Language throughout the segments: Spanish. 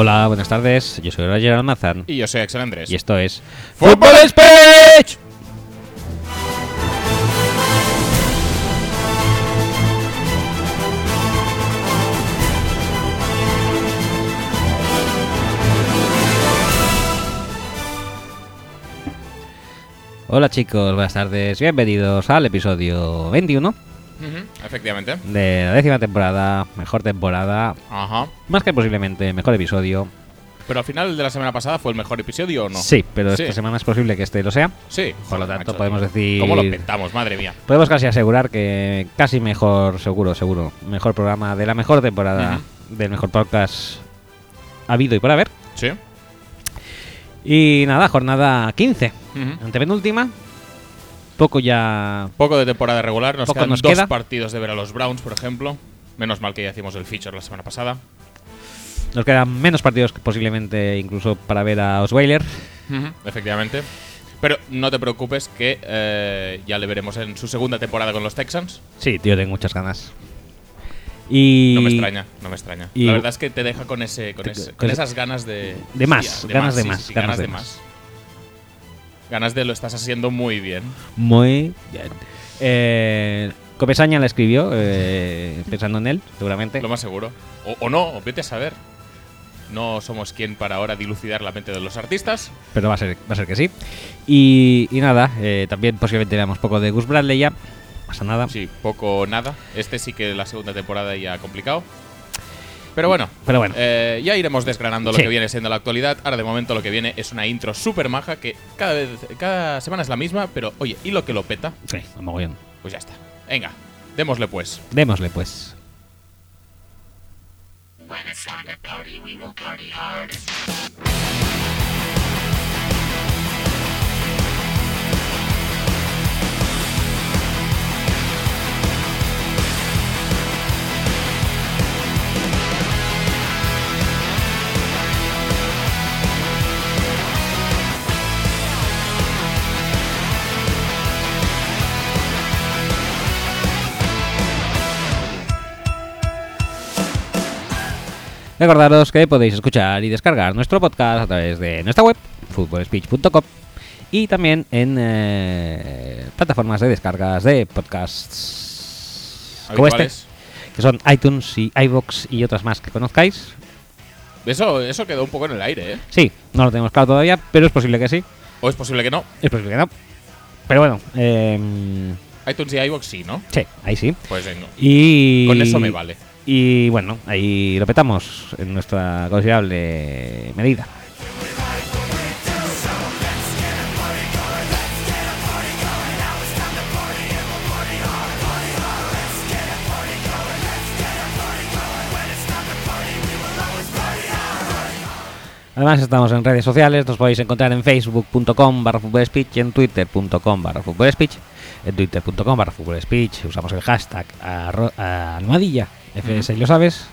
Hola, buenas tardes. Yo soy Roger Almazán Y yo soy Axel Andrés. y esto es ¡Fútbol Speech. Hola chicos, buenas tardes. Bienvenidos al episodio 21 Efectivamente. de la décima temporada, mejor temporada, Ajá. más que posiblemente mejor episodio. Pero al final de la semana pasada fue el mejor episodio o no? Sí, pero Sí. esta semana es posible que este lo sea. Sí. Por lo tanto, macho, podemos decir- ¿Cómo lo petamos? Madre mía. Podemos casi asegurar que casi mejor, seguro, seguro, mejor programa de la mejor temporada del mejor podcast habido y por haber. Sí. Y nada, jornada 15, Ujú. antepenúltima. Poco ya. Poco de temporada regular. Nos Poco quedan nos dos queda. partidos de ver a los Browns, por ejemplo. Menos mal que ya hicimos el feature la semana pasada. Nos quedan menos partidos que posiblemente incluso para ver a Osweiler. Efectivamente. Pero no te preocupes que eh, ya le veremos en su segunda temporada con los Texans. Sí, tío, tengo muchas ganas. Y. No me extraña, no me extraña. y- la verdad es que te deja con ese, con, Te- ese- con con ese- esas ganas de De más, ganas de más, sí, sí, ganas ganas de de más. más. Ganas de lo estás haciendo muy bien. Muy bien. Eh, Comesaña la escribió eh, pensando en él, seguramente. Lo más seguro. O, o no, o vete a saber. No somos quien para ahora dilucidar la mente de los artistas. pero va a ser, va a ser que sí. Y, y nada, eh, también posiblemente veamos poco de Gus Bradley ya. No pasa nada. Sí, poco o nada. Este sí que la segunda temporada ya complicado. Pero bueno, Pero bueno, eh, ya iremos desgranando lo Sí. que viene siendo la actualidad. Ahora de momento lo que viene es una intro súper maja que cada, vez, cada semana es la misma, pero oye, ¿y lo que lo peta? sí, mogollón. Pues ya está. Venga, démosle pues. Démosle pues. Recordaros que podéis escuchar y descargar nuestro podcast a través de nuestra web, footballspeech.com y también en eh, plataformas de descargas de podcasts como este, que son iTunes y iVoox y otras más que conozcáis. Eso, eso quedó un poco en el aire, ¿eh? Sí, no lo tenemos claro todavía, pero es posible que sí, O es posible que no. es posible que no. Pero bueno, em, iTunes y iVoox sí, ¿no? sí, ahí sí. Pues venga. Y Con eso me vale. Y bueno, ahí lo petamos en nuestra considerable medida. Además estamos en redes sociales, nos podéis encontrar en facebook.com barra speech y en twitter.com barra speech. En twitter.com barra speech usamos el hashtag almohadilla, FS, lo sabes.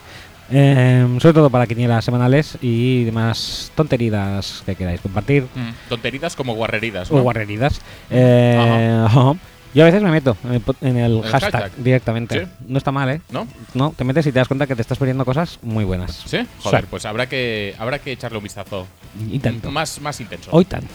Em, sobre todo para quinielas semanales y demás tonterías que queráis compartir Tonteridas como guarreridas, o ¿no? guarreridas. Eh. Yo a veces me meto en el, po- en el ¿El hashtag, hashtag? directamente. Sí. No está mal, ¿eh? ¿No? No, te metes y te das cuenta que te estás perdiendo cosas muy buenas. ¿Sí? Joder, pues habrá que, habrá que echarle un vistazo Y tanto. más, más intenso. Hoy tanto.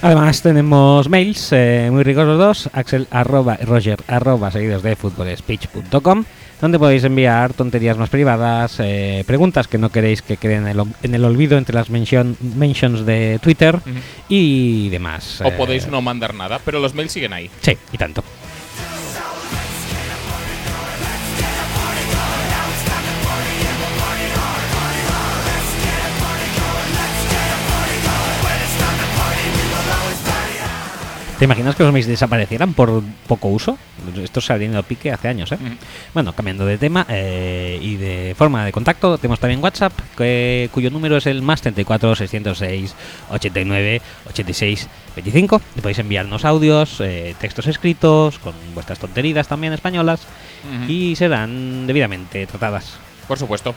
Además tenemos mails eh, muy ricos los dos, axel arroba roger arroba seguidos de futbolspeech.com donde podéis enviar tonterías más privadas, eh, preguntas que no queréis que queden en el, ol- en el olvido entre las mention- mentions de Twitter y demás. O eh, podéis no mandar nada, pero los mails siguen ahí. Sí, y tanto. ¿Te imaginas que los mails desaparecieran por poco uso? Esto se ha tenido pique hace años, ¿eh? Bueno, cambiando de tema eh, y de forma de contacto, tenemos también WhatsApp, que- cuyo número es el más 34 606 89 86 25. Y podéis enviarnos audios, eh, textos escritos, con vuestras tonterías también españolas, y serán debidamente tratadas. Por supuesto.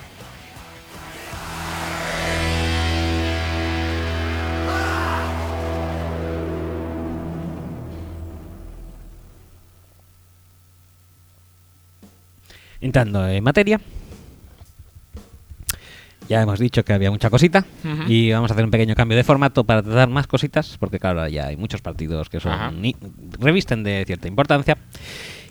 Entrando en materia. Ya hemos dicho que había mucha cosita y vamos a hacer un pequeño cambio de formato para tratar más cositas, porque claro, ya hay muchos partidos que son ni- revisten de cierta importancia.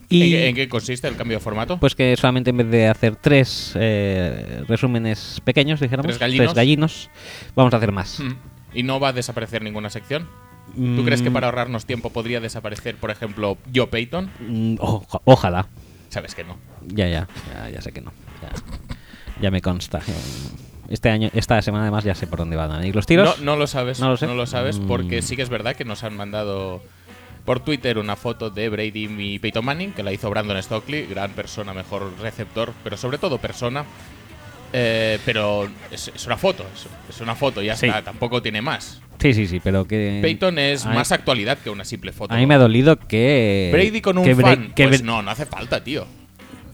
¿En, Y qué, en qué consiste el cambio de formato? pues que solamente en vez de hacer tres eh, resúmenes pequeños, dijéramos, ¿Tres gallinos? gallinos, vamos a hacer más. Mm. ¿Y no va a desaparecer ninguna sección? ¿Tú crees que Mm, para ahorrarnos tiempo podría desaparecer, por ejemplo, Yo Peyton? mm, oja- ojalá. Sabes que no. Ya, ya, ya, ya sé que no. Ya, ya me consta. Este año, esta semana además ya sé por dónde van a ir los tiros. No, no lo sabes. No lo sé. sabes Mm. porque sí que es verdad que nos han mandado por Twitter una foto de Brady y Peyton Manning, que la hizo Brandon Stockley, gran persona, mejor receptor, pero sobre todo persona. Eh, pero es, es una foto, es, es una foto, ya Sí. está, tampoco tiene más. Sí, sí, sí, pero que. Peyton es más actualidad que una simple foto. A mí me ha dolido que. Brady con un que fan, que, pues no, no hace falta, tío.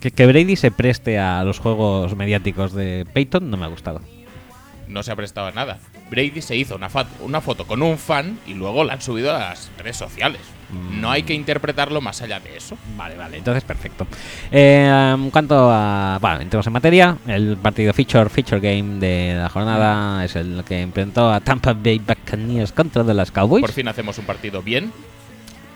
que- que Brady se preste a los juegos mediáticos de Peyton no me ha gustado. No se ha prestado a nada. Brady se hizo una, una foto con un fan y luego la han subido a las redes sociales. No hay que interpretarlo más allá de eso. Vale, vale, entonces perfecto. Eh, en cuanto a. Bueno, entremos en materia. El partido feature, feature game de la jornada es el que enfrentó a Tampa Bay Buccaneers contra de las Cowboys. Por fin hacemos un partido bien.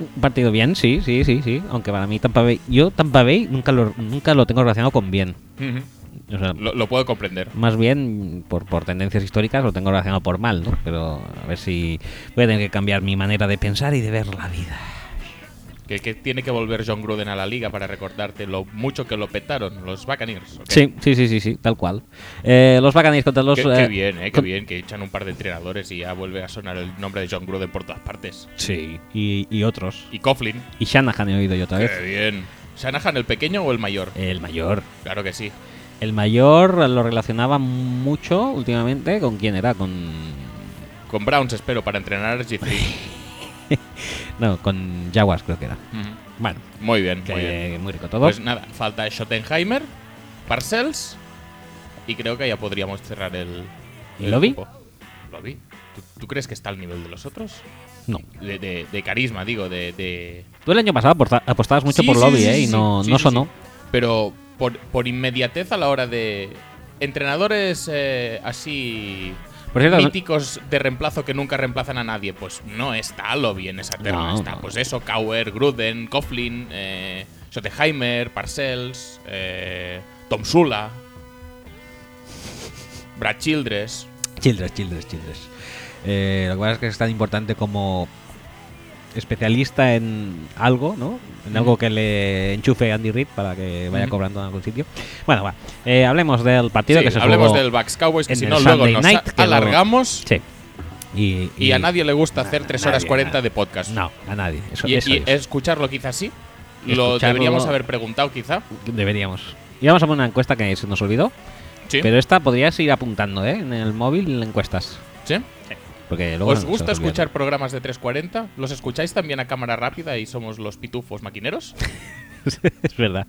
Un partido bien, sí, sí, sí, sí. Aunque para mí Tampa Bay. Yo Tampa Bay nunca lo, nunca lo tengo relacionado con bien. O sea, Lo, lo puedo comprender. más bien por, por tendencias históricas lo tengo relacionado por mal, ¿no? Pero a ver si voy a tener que cambiar mi manera de pensar y de ver la vida. Que, que tiene que volver John Gruden a la liga para recordarte lo mucho que lo petaron los Buccaneers. ¿ok? Sí, sí, sí, sí, sí, tal cual. Eh, los Buccaneers contra los. Qué, qué eh, bien, eh, qué bien que echan un par de entrenadores y ya vuelve a sonar el nombre de John Gruden por todas partes. Sí, y, y otros. Y Coughlin. Y Shanahan he oído yo otra Qué vez. bien. ¿Shanahan el pequeño o el mayor? El mayor. Claro que sí. El mayor lo relacionaba mucho últimamente con quién era, con. Con Browns espero para entrenar a G3. No, con Jaguars creo que era. Bueno, Muy bien, que muy bien. muy rico todo. Pues nada, falta Schottenheimer, Parcells y creo que ya podríamos cerrar el. ¿Y el Lobby? grupo. Lobby. ¿Tú, tú crees que está al nivel de los otros? no. De, de- de carisma, digo, de. de- Tú el año pasado aposta- apostabas mucho Sí, por sí, lobby, sí, ¿eh? y no, no sonó. Pero por, por inmediatez a la hora de. Entrenadores eh, así. Por cierto, míticos de reemplazo que nunca reemplazan a nadie, pues no está Lobby en esa terna. No, está, no. pues eso, Kauer, Gruden, Coughlin, eh, Schottenheimer, Parcells, eh, Tom Sula, Brad Childress. Childress, Childress, Childress. Eh, lo que pasa es que es tan importante como especialista en algo, ¿no? En algo que le enchufe Andy Reid para que vaya cobrando en algún sitio. Bueno, va. Eh, hablemos del partido Sí, que se hablemos jugó del Bucks Cowboys, que si no luego nos night, a- que luego- alargamos Sí. Y, y, a nadie le gusta hacer a 3 horas nadie, 40 a- de podcast. No, a nadie. Eso, y, eso y es. escucharlo quizás sí. Lo deberíamos haber preguntado quizá. Deberíamos. Y vamos a poner una encuesta que se nos olvidó. Sí. Pero esta podrías ir apuntando, ¿eh? En el móvil encuestas. ¿Sí? Porque luego ¿Os gusta escuchar programas de 340? ¿Los escucháis también a cámara rápida y somos los pitufos maquineros? es verdad.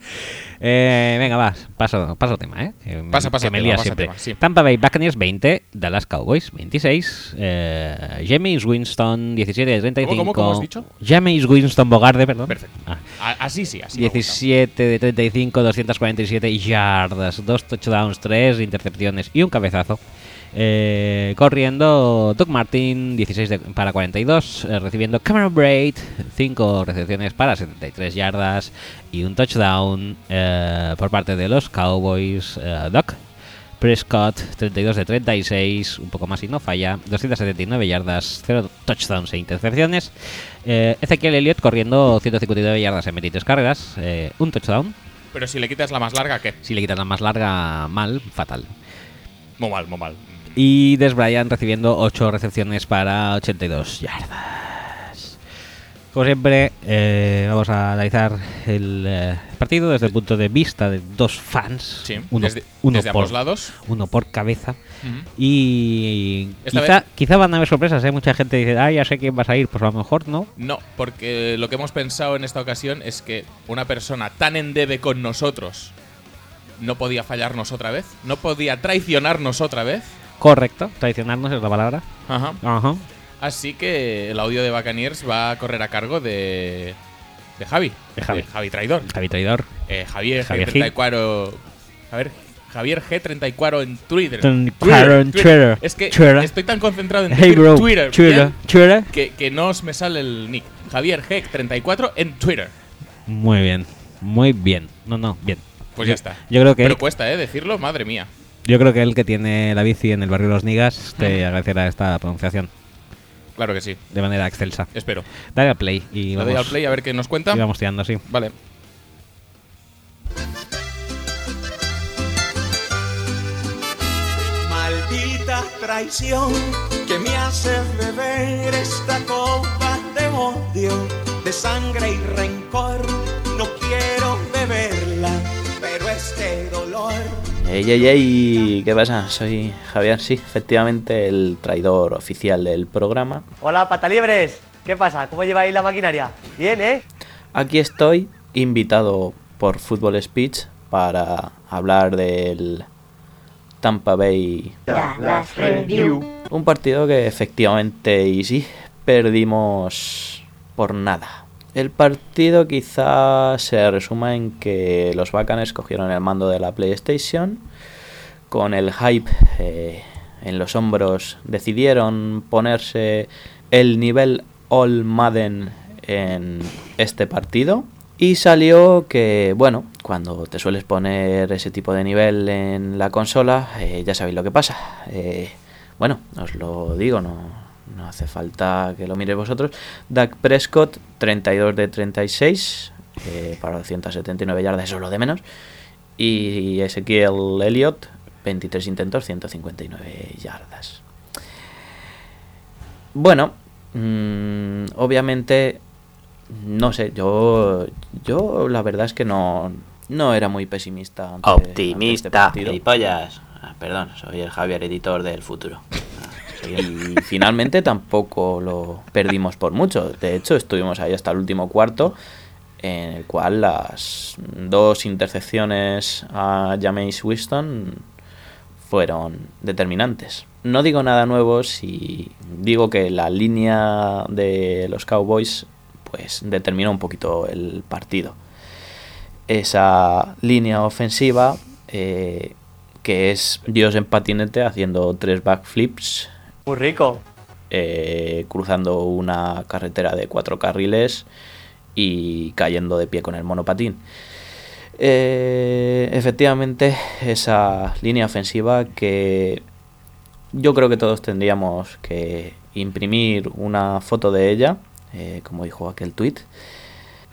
Eh, venga, vas, paso, paso tema, ¿eh? Que Pasa, pasa que me tema, pasa siempre. tema, sí. Tampa Bay Buccaneers 20, Dallas Cowboys 26, eh, James Winston 17 de 35. ¿Cómo, cómo, cómo has dicho? James Winston Bogarde, perdón. Perfecto. Ah, así sí, así me gusta. 17 de 35, 247 yardas, dos touchdowns, tres intercepciones y un cabezazo. Eh, corriendo Doug Martin, 16 de- para 42, eh, recibiendo Cameron Braid, 5 recepciones para 73 yardas y un touchdown eh, por parte de los Cowboys. eh, Doc Prescott, 32 de 36, un poco más y no falla, 279 yardas, 0 touchdowns e intercepciones. Ezequiel Elliott corriendo 159 yardas en 23 carreras, un touchdown. Pero si le quitas la más larga, ¿qué? Si le quitas la más larga, mal, fatal. Muy mal, muy mal. Y Des Bryant recibiendo 8 recepciones para 82 yardas. Como siempre, eh, vamos a analizar el eh, partido desde el punto de vista de dos fans. Sí, uno, desde, uno desde por, ambos lados. uno por cabeza. Y quizá, quizá van a haber sorpresas, ¿eh? Mucha gente dice, ah, ya sé quién vas a ir, pues a lo mejor no. No, porque lo que hemos pensado en esta ocasión es que una persona tan endebe con nosotros no podía fallarnos otra vez, no podía traicionarnos otra vez. Correcto, traicionarnos es la palabra. Ajá. Ajá. Así que el audio de Buccaneers va a correr a cargo de de Javi. De Javi. Javi Traidor. Javi Traidor. Eh, Javier, Javier G34. A ver, Javier G34 en Twitter. 34 en Twitter. Es que Twitter. estoy tan concentrado en Hey bro. Twitter, Twitter. Twitter. que, que no os me sale el nick. Javier G34 en Twitter. Muy bien. Muy bien. No, no, bien. Pues ya está. Yo creo que Pero cuesta, ¿eh? Decirlo, madre mía. Yo creo que el que tiene la bici en el barrio Los Nigas te agradecerá esta pronunciación Claro que sí. de manera excelsa. Espero. Dale al play y Le vamos, doy al play a ver qué nos cuenta. y vamos tirando así. Vale. Maldita traición que me hace beber esta copa de odio, de sangre y rencor. No quiero beberla, pero este dolor Ey, ey, ey, ¿qué pasa? Soy Javier, sí, efectivamente el traidor oficial del programa. Hola, pataliebres. ¿Qué pasa? ¿Cómo lleváis la maquinaria? Bien, ¿eh? Aquí estoy, invitado por Football Speech para hablar del Tampa Bay. Un partido que efectivamente, y sí, perdimos por nada. El partido quizá se resuma en que los bacanes cogieron el mando de la PlayStation, con el hype eh, en los hombros decidieron ponerse el nivel All Madden en este partido. Y salió que, bueno, cuando te sueles poner ese tipo de nivel en la consola, eh, ya sabéis lo que pasa. Eh, bueno, os lo digo, no hace falta que lo miréis vosotros. Dak Prescott, 32 de 36, eh, para 279 yardas, eso es lo de menos. Y Ezequiel Elliott, 23 intentos, 159 yardas. Bueno, mm, obviamente, no sé, yo, yo la verdad es que no, no era muy pesimista. ante- ante este Optimista, partido. gilipollas. Ah, perdón, soy el Javier, editor del futuro. Y finalmente tampoco lo perdimos por mucho. De hecho, estuvimos ahí hasta el último cuarto, en el cual las dos intercepciones a Jameis Winston fueron determinantes. No digo nada nuevo si digo que la línea de los Cowboys pues determinó un poquito el partido. Esa línea ofensiva eh, que es Dios en patinete haciendo tres backflips Muy rico. eh, cruzando una carretera de cuatro carriles y cayendo de pie con el monopatín. Eh, efectivamente, esa línea ofensiva que yo creo que todos tendríamos que imprimir una foto de ella, eh, como dijo aquel tuit,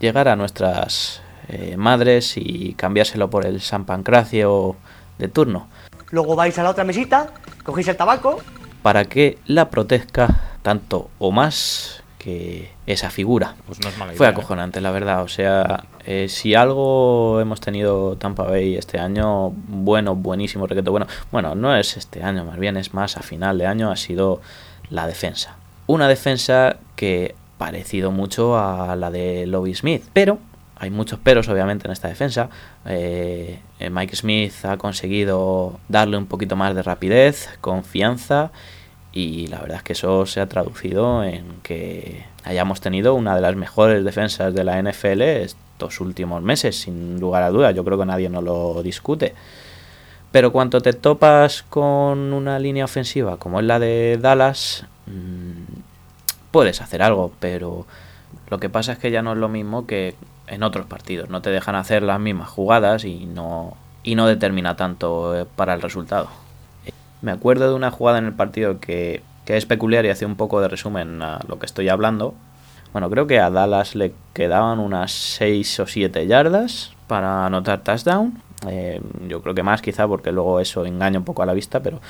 llegar a nuestras eh, madres y cambiárselo por el San Pancracio de turno Luego vais a la otra mesita, cogéis el tabaco. Para que la proteja tanto o más que esa figura. Pues no es mala idea. Fue ¿eh? acojonante, la verdad. O sea, eh, si algo hemos tenido Tampa Bay este año, bueno, buenísimo, requeto bueno. Bueno, no es este año, más bien es más a final de año, ha sido la defensa. Una defensa que parecido mucho a la de Lobby Smith, pero hay muchos peros obviamente en esta defensa. Eh, Mike Smith ha conseguido darle un poquito más de rapidez, confianza y la verdad es que eso se ha traducido en que hayamos tenido una de las mejores defensas de la NFL estos últimos meses, sin lugar a dudas. Yo creo que nadie no lo discute. Pero cuando te topas con una línea ofensiva como es la de Dallas, mm, puedes hacer algo, pero lo que pasa es que ya no es lo mismo que en otros partidos. No te dejan hacer las mismas jugadas y no, y no determina tanto eh, para el resultado. Me acuerdo de una jugada en el partido que, que es peculiar y hace un poco de resumen a lo que estoy hablando. Bueno, creo que a Dallas le quedaban unas 6 o 7 yardas para anotar touchdown. Eh, yo creo que más quizá porque luego eso engaña un poco a la vista, pero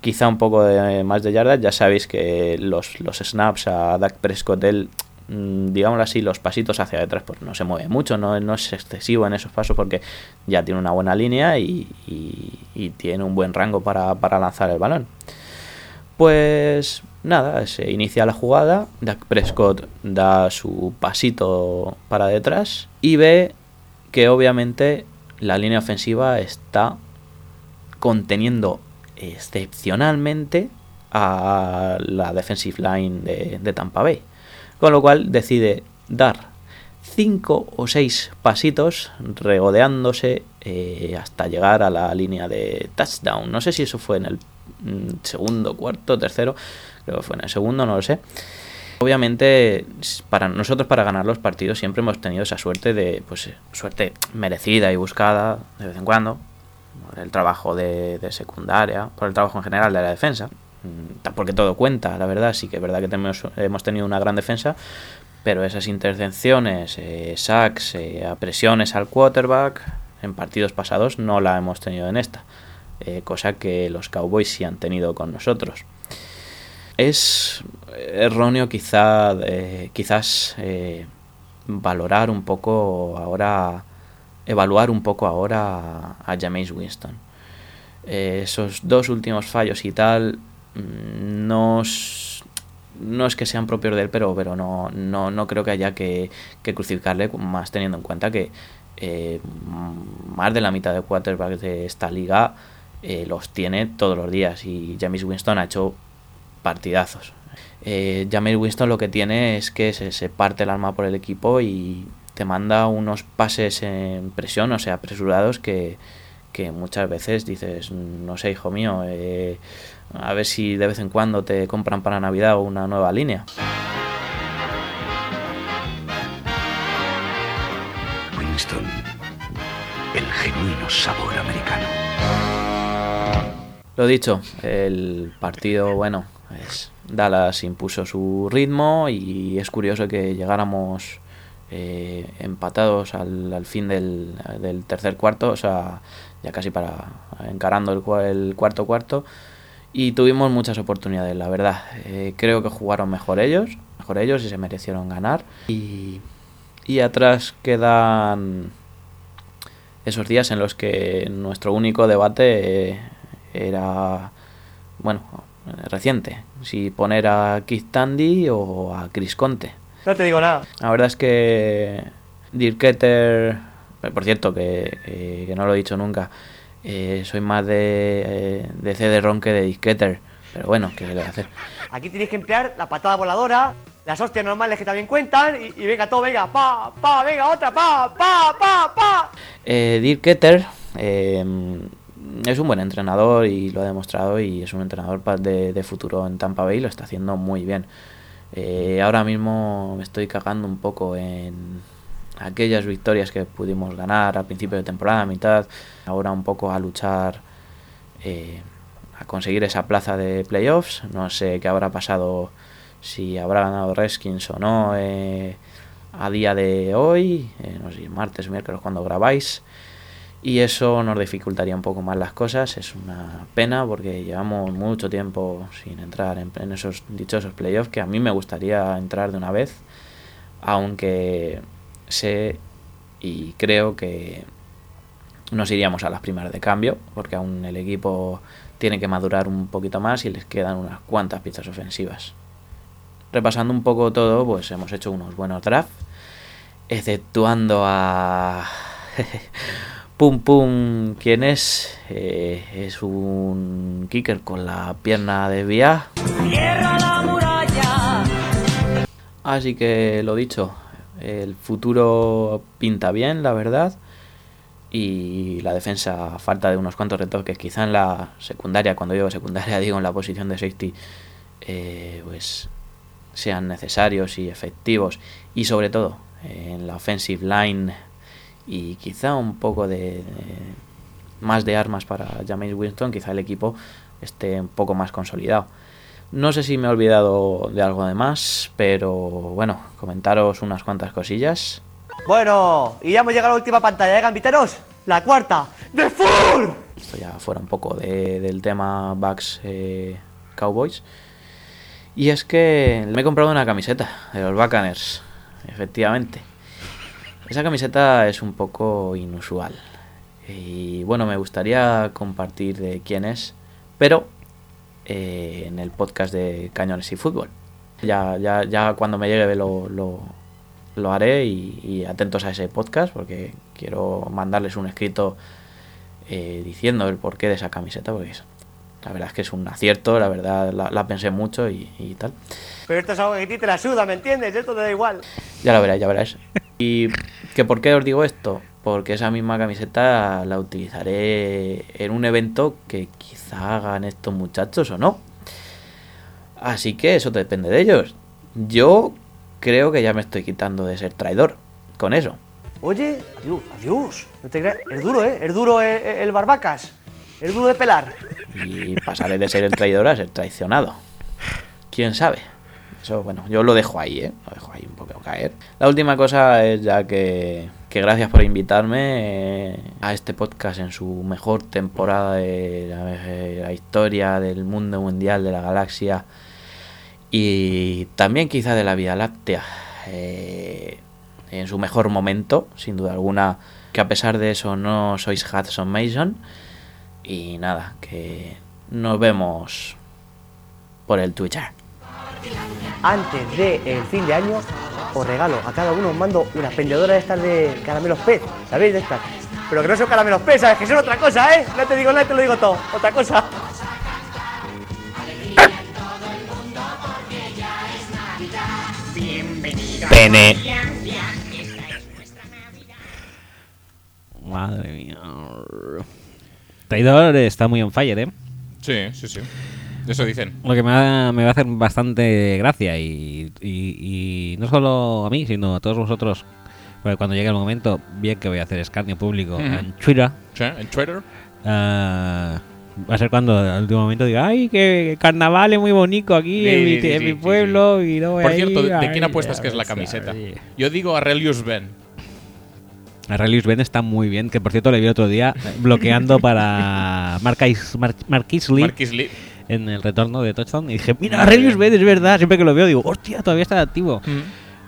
quizá un poco de, más de yardas. Ya sabéis que los, los snaps a Dak Prescott, él, digámoslo así, los pasitos hacia detrás, pues no se mueve mucho, no, no es excesivo en esos pasos porque ya tiene una buena línea y tiene un buen rango para, para lanzar el balón. Pues nada, se inicia la jugada, Dak Prescott da su pasito para detrás y ve que obviamente la línea ofensiva está conteniendo excepcionalmente a la defensive line de, de Tampa Bay. Con lo cual decide dar cinco o seis pasitos regodeándose eh, hasta llegar a la línea de touchdown. No sé si eso fue en el mm, segundo, cuarto, tercero, creo que fue en el segundo, no lo sé. Obviamente, para nosotros para ganar los partidos siempre hemos tenido esa suerte de, pues, suerte merecida y buscada de vez en cuando, por el trabajo de, de secundaria, por el trabajo en general de la defensa, porque todo cuenta, la verdad, sí que es verdad que hemos tenido una gran defensa, pero esas intercepciones, eh, sacks, eh, presiones al quarterback, en partidos pasados no la hemos tenido en esta, eh, cosa que los Cowboys sí han tenido con nosotros. Es erróneo quizá, eh, quizás valorar un poco ahora, evaluar un poco ahora a, Jameis Winston. Esos dos últimos fallos y tal mm, no es, no es que sean propios de él, pero, pero no, no, no creo que haya que, crucificarle, más teniendo en cuenta que eh, mm, más de la mitad de quarterbacks de esta liga eh, los tiene todos los días y James Winston ha hecho partidazos. Eh, Jameis Winston lo que tiene es que se, se parte el alma por el equipo y te manda unos pases en presión, o sea, apresurados que, que muchas veces dices, no sé, hijo mío, eh, a ver si de vez en cuando te compran para Navidad una nueva línea. Winston, el genuino sabor americano. Lo dicho, el partido, bueno, pues Dallas impuso su ritmo y es curioso que llegáramos eh, empatados al, al fin del, del tercer cuarto, o sea, ya casi para encarando el cuarto cuarto. Y tuvimos muchas oportunidades, la verdad. Eh, creo que jugaron mejor ellos, mejor ellos y se merecieron ganar. Y, y atrás quedan esos días en los que nuestro único debate eh, era, bueno, reciente, si poner a Keith Tandy o a Chris Conte. No te digo nada. La verdad es que Dirk Ketter, eh, por cierto, que, que- que no lo he dicho nunca, eh, soy más de, eh, de CD-ROM que de disqueter, pero bueno, ¿qué se le va a hacer? Aquí tenéis que emplear la patada voladora, las hostias normales que también cuentan, y, y venga todo, venga, pa, pa, venga, otra, pa, pa, pa, pa. Eh, Dirk Ketter eh, es un buen entrenador y lo ha demostrado y es un entrenador de, de futuro en Tampa Bay y lo está haciendo muy bien. Eh, ahora mismo me estoy cagando un poco en aquellas victorias que pudimos ganar al principio de temporada, a mitad, ahora un poco a luchar eh, a conseguir esa plaza de playoffs. No sé qué habrá pasado, si habrá ganado Redskins o no eh, a día de hoy, eh, no sé, martes, miércoles cuando grabáis. Y eso nos dificultaría un poco más las cosas. Es una pena porque llevamos mucho tiempo sin entrar en, en esos dichosos playoffs que a mí me gustaría entrar de una vez. Aunque sé y creo que nos iríamos a las primeras de cambio porque aún el equipo tiene que madurar un poquito más y les quedan unas cuantas piezas ofensivas. Repasando un poco todo, pues hemos hecho unos buenos drafts, exceptuando a Pum Pum, ¿quién es? Eh, es un kicker con la pierna desviada. Así que lo dicho, el futuro pinta bien, la verdad. Y la defensa falta de unos cuantos retoques, quizá en la secundaria, cuando digo secundaria digo en la posición de safety, eh, pues sean necesarios y efectivos. Y sobre todo en la offensive line y quizá un poco de más de armas para James Winston, quizá el equipo esté un poco más consolidado. No sé si me he olvidado de algo de más, pero bueno, comentaros unas cuantas cosillas. Bueno, y ya hemos llegado a la última pantalla, ¿eh, gambiteros? La cuarta, ¡The Full! Esto ya fuera un poco de- del tema Bucks eh, Cowboys. Y es que me he comprado una camiseta de los Buccaneers, efectivamente. Esa camiseta es un poco inusual. Y bueno, me gustaría compartir de quién es, pero eh, en el podcast de Cañones y Fútbol. Ya, ya, ya cuando me llegue lo, lo, lo haré y, y atentos a ese podcast porque quiero mandarles un escrito eh, diciendo el porqué de esa camiseta, porque es- la verdad es que es un acierto, la verdad la, la pensé mucho y, y tal. Pero esto es algo que a ti te la suda, ¿me entiendes? Esto te da igual. Ya lo verás, ya verás. ¿Y que por qué os digo esto? Porque esa misma camiseta la utilizaré en un evento que quizá hagan estos muchachos o no. Así que eso depende de ellos. Yo creo que ya me estoy quitando de ser traidor con eso. Oye, adiós, adiós. No te creas. Es duro, ¿eh? Es duro el, el barbacas. Es duro de pelar. Y pasaré de ser el traidor a ser traicionado. ¿Quién sabe? Eso, bueno, yo lo dejo ahí, ¿eh? Lo dejo ahí un poco caer. La última cosa es ya que, que gracias por invitarme eh, a este podcast en su mejor temporada de la, de historia del mundo mundial, de la galaxia y también quizá de la Vía Láctea. Eh, en su mejor momento, sin duda alguna, que a pesar de eso no sois Hudson Mason. Y nada, que nos vemos por el Twitter. Antes del fin de año, os regalo a cada uno, os mando una pendedora de estas de caramelos pez. ¿Sabéis de estas? Pero que no son caramelos pez, ¿sabes? Que son otra cosa, ¿eh? No te digo nada, te lo digo todo. Otra cosa. Pene. Madre mía. Traidor está muy on fire, ¿eh? Sí, sí, sí. Eso dicen. Lo que me va, me va a hacer bastante gracia y, y- y no solo a mí, sino a todos vosotros. Porque cuando llegue el momento, bien que voy a hacer escarnio público en Twitter. Sí, en Twitter. ah, va a ser cuando al último momento diga, ay, que carnaval es muy bonito aquí Sí, en, mi, sí, en sí, mi pueblo y no voy Por cierto, ¿de ay, quién apuestas que es la camiseta? ay". Yo digo Aurelius Ben. Aurelius Ben está muy bien, que por cierto le vi otro día bloqueando para Marquis, Mar- Marquis Lee Marquis Lee. En el retorno de Touchdown y dije, mira, Aurelius Ben es verdad, siempre que lo veo digo, hostia, todavía está activo.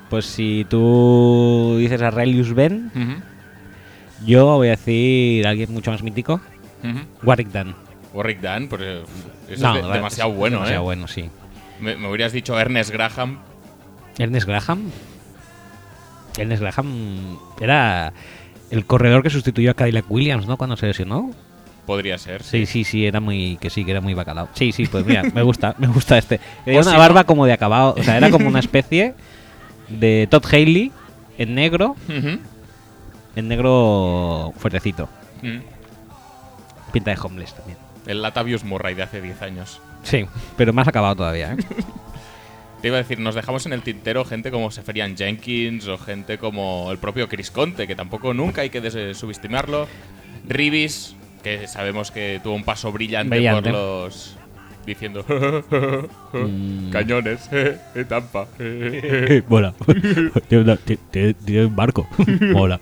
Pues si tú dices Aurelius Ben, Ujú, yo voy a decir alguien mucho más mítico, ujú. Warwick Dan. Warwick Dan, pues eh, eso No, es de- es- demasiado es bueno, demasiado ¿eh? bueno, sí. Me, me hubieras dicho Ernest Graham. Ernest Graham. Ernest Graham era el corredor que sustituyó a Cadillac Williams, ¿no? Cuando se lesionó. Podría ser. Sí, sí, sí, era muy, que sí, que era muy bacalao. Sí, sí, pues mira, me gusta, me gusta este. O una barba como de acabado, o sea, era como una especie de Todd Haley en negro, en negro fuertecito. Mm. Pinta de homeless también. El Latavius Murray de hace 10 años. Sí, pero más acabado todavía, ¿eh? Te iba a decir, nos dejamos en el tintero gente como Seferian Jenkins o gente como el propio Chris Conte, que tampoco nunca hay que subestimarlo. Ribis, que sabemos que tuvo un paso brillante, Brillante. por los. diciendo. Mm. Cañones, Tampa. Mola. Tiene un barco. Mola.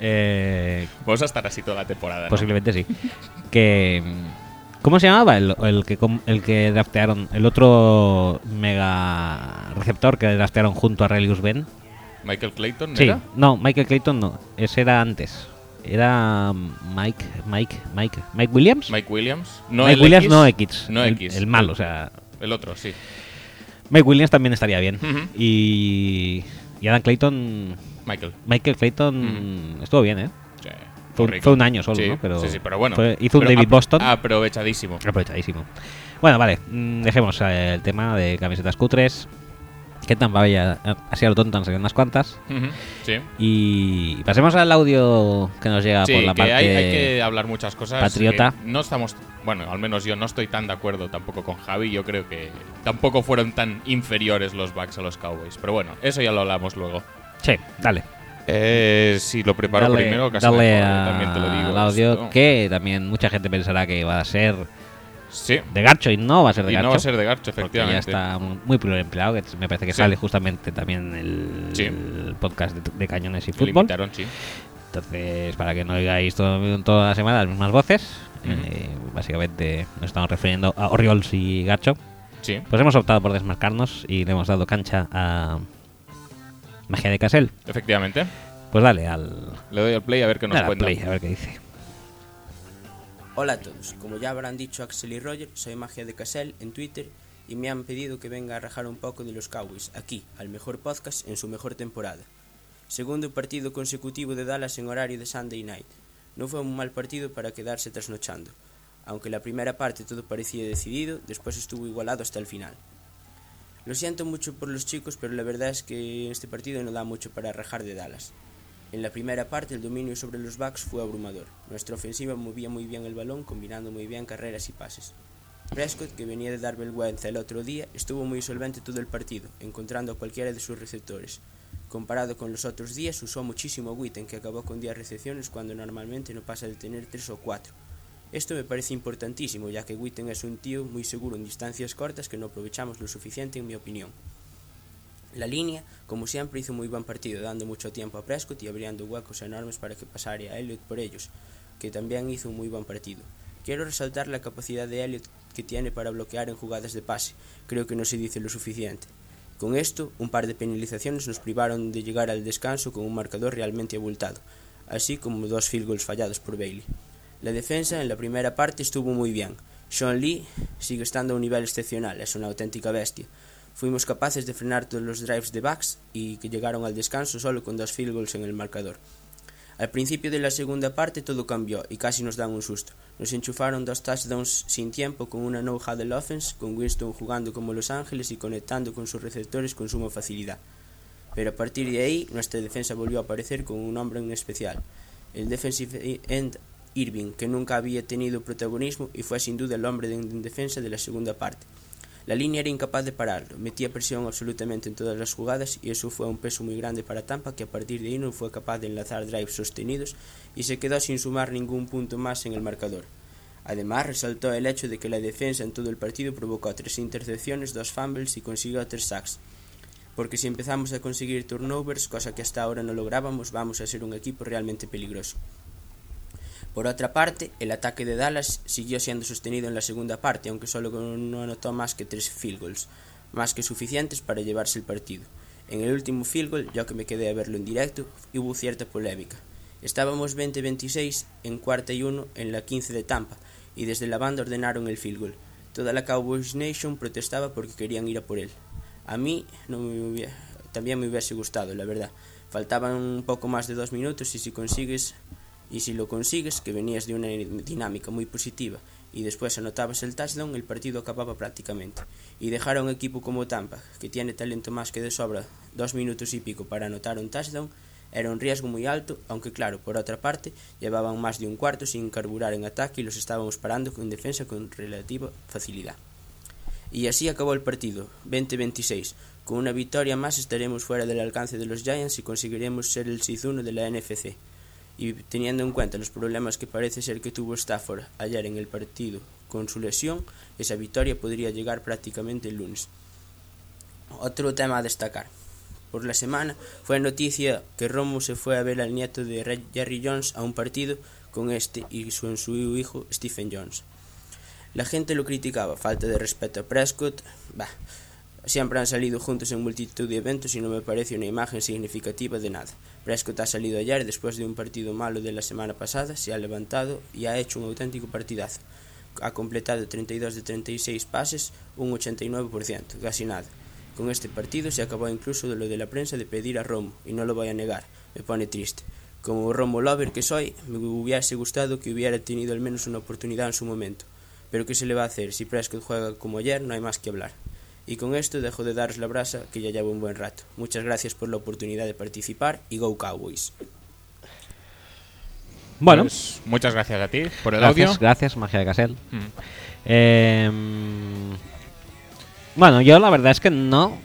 Eh, Vamos a estar así toda la temporada. ¿no? Posiblemente sí. Que. mm, ¿Cómo se llamaba el, el que el que draftearon? El otro mega receptor que draftearon junto a Relius Ben. Michael Clayton, Sí, ¿era? no, Michael Clayton no. Ese era antes. Era Mike, Mike, Mike, Mike Williams. Mike Williams. No Mike el Williams, X, no X. No el, X. El malo, o sea. El otro, sí. Mike Williams también estaría bien. Y. Y Adam Clayton. Michael. Michael Clayton estuvo bien, ¿eh? Sí. Fue, un- rico. fue un año solo, sí, ¿no? Pero sí, sí, pero bueno. fue- hizo un David Boston. Aprovechadísimo. Aprovechadísimo. Bueno, vale, mm, dejemos eh, el tema de camisetas cutres. Que tan vaya, eh, así a lo tonto han salido unas cuantas. Sí. Y pasemos al audio que nos llega Sí, por la que parte. hay, hay que hablar muchas cosas. patriota. que no estamos, bueno, al menos yo no estoy tan de acuerdo tampoco con Javi. Yo creo que tampoco fueron tan inferiores los Bucks a los Cowboys. Pero bueno, eso ya lo hablamos luego. Sí, dale. Eh, si lo preparo dale primero, casi dale mejor, a- también te lo digo. al audio esto. que también mucha gente pensará que va a ser Sí, de Garcho y no va a ser de y Garcho. no va a ser de Garcho, porque ya efectivamente. está muy pluriempleado, que me parece que Sí. sale justamente también el, Sí. el podcast de, de Cañones y Fútbol. sí. Entonces, para que no oigáis todo, toda la semana las mismas voces, eh, básicamente nos estamos refiriendo a Orioles y Gacho. Sí, Pues hemos optado por desmarcarnos y le hemos dado cancha a Magia de Casel. efectivamente. Pues dale al, Le doy al play a ver qué nos cuenta. play, a ver qué dice. Hola a todos, como ya habrán dicho Axel y Roger, soy Magia de Casel en Twitter y me han pedido que venga a rajar un poco de los Cowboys, aquí, al mejor podcast en su mejor temporada. Segundo partido consecutivo de Dallas en horario de Sunday Night. No fue un mal partido para quedarse trasnochando, aunque la primera parte todo parecía decidido, después estuvo igualado hasta el final. Lo siento mucho por los chicos, pero la verdad es que este partido no da mucho para rajar de Dallas. En la primera parte el dominio sobre los backs fue abrumador. Nuestra ofensiva movía muy bien el balón, combinando muy bien carreras y pases. Prescott, que venía de dar vergüenza el otro día, estuvo muy solvente todo el partido, encontrando a cualquiera de sus receptores. Comparado con los otros días, usó muchísimo Witten, que acabó con 10 recepciones cuando normalmente no pasa de tener 3 o 4. Esto me parece importantísimo, ya que Witten es un tío muy seguro en distancias cortas que no aprovechamos lo suficiente en mi opinión. La línea, como siempre, hizo muy buen partido, dando mucho tiempo a Prescott y abriendo huecos enormes para que pasara a Elliot por ellos, que también hizo un muy buen partido. Quiero resaltar la capacidad de Elliot que tiene para bloquear en jugadas de pase, creo que no se dice lo suficiente. Con esto, un par de penalizaciones nos privaron de llegar al descanso con un marcador realmente abultado, así como dos field goals fallados por Bailey. La defensa en la primera parte estuvo muy bien. Sean Lee sigue estando a un nivel excepcional, es una auténtica bestia. Fuimos capaces de frenar todos los drives de backs y que llegaron al descanso solo con dos field goals en el marcador. Al principio de la segunda parte todo cambió y casi nos dan un susto. Nos enchufaron dos touchdowns sin tiempo con una no-huddle offense, con Winston jugando como Los Ángeles y conectando con sus receptores con suma facilidad. Pero a partir de ahí, nuestra defensa volvió a aparecer con un hombre en especial, el defensive end Irving, que nunca había tenido protagonismo y fue sin duda el hombre en defensa de la segunda parte. La línea era incapaz de pararlo, metía presión absolutamente en todas las jugadas y eso fue un peso muy grande para Tampa que a partir de ahí no fue capaz de enlazar drives sostenidos y se quedó sin sumar ningún punto más en el marcador. Además, resaltó el hecho de que la defensa en todo el partido provocó tres intercepciones, dos fumbles y consiguió tres sacks. Porque si empezamos a conseguir turnovers, cosa que hasta ahora no lográbamos, vamos a ser un equipo realmente peligroso. Por otra parte, el ataque de Dallas siguió siendo sostenido en la segunda parte, aunque solo no anotó más que tres field goals, más que suficientes para llevarse el partido. En el último field goal, ya que me quedé a verlo en directo, hubo cierta polémica. Estábamos 20-26 en cuarta y uno en la 15 de Tampa, y desde la banda ordenaron el field goal. Toda la Cowboys Nation protestaba porque querían ir a por él. A mí no me hubiera, también me hubiese gustado, la verdad. Faltaban un poco más de dos minutos y si consigues y si lo consigues, que venías de una dinámica muy positiva y después anotabas el touchdown, el partido acababa prácticamente. Y dejar a un equipo como Tampa, que tiene talento más que de sobra, dos minutos y pico para anotar un touchdown, era un riesgo muy alto, aunque claro, por otra parte, llevaban más de un cuarto sin carburar en ataque y los estábamos parando en defensa con relativa facilidad. Y así acabó el partido, 20-26. Con una victoria más estaremos fuera del alcance de los Giants y conseguiremos ser el 6-1 de la NFC y teniendo en cuenta los problemas que parece ser que tuvo Stafford ayer en el partido con su lesión, esa victoria podría llegar prácticamente el lunes. Otro tema a destacar. Por la semana fue noticia que Romo se fue a ver al nieto de Jerry Jones a un partido con este y su, hijo Stephen Jones. La gente lo criticaba, falta de respeto a Prescott, Siempre han salido juntos en multitud de eventos y no me parece una imagen significativa de nada. Prescott ha salido ayer despois de un partido malo de la semana pasada, se ha levantado e ha hecho un auténtico partidazo. Ha completado 32 de 36 pases, un 89%, casi nada. Con este partido se acabó incluso de lo de la prensa de pedir a Romo, y no lo voy a negar, me pone triste. Como Romo lover que soy, me hubiese gustado que hubiera tenido al menos una oportunidad en su momento. Pero ¿qué se le va a hacer? Si Prescott juega como ayer, no hay más que hablar. Y con esto dejo de daros la brasa que ya llevo un buen rato. Muchas gracias por la oportunidad de participar y Go Cowboys. Bueno, Pues, muchas gracias a ti por el gracias, audio. gracias, Magia de Casel. Mm. Eh, bueno, yo la verdad es que no.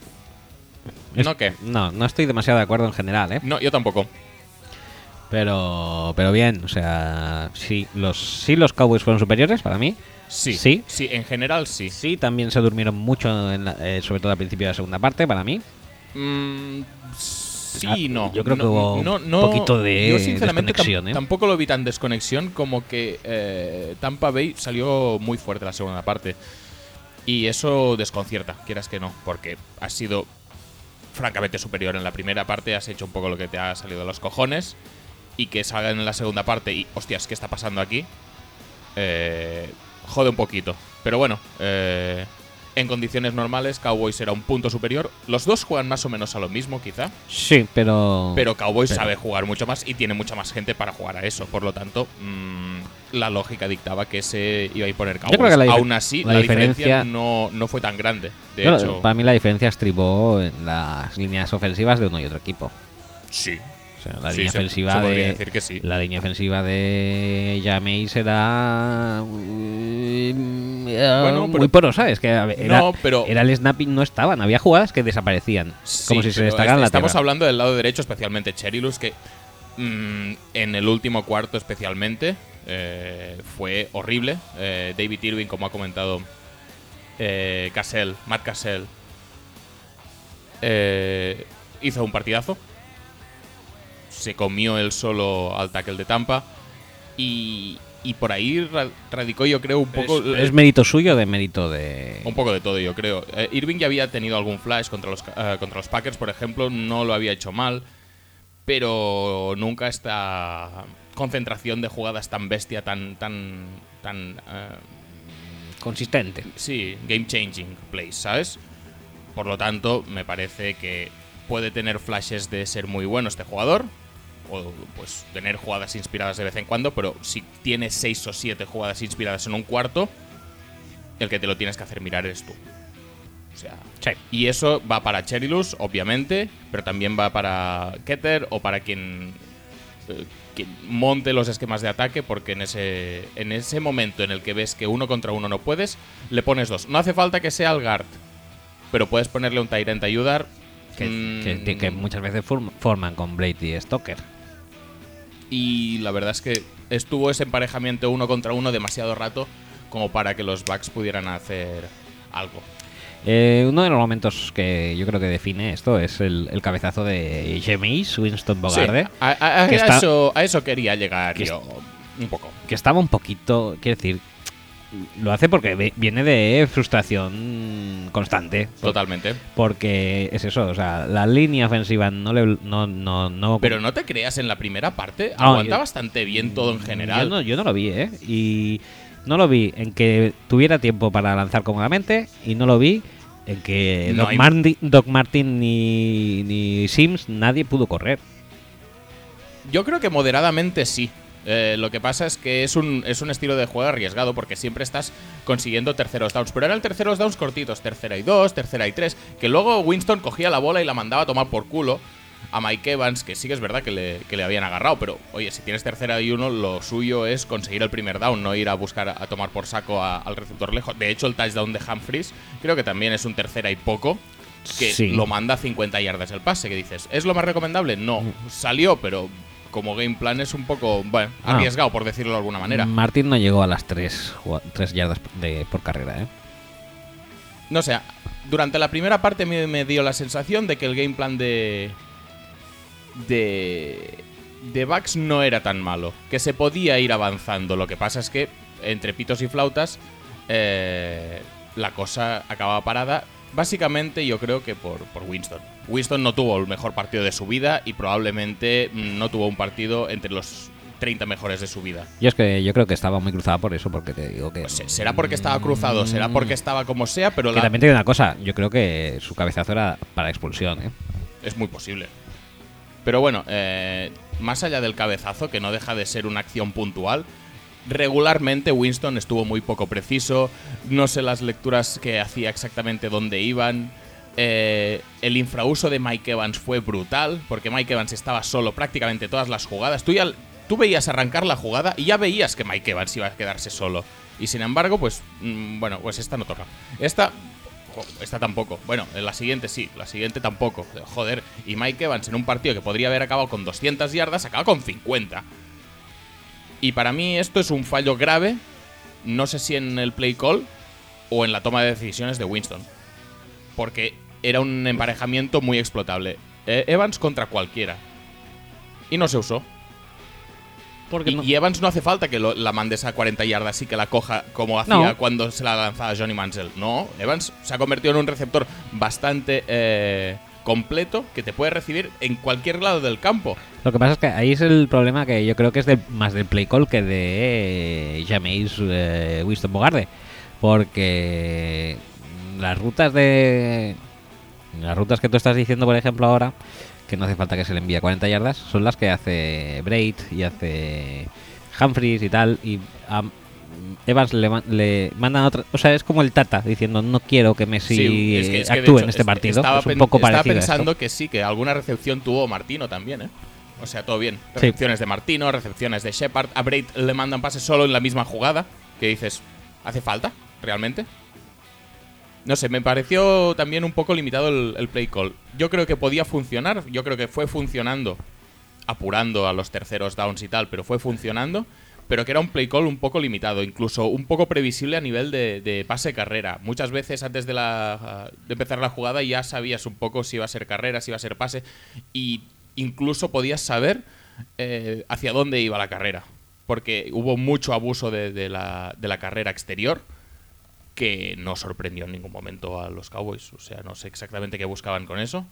¿No qué? No, no estoy demasiado de acuerdo en general, ¿eh? No, yo tampoco. Pero, pero bien, o sea, sí los, sí los Cowboys fueron superiores para mí. Sí. Sí. Sí, en general sí. Sí, también se durmieron mucho, en la- eh, sobre todo al principio de la segunda parte, para mí. Mm, sí, Ah, no. yo creo que No, hubo no, un no, poquito de Yo sinceramente desconexión, ¿eh? tampoco lo vi tan desconexión como que eh, Tampa Bay salió muy fuerte la segunda parte. Y eso desconcierta, quieras que no, porque has sido francamente superior en la primera parte, has hecho un poco lo que te ha salido de los cojones. Y que salgan en la segunda parte y, hostias, ¿qué está pasando aquí? Eh, jode un poquito. Pero bueno, eh, En condiciones normales, Cowboys era un punto superior. Los dos juegan más o menos a lo mismo, quizá. Sí, pero. Pero Cowboys pero- sabe jugar mucho más y tiene mucha más gente para jugar a eso. Por lo tanto, mm, la lógica dictaba que se iba a imponer Cowboys. creo que la Aún así, la la, diferencia, diferencia- no, no fue tan grande. De hecho, para mí la diferencia estribó en las líneas ofensivas de uno y otro equipo. sí. Sea, la Sí, línea ofensiva se de sí. la línea ofensiva de era Bueno, pero- muy porosa, es que era, No, pero- era el snapping no estaban, había jugadas que desaparecían, como si se destacaran est- la Estamos tierra. hablando del lado derecho, especialmente Cherilus, que mm, en el último cuarto especialmente eh, fue horrible. Eh, David Irving, como ha comentado eh, Cassell, Matt Cassell, eh, hizo un partidazo. Se comió él solo al tackle de Tampa. Y, y por ahí ra- radicó, yo creo, un poco. es, es mérito suyo de mérito de Un poco de todo, yo creo. Eh, Irving ya había tenido algún flash contra los, eh, contra los Packers, por ejemplo, no lo había hecho mal, pero nunca esta concentración de jugadas tan bestia, tan, tan, tan, eh, consistente. sí, game changing plays, ¿sabes? Por lo tanto, me parece que puede tener flashes de ser muy bueno este jugador, o pues tener jugadas inspiradas de vez en cuando, pero si tiene seis o siete jugadas inspiradas en un cuarto, el que te lo tienes que hacer mirar eres tú. O sea, Sí. y eso va para Cherilus, obviamente, pero también va para Keter o para quien, eh, quien monte los esquemas de ataque, porque en ese, en ese momento en el que ves que uno contra uno no puedes, le pones dos. No hace falta que sea el guard, pero puedes ponerle un Tyrant a ayudar. Que, Mm, que- que muchas veces form- forman con Brady y Stoker. Y la verdad es que estuvo ese emparejamiento uno contra uno demasiado rato como para que los Bucks pudieran hacer algo. Eh, uno de los momentos que yo creo que define esto es el, el cabezazo de Jameis Winston Bogarde. Sí, a, a- a que está- eso, a eso quería llegar que yo un poco. que estaba un poquito, quiero decir, lo hace porque viene de frustración constante. Totalmente. Porque es eso, o sea, la línea ofensiva no le no no no Pero no te creas, en la primera parte No, aguanta yo- bastante bien todo en general. Yo no, yo no lo vi, ¿eh? Y no lo vi en que tuviera tiempo para lanzar cómodamente y no lo vi en que No Doc, hay- Martin, Doc Martin ni, ni Sims nadie pudo correr. Yo creo que moderadamente sí. Eh, lo que pasa es que es un, es un estilo de juego arriesgado porque siempre estás consiguiendo terceros downs. Pero eran terceros downs cortitos, tercera y dos, tercera y tres. Que luego Winston cogía la bola y la mandaba a tomar por culo a Mike Evans, que sí que es verdad que le, que le habían agarrado. Pero oye, si tienes tercera y uno, lo suyo es conseguir el primer down, no ir a buscar a, tomar por saco a- al receptor lejos. De hecho, el touchdown de Humphries creo que también es un tercera y poco. Que Sí. lo manda a 50 yardas el pase, que dices, ¿es lo más recomendable? No, salió, pero como game plan es un poco, bueno, Ah. arriesgado, por decirlo de alguna manera. Martin no llegó a las 3 yardas de, por carrera, ¿eh? No sé, durante la primera parte me, me dio la sensación de que el game plan de. de. de Bucks no era tan malo, que se podía ir avanzando. Lo que pasa es que, entre pitos y flautas, eh, la cosa acababa parada. Básicamente, yo creo que por, por Winston. Winston no tuvo el mejor partido de su vida y probablemente mm, no tuvo un partido entre los 30 mejores de su vida. Y es que yo creo que estaba muy cruzada por eso, porque te digo que. Pues se- será porque estaba cruzado, será porque estaba como sea, pero que la- también te digo una cosa, yo creo que su cabezazo era para expulsión, ¿eh? Es muy posible. Pero bueno, eh, más allá del cabezazo, que no deja de ser una acción puntual, regularmente Winston estuvo muy poco preciso. No sé las lecturas que hacía exactamente dónde iban. Eh, el infrauso de Mike Evans fue brutal, porque Mike Evans estaba solo prácticamente todas las jugadas. Tú, ya, tú veías arrancar la jugada y ya veías que Mike Evans iba a quedarse solo. Y sin embargo, pues, mm, bueno, pues esta no toca. Esta Esta tampoco. Bueno, en la siguiente sí, la siguiente tampoco. Joder, y Mike Evans en un partido que podría haber acabado con 200 yardas, acaba con 50. Y para mí esto es un fallo grave, no sé si en el play call o en la toma de decisiones de Winston. Porque era un emparejamiento muy explotable. Eh, Evans contra cualquiera. Y no se usó. Porque Y, no- y Evans no hace falta que lo- la mandes a 40 yardas y que la coja como hacía No. cuando se la lanzaba Johnny Mansell. No, Evans se ha convertido en un receptor bastante eh, completo que te puede recibir en cualquier lado del campo. Lo que pasa es que ahí es el problema que yo creo que es del- más del play call que de eh, Jameis eh, Winston Bogarde. Porque las rutas de. Las rutas que tú estás diciendo, por ejemplo, ahora, que no hace falta que se le envíe a 40 yardas, son las que hace Braid y hace Humphries y tal. Y a Evans le, ma- le mandan otra. O sea, es como el Tata diciendo: No quiero que Messi Sí, es que- es que de actúe hecho en este es- partido. Estaba, es un pen- poco estaba esto. pensando que sí, que alguna recepción tuvo Martino también, ¿eh? O sea, todo bien. Recepciones de Martino, recepciones de Shepard. A Braid le mandan pases solo en la misma jugada. Que dices, ¿hace falta? ¿Realmente? No sé, me pareció también un poco limitado el, el play call. Yo creo que podía funcionar. Yo creo que fue funcionando, apurando a los terceros downs y tal, pero fue funcionando. Pero que era un play call un poco limitado, incluso un poco previsible a nivel de, pase carrera. Muchas veces antes de, la, de empezar la jugada ya sabías un poco si iba a ser carrera, si iba a ser pase, y incluso podías saber eh, hacia dónde iba la carrera. Porque hubo mucho abuso de, de la, de la carrera exterior que no sorprendió en ningún momento a los Cowboys. O sea, no sé exactamente qué buscaban con eso.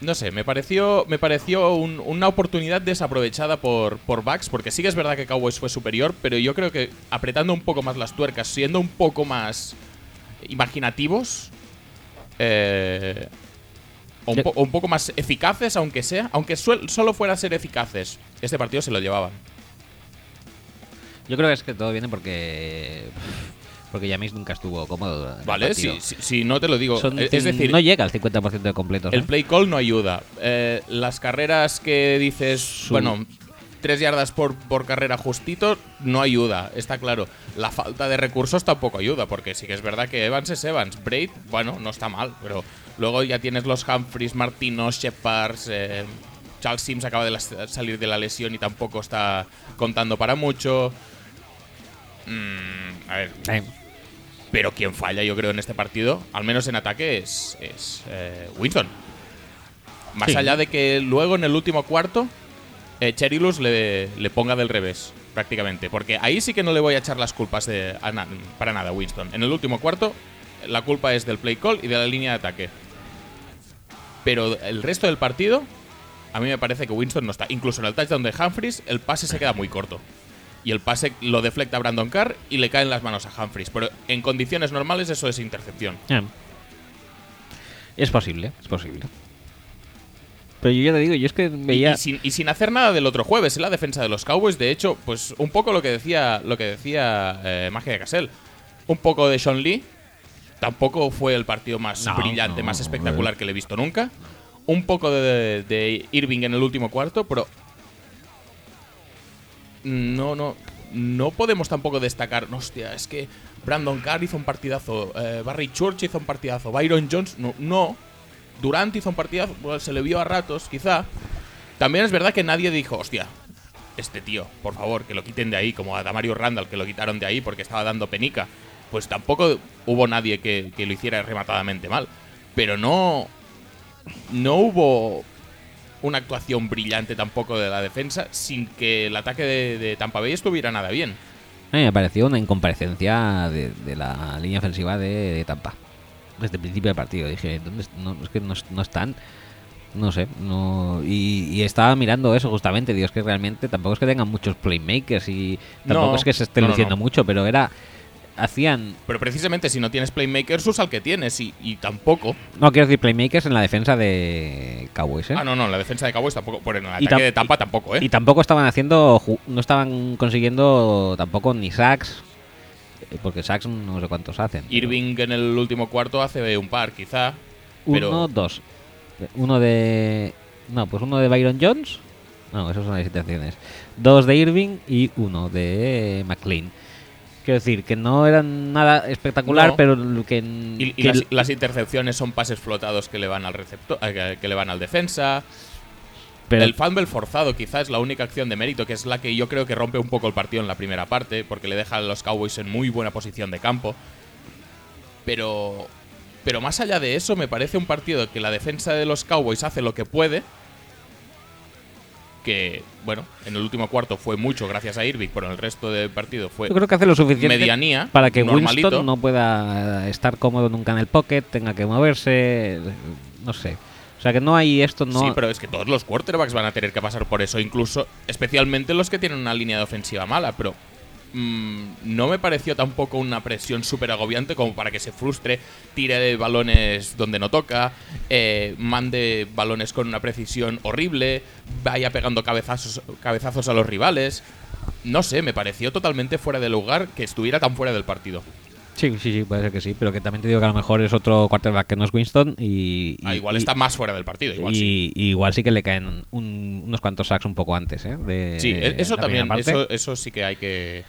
No sé, me pareció, me pareció un- una oportunidad desaprovechada por, por Bucks, porque sí que es verdad que Cowboys fue superior, pero yo creo que apretando un poco más las tuercas, siendo un poco más imaginativos, eh, o, un Yo- po- o un poco más eficaces, aunque sea, aunque suel- solo fuera a ser eficaces, este partido se lo llevaban. Yo creo que es que todo viene porque. Porque Yamis nunca estuvo cómodo. ¿Vale? Si, si- si no te lo digo. Son- es decir, no llega al 50% de completos. El ¿eh? play call no ayuda. Eh, las carreras que dices, bueno, tres yardas por, por carrera justito, no ayuda, está claro. La falta de recursos tampoco ayuda, porque sí que es verdad que Evans es Evans. Braid, bueno, no está mal, pero luego ya tienes los Humphries, Martinos, Shepards. eh, Charles Sims acaba de las- salir de la lesión y tampoco está contando para mucho. Mm, a ver, Eh, pero quien falla, yo creo, en este partido, al menos en ataque, es, es eh, Winston. Más Sí. allá de que luego en el último cuarto, eh, Cherilus le, le ponga del revés, prácticamente. Porque ahí sí que no le voy a echar las culpas de, a na- para nada a Winston. En el último cuarto, la culpa es del play call y de la línea de ataque. Pero el resto del partido, a mí me parece que Winston no está. Incluso en el touchdown de Humphries, el pase se queda muy corto. Y el pase lo deflecta Brandon Carr y le caen las manos a Humphries. Pero en condiciones normales eso es intercepción. eh. Es posible, es posible. Pero yo ya te digo, yo es que veía. y sin, y sin hacer nada del otro jueves en la defensa de los Cowboys, de hecho, pues un poco lo que decía lo que decía eh, Magia de Cassell. Un poco de Sean Lee. Tampoco fue el partido más No, brillante, no, más espectacular que le he visto nunca. Un poco de, de Irving en el último cuarto, pero. No, no. No podemos tampoco destacar. Hostia, es que Brandon Carr hizo un partidazo. eh, Barry Church hizo un partidazo. Byron Jones, no. no. Durant hizo un partidazo. se le vio a ratos, quizá. También es verdad que nadie dijo, hostia, este tío, por favor, que lo quiten de ahí, como a Damario Randall, que lo quitaron de ahí porque estaba dando penica. Pues tampoco hubo nadie que, que lo hiciera rematadamente mal. Pero no. No hubo una actuación brillante tampoco de la defensa sin que el ataque de, de Tampa Bay estuviera nada bien. A mí me pareció una incomparecencia de, de la línea ofensiva de, de Tampa. Desde el principio del partido. Dije, ¿dónde no, es que no, no están. No sé. no y, y estaba mirando eso justamente. Dios, que realmente tampoco es que tengan muchos playmakers y tampoco No, es que se esté no, luciendo no. mucho, pero era. Hacían. Pero precisamente si no tienes playmakers, usa el que tienes y, y tampoco. No quiero decir playmakers en la defensa de Cowboys, ¿eh? Ah, no, no, la defensa de Cowboys tampoco. Por el ataque Y de Tampa tampoco, ¿eh? Y tampoco estaban haciendo. No estaban consiguiendo tampoco ni sacks. eh, Porque sacks no sé cuántos hacen. pero- Irving en el último cuarto hace un par, quizá. Pero Uno, dos. Uno de. No, pues uno de Byron Jones. No, esas son las intenciones. Dos de Irving y uno de McLean. Quiero decir que no eran nada espectacular, No. pero que. Y, las, las intercepciones son pases flotados que le van al receptor, eh, que- que le van al defensa. pero- El fumble forzado quizá es la única acción de mérito, que es la que yo creo que rompe un poco el partido en la primera parte, porque le deja a los Cowboys en muy buena posición de campo. Pero, pero más allá de eso, me parece un partido que la defensa de los Cowboys hace lo que puede. Que, bueno, en el último cuarto fue mucho gracias a Irving, pero en el resto del partido fue Yo creo que hace lo suficiente medianía, para que normalito. Winston no pueda estar cómodo nunca en el pocket, tenga que moverse, no sé. O sea que no hay esto, no. Sí, pero es que todos los quarterbacks van a tener que pasar por eso, incluso especialmente los que tienen una línea de ofensiva mala, pero mm, no me pareció tampoco una presión súper agobiante como para que se frustre, tire balones donde no toca, eh, mande balones con una precisión horrible, vaya pegando cabezazos, cabezazos a los rivales. No sé, me pareció totalmente fuera de lugar que estuviera tan fuera del partido. Sí, sí, sí, puede ser que sí, pero que también te digo que a lo mejor es otro quarterback que no es Winston y... Ah, igual y- está más fuera del partido, igual y, sí. y igual sí que le caen un- unos cuantos sacks un poco antes, ¿eh? De, Sí, e- eso también, eso, eso sí que hay que...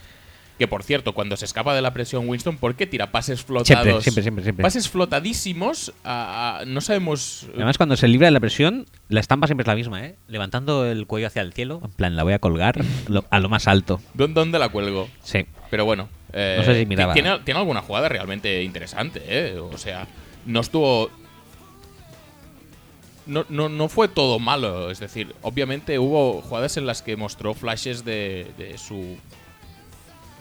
Que por cierto, cuando se escapa de la presión Winston, ¿por qué tira pases flotados? siempre, siempre, siempre. Pases flotadísimos a- a- no sabemos... Además, cuando se libra de la presión, la estampa siempre es la misma, ¿eh? Levantando el cuello hacia el cielo, en plan, la voy a colgar lo- a lo más alto. ¿Dó- ¿Dónde la cuelgo? Sí. Pero bueno. eh, No sé si miraba. Tiene, tiene alguna jugada realmente interesante, ¿eh? O sea, no estuvo. No, no, no fue todo malo. Es decir, obviamente hubo jugadas en las que mostró flashes de, de su.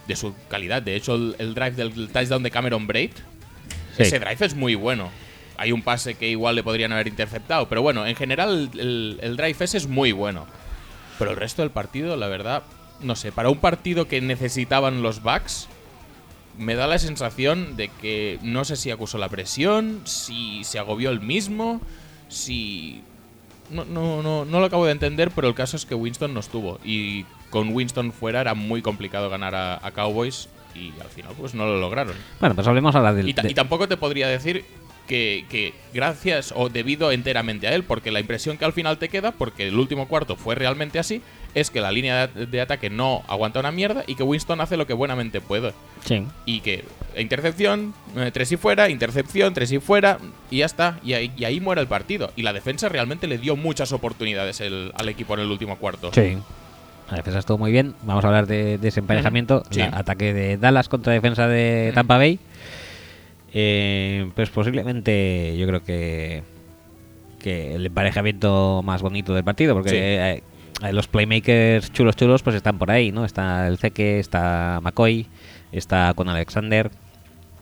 De su calidad. De hecho, el, el drive del touchdown de Cameron Braid. Sí. Ese drive es muy bueno. Hay un pase que igual le podrían haber interceptado. Pero bueno, en general, el, el drive ese es muy bueno. Pero el resto del partido, la verdad, no sé, para un partido que necesitaban los Bucks, me da la sensación de que no sé si acusó la presión, si se agobió el mismo, si... No, no, no, no lo acabo de entender, pero el caso es que Winston no estuvo. Y con Winston fuera era muy complicado ganar a, a Cowboys y al final pues no lo lograron. Bueno, pues hablemos ahora del... Y, ta- de- y tampoco te podría decir que, que gracias o debido enteramente a él, porque la impresión que al final te queda, porque el último cuarto fue realmente así, es que la línea de, de ataque no aguanta una mierda y que Winston hace lo que buenamente puede. Sí. Y que intercepción, eh, tres y fuera, intercepción, tres y fuera, y ya está. Y ahí, y ahí muere el partido. Y la defensa realmente le dio muchas oportunidades el- al equipo en el último cuarto. Sí. La defensa estuvo muy bien. Vamos a hablar de, de ese emparejamiento. Sí. La- ataque de Dallas contra defensa de Tampa Bay. Eh, pues posiblemente yo creo que, que el emparejamiento más bonito del partido, porque Sí. eh, eh, los playmakers chulos chulos pues están por ahí, ¿no? Está el Zeke, está McCoy, está con Alexander,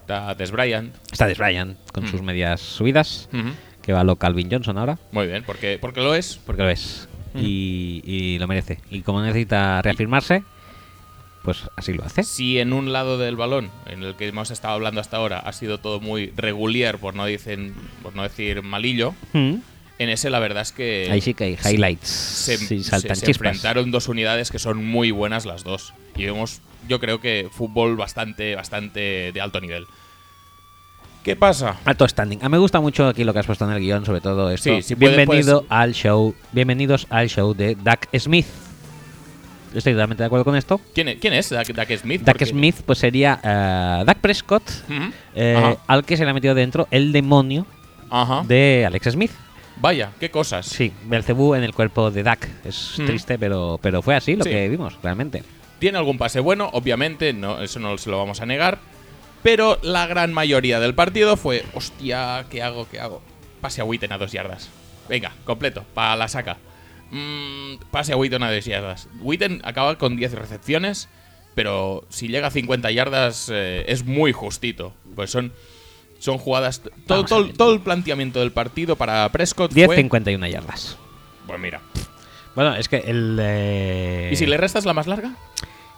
Está Des Bryant. está Des Bryant con Mm. sus medias subidas, Ujú. que va lo Calvin Johnson ahora. Muy bien, porque, porque lo es. porque lo es Mm. y, y lo merece. Y como necesita reafirmarse, pues así lo hace. Si en un lado del balón, en el que hemos estado hablando hasta ahora, ha sido todo muy regular, por no, dicen, por no decir malillo, Mm. en ese la verdad es que Ahí sí que hay highlights. se, sí, se- saltan se chispas. enfrentaron dos unidades que son muy buenas las dos. Y vemos, yo creo que fútbol bastante, bastante de alto nivel. ¿Qué pasa? Alto standing. A mí me gusta mucho aquí lo que has puesto en el guion, sobre todo esto. Sí, si puede, Bienvenido puedes- al show. Bienvenidos al show de Duck Smith. Estoy totalmente de acuerdo con esto. ¿Quién es, quién es Smith? Duck Porque- Smith, pues sería Dak Prescott, eh, al que se le ha metido dentro el demonio Ajá. de Alex Smith. Vaya, qué cosas. Sí, Belcebú en el cuerpo de Dak. Es Mm. triste, pero, pero fue así lo Sí. que vimos, realmente. Tiene algún pase bueno, obviamente, no, eso no se lo vamos a negar. Pero la gran mayoría del partido fue, hostia, ¿qué hago? ¿Qué hago? Pase a Witten a dos yardas. Venga, completo, para la saca. Mm, pase a Witten a dos yardas. Witten acaba con 10 recepciones, pero si llega a 50 yardas eh, es muy justito. Pues son, son jugadas... Todo, todo, todo el planteamiento del partido para Prescott fue... 10-51 yardas. Pues mira. Bueno, es que el. eh, ¿Y si le restas la más larga?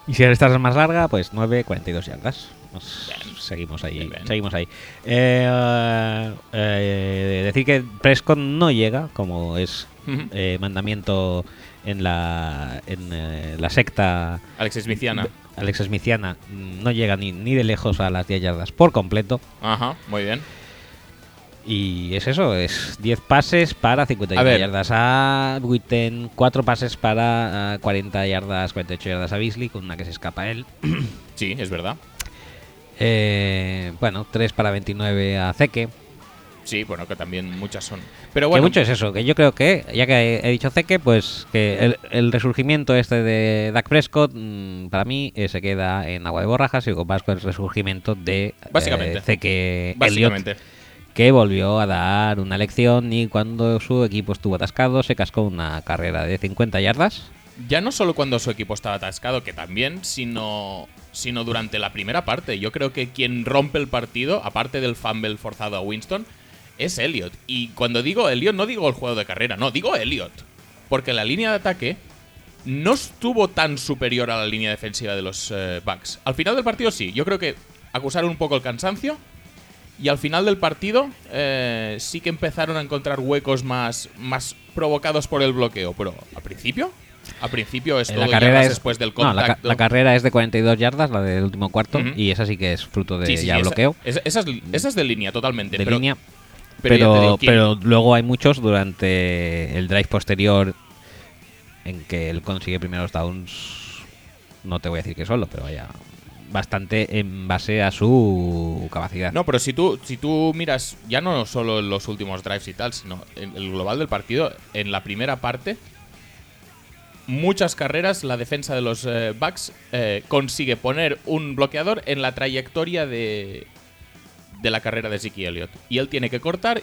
y si esta es más larga, pues 9-42 yardas. Pues seguimos ahí. Seguimos ahí. Eh, eh, decir que Prescott no llega, como es eh, mandamiento en la, en, eh, la secta Alex Smithiana. Alex Smithiana, mm, no llega ni, ni de lejos a las 10 yardas por completo. Ajá, muy bien. Y es eso, es 10 pases para 51 A yardas a Witten, 4 pases para ah, 40 yardas, 48 yardas a Beasley, con una que se escapa él. Sí, es verdad. Eh, bueno, 3 para 29 a Zeke. Sí, bueno, que también muchas son. Pero que bueno, mucho es eso, que yo creo que, ya que he, dicho Zeke, pues que el, el resurgimiento este de Dak Prescott, mm, para mí, eh, se queda en agua de borrajas y con más con el resurgimiento de Básicamente. eh, Zeke Elliott, básicamente. que volvió a dar una lección y cuando su equipo estuvo atascado se cascó una carrera de 50 yardas. Ya no solo cuando su equipo estaba atascado, que también, sino, sino durante la primera parte. Yo creo que quien rompe el partido, aparte del fumble forzado a Winston, es Elliot. Y cuando digo Elliot, no digo el juego de carrera, no, digo Elliot. Porque la línea de ataque no estuvo tan superior a la línea defensiva de los eh, Bucks. Al final del partido sí, yo creo que acusaron un poco el cansancio y al final del partido eh, sí que empezaron a encontrar huecos más, más provocados por el bloqueo, pero al principio, al principio es todo la carrera es, después del no, la, ca- contacto. la carrera es de 42 yardas, la del último cuarto, y esa sí que es fruto de Sí, sí, ya esa- bloqueo, Esa, esa es, esa es de línea totalmente. de pero, línea. pero ya te Pero, digo, ¿quién- pero luego hay muchos durante el drive posterior en que él consigue primeros downs. No te voy a decir que solo, pero vaya. Bastante en base a su capacidad. No, pero si tú, si tú miras, ya no solo en los últimos drives y tal, sino en el global del partido, en la primera parte, muchas carreras la defensa de los eh, Bucks eh, consigue poner un bloqueador en la trayectoria de, de la carrera de Zeke Elliott. Y él tiene que cortar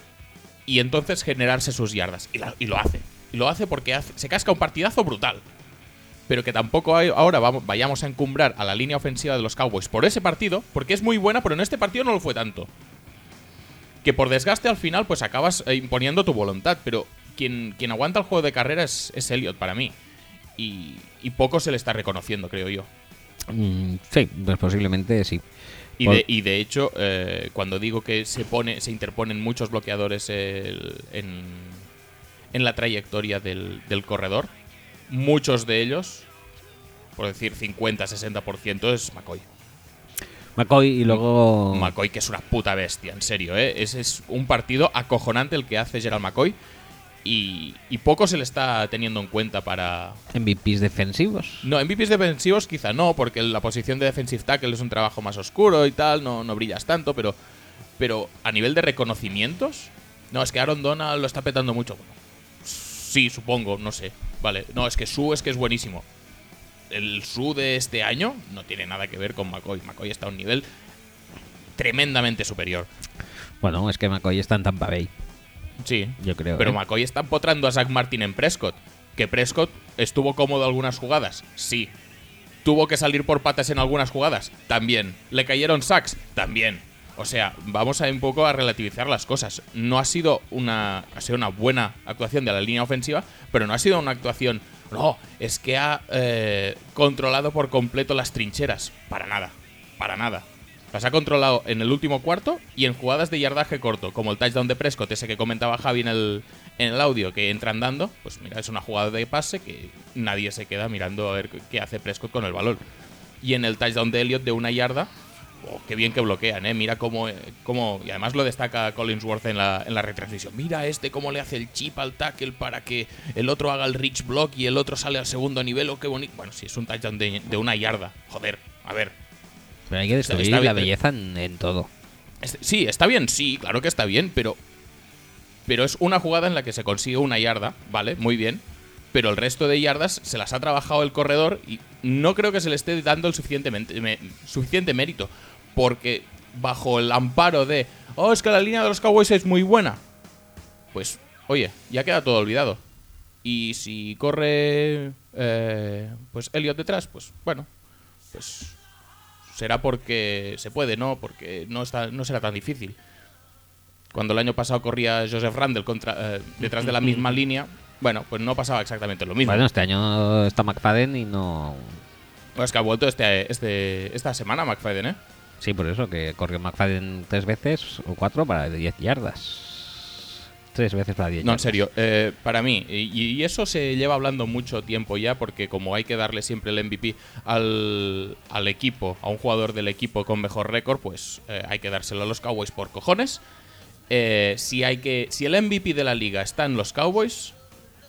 y entonces generarse sus yardas. Y, lo hace. Y lo hace porque se casca un partidazo brutal. Pero que tampoco ahora vayamos a encumbrar a la línea ofensiva de los Cowboys por ese partido, porque es muy buena, pero en este partido no lo fue tanto. Que por desgaste al final, pues acabas eh, imponiendo tu voluntad. Pero quien, quien aguanta el juego de carrera es, es Elliot para mí. Y, y poco se le está reconociendo, creo yo. Mm, sí, pues posiblemente sí. Y Por- de, y de hecho, eh, cuando digo que se pone, se interponen muchos bloqueadores el- en, en la trayectoria del, del corredor, muchos de ellos, por decir 50-60%, es McCoy. McCoy y luego. McCoy, que es una puta bestia, en serio, ¿eh? Ese es un partido acojonante el que hace Gerald McCoy. Y, y poco se le está teniendo en cuenta para, MVPs defensivos. no, en VPs defensivos quizá no, porque la posición de defensive tackle es un trabajo más oscuro y tal, no, no brillas tanto, pero, pero a nivel de reconocimientos, no, es que Aaron Donald lo está petando mucho. Bueno, sí, supongo, no sé. Vale, no, es que Su es que es buenísimo. El Su de este año no tiene nada que ver con McCoy. McCoy está a un nivel tremendamente superior. Bueno, es que McCoy está en Tampa Bay, Sí, yo creo. pero ¿eh? McCoy está empotrando a Zach Martin en Prescott. Que Prescott estuvo cómodo algunas jugadas, sí. Tuvo que salir por patas en algunas jugadas, también. Le cayeron sacks, también. O sea, vamos a un poco a relativizar las cosas. No ha sido una, ha sido una buena actuación de la línea ofensiva, pero no ha sido una actuación. No, es que ha eh, controlado por completo las trincheras. Para nada, para nada. Las ha controlado en el último cuarto y en jugadas de yardaje corto, como el touchdown de Prescott, ese que comentaba Javi en el, en el audio, que entra andando. Pues mira, es una jugada de pase que nadie se queda mirando a ver qué hace Prescott con el balón. Y en el touchdown de Elliott de una yarda, oh, qué bien que bloquean, ¿eh? Mira cómo, eh, cómo- Y además lo destaca Collinsworth en la, en la retransmisión. Mira este cómo le hace el chip al tackle para que el otro haga el reach block y el otro sale al segundo nivel. Oh, qué bonito. Bueno, sí, es un touchdown de, de una yarda. Joder, a ver. Pero hay que destruir está la bien. belleza en, en todo. Este- Sí, está bien, sí, claro que está bien, pero. Pero es una jugada en la que se consigue una yarda, ¿vale? Muy bien. Pero el resto de yardas se las ha trabajado el corredor y no creo que se le esté dando el suficientemente, me- suficiente mérito. Porque bajo el amparo de. Oh, es que la línea de los Cowboys es muy buena. Pues, oye, ya queda todo olvidado. Y si corre. eh, pues Elliot detrás, pues bueno. Pues será porque se puede, ¿no? Porque no, está, no será tan difícil. Cuando el año pasado corría Joseph Randall contra, eh, detrás de la misma línea, bueno, pues no pasaba exactamente lo mismo. Bueno, este año está McFadden y no. Bueno, es que ha vuelto este, este, esta semana McFadden, ¿eh? Sí, por eso, que corrió McFadden tres veces o cuatro para 10 yardas. Tres veces para 10 No, en serio, eh, para mí, y, y eso se lleva hablando mucho tiempo ya, porque como hay que darle siempre el MVP al, al equipo, a un jugador del equipo con mejor récord, pues eh, hay que dárselo a los Cowboys por cojones. Eh, si, hay que, si el MVP de la liga está en los Cowboys,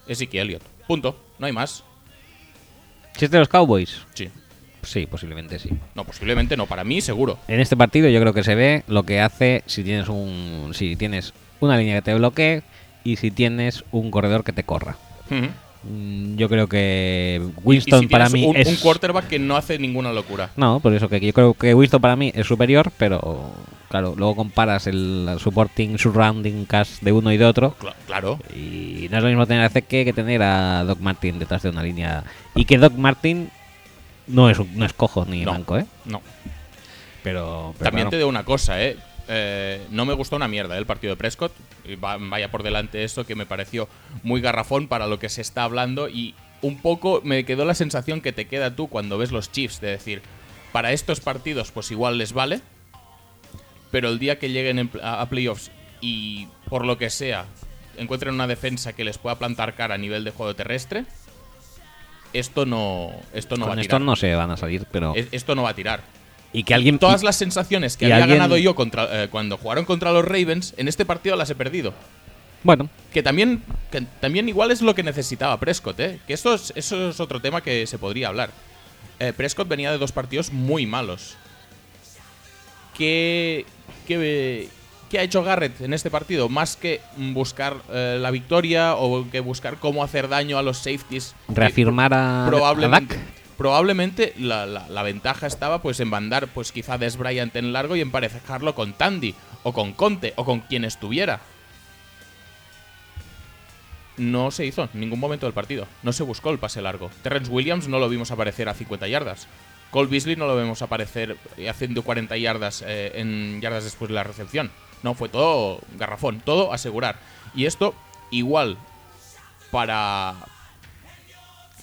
es Ike Elliott. Punto. No hay más. ¿Si es de los Cowboys? Sí. Sí, posiblemente sí. No, posiblemente no. Para mí, seguro. En este partido yo creo que se ve lo que hace si tienes un si tienes una línea que te bloquee y si tienes un corredor que te corra. Mm, Yo creo que Y Winston si para mí un, es un quarterback que no hace ninguna locura. No, por eso que yo creo que Winston para mí es superior, pero claro, luego comparas el supporting surrounding cast de uno y de otro Cla- Claro. y no es lo mismo tener a Zeke que tener a Doc Martin detrás de una línea y que Doc Martin no es no es cojo ni No. manco, ¿eh? No. Pero, pero También claro. te digo una cosa, ¿eh? Eh, no me gustó una mierda ¿eh? el partido de Prescott. Vaya por delante eso que me pareció muy garrafón para lo que se está hablando y un poco me quedó la sensación que te queda tú cuando ves los Chiefs, de decir, para estos partidos pues igual les vale, pero el día que lleguen a, playoffs y por lo que sea encuentren una defensa que les pueda plantar cara a nivel de juego terrestre, esto no, esto no va a esto tirar. no se van a salir, pero. Es- Esto no va a tirar. Y que alguien. Todas las sensaciones que había alguien- ganado yo contra, eh, cuando jugaron contra los Ravens, en este partido las he perdido. Bueno, Que también, que también igual es lo que necesitaba Prescott, ¿eh? Que eso es, eso es otro tema que se podría hablar. Eh, Prescott venía de dos partidos muy malos. ¿Qué, qué, qué ha hecho Garrett en este partido? Más que buscar eh, la victoria o que buscar cómo hacer daño a los safeties. reafirmar a. Probablemente, a Dak. Probablemente la, ventaja estaba pues en mandar pues quizá Des Bryant en largo y emparejarlo con Tandy o con Conte o con quien estuviera. No se hizo en ningún momento del partido. No se buscó el pase largo. Terrence Williams no lo vimos aparecer a 50 yardas. Cole Beasley no lo vemos aparecer eh, haciendo 40 yardas eh, en yardas después de la recepción. No, fue todo garrafón, todo asegurar. Y esto igual para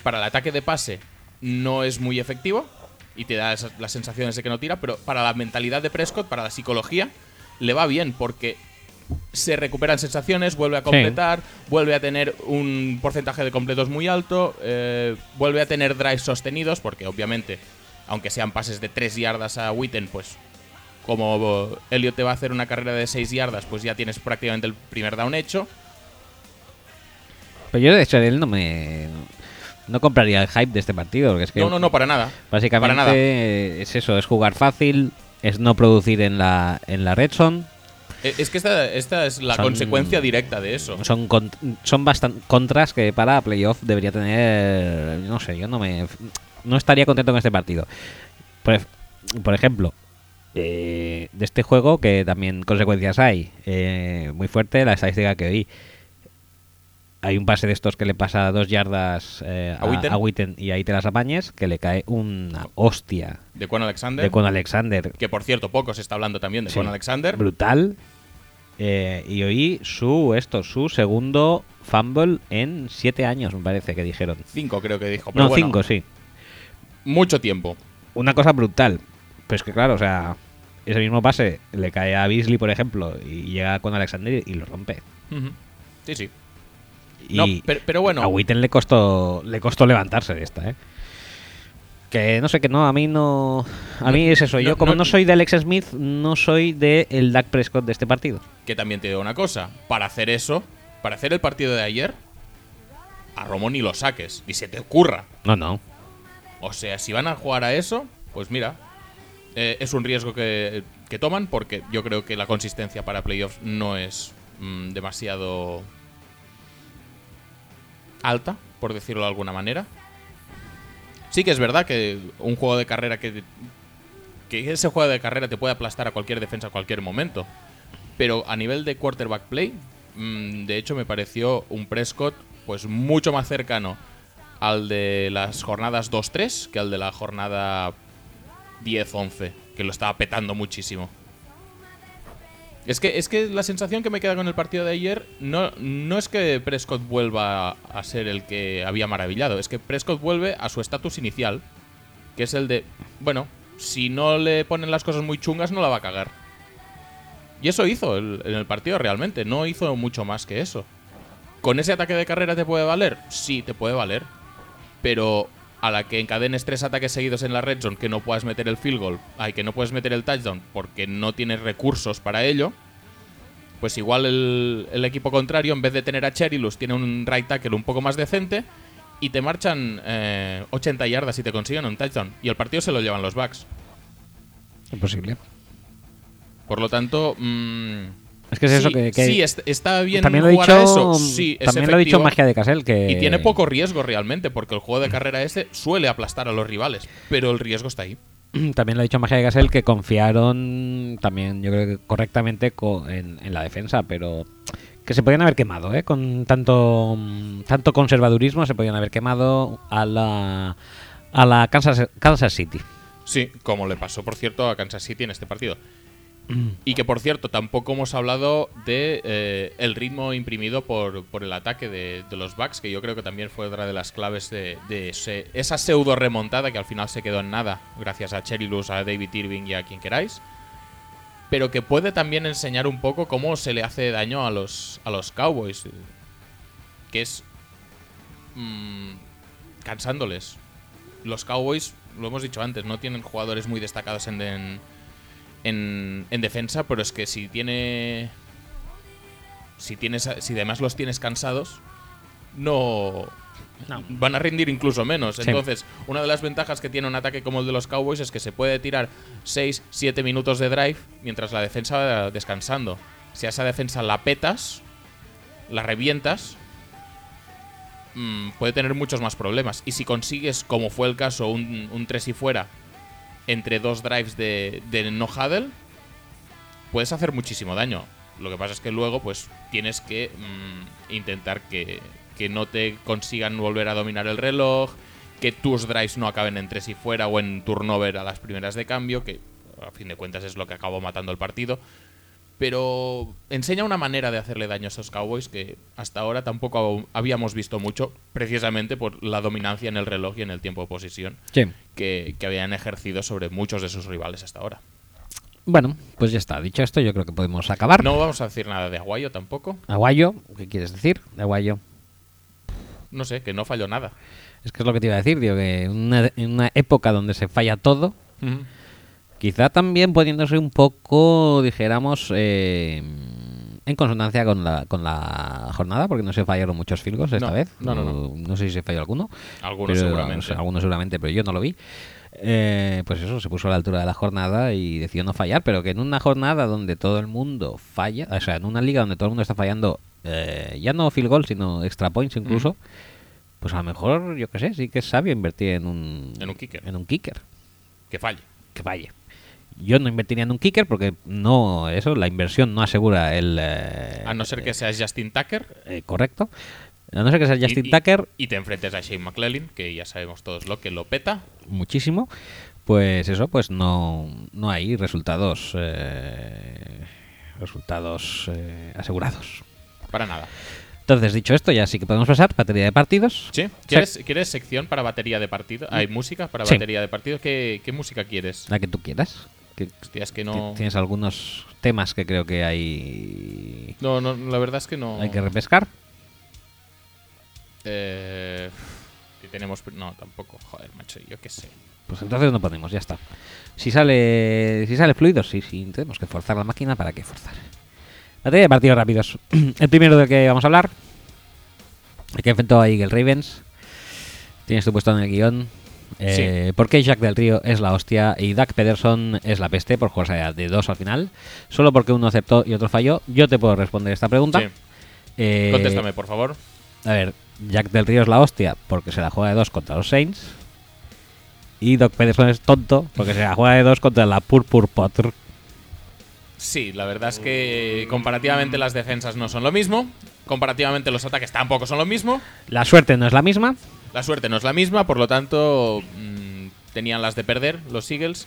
para el ataque de pase no es muy efectivo y te da esas- las sensaciones de que no tira, pero para la mentalidad de Prescott, para la psicología, le va bien porque se recuperan sensaciones, vuelve a completar, vuelve a tener un porcentaje de completos muy alto, eh, vuelve a tener drives sostenidos, porque obviamente, aunque sean pases de 3 yardas a Witten, pues como Elliot te va a hacer una carrera de 6 yardas, pues ya tienes prácticamente el primer down hecho. Pero yo de hecho de él no me. No compraría el hype de este partido, porque es que. No, no, no, para nada. Básicamente Para nada. es eso, es jugar fácil, es no producir en la, en la red zone. Eh, Es que esta, esta es la Son- consecuencia directa de eso. Son, con- son contras que para playoff debería tener. No sé, yo no me. No estaría contento con este partido. Por, por ejemplo, eh, de este juego, que también consecuencias hay. eh, muy fuerte la estadística que oí. Hay un pase de estos que le pasa dos yardas eh, ¿A Witten? a Witten y ahí te las apañes, que le cae una hostia De Quan Alexander. de con Alexander. que por cierto, poco se está hablando también de Sí. Quan Alexander. Brutal. Eh, y oí su esto, su segundo fumble en siete años, me parece que dijeron. Cinco creo que dijo. Pero No, bueno, cinco, sí. Mucho tiempo. Una cosa brutal. Pero es que claro, o sea, ese mismo pase le cae a Beasley, por ejemplo, y llega con Alexander y lo rompe. Sí, sí. Y No, pero, pero bueno, a Witten le costó, le costó levantarse de esta, ¿eh? Que no sé, que no, a mí no... A mí es eso, No, yo como no- no, soy de Alex Smith, no soy de el Dak Prescott de este partido. que también te digo una cosa. Para hacer eso, para hacer el partido de ayer, a Romo ni lo saques, ni se te ocurra. No, no. O sea, si van a jugar a eso, pues mira, eh, es un riesgo que, que toman porque yo creo que la consistencia para playoffs no es mm, demasiado alta, por decirlo de alguna manera. Sí que es verdad que un juego de carrera que, que ese juego de carrera te puede aplastar a cualquier defensa a cualquier momento. Pero a nivel de quarterback play, mm, de hecho me pareció un Prescott pues mucho más cercano al de las jornadas 2-3 que al de la jornada 10-11, que lo estaba petando muchísimo. Es que, es que la sensación que me queda con el partido de ayer no, no es que Prescott vuelva a, ser el que había maravillado, es que Prescott vuelve a su estatus inicial, que es el de, bueno, si no le ponen las cosas muy chungas no la va a cagar. Y eso hizo en el partido realmente, no hizo mucho más que eso. ¿Con ese ataque de carrera te puede valer? Sí, te puede valer. Pero a la que encadenes tres ataques seguidos en la red zone que no puedas meter el field goal, ay, que no puedes meter el touchdown porque no tienes recursos para ello, pues igual el, el equipo contrario, en vez de tener a Cherilus, tiene un right tackle un poco más decente y te marchan eh, 80 yardas y te consiguen un touchdown. Y el partido se lo llevan los Bucks. Imposible. Por lo tanto, mm, Es que es sí, eso que... que sí, est- está bien también lo jugar dicho, eso. Sí, es también lo ha dicho. Magia de Casel que... Y tiene poco riesgo realmente, porque el juego de carrera este suele aplastar a los rivales, pero el riesgo está ahí. También lo ha dicho Magia de Casel que confiaron también, yo creo que correctamente co- en, en la defensa, pero que se podían haber quemado, ¿eh? Con tanto, mm, tanto conservadurismo se podían haber quemado a la, a la Kansas, Kansas City. Sí, como le pasó, por cierto, a Kansas City en este partido. Y que por cierto, tampoco hemos hablado de eh, el ritmo imprimido por, por el ataque de, de los Bucks, que yo creo que también fue otra de las claves de, esa pseudo remontada que al final se quedó en nada, gracias a Cherilus, a David Irving y a quien queráis. Pero que puede también enseñar un poco cómo se le hace daño a los, a los Cowboys. Que es mm, cansándoles. Los Cowboys, lo hemos dicho antes, no tienen jugadores muy destacados en, en- en defensa, pero es que si tiene. Si tienes. Si además los tienes cansados, no. Van a rendir incluso menos. Sí. Entonces, una de las ventajas que tiene un ataque como el de los Cowboys es que se puede tirar 6, 7 minutos de drive mientras la defensa va descansando. Si a esa defensa la petas, la revientas, mm, puede tener muchos más problemas. Y si consigues, como fue el caso, un, un 3 y fuera entre dos drives de, de no huddle, puedes hacer muchísimo daño. Lo que pasa es que luego, pues, tienes que mm, intentar que, que no te consigan volver a dominar el reloj, que tus drives no acaben en tres y fuera o en turnover a las primeras de cambio, que a fin de cuentas es lo que acabó matando el partido. Pero enseña una manera de hacerle daño a esos Cowboys que hasta ahora tampoco habíamos visto mucho, precisamente por la dominancia en el reloj y en el tiempo de posesión Sí. que, que habían ejercido sobre muchos de sus rivales hasta ahora. Bueno, pues ya está. Dicho esto, yo creo que podemos acabar. No vamos a decir nada de Aguayo tampoco. Aguayo, ¿qué quieres decir? de Aguayo. No sé, que no falló nada. Es que es lo que te iba a decir, digo, que en una, en una época donde se falla todo, quizá también pudiéndose un poco, dijéramos, eh, en consonancia con la, con la jornada, porque no se fallaron muchos filgos esta No, vez. no, no, no. No sé si se falló alguno. Algunos pero- seguramente. algunos seguramente, pero yo no lo vi. Eh, pues eso, se puso a la altura de la jornada y decidió no fallar, pero que en una jornada donde todo el mundo falla, o sea, en una liga donde todo el mundo está fallando, eh, ya no field goal, sino extra points incluso, pues a lo mejor, yo qué sé, sí que es sabio invertir en un, En un kicker. En un kicker, Que falle. que falle. Yo no invertiría en un kicker porque no, eso, la inversión no asegura el... eh, A no ser que seas Justin Tucker. eh, correcto. A no ser que sea Justin y- Tucker, Y te enfrentes a Shane McClellan, que ya sabemos todos lo que lo peta. muchísimo, pues eso, pues no, no hay resultados eh, resultados eh, asegurados. Para nada. Entonces, dicho esto, ya sí que podemos pasar batería de partidos. ¿Sí? ¿Quieres, ¿Quieres sección para batería de partido? ¿Hay música para Sí. batería de partido? ¿Qué, qué música quieres? La que tú quieras. Que Hostia, es que no... ti- tienes algunos temas que creo que hay No, no, la verdad es que no... hay que repescar. Eh, que tenemos... No, tampoco. Joder, macho, yo qué sé. Pues entonces no ponemos, ya está. Si sale si sale fluido, sí, sí, tenemos que forzar la máquina, ¿para qué forzar? Batería de partidos rápidos. El primero del que vamos a hablar, el que enfrentó a Eagle Ravens. Tienes tu puesto en el guion. Eh, ¿Por qué Jack del Río es la hostia y Doug Pederson es la peste por jugarse de dos al final? Solo porque uno aceptó y otro falló. Yo te puedo responder esta pregunta. Sí. Eh, Contéstame, por favor. a ver, Jack del Río es la hostia porque se la juega de dos contra los Saints. Y Doc Pederson es tonto porque se la juega de dos contra la Purpur Potter. Sí, la verdad es que comparativamente las defensas no son lo mismo. Comparativamente los ataques tampoco son lo mismo. La suerte no es la misma. La suerte no es la misma, por lo tanto mm, tenían las de perder los Eagles.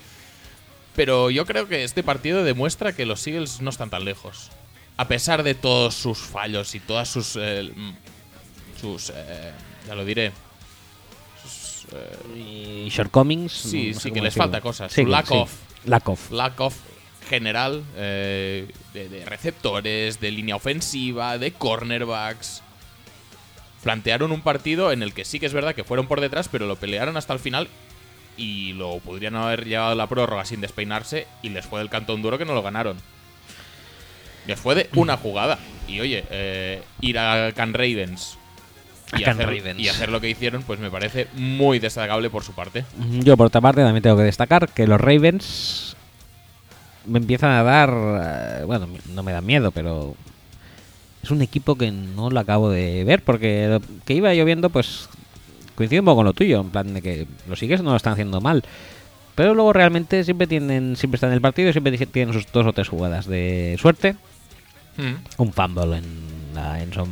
Pero yo creo que este partido demuestra que los Eagles no están tan lejos. A pesar de todos sus fallos y todas sus... eh, mm, sus... eh, ya lo diré. Sus, eh, Y shortcomings. Sí, no sí, que les falta cosas. Sí, Su lack sí. of. Lack of. lack of general eh, de, de receptores, de línea ofensiva, de cornerbacks. Plantearon un partido en el que sí que es verdad que fueron por detrás, pero lo pelearon hasta el final y lo podrían haber llevado a la prórroga sin despeinarse y les fue del cantón duro que no lo ganaron. Les fue de una jugada. Y oye, eh, ir a Can Ravens A y Can hacer, Ravens. y hacer lo que hicieron, pues me parece muy destacable por su parte. Yo, por otra parte, también tengo que destacar que los Ravens me empiezan a dar. eh, bueno, no me dan miedo, pero. Es un equipo que no lo acabo de ver porque lo que iba yo viendo, pues. Coincide un poco con lo tuyo, en plan de que los Eagles no lo están haciendo mal. Pero luego realmente siempre tienen siempre están en el partido siempre tienen sus dos o tres jugadas de suerte. Mm. un fumble en la en zone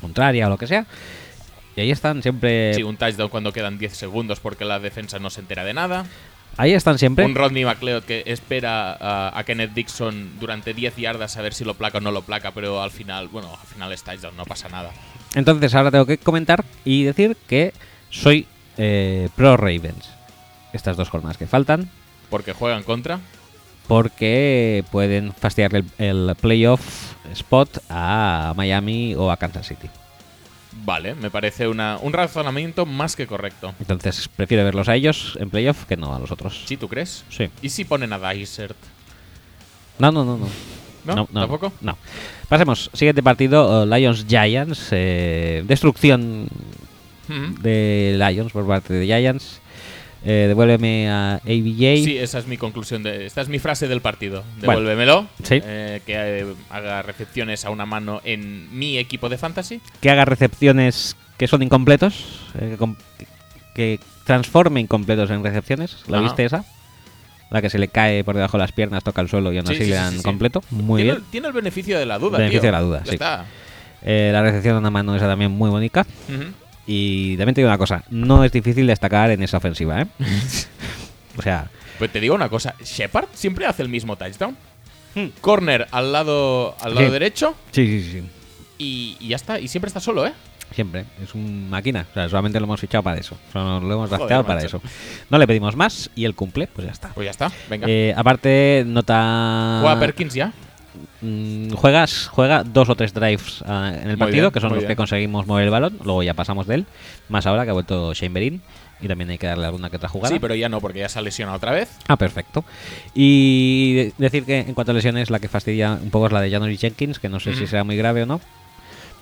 contraria o lo que sea. Y ahí están siempre. Sí, un touchdown cuando quedan 10 segundos porque la defensa no se entera de nada. Ahí están siempre. Un Rodney McLeod que espera a, a Kenneth Dixon durante 10 yardas a ver si lo placa o no lo placa, pero al final, bueno, al final es touchdown, no pasa nada. Entonces ahora tengo que comentar y decir que soy eh, pro Ravens. Estas dos jornadas que faltan. Porque juegan contra. Porque pueden fastidiarle el, el playoff spot a Miami o a Kansas City. Vale, me parece una, un razonamiento más que correcto. Entonces prefiero verlos a ellos en playoff que no a los otros. ¿Sí, tú crees? Sí. ¿Y si ponen a Dysert? No, no, no, no. ¿No? ¿Tampoco? No. Pasemos. Siguiente partido, eh, Lions Giants. eh, destrucción de Lions por parte de Giants. Eh, devuélveme a ABJ. Sí, esa es mi conclusión. De, esta es mi frase del partido. Devuélvemelo. Sí. eh, que eh, haga recepciones a una mano en mi equipo de fantasy. Que haga recepciones que son incompletos. eh, que, com- que transforme incompletos en recepciones. ¿La viste esa? La que se le cae por debajo de las piernas, toca el suelo y aún Sí, así sí, le dan completo. Muy tiene, bien. tiene el beneficio de la duda. Beneficio tío. de la duda, Ya sí. está. Eh, la recepción a una mano esa también muy bonita. Ujú. Y también te digo una cosa, no es difícil destacar en esa ofensiva, ¿eh? o sea, Pues te digo una cosa, Shepard siempre hace el mismo touchdown. Corner al lado, al lado Hmm. Sí. derecho sí, sí, sí, y, y ya está. Y siempre está solo, ¿eh? siempre. Es un máquina. O sea, solamente lo hemos fichado para eso. Solo lo hemos drafteado para eso. No le pedimos más y él cumple, pues ya está. Pues ya está, venga. Eh, aparte, nota... ¿Juega Perkins ya? Mm, juegas, juega dos o tres drives ah, en el Muy partido, bien, que son los que conseguimos mover el balón. Luego ya pasamos de él. Más ahora que ha vuelto Shane Berin. Y también hay que darle alguna que otra jugada. Sí, pero ya no, porque ya se ha lesionado otra vez. Ah, perfecto. Y de- decir que en cuanto a lesiones, la que fastidia un poco es la de Janory Jenkins, que no sé si será muy grave o no.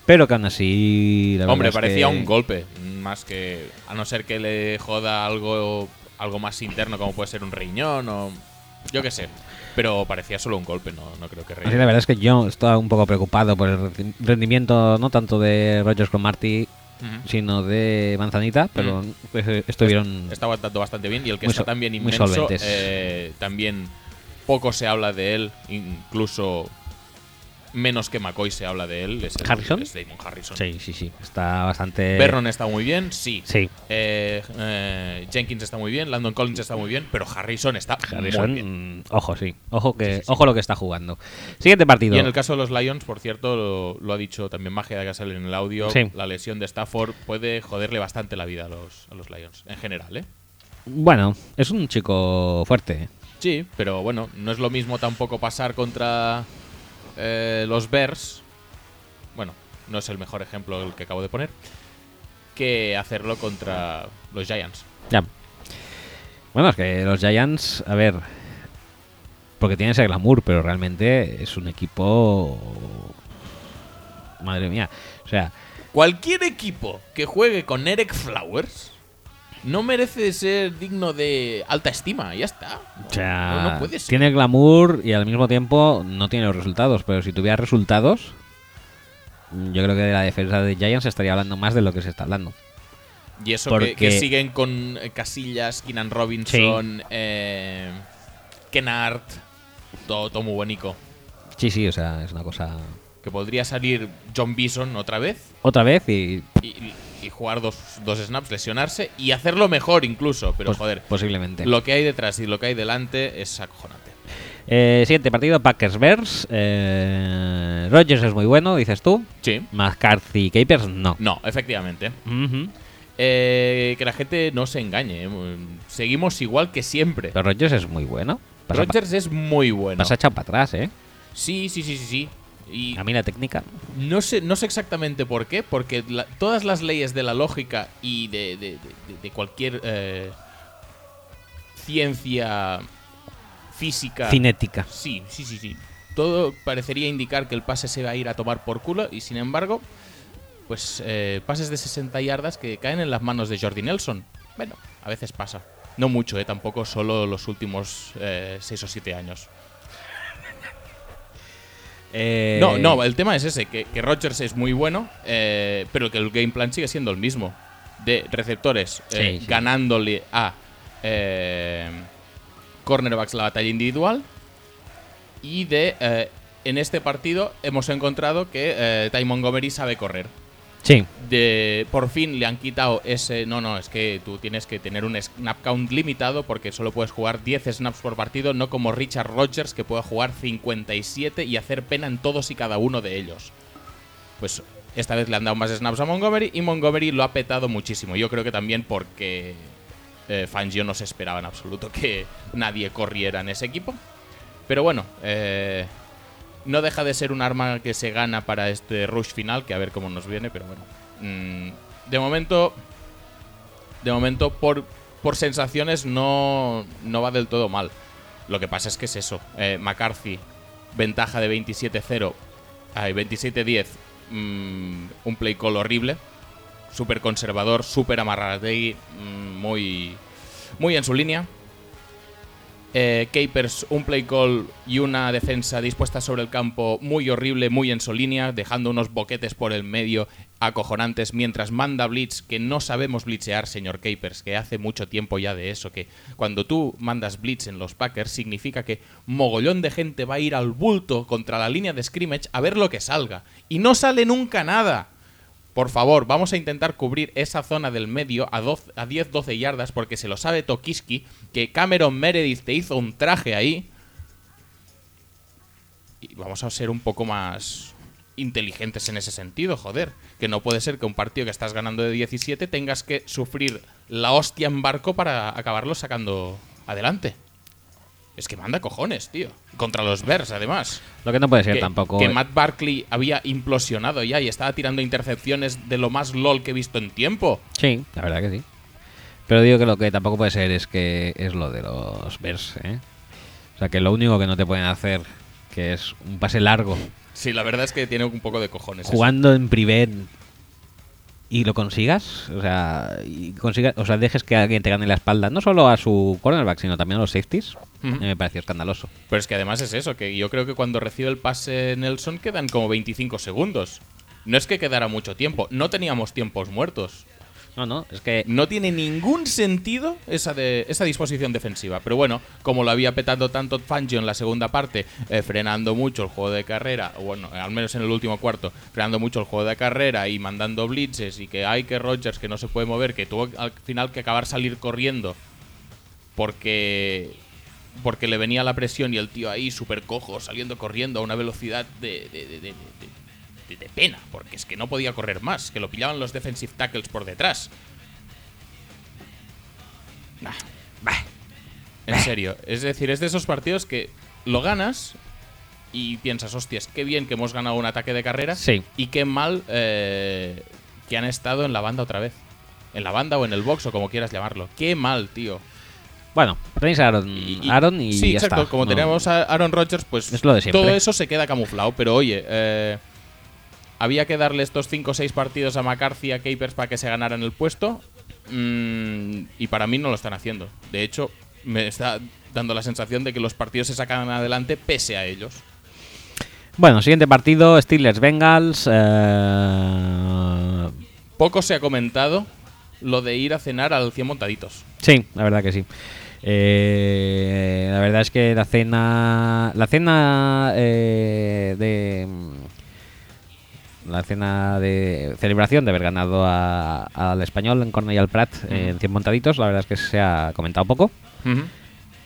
Pero que aún así. la Hombre, parecía que- un golpe. Más que. A no ser que le joda algo, algo más interno, como puede ser un riñón o. Yo qué sé. Pero parecía solo un golpe, no, no creo que Así la verdad es que yo estaba un poco preocupado por el rendi- rendimiento, no tanto de Rogers con Marty, sino de Manzanita, pero pues, eh, estuvieron. Está aguantando bastante bien y el que está también muy inmenso, eh, también poco se habla de él, incluso menos que McCoy se habla de él. Es el- ¿Harrison? es Damon Harrison. Sí, sí, sí. Está bastante. Vernon está muy bien, sí. Sí. Eh, eh, Jenkins está muy bien, Landon Collins está muy bien, pero Harrison está Harrison, muy bien. mm, ojo, sí. Ojo que, Sí, sí, sí. ojo lo que está jugando. Siguiente partido. Y en el caso de los Lions, por cierto, lo, lo ha dicho también Magia de Gasol en el audio, Sí. la lesión de Stafford puede joderle bastante la vida a los, a los Lions, en general, ¿eh? Bueno, es un chico fuerte. Sí, pero bueno, no es lo mismo tampoco pasar contra eh, los Bears. Bueno, no es el mejor ejemplo el que acabo de poner. Que hacerlo contra los Giants. Ya. Bueno, es que los Giants, a ver, porque tiene ese glamour, pero realmente es un equipo... Madre mía. O sea, Cualquier equipo que juegue con Eric Flowers no merece ser digno de alta estima. Ya está. No, o sea no, no puede ser. tiene glamour y al mismo tiempo no tiene los resultados. Pero si tuviera resultados, yo creo que de la defensa de Giants se estaría hablando más de lo que se está hablando. Y eso Porque- que, que siguen con eh, Casillas, Keenan Robinson, eh, Kennard, todo, todo muy bonito. Sí, sí, o sea, es una cosa... Que podría salir John Bison otra vez Otra vez y... y, y jugar dos, dos snaps, lesionarse y hacerlo mejor incluso. Pero pos- joder, Posiblemente. lo que hay detrás y lo que hay delante es acojonante. Eh, siguiente partido, Packers-Bears. Eh, Rogers es muy bueno, dices tú. Sí. McCarthy Capers, no. No, efectivamente. Eh, que la gente no se engañe. eh, Seguimos igual que siempre. Pero Rogers es muy bueno. Pasa, pa- Rodgers es muy bueno. pasa echado para atrás, ¿eh? Sí, sí, sí, sí, sí. Y A mí la técnica. no sé, no sé exactamente por qué, porque la- todas las leyes de la lógica y de, de- de- de cualquier eh, ciencia física. Cinética. Sí, sí, sí, sí. Todo parecería indicar que el pase se va a ir a tomar por culo y sin embargo, pues eh, pases de 60 yardas que caen en las manos de Jordi Nelson. Bueno, a veces pasa. No mucho, eh, tampoco solo los últimos 6 o 7 años. Eh, No, no, el tema es ese, que, que Rodgers es muy bueno, eh, pero que el game plan sigue siendo el mismo. De receptores eh, Sí, sí. ganándole a eh, cornerbacks la batalla individual. Y de, en este partido hemos encontrado que Ty Montgomery sabe correr. Sí, de por fin le han quitado ese no no es que tú tienes que tener un snap count limitado porque solo puedes jugar 10 snaps por partido no como Richard Rogers que puede jugar 57 y hacer pena en todos y cada uno de ellos. Pues esta vez le han dado más snaps a Montgomery y Montgomery lo ha petado muchísimo. Yo creo que también porque eh, Fangio no se esperaba en absoluto que nadie corriera en ese equipo. Pero bueno eh, no deja de ser un arma que se gana para este rush final, que a ver cómo nos viene, pero bueno. Mm, de momento, de momento por, por sensaciones no, no va del todo mal. Lo que pasa es que es eso. Eh, McCarthy, ventaja de 27-0, ay, 27-10, mm, un play call horrible, súper conservador, súper amarradegui, mm, muy, muy en su línea. Eh, Capers, un play call y una defensa dispuesta sobre el campo muy horrible, muy en su línea, dejando unos boquetes por el medio acojonantes mientras manda blitz, que no sabemos blitzear, señor Capers, que hace mucho tiempo ya de eso, que cuando tú mandas blitz en los Packers significa que mogollón de gente va a ir al bulto contra la línea de scrimmage a ver lo que salga. Y no sale nunca nada. Por favor, vamos a intentar cubrir esa zona del medio a, 12 a 10-12 yardas porque se lo sabe Tokiski que Cameron Meredith te hizo un traje ahí. Y vamos a ser un poco más inteligentes en ese sentido, joder. Que no puede ser que un partido que estás ganando de 17 tengas que sufrir la hostia en barco para acabarlo sacando adelante. Es que manda cojones, tío. Contra los Bears, además. lo que no puede ser Que, tampoco. que Matt Barkley había implosionado ya y estaba tirando intercepciones de lo más LOL que he visto en tiempo. Sí, la verdad que sí. Pero digo que lo que tampoco puede ser es que es lo de los Bears, ¿eh? O sea, que lo único que no te pueden hacer, que es un pase largo, Sí, la verdad es que tiene un poco de cojones. eso. jugando en privé y lo consigas, o sea, y consigas, o sea, dejes que alguien te gane la espalda, no solo a su cornerback, sino también a los safeties, me pareció escandaloso. Pero es que además es eso, que yo creo que cuando recibe el pase Nelson quedan como 25 segundos. No es que quedara mucho tiempo, no teníamos tiempos muertos. No, no, es que No tiene ningún sentido esa, de, esa disposición defensiva. Pero bueno, como lo había petado tanto Fangio en la segunda parte, eh, frenando mucho el juego de carrera, o bueno, al menos en el último cuarto, frenando mucho el juego de carrera y mandando blitzes y que hay que Rogers que no se puede mover, que tuvo al final que acabar salir corriendo porque porque le venía la presión y el tío ahí súper cojo, saliendo corriendo a una velocidad de, de, de- de- de- pena, porque es que no podía correr más, que lo pillaban los defensive tackles por detrás. Nah, bah. En serio, es decir, es de esos partidos que lo ganas y piensas, hostias, qué bien que hemos ganado un ataque de carrera Sí. y qué mal eh, que han estado en la banda otra vez. En la banda o en el box o como quieras llamarlo. Qué mal, tío. bueno, tenéis a Aaron y, Aaron y sí, ya exacto. está. Como No- tenemos a Aaron Rodgers, pues Es lo de siempre. todo eso se queda camuflado. Pero oye, eh, había que darle estos 5 o 6 partidos a McCarthy y a Capers para que se ganaran el puesto. Mm, y para mí no lo están haciendo. De hecho, me está dando la sensación de que los partidos se sacan adelante pese a ellos. Bueno, siguiente partido, Steelers Bengals. eh, Poco se ha comentado lo de ir a cenar al 100 montaditos. Sí, la verdad que sí. Eh, la verdad es que la cena. La cena eh, de. La cena de celebración de haber ganado a- al español en Cornell y al Prat en 100 montaditos, la verdad es que se ha comentado poco.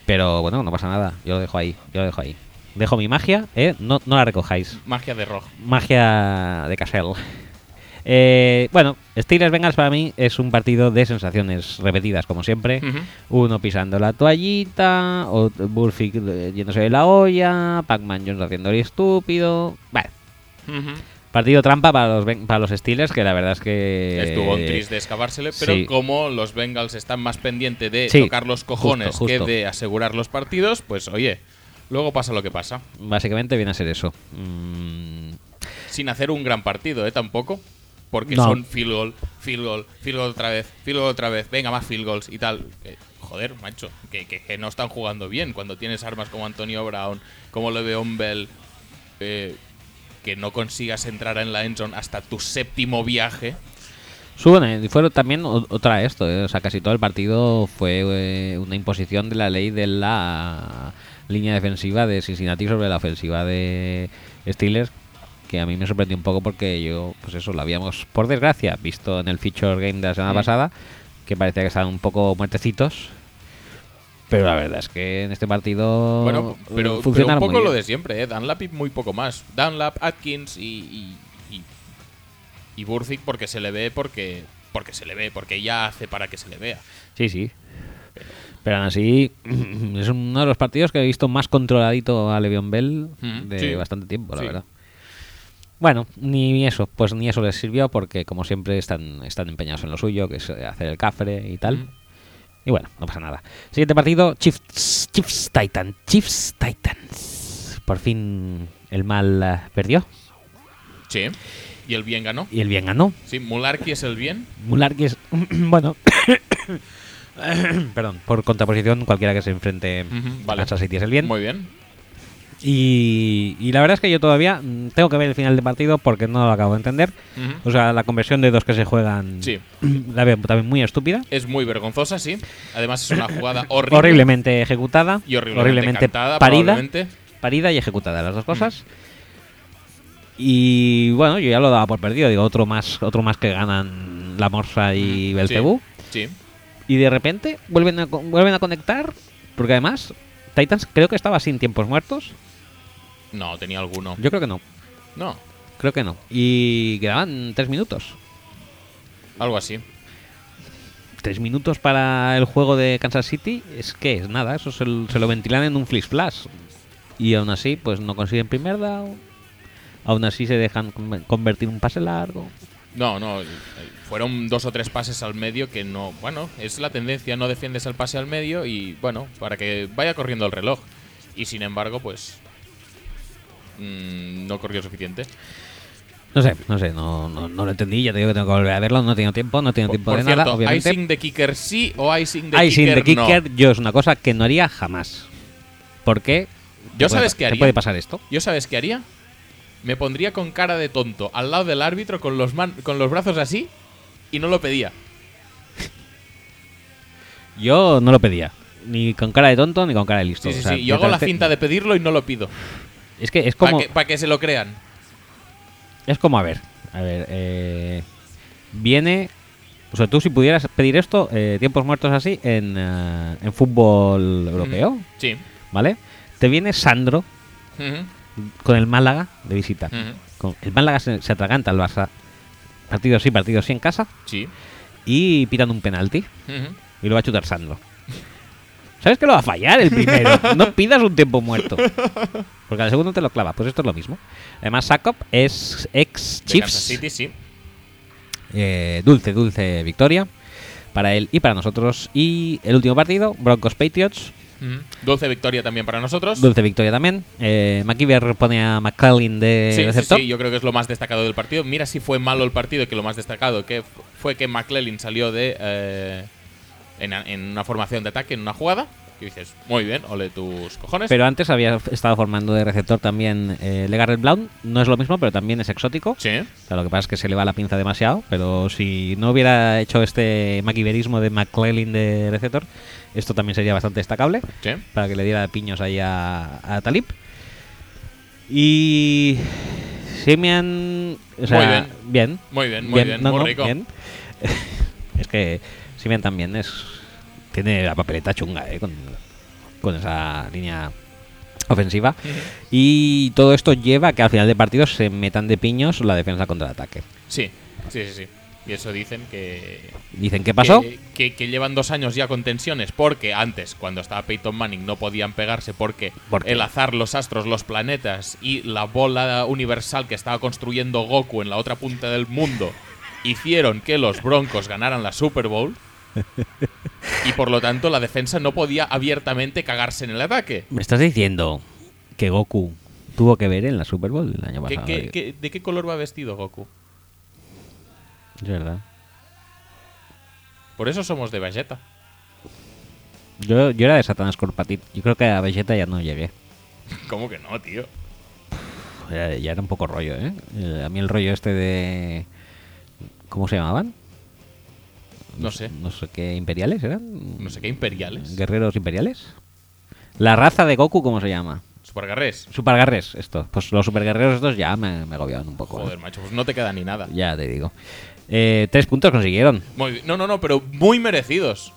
Pero bueno, no pasa nada. Yo lo dejo ahí. Yo lo dejo ahí. Dejo mi magia, ¿eh? No, no la recojáis. Magia de rojo. Magia de Castle. Eh, bueno, Steelers Bengals para mí es un partido de sensaciones repetidas, como siempre. Uno pisando la toallita, o Burfick eh, yéndose de la olla, Pac-Man Jones haciendo el estúpido. Vale. Partido trampa para los, para los Steelers, que la verdad es que. Estuvo un tris de excavársele, pero sí. como los Bengals están más pendientes de Sí, tocar los cojones justo, justo. que de asegurar los partidos, pues oye, luego pasa lo que pasa. Básicamente viene a ser eso. Mm, Sin hacer un gran partido, ¿eh? Tampoco. Porque No. son field goal, field goal, field goal otra vez, field goal otra vez, venga, más field goals y tal. Que, joder, macho, que, que- que no están jugando bien cuando tienes armas como Antonio Brown, como Le'Veon Bell, eh, que no consigas entrar en la endzone hasta tu séptimo viaje. Suben, eh, fue también otra esto, eh, o sea, casi todo el partido fue eh, una imposición de la ley de la línea defensiva de Cincinnati sobre la ofensiva de Steelers, que a mí me sorprendió un poco porque yo, pues eso, lo habíamos, por desgracia, visto en el feature game de la semana Mm. pasada, que parecía que estaban un poco muertecitos. Pero la verdad es que en este partido Bueno, pero, pero un poco lo de siempre, ¿eh? Dunlap y muy poco más. Dunlap, Atkins y. y, y, y Burzik porque se le ve, porque, porque se le ve, porque ella hace para que se le vea. Sí, sí. Pero aún así, es uno de los partidos que he visto más controladito a Le'Veon Bell Mm, de sí. bastante tiempo, la Sí. verdad. Bueno, ni eso, pues ni eso les sirvió porque como siempre están, están empeñados en lo suyo, que es hacer el cafre y tal. Mm. Y bueno, no pasa nada. Siguiente partido, Chiefs, Chiefs Titan, Chiefs Titans. Por fin el mal eh, perdió Sí. Y el bien ganó. y el bien ganó. Sí, Mularki es el bien. Mularki es, bueno, perdón, por contraposición cualquiera que se enfrente Ujú, a vale. Kansas City es el bien. Muy bien. Y, y la verdad es que yo todavía mm, tengo que ver el final del partido porque no lo acabo de entender. O sea, la conversión de dos que se juegan Sí. la veo también muy estúpida. Es muy vergonzosa, sí. Además es una jugada horrible. Horriblemente ejecutada. Y horriblemente, cantada, parida. Parida y ejecutada, las dos cosas. Y bueno, yo ya lo daba por perdido. Digo, otro más, otro más que ganan la Morsa y Belcebú. Sí. Y de repente vuelven a, vuelven a conectar. Porque además, Titans creo que estaba sin tiempos muertos. No, tenía alguno. Yo creo que no. No, Creo que no. Y quedaban tres minutos. algo así. Tres minutos para el juego de Kansas City es que es nada, eso se, se lo ventilan en un flash flash. Y aún así, pues no consiguen primer down. Aún así se dejan con- convertir un pase largo. No, no. Fueron dos o tres pases al medio que no. Bueno, es la tendencia, no defiendes el pase al medio y bueno, para que vaya corriendo el reloj. Y sin embargo, pues. mm, no corrió suficiente. No sé, no sé, no, no, no lo entendí. Ya te digo que tengo que volver a verlo. No he tenido tiempo, no he tenido tiempo por de cierto, nada, obviamente. icing de kicker sí o icing de Icing kicker, de no. kicker, yo es una cosa que no haría jamás. ¿Por qué? Yo puede sabes qué te haría. puede pasar esto? ¿Yo sabes qué haría? Me pondría con cara de tonto al lado del árbitro con los, man- con los brazos así y no lo pedía. Yo no lo pedía. Ni con cara de tonto ni con cara de listo. Sí, sí, O sea, sí. Yo hago la finta de pedirlo y no lo pido. Es que es Para como. que, pa' que se lo crean. Es como, a ver, a ver, eh, viene, o sea, tú si pudieras pedir esto, eh, tiempos muertos así, en, eh, en fútbol europeo, Mm, Sí. ¿vale? Te viene Sandro Ujú, con el Málaga de visita. Con- el Málaga se, se atraganta al Barça, partido sí, partido sí en casa, Sí. y pitan un penalti, y lo va a chutar Sandro. ¿Sabes que lo va a fallar el primero? no pidas un tiempo muerto. Porque al segundo te lo clava. Pues esto es lo mismo. Además, Sakop es ex Chiefs. City, sí. Eh, dulce, dulce victoria para él y para nosotros. Y el último partido, Broncos Patriots. Ujú. Dulce victoria también para nosotros. Dulce victoria también. Eh, McKeever pone a McClellan de Sí, receptor. sí, yo creo que es lo más destacado del partido. Mira si fue malo el partido, que lo más destacado que fu- fue que McClellan salió de eh, en, en una formación de ataque, en una jugada. Que dices, muy bien, ole tus cojones. Pero antes había estado formando de receptor también eh, Legarrette Blount. No es lo mismo, pero también es exótico. sí, O sea, lo que pasa es que se le va la pinza demasiado. Pero si no hubiera hecho este McKeeverismo de McClellan de receptor, esto también sería bastante destacable. sí. para que le diera piños ahí a, a Talib. Y Simian, o sea, Muy bien. bien, Muy bien, muy bien, no, muy no, rico. bien. es que Simian también es tiene la papeleta chunga, eh, con, con esa línea ofensiva. Y todo esto lleva a que al final de partido se metan de piños la defensa contra el ataque. Sí, sí, sí, sí. Y eso dicen que. Dicen, ¿qué pasó? Que, que- que llevan dos años ya con tensiones porque antes, cuando estaba Peyton Manning, no podían pegarse porque ¿Por el azar, los astros, los planetas y la bola universal que estaba construyendo Goku en la otra punta del mundo hicieron que los Broncos ganaran la Super Bowl. y por lo tanto la defensa no podía abiertamente cagarse en el ataque. ¿Me estás diciendo que Goku tuvo que ver en la Super Bowl el año ¿Qué- pasado? qué- qué- de qué color va vestido Goku? Es verdad. Por eso somos de Vegeta. Yo, yo era de Satanás Corpatit. Yo creo que a Vegeta ya no llegué. ¿Cómo que no, tío? Ya, ya era un poco rollo, ¿eh? Eh, A mí el rollo este de... ¿Cómo se llamaban? No sé. No sé qué imperiales eran. No sé qué imperiales. Guerreros imperiales. La raza de Goku, ¿cómo se llama? Supergarres. Supergarres, esto. Pues los superguerreros estos ya me, me agobiaban un poco. ¿eh? Joder, macho, pues no te queda ni nada. Ya te digo. Eh, tres puntos consiguieron. Muy. No, no, no, pero muy merecidos.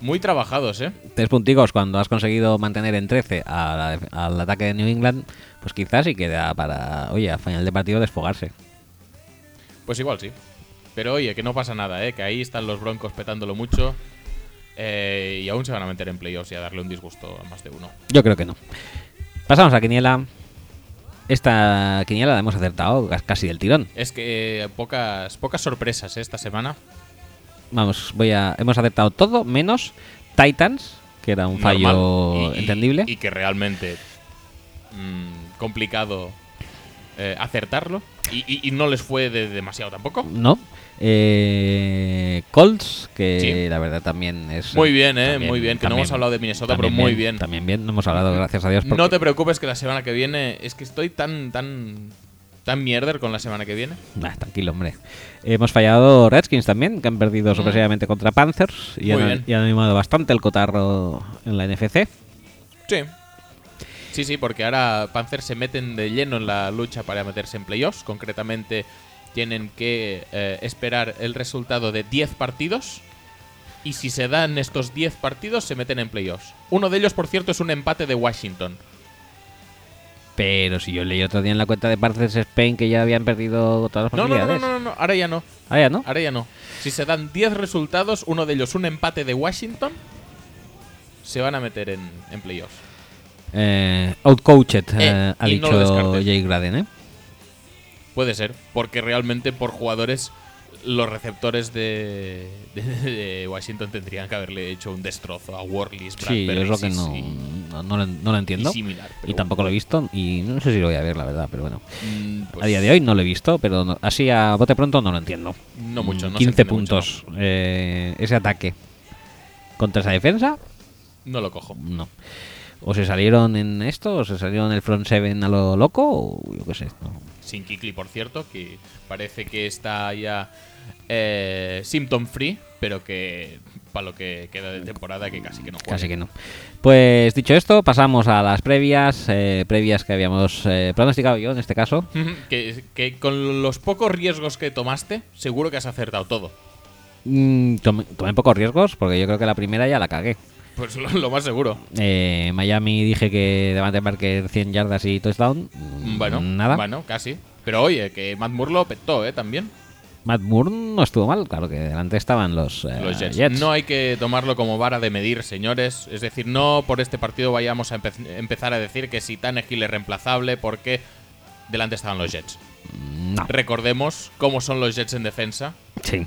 Muy trabajados, ¿eh? Tres punticos cuando has conseguido mantener en 13 a la def- al ataque de New England, pues quizás sí queda para, oye, a final de partido desfogarse. Pues igual sí. Pero oye, que no pasa nada, ¿eh? Que ahí están los Broncos petándolo mucho. eh, y aún se van a meter en playoffs y a darle un disgusto a más de uno. Yo creo que no. Pasamos a Quiniela. Esta Quiniela la hemos acertado cas- casi del tirón. Es que pocas, pocas sorpresas ¿eh? esta semana. Vamos, voy a. Hemos acertado todo menos Titans, que era un fallo. Y- entendible. Y, que realmente mm, complicado eh, acertarlo. Y, y- y no les fue de demasiado tampoco. No. Eh, Colts, que Sí. la verdad también es. Muy bien, ¿eh? también- muy bien. Que no hemos hablado de Minnesota, pero muy bien. También bien, no hemos hablado, gracias a Dios. No te preocupes que la semana que viene. Es que estoy tan, tan, tan mierder con la semana que viene. Nah, tranquilo, hombre. Hemos fallado Redskins también, que han perdido sorpresivamente contra Panthers y Mm. Han, y han animado bastante el cotarro en la NFC. Sí. Sí, sí, porque ahora Panthers se meten de lleno en la lucha para meterse en playoffs. Concretamente, tienen que eh, esperar el resultado de 10 partidos. Y si se dan estos 10 partidos, se meten en playoffs. Uno de ellos, por cierto, es un empate de Washington. Pero si yo leí otro día en la cuenta de Panthers Spain que ya habían perdido todas las No, no, no, no, posibilidades. no, no, ahora ya no. Ah, ya no. Ahora ya no. Si se dan 10 resultados, uno de ellos un empate de Washington, se van a meter en, en playoffs. Eh, outcoached, eh, Eh, ha no dicho descartes. Jay Graden, ¿eh? Puede ser, porque realmente por jugadores los receptores de, de- de Washington tendrían que haberle hecho un destrozo a Worley's, Sí, es lo que no, no, no lo, no lo entiendo. y similar, Y tampoco lo he visto y no sé si lo voy a ver, la verdad, pero bueno. Mm, pues a día de hoy no lo he visto, pero no- así a bote pronto no lo entiendo. No mucho, Mm, no se 15 entiende mucho, puntos eh, ese ataque contra esa defensa, No lo cojo. no. O se salieron en esto, o se salieron en el front seven a lo loco, o yo qué sé. no. Sin Kikli, por cierto, que parece que está ya eh, symptom free, pero que para lo que queda de temporada que casi que no juega. Casi que no. Pues dicho esto, pasamos a las previas, eh, previas que habíamos eh, pronosticado yo en este caso. que, que con los pocos riesgos que tomaste, seguro que has acertado todo. Mm, tomé, tomé pocos riesgos porque yo creo que la primera ya la cagué. Pues lo, lo más seguro. Eh, Miami dije que Devante Parker 100 yardas y touchdown. Mm, Bueno, nada. Bueno, casi. Pero oye, que Matt Moore lo petó, ¿eh? También. Matt Moore no estuvo mal, claro que delante estaban los, eh, Los Jets. Jets. No hay que tomarlo como vara de medir, señores. Es decir, no por este partido vayamos a empe- empezar a decir que si Tannehill es reemplazable porque delante estaban los Jets. No. Recordemos cómo son los Jets en defensa Sí.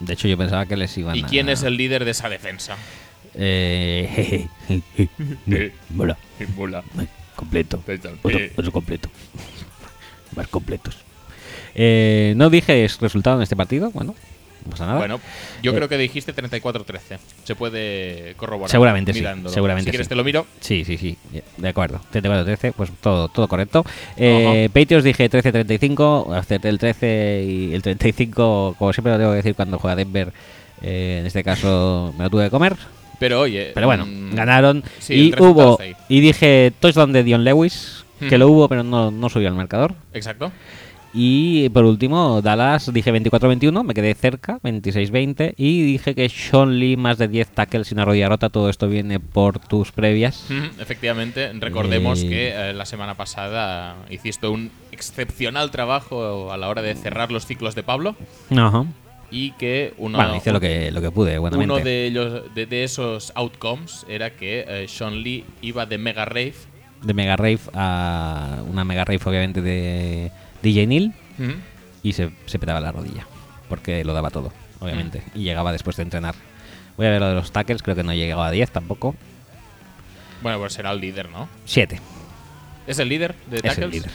De hecho, yo pensaba que les iban y a. quién es el líder de esa defensa. Eh, mola. Mola. Completo. Otro, otro completo. Más completos. Eh, no dije resultado en este partido. Bueno, no pasa nada. Bueno, yo Eh, creo que dijiste 34-13. Se puede corroborar. Seguramente sí, mirándolo. seguramente Si quieres sí. te lo miro. Sí, sí, sí. De acuerdo. 34-13, pues todo, todo correcto. Eh, Patriots dije 13-35. Acerté el 13 y el 35, como siempre lo tengo que decir cuando juega Denver. eh, en este caso me lo tuve que comer. Pero oye. Pero bueno, mm, ganaron. sí, y hubo. Y dije touchdown de Dion Lewis. Que lo hubo, pero no, no subió al marcador. Exacto. Y por último, Dallas dije 24-21, me quedé cerca, 26-20. Y dije que Sean Lee más de 10 tackles sin una rodilla rota. Todo esto viene por tus previas. Efectivamente, recordemos Eh. que eh, la semana pasada hiciste un excepcional trabajo a la hora de cerrar los ciclos de Pablo Ajá. Y que uno, bueno, hice lo que, lo que pude, buenamente. uno de, ellos, de, de esos outcomes era que eh, Sean Lee iba de Mega Rave. De Mega Rave a una Mega Rave, obviamente, de DJ Neil. Y se, se petaba la rodilla. Porque lo daba todo, obviamente. Y llegaba después de entrenar. Voy a ver lo de los tackles, creo que no he llegado a 10 tampoco. Bueno, pues será el líder, ¿no? 7. ¿Es el líder de Es el tackles? líder.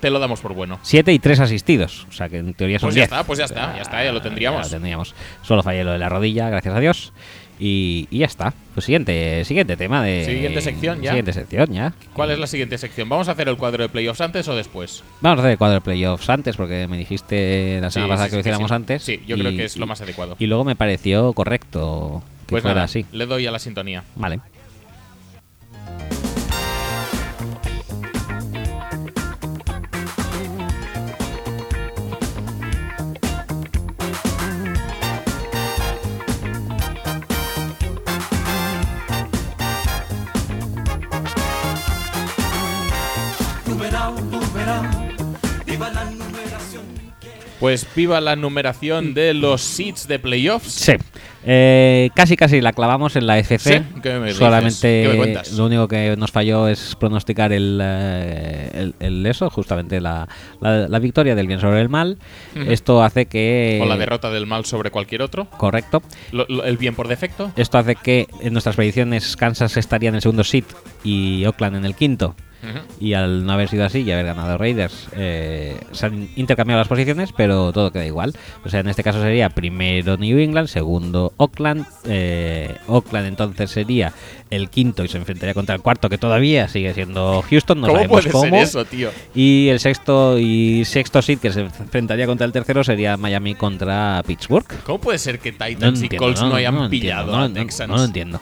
Te lo damos por bueno. 7 y 3 asistidos. O sea que en teoría son Pues ya 10. está, pues ya está, ya está, ya lo tendríamos. Ya lo tendríamos. Solo fallé lo de la rodilla, gracias a Dios. Y, y ya está. Pues siguiente, siguiente tema de. Siguiente sección ya. Siguiente sección ya. ¿Cuál es la siguiente sección? ¿Vamos a hacer el cuadro de playoffs antes o después? Vamos a hacer el cuadro de playoffs antes, porque me dijiste la Sí, semana pasada sí, que lo hiciéramos sí. antes. Sí, yo creo que es lo más adecuado. Y luego me pareció correcto que Pues fuera nada, así. le doy a la sintonía. Vale. Pues viva la numeración de los seeds de playoffs. Sí. Eh, casi casi la clavamos en la FC. ¿Sí? ¿Qué me dices? Solamente ¿Qué me cuentas? lo único que nos falló es pronosticar el, eh, el, el eso, justamente la, la- la victoria del bien sobre el mal. Esto hace que. O la derrota del mal sobre cualquier otro. Correcto. Lo- lo- el bien por defecto. Esto hace que en nuestras predicciones Kansas estaría en el segundo seed y Oakland en el quinto. Y al no haber sido así y haber ganado Raiders, eh, se han intercambiado las posiciones, pero todo queda igual. O sea, en este caso sería primero New England, segundo Oakland. eh, Oakland entonces sería el quinto y se enfrentaría contra el cuarto, que todavía sigue siendo Houston. No ¿Cómo sabemos puede cómo. ser eso, tío? Y el sexto y sexto seed que se enfrentaría contra el tercero sería Miami contra Pittsburgh. ¿Cómo puede ser que No Titans y entiendo, Colts no, hayan lo entiendo, pillado no, a no, Texans? no lo entiendo.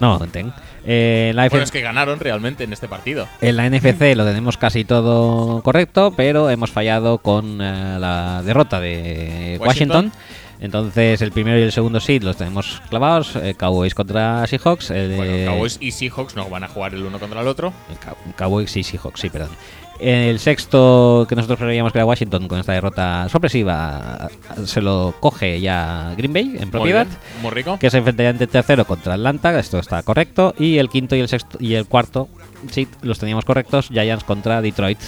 No entiendo. Eh, la Bueno, es que ganaron realmente en este partido. En la NFC lo tenemos casi todo correcto, pero hemos fallado con eh, la derrota de Washington. Washington. Entonces el primero y el segundo seed los tenemos clavados. eh, Cowboys contra Seahawks. Bueno, Cowboys y Seahawks no van a jugar el uno contra el otro. Cow- Cowboys y Seahawks, sí, perdón. El sexto que nosotros preveíamos que era Washington con esta derrota sorpresiva se lo coge ya Green Bay en Muy propiedad. bien, muy rico. que se enfrentaría ante tercero contra Atlanta, esto está correcto, y el quinto y el sexto y el cuarto, sí, los teníamos correctos, Giants contra Detroit,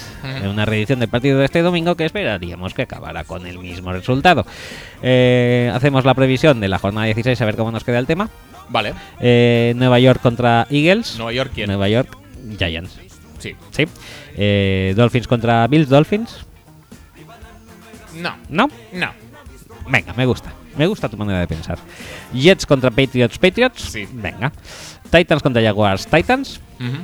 en una reedición del partido de este domingo que esperaríamos que acabara con el mismo resultado. Eh, hacemos la previsión de la jornada 16 a ver cómo nos queda el tema. Vale. Eh, Nueva York contra Eagles. Nueva York, ¿quién? Nueva York, Giants. Sí. Sí. Eh, Dolphins contra Bills, Dolphins. No, ¿No? no. Venga, me gusta. Me gusta tu manera de pensar. Jets contra Patriots, Patriots. Sí. Venga. Titans contra Jaguars, Titans. Ujú.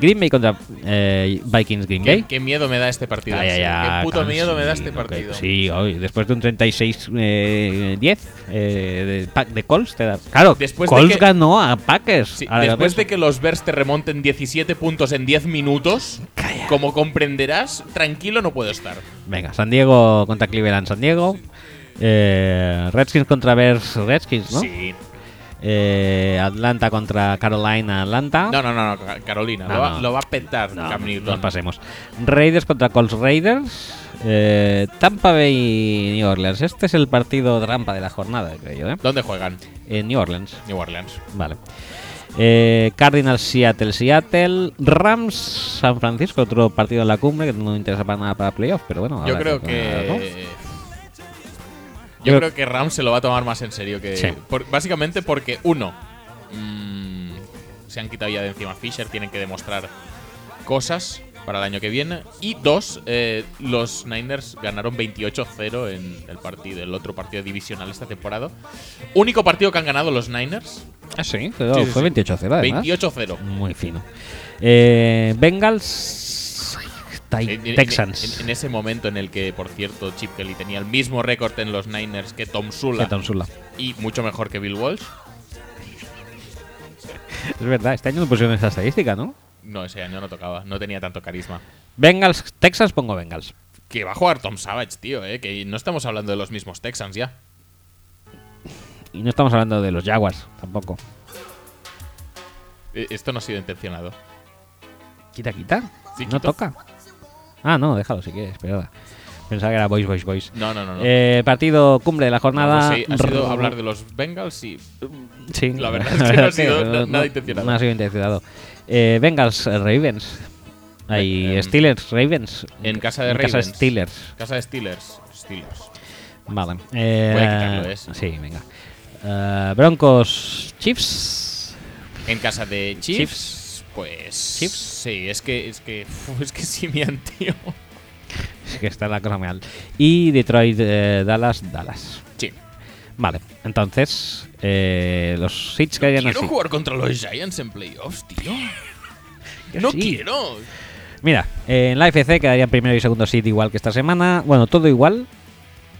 Green Bay contra eh, Vikings, Green ¿Qué, Bay. qué miedo me da este partido. Qué puto miedo me da este partido. Sí, hoy, después de un 36-10 eh, 10, eh, de, Colts, te da- Claro, Después de Colts que- ganó a Packers. Sí, A- después de que los Bears te remonten 17 puntos en 10 minutos, Calla. como comprenderás, tranquilo no puedo estar. Venga, San Diego contra Cleveland, San Diego. Eh, Redskins contra Bears, Redskins, ¿no? Sí. Eh, Atlanta contra Carolina, Atlanta. No, no, no, no, Ca- Carolina. No, lo, va, no. lo va a petar No, Cam Newton. nos pasemos. Raiders contra Colts Raiders. Eh, Tampa Bay y New Orleans. Este es el partido trampa de la jornada, creo yo. ¿eh? ¿Dónde juegan? En New Orleans. New Orleans. Vale. Eh, Cardinals Seattle Seattle. Rams San Francisco, otro partido en la cumbre que no interesa para nada para playoff, pero bueno. Yo creo que. Yo creo que Rams se lo va a tomar más en serio que. Sí. por- básicamente porque, uno, mm, se han quitado ya de encima Fisher, tienen que demostrar cosas para el año que viene. Y dos, eh, los Niners ganaron 28-0 en el partido, el otro partido divisional esta temporada. Único partido que han ganado los Niners. Ah, sí, Sí, sí, fue sí. 28-0 además. 28-0. Muy fino. Eh, Bengals En, Texans. en- en ese momento en el que, por cierto, Chip Kelly tenía el mismo récord en los Niners que Tom Sula Que Tom Sula. y mucho mejor que Bill Walsh. Es verdad, este año no pusieron esa estadística, ¿no? No, ese año no tocaba, no tenía tanto carisma. Bengals, Texans, pongo Bengals. Que va a jugar Tom Savage, tío, eh, que no estamos hablando de los mismos Texans ya. Y no estamos hablando de los Jaguars, tampoco. Eh, Esto no ha sido intencionado. Quita, quita. Sí, no quito. toca. Ah, no, déjalo si quieres, espera. Pensaba que era Boys, Boys, Boys. No, no, no. no. Eh, partido cumbre de la No, jornada. pues sí, ha sido hablar de los Bengals y. Sí, La verdad es que no ha sido na- nada intencionado. No ha sido intencionado. Eh, Bengals, eh, Ravens. Hay Eh, em, Steelers, Ravens. En casa de En casa Ravens. Steelers. Casa de Steelers. Steelers. Vale. Voy a quitarlo, ¿eh? Sí, venga. Broncos, Chiefs. En casa de Chiefs, Chiefs. Pues. Chiefs. Sí, es que. Es que. es que Simian, tío. Es que está la cosa. Y Detroit, eh, Dallas, Dallas. Sí. Vale, entonces eh, los Seeds quedarían Quiero así. jugar contra los Giants en playoffs, tío. No sí. quiero. Mira, eh, en la FC quedarían primero y segundo seed igual que esta semana. Bueno, todo igual.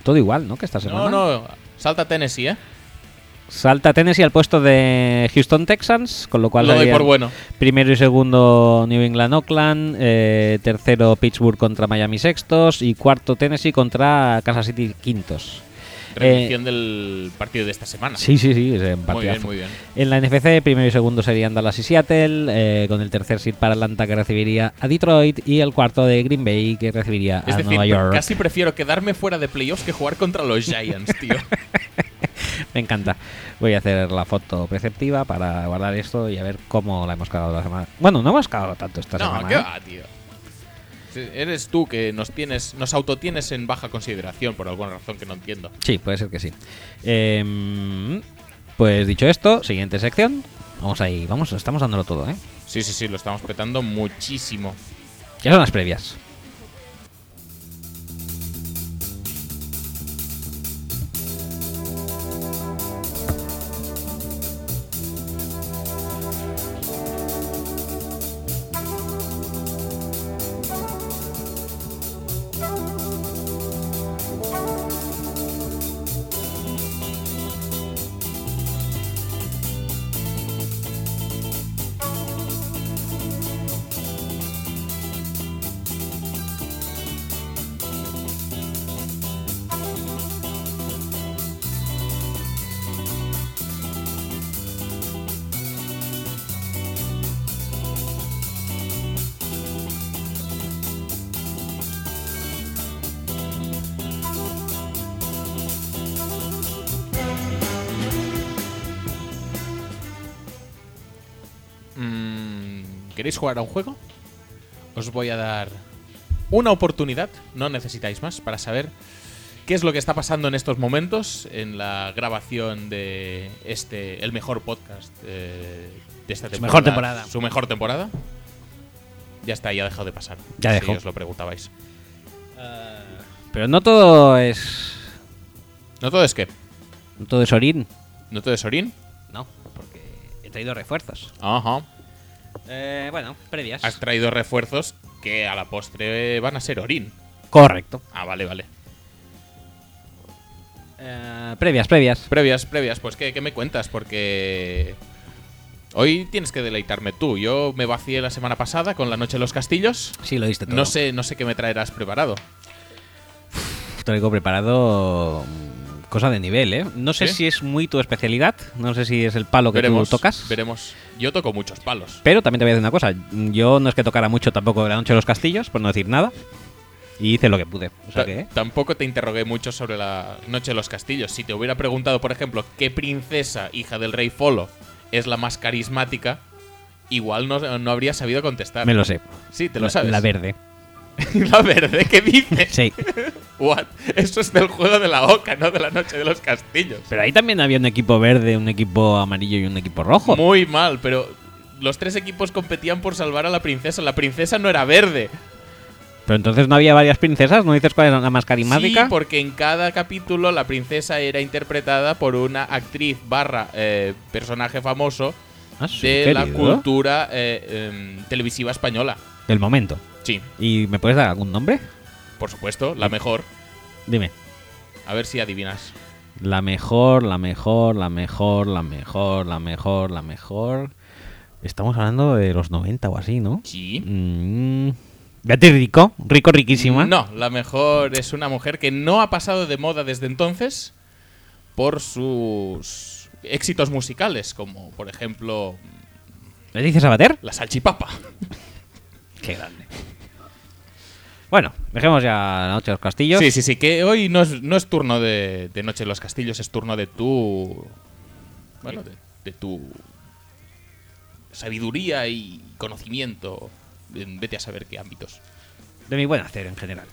Todo igual, ¿no? Que esta semana. No, no. Salta Tennessee, ¿eh? Salta Tennessee al puesto de Houston Texans, con lo cual Lo doy por bueno. primero y segundo New England Oakland, eh, tercero Pittsburgh contra Miami sextos y cuarto Tennessee contra Kansas City quintos. Revisión del partido de esta semana. Sí, sí, sí. es un Muy bien, muy bien. En la NFC, primero y segundo serían Dallas y Seattle, eh, con el tercer seed para Atlanta que recibiría a Detroit y el cuarto de Green Bay que recibiría Es a decir, Nueva York. casi prefiero quedarme fuera de playoffs que jugar contra los Giants, tío. Me encanta. Voy a hacer la foto preceptiva para guardar esto y a ver cómo la hemos cagado la semana. Bueno, no hemos cagado tanto esta no, semana. ¿qué ¿eh? va, tío? Eres tú que nos tienes, nos autotienes en baja consideración por alguna razón que no entiendo. Sí, puede ser que sí. Em, pues dicho esto, siguiente sección. Vamos ahí, vamos, estamos dándolo todo, ¿eh? Sí, sí, sí, lo estamos petando muchísimo. Ya son las previas. Jugar a un juego? Os voy a dar una oportunidad, no necesitáis más, para saber qué es lo que está pasando en estos momentos en la grabación de este, el mejor podcast eh, de esta Su temporada. mejor temporada. Su mejor temporada. Ya está, ya ha dejado de pasar. Ya si dejó. os lo preguntabais. Pero no todo es. ¿No todo es qué? No todo es orín. ¿No todo es Orin? No, porque he traído refuerzos. Ajá. Eh, bueno, previas. Has traído refuerzos que a la postre van a ser Orin. Correcto. Ah, vale, vale. Eh, previas, previas. Previas, previas, pues ¿qué, qué me cuentas? Porque hoy tienes que deleitarme tú. Yo me vacié la semana pasada con la Noche de los Castillos. Sí, lo diste todo. No sé, no sé qué me traerás preparado. Traigo preparado mm, cosa de nivel, ¿eh? No sé ¿Sí? si es muy tu especialidad. No sé si es el palo que veremos, tú tocas. veremos. Yo toco muchos palos. Pero también te voy a decir una cosa. Yo no es que tocara mucho tampoco la noche de los castillos, por no decir nada. Y hice lo que pude. O sea que. Tampoco te interrogué mucho sobre la Noche de los Castillos. Si te hubiera preguntado, por ejemplo, qué princesa, hija del rey Folo, es la más carismática, igual no, no habría sabido contestar. Me lo sé. Sí, te lo La- sabes. La verde. la verde, ¿qué dices? Sí. What? Eso es del juego de la Oca, no de la Noche de los Castillos. Pero ahí también había un equipo verde, un equipo amarillo y un equipo rojo. Muy mal, pero los tres equipos competían por salvar a la princesa. La princesa no era verde. Pero entonces no había varias princesas. ¿No dices cuál era la más carismática? Sí, porque en cada capítulo la princesa era interpretada por una actriz barra eh, personaje famoso Ah, sí, de la querido. cultura eh, em, televisiva española. Del momento. Sí, ¿Y me puedes dar algún nombre? por supuesto, la mejor. Dime. A ver si adivinas. La mejor, la mejor, la mejor, la mejor, la mejor, la mejor. Estamos hablando de los 90 o así, ¿no? Sí. Mm, Beatriz Rico, rico, riquísima. No, la mejor es una mujer que no ha pasado de moda desde entonces por sus éxitos musicales, como por ejemplo ¿Le dices Sabater? La Salchipapa. Qué grande. Bueno, dejemos ya la noche de los castillos. Sí, sí, sí, que hoy no es, no es turno de, de Noche en los Castillos, es turno de tu. Bueno, de, de tu. sabiduría y conocimiento. en Vete a saber qué ámbitos. De mi buen hacer en general.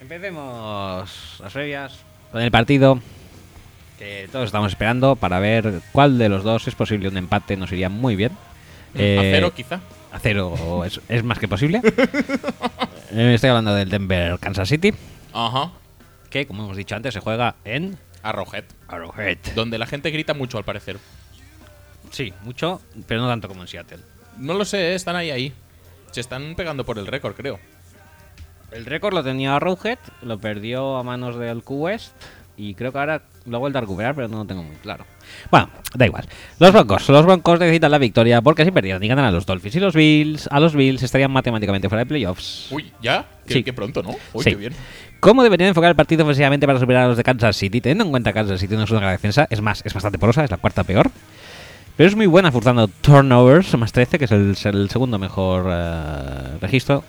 Empecemos las previas con el partido que todos estamos esperando para ver cuál de los dos es posible un empate. Nos iría muy bien. a Eh, cero, quizá. A cero es, es más que posible. Eh, Estoy hablando del Denver Kansas City, Ajá. que como hemos dicho antes se juega en Arrowhead. Arrowhead. Donde la gente grita mucho, al parecer. Sí, mucho, pero no tanto como en Seattle. No lo sé, están ahí, ahí. Se están pegando por el récord, creo. El récord lo tenía Arrowhead, lo perdió a manos del Q West y creo que ahora lo ha vuelto a recuperar, pero no lo tengo muy claro. Bueno, da igual. Los Broncos, los Broncos necesitan la victoria porque si perdieran y ganan a los Dolphins y los Bills, a los Bills estarían matemáticamente fuera de playoffs. Uy, ¿ya? Qué, Sí. qué pronto, ¿no? Uy, Sí. qué bien. ¿Cómo deberían enfocar el partido ofensivamente para superar a los de Kansas City? Teniendo en cuenta que Kansas City no es una gran defensa, es más, es bastante porosa, es la cuarta peor. Pero es muy buena forzando turnovers, más 13, que es el, segundo mejor eh, registro.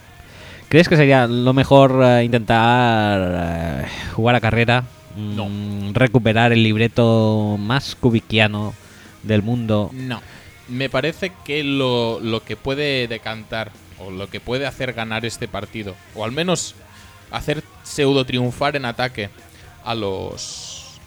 ¿Crees que sería lo mejor eh, intentar eh, jugar a carrera? Mm, Recuperar el libreto más cubiquiano del mundo. No. Me parece que lo, lo que puede decantar o lo que puede hacer ganar este partido, o al menos hacer pseudo triunfar en ataque a los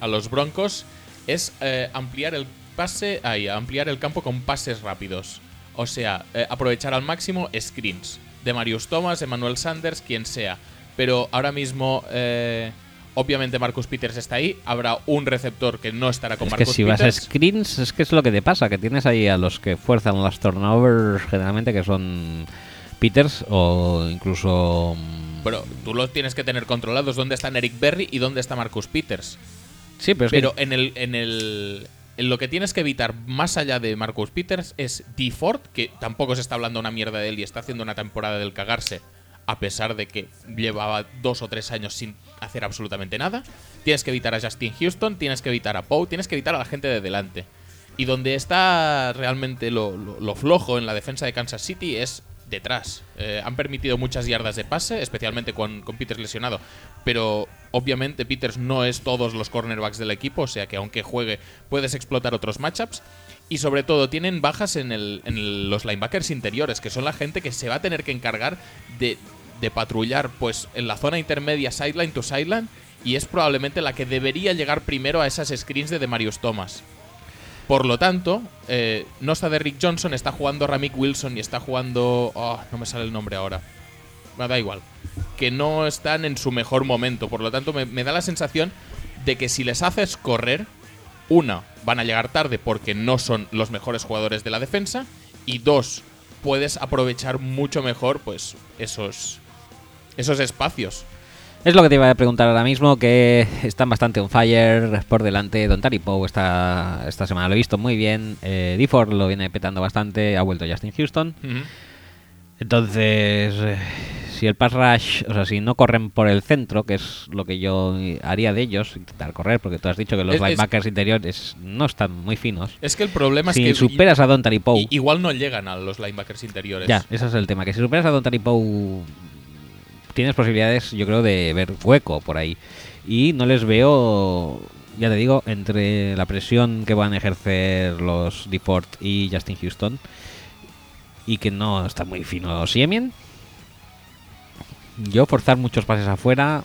a los Broncos es eh, ampliar el pase, ahí, ampliar el campo con pases rápidos. O sea, eh, aprovechar al máximo screens de Marius Thomas, Emmanuel Sanders, quien sea. Pero ahora mismo, eh, obviamente Marcus Peters está ahí. Habrá un receptor que no estará con Es que Marcus si vas a Peters. screens, es que es lo que te pasa, que tienes ahí a los que fuerzan las turnovers generalmente, que son Peters o incluso... mm, Pero tú los tienes que tener controlados. ¿Dónde están Eric Berry y dónde está Marcus Peters? Sí, pero es Pero que... en el, en el. En lo que tienes que evitar más allá de Marcus Peters es DeFord, que tampoco se está hablando una mierda de él y está haciendo una temporada del cagarse, a pesar de que llevaba dos o tres años sin hacer absolutamente nada. Tienes que evitar a Justin Houston, tienes que evitar a Poe, tienes que evitar a la gente de delante. Y donde está realmente lo, lo- lo flojo en la defensa de Kansas City es detrás. Eh, han permitido muchas yardas de pase, especialmente con, con Peters lesionado. Pero obviamente Peters no es todos los cornerbacks del equipo, o sea que aunque juegue puedes explotar otros matchups. Y sobre todo tienen bajas en, el- en los linebackers interiores, que son la gente que se va a tener que encargar de, de patrullar pues en la zona intermedia sideline to sideline y es probablemente la que debería llegar primero a esas screens de Demarius Thomas. Por lo tanto, eh, no está Derrick Johnson, está jugando Ramik Wilson y está jugando. oh, no me sale el nombre ahora. Me da igual. Que no están en su mejor momento. Por lo tanto, me, me da la sensación de que si les haces correr, una, van a llegar tarde porque no son los mejores jugadores de la defensa. Y dos, puedes aprovechar mucho mejor, pues, esos. esos espacios. Es lo que te iba a preguntar ahora mismo, que están bastante on fire por delante. Don Tari Poe esta, esta semana lo he visto muy bien. Eh, DeFord lo viene petando bastante. Ha vuelto Justin Houston. Ujú. Entonces, eh, si el pass rush, o sea, si no corren por el centro, que es lo que yo haría de ellos, intentar correr, porque tú has dicho que los Es- es- linebackers interiores no están muy finos. Es que el problema Si es que. superas a Don Tari Poe, i- Igual no llegan a los linebackers interiores. ya, ese es el tema, que si superas a Don Tari Poe, tienes posibilidades, yo creo, de ver hueco por ahí. Y no les veo, ya te digo, entre la presión que van a ejercer los DeFord y Justin Houston, y que no está muy fino Siemien. Yo forzar muchos pases afuera,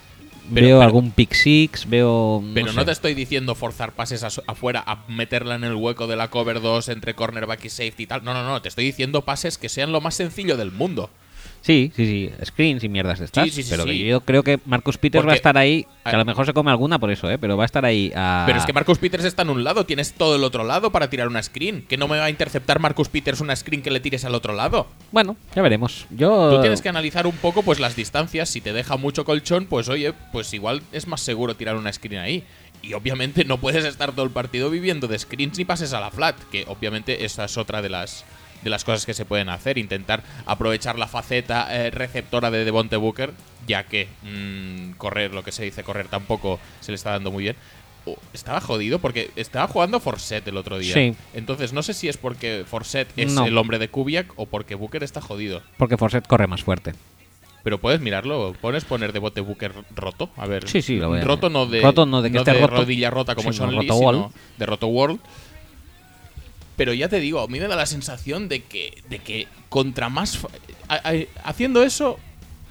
Pero- veo pero- algún pick six, veo... no Pero no, te estoy diciendo forzar pases as- afuera a meterla en el hueco de la cover 2 entre cornerback y safety y tal. No, no, no. Te estoy diciendo pases que sean lo más sencillo del mundo. Sí, sí, sí, screens y mierdas de estas. Sí, sí, sí, pero que yo creo que Marcus Peters va a estar ahí, que a lo mejor se come alguna por eso, ¿eh? pero va a estar ahí a... Pero es que Marcus Peters está en un lado, tienes todo el otro lado para tirar una screen. Que no me va a interceptar Marcus Peters una screen que le tires al otro lado. Bueno, ya veremos. Yo... Tú tienes que analizar un poco pues las distancias. Si te deja mucho colchón, pues oye, pues igual es más seguro tirar una screen ahí. Y obviamente no puedes estar todo el partido viviendo de screens ni pases a la flat, que obviamente esa es otra de las de las cosas que se pueden hacer, intentar aprovechar la faceta eh, receptora de Devonte Booker, ya que mm, correr, lo que se dice correr tampoco se le está dando muy bien. Oh, estaba jodido porque estaba jugando Forset el otro día. Sí. Entonces no sé si es porque Forset es No. el hombre de Kubiak o porque Booker está jodido. Porque Forset corre más fuerte. Pero puedes mirarlo, pones poner de bote Booker roto, a ver. Sí, sí, lo voy a- Roto no de Roto no de que esté roto, rodilla rota como sino Sean Lee, roto sino wall. de roto world. Pero ya te digo, a mí me da la sensación de que de que contra más haciendo eso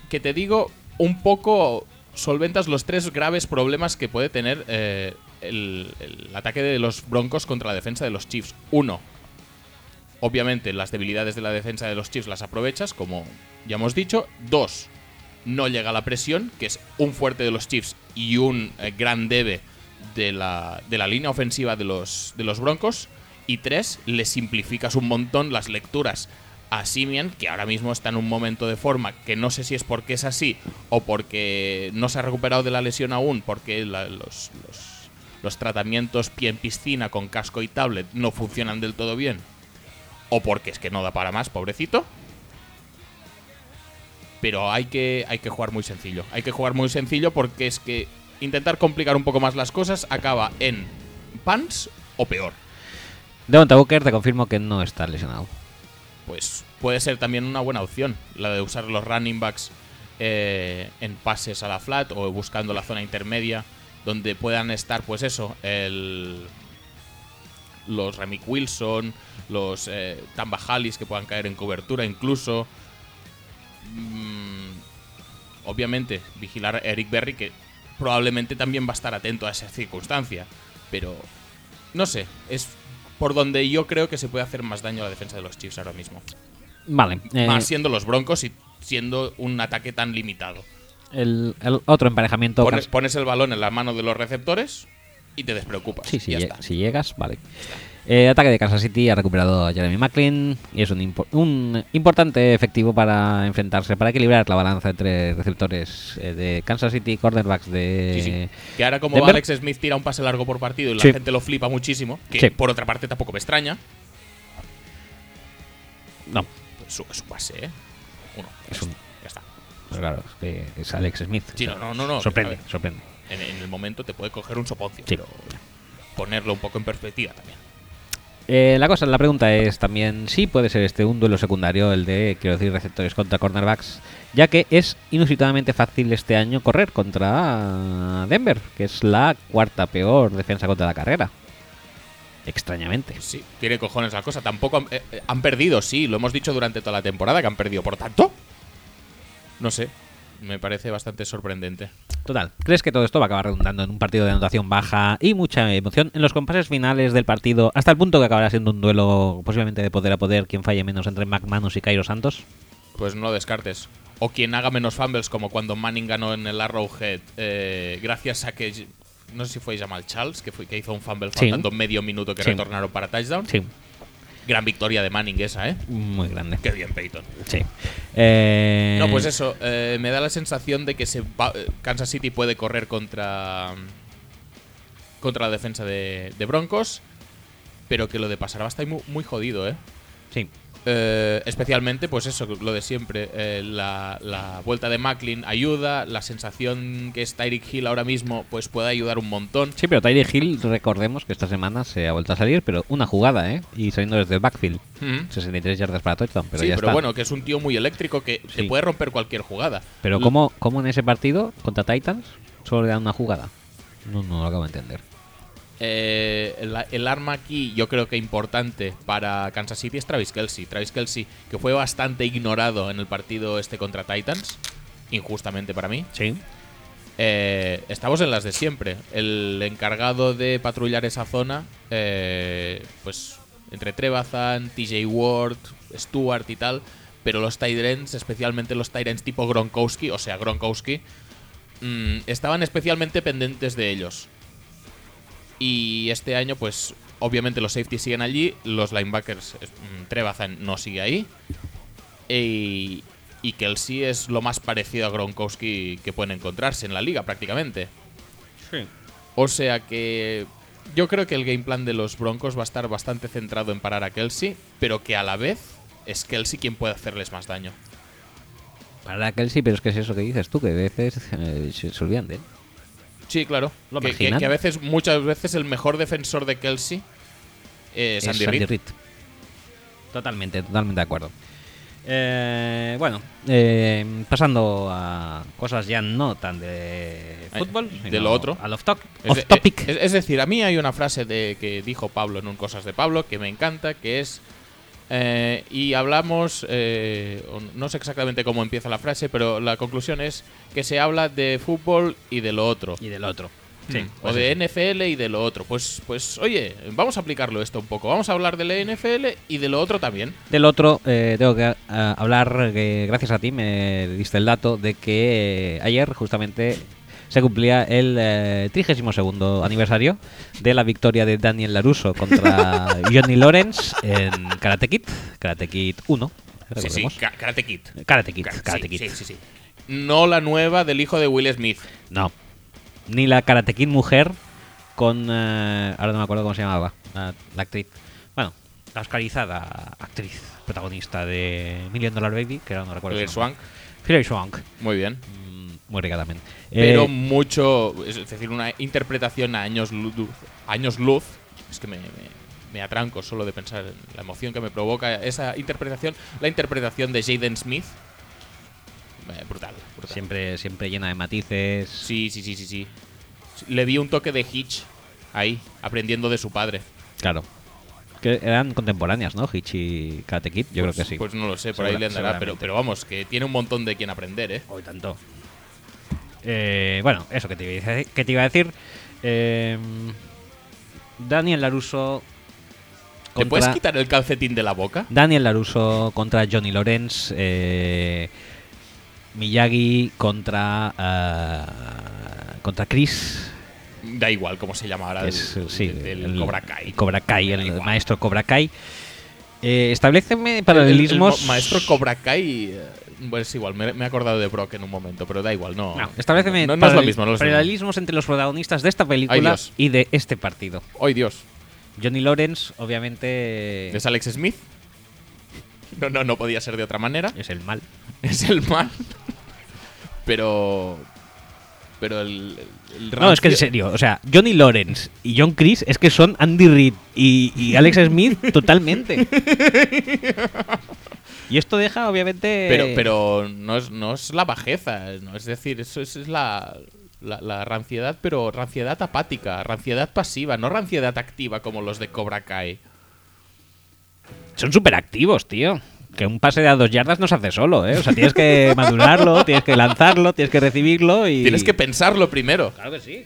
que te digo un poco solventas los tres graves problemas que puede tener eh, el, el ataque de los Broncos contra la defensa de los Chiefs. Uno, obviamente las debilidades de la defensa de los Chiefs las aprovechas, como ya hemos dicho. Dos, no llega la presión, que es un fuerte de los Chiefs y un eh, gran debe de la, de la línea ofensiva de los, de los Broncos. Y tres, le simplificas un montón las lecturas a Simian, que ahora mismo está en un momento de forma que no sé si es porque es así o porque no se ha recuperado de la lesión aún, porque los- los tratamientos pie en piscina con casco y tablet no funcionan del todo bien, o porque es que no da para más, pobrecito. Pero hay que, hay que jugar muy sencillo. Hay que jugar muy sencillo porque es que intentar complicar un poco más las cosas acaba en pants o peor. Devonta Booker, te confirmo que no está lesionado. pues puede ser también una buena opción la de usar los running backs eh, en pases a la flat o buscando la zona intermedia donde puedan estar pues eso el los Remick Wilson los eh, Tamba Hallis que puedan caer en cobertura incluso Mm, obviamente vigilar a Eric Berry que probablemente también va a estar atento a esa circunstancia pero no sé es por donde yo creo que se puede hacer más daño a la defensa de los Chiefs ahora mismo Vale. eh, más siendo los Broncos y siendo un ataque tan limitado. el, el otro emparejamiento. Pones, pones el balón en la mano de los receptores y te despreocupas. Sí, sí, ya lle- está. si llegas, vale. Eh, ataque de Kansas City ha recuperado a Jeremy Macklin y es un, impo- un importante efectivo para enfrentarse, para equilibrar la balanza entre receptores eh, de Kansas City, cornerbacks de. Sí, sí. Que ahora como Denver. Alex Smith tira un pase largo por partido y la Sí. gente lo flipa muchísimo, que por otra parte tampoco me extraña, No, pues su- es un pase, ¿eh? Uno. Es un- Ya está. pues claro, es que es Alex Smith. Sí, no, no, no, no, Sorprende, sorprende. En, en el momento te puede coger un soponcio, pero ponerlo un poco en perspectiva también. Eh, la cosa, la pregunta es también si puede ser este un duelo secundario, el de, quiero decir, receptores contra cornerbacks, ya que es inusitadamente fácil este año correr contra Denver, que es la cuarta peor defensa contra la carrera. Extrañamente. Sí, tiene cojones la cosa. Tampoco eh, eh, han perdido, sí, lo hemos dicho durante toda la temporada que han perdido. Por tanto, no sé, me parece bastante sorprendente. Total, ¿crees que todo esto va a acabar redundando en un partido de anotación baja y mucha emoción en los compases finales del partido, hasta el punto que acabará siendo un duelo posiblemente de poder a poder, quien falle menos entre McManus y Cairo Santos? Pues no lo descartes. O quien haga menos fumbles, como cuando Manning ganó en el Arrowhead, eh, gracias a que. No sé si fue Jamal Charles, que, fue, que hizo un fumble Sí. faltando medio minuto que Sí. retornaron para touchdown. Sí, Gran victoria de Manning esa, ¿eh? muy grande. Qué bien, Peyton. Sí. Eh, No, pues eso, eh, me da la sensación de que se va- eh, Kansas City puede correr contra contra la defensa de, de Broncos, pero que lo de pasar va a estar muy, muy jodido, ¿eh? Sí. Eh, especialmente, pues eso, lo de siempre. eh, la, la vuelta de Macklin ayuda, la sensación que es Tyreek Hill ahora mismo, pues puede ayudar un montón. Sí, pero Tyree Hill, recordemos que esta semana se ha vuelto a salir, pero una jugada, ¿eh? Y saliendo desde el backfield. Ujú. 63 yardas para touchdown, pero sí, ya pero está. bueno, que es un tío muy eléctrico que te Sí. puede romper cualquier jugada. Pero ¿cómo, ¿cómo en ese partido contra Titans solo le dan una jugada? No, no lo acabo de entender. Eh, el, el arma aquí, yo creo que importante para Kansas City es Travis Kelsey. Travis Kelsey, que fue bastante ignorado en el partido este contra Titans, injustamente para mí. Sí. Eh, estamos en las de siempre. El encargado de patrullar esa zona, eh, pues entre Trebazan, TJ Ward, Stewart y tal, pero los Tyrants, especialmente los Tyrants tipo Gronkowski, o sea, Gronkowski, mm, estaban especialmente pendientes de ellos. Y este año, pues, obviamente los safeties siguen allí, los linebackers, mm, Trebazan no sigue ahí. Y, y Kelsey es lo más parecido a Gronkowski que pueden encontrarse en la liga prácticamente. O sea que yo creo que el game plan de los Broncos va a estar bastante centrado en parar a Kelsey, pero que a la vez es Kelsey quien puede hacerles más daño. Para Kelsey, pero es que es eso que dices tú, que a veces eh, se, se olvidan de él. Sí, claro. ¿Lo que, que- a veces, muchas veces, el mejor defensor de Kelsey es, Andy Reid. Totalmente, totalmente de acuerdo. Eh, bueno, eh, pasando a cosas ya no tan de Ay, fútbol, de lo otro. Al off, top- Es, off topic. es- es decir, a mí hay una frase de que dijo Pablo en un Cosas de Pablo que me encanta, que es... eh, y hablamos, eh, no sé exactamente cómo empieza la frase, pero la conclusión es que se habla de fútbol y de lo otro. y del otro. Sí, Sí, o pues de. NFL y de lo otro. Pues, pues, oye, vamos a aplicarlo esto un poco. Vamos a hablar de la NFL y de lo otro también. Del otro, eh, tengo que eh, hablar, que gracias a ti me diste el dato de que eh, ayer justamente se cumplía el eh, 32 aniversario de la victoria de Daniel Laruso contra Johnny Lawrence en Karate Kid, Karate Kid 1. Sí, sí. Ka- Karate Kid. Karate Kid, Ka- Karate sí, Kid. Sí, sí, sí. No la nueva del hijo de Will Smith. No. Ni la Karate Kid mujer con... eh, ahora no me acuerdo cómo se llamaba. La, la actriz. Bueno, la oscarizada actriz protagonista de Million Dollar Baby, que ahora no recuerdo. Hilary. Swank. Hilary Swank. Muy bien. Muy rica también. Pero Eh, mucho. Es decir, una interpretación a años luz. Años luz. Es que me, me- me atranco solo de pensar en la emoción que me provoca esa interpretación. La interpretación de Jaden Smith. Eh, brutal, brutal. siempre, siempre llena de matices. Sí, sí, sí, sí, sí. Le vi un toque de Hitch ahí, aprendiendo de su padre. Claro. Que eran contemporáneas, ¿no? Hitch y Karate Kid. Yo Pues- creo que sí. Pues no lo sé, por ahí le andará. Pero vamos, que tiene un montón de quien aprender, ¿eh? Hoy tanto. Eh, bueno, eso que te iba a decir. Que te iba a decir eh, Daniel Laruso. ¿Te puedes quitar el calcetín de la boca? Daniel Laruso contra Johnny Lawrence. eh, Miyagi contra. ah, contra Chris. Da igual cómo se llama ahora. el- sí, el, el- Cobra Kai. Cobra Kai, el maestro Cobra Kai. Eh, estableceme El- el- paralelismos. el mo- maestro Cobra Kai. Eh, Bueno, es igual, me, me he acordado de Brock en un momento, pero da igual, no. No, estableceme no, no es lo paralel- mismo, no es lo mismo. paralelismos entre los protagonistas de esta película y de este partido. ¡Ay, Dios! Johnny Lawrence, obviamente, ¿Es Alex Smith? No, no, no podía ser de otra manera. es el mal. Es el mal. Pero. Pero el. el No, es que en serio, o sea, Johnny Lawrence y John Chris es que son Andy Reid y, y Alex Smith totalmente. Y esto deja, obviamente. Pero, pero no, es, no es la bajeza, no es decir, eso es, es la, la, la ranciedad, pero ranciedad apática, ranciedad pasiva, no ranciedad activa como los de Cobra Kai. Son súper activos, tío. Que un pase de a dos yardas no se hace solo, ¿eh? O sea, tienes que madurarlo, tienes que lanzarlo, tienes que recibirlo y. Tienes que pensarlo primero. Claro que sí.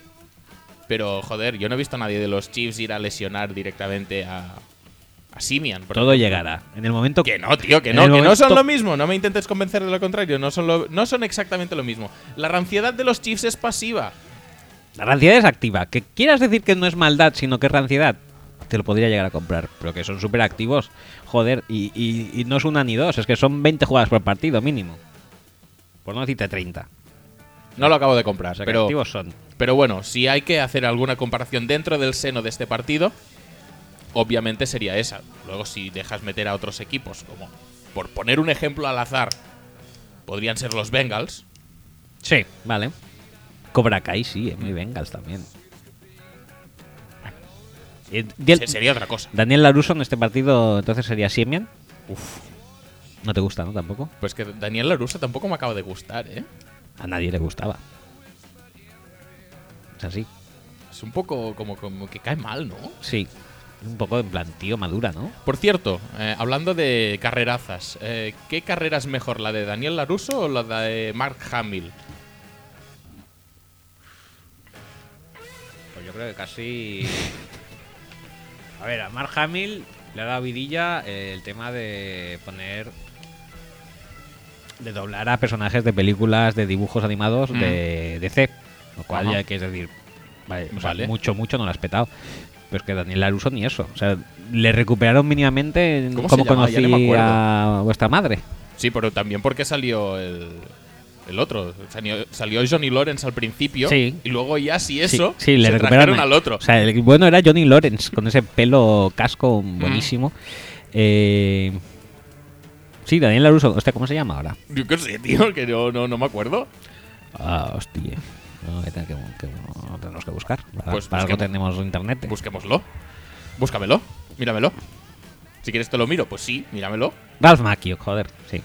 Pero, joder, yo no he visto a nadie de los Chiefs ir a lesionar directamente a, a Simian. por Todo ejemplo. llegará. En el momento Que no, tío, que no, que no son lo mismo. No me intentes convencer de lo contrario. No son, lo- no son exactamente lo mismo. La ranciedad de los Chiefs es pasiva. La ranciedad es activa. Que quieras decir que no es maldad, sino que es ranciedad, te lo podría llegar a comprar. Pero que son súper activos, joder, y, y- y no es una ni dos, es que son 20 jugadas por partido mínimo. Por no decirte 30. No lo acabo de comprar, O sea, que pero, activos son. pero bueno, si hay que hacer alguna comparación dentro del seno de este partido, obviamente sería esa. Luego, si dejas meter a otros equipos, como por poner un ejemplo al azar, podrían ser los Bengals. Sí, vale. Cobra Kai, sí, muy Bengals también. Eh, Diel- sería otra cosa. Daniel Laruso en este partido entonces sería Siemian. No te gusta, ¿no? Tampoco. Pues que Daniel Laruso tampoco me acaba de gustar, ¿eh? A nadie le gustaba. Es así. Es un poco como, como que cae mal, ¿no? Sí. Un poco en plan, tío, madura, ¿no? Por cierto, eh, hablando de carrerazas, eh, ¿qué carrera es mejor, la de Daniel Laruso o la de Mark Hamill? Pues yo creo que casi. A ver, a Mark Hamill le ha dado vidilla eh, el tema de poner. de doblar a personajes de películas de dibujos animados de DC. Lo cual Ajá. ya que es decir. Vale, o sea, Vale. mucho, mucho no lo has petado. Pero es que Daniel Laruso ni eso. O sea, le recuperaron mínimamente ¿Cómo como conocí a vuestra madre. Sí, pero también porque salió el, el otro. Salió, salió Johnny Lawrence al principio Sí. y luego ya si eso, sí, sí, le se recuperaron trajeron al otro. O sea, el bueno era Johnny Lawrence con ese pelo casco buenísimo. Eh, sí, Daniel Laruso. Hostia, ¿cómo se llama ahora? Yo qué sé, tío, que no, no, no me acuerdo. Ah, hostia. No, que, que, que- tenemos que buscar. Para, Pues para algo tenemos internet. Busquémoslo. Búscamelo. Míramelo. Si quieres te lo miro, pues sí, míramelo. Ralph Macchio, joder, sí.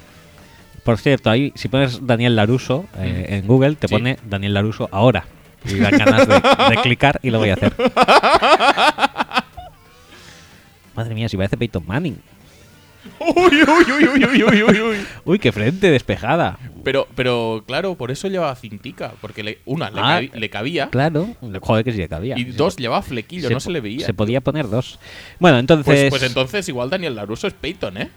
Por cierto, ahí, si pones Daniel Laruso eh, en Google, te Sí. pone Daniel Laruso ahora. Y dan ganas de, de clicar y lo voy a hacer. Madre mía, si parece Peyton Manning. Uy, uy, uy, uy, uy, uy, uy, uy. Uy, qué frente despejada. Pero, pero claro, por eso llevaba cintica. Porque le- una, le, Ah, cabi- le cabía. Claro, joder que sí le cabía. Y dos, llevaba flequillo, no se le veía. Se podía poner dos. Bueno, entonces. Pues, pues entonces igual Daniel Laruso es Peyton, ¿eh?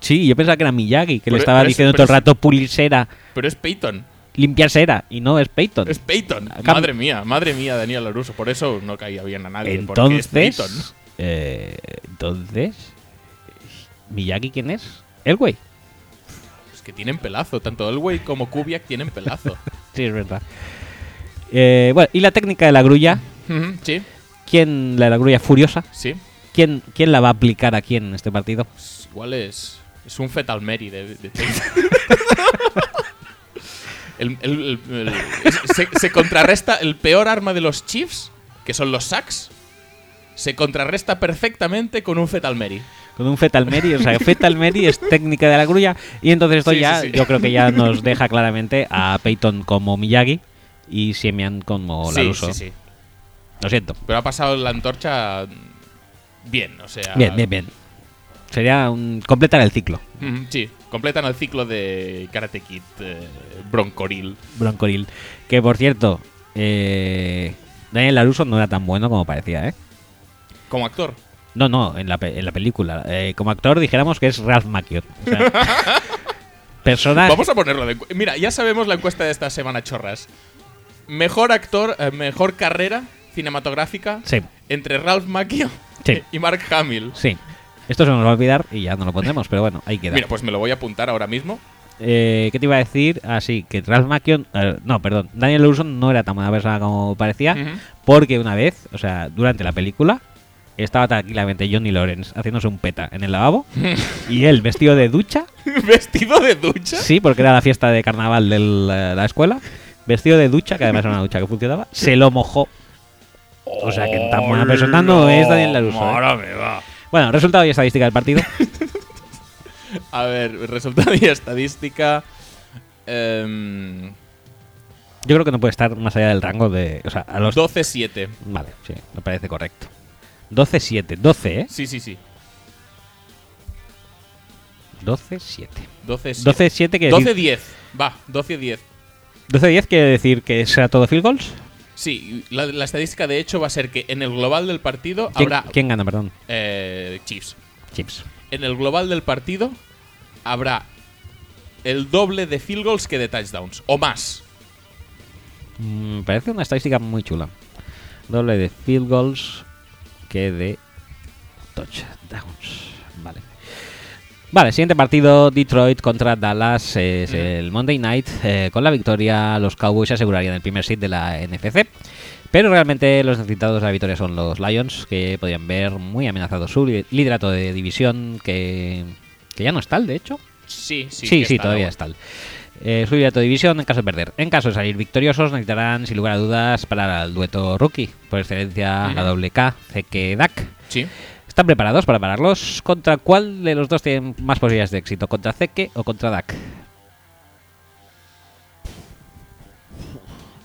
Sí, yo pensaba que era Miyagi, que Pero- le estaba pero es- diciendo pero todo el es- rato pulir cera, Pero es Peyton. limpiar cera, y no es Peyton. Es Peyton. Cam- Madre mía, madre mía, Daniel Laruso. Por eso no caía bien a nadie. porque es Peyton. Entonces. eh, entonces. ¿Miyagi quién es? El güey. que tienen pelazo. Tanto Elway como Kubiak tienen pelazo. Sí, es verdad. Eh, bueno, y la técnica de la grulla. Sí, ¿Quién, la la grulla furiosa? sí. ¿Quién, ¿Quién la va a aplicar aquí en este partido? Pues igual es, es un Fetal Mary de, de El- el- el- el- es- se, se contrarresta el peor arma de los Chiefs, que son los sacks. Se contrarresta perfectamente con un Fetal Mary. Con un Fetal Mary, o sea, Fetal Mary es técnica de la grulla. Y entonces esto Sí, ya, sí, sí. yo creo que ya nos deja claramente a Peyton como Miyagi y Siemian como Laruso. sí, sí. Lo siento. Pero ha pasado la antorcha bien, o sea. Bien, bien, bien. Sería un completar el ciclo. Sí, completan el ciclo de Karate Kid eh, Broncoril. Broncoril. Que por cierto, eh, Daniel Laruso no era tan bueno como parecía, ¿eh? Como actor. No, no, en la, en la película. Eh, como actor dijéramos que es Ralph Macchio. O sea. Vamos a ponerlo de. Mira, ya sabemos la encuesta de esta semana, chorras. Mejor actor, eh, mejor carrera cinematográfica Sí, entre Ralph Macchio Sí. y Mark Hamill. sí. Esto se nos va a olvidar y ya no lo pondremos, pero bueno, ahí queda. Mira, pues me lo voy a apuntar ahora mismo. Eh, ¿Qué te iba a decir? Así que Ralph Macchio... eh, no, perdón. Daniel Laruso no era tan buena persona como parecía. Porque una vez, o sea, durante la película, estaba tranquilamente Johnny Lawrence haciéndose un peta en el lavabo y él vestido de ducha, Vestido de ducha. sí, porque era la fiesta de carnaval de la escuela, vestido de ducha, que además era una ducha que funcionaba, se lo mojó. O sea, que tan buena persona no es Daniel Laruso. ¿eh? Ahora me va. Bueno, resultado y estadística del partido. A ver, resultado y estadística. em, Yo creo que no puede estar más allá del rango de... O sea, a los... 12-7. Vale, sí, me parece correcto. 12-7. 12, ¿eh? Sí, sí, sí. 12-7. 12-7. 12-7 quiere decir... 12-10. Va, 12-10. 12-10 quiere decir que será todo field goals. Sí, la, la estadística de hecho va a ser que en el global del partido ¿Quién, habrá quién gana, perdón? eh, Chiefs. Chips. En el global del partido habrá el doble de field goals que de touchdowns o más. Mm, parece una estadística muy chula. Doble de field goals que de touchdowns. Vale. Vale, siguiente partido, Detroit contra Dallas, es el Monday Night. eh, con la victoria, los Cowboys asegurarían el primer seed de la NFC. Pero realmente los necesitados de la victoria son los Lions, que podrían ver muy amenazado su li- liderato de división, que, que ya no es tal, de hecho. Sí, sí. Sí, sí, está, todavía es tal. Eh, su liderato de división en caso de perder. En caso de salir victoriosos, necesitarán, sin lugar a dudas, para el dueto rookie. Por excelencia, la doble K, CK Dak. Sí. ¿Están preparados para pararlos? ¿Contra cuál de los dos tienen más posibilidades de éxito? ¿Contra Zeke o contra Dak?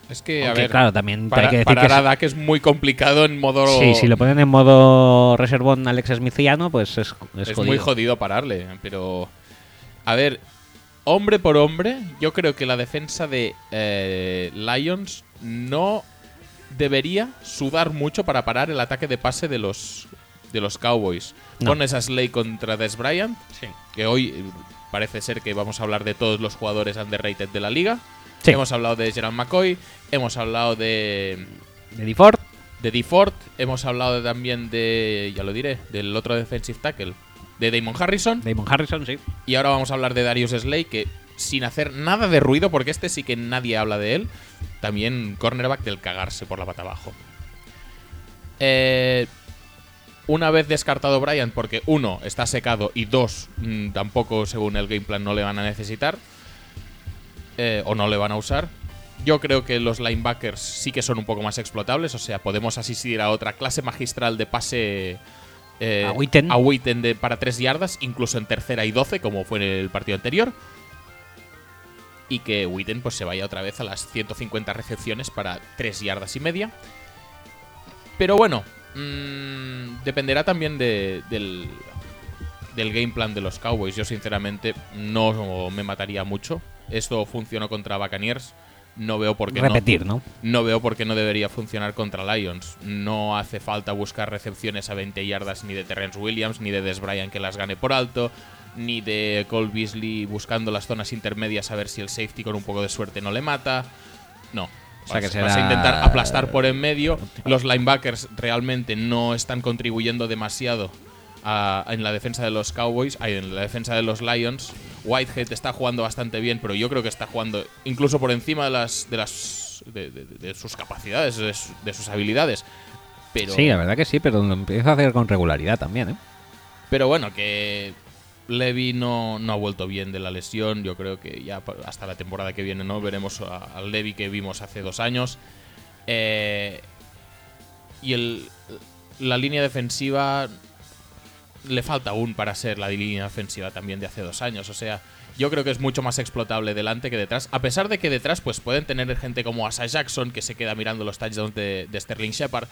Es que, a ver, claro, también para, hay que decir parar que a Dak es muy complicado en modo... Sí, si lo ponen en modo reservón Alex Smithiano, pues es, es es jodido. muy jodido pararle, pero... A ver, hombre por hombre, yo creo que la defensa de eh, Lions no debería sudar mucho para parar el ataque de pase de los, de los Cowboys. No. Pones a Slay contra Des Bryant, que hoy eh, parece ser que vamos a hablar de todos los jugadores underrated de la liga. Sí. Hemos hablado de Gerald McCoy, hemos hablado de De DeFord, de DeFord, hemos hablado también de, ya lo diré, del otro defensive tackle, de Damon Harrison. Damon Harrison, sí. Y ahora vamos a hablar de Darius Slay, que sin hacer nada de ruido, porque este sí que nadie habla de él, también cornerback del cagarse por la pata abajo. Eh, una vez descartado Bryant, porque uno, está secado y dos, mm, tampoco según el game plan no le van a necesitar, eh, o no le van a usar. Yo creo que los linebackers sí que son un poco más explotables, o sea, podemos asistir a otra clase magistral de pase eh, A Witten. a Witten de, para 3 yardas, incluso en tercera y 12, como fue en el partido anterior. Y que Witten pues, se vaya otra vez a las 150 recepciones para 3 yardas y media. Pero bueno, mm, dependerá también de- del, del game plan de los Cowboys. Yo sinceramente no me mataría mucho. Esto funcionó contra Buccaneers. No veo por qué no- Repetir, ¿no? no veo por qué no debería funcionar contra Lions. No hace falta buscar recepciones a 20 yardas ni de Terrence Williams, ni de Des Bryant que las gane por alto, ni de Cole Beasley buscando las zonas intermedias a ver si el safety con un poco de suerte no le mata. No. O sea que Vas- a intentar aplastar por en medio. Los linebackers realmente no están contribuyendo demasiado a- en la defensa de los Cowboys, ay, en la defensa de los Lions. Whitehead está jugando bastante bien, pero yo creo que está jugando incluso por encima de las de las de, de- de sus capacidades, de, su- de sus habilidades. Pero, Sí, la verdad que sí, pero lo empieza a hacer con regularidad también, ¿eh? pero bueno, que Levi no, no ha vuelto bien de la lesión. Yo creo que ya hasta la temporada que viene no veremos al Levi que vimos hace dos años. Eh, y el, la línea defensiva le falta aún para ser la línea defensiva también de hace dos años. O sea, yo creo que es mucho más explotable delante que detrás. A pesar de que detrás pues pueden tener gente como Asa Jackson, que se queda mirando los touchdowns de, Sterling Shepard,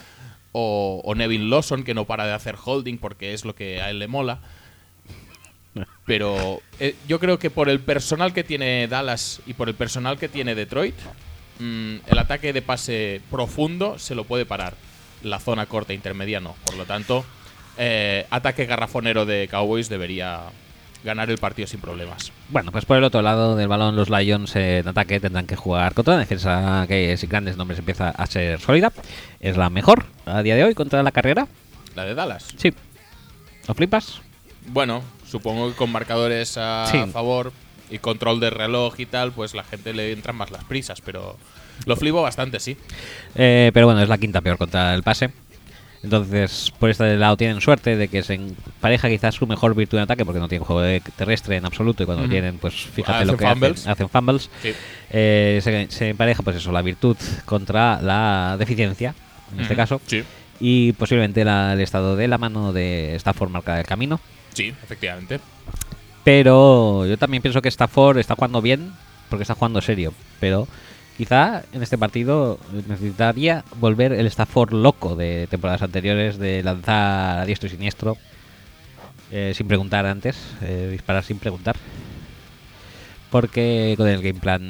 o, o Nevin Lawson, que no para de hacer holding porque es lo que a él le mola. Pero eh, yo creo que por el personal que tiene Dallas y por el personal que tiene Detroit, mm, el ataque de pase profundo se lo puede parar. La zona corta intermedia no. Por lo tanto, eh, ataque garrafonero de Cowboys debería ganar el partido sin problemas. Bueno, pues por el otro lado del balón, los Lions en ataque tendrán que jugar contra una defensa que sin grandes nombres empieza a ser sólida. Es la mejor a día de hoy contra la carrera. La de Dallas. Sí. ¿Lo flipas? Bueno, supongo que con marcadores a Sí. favor y control de reloj y tal, pues la gente le entran más las prisas, pero lo flipo bastante, sí. Eh, pero bueno, es la quinta peor contra el pase. Entonces, por este lado tienen suerte de que se empareja quizás su mejor virtud en ataque, porque no tienen juego de- terrestre en absoluto, y cuando Ujú. tienen, pues fíjate Hacen lo que fumbles. hacen, hacen fumbles. Sí. Eh, se, se empareja, pues eso, la virtud contra la deficiencia, en este caso, Sí, y posiblemente la- el estado de la mano de Stafford marca el camino. sí, efectivamente. Pero yo también pienso que Stafford está jugando bien, porque está jugando serio. Pero quizá en este partido necesitaría volver el Stafford loco de temporadas anteriores, de lanzar a diestro y siniestro, eh, sin preguntar antes, eh, disparar sin preguntar. Porque con el game plan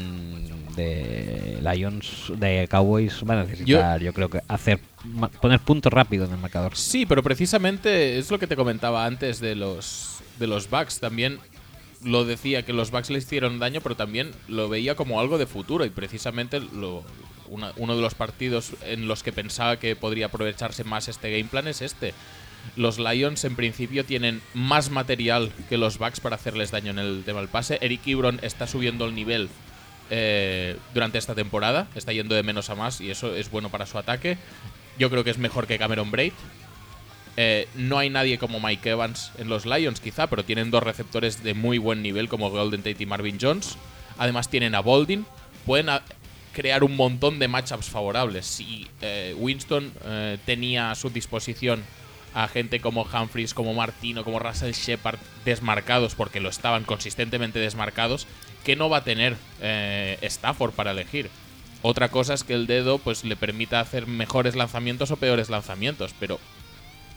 de Lions, de Cowboys, van a necesitar, yo, creo que hacer poner puntos rápido en el marcador. Sí, pero precisamente es lo que te comentaba antes de los de los Bucks. También lo decía que los Bucks le hicieron daño, pero también lo veía como algo de futuro. Y precisamente uno de los partidos en los que pensaba que podría aprovecharse más este game plan es este. Los Lions en principio tienen más material que los Bucks para hacerles daño en el tema del pase. Eric Ebron está subiendo el nivel eh, durante esta temporada, está yendo de menos a más y eso es bueno para su ataque. Yo creo que es mejor que Cameron Braid. Eh, no hay nadie como Mike Evans en los Lions, quizá, pero tienen dos receptores de muy buen nivel como Golden Tate y Marvin Jones. Además tienen a Boldin. Pueden a- crear un montón de matchups favorables. Si eh, Winston eh, tenía a su disposición a gente como Humphries, como Martino, como Russell Shepard desmarcados, porque lo estaban consistentemente desmarcados, ¿qué no va a tener Stafford para elegir? Otra cosa es que el dedo pues le permita hacer mejores lanzamientos o peores lanzamientos, pero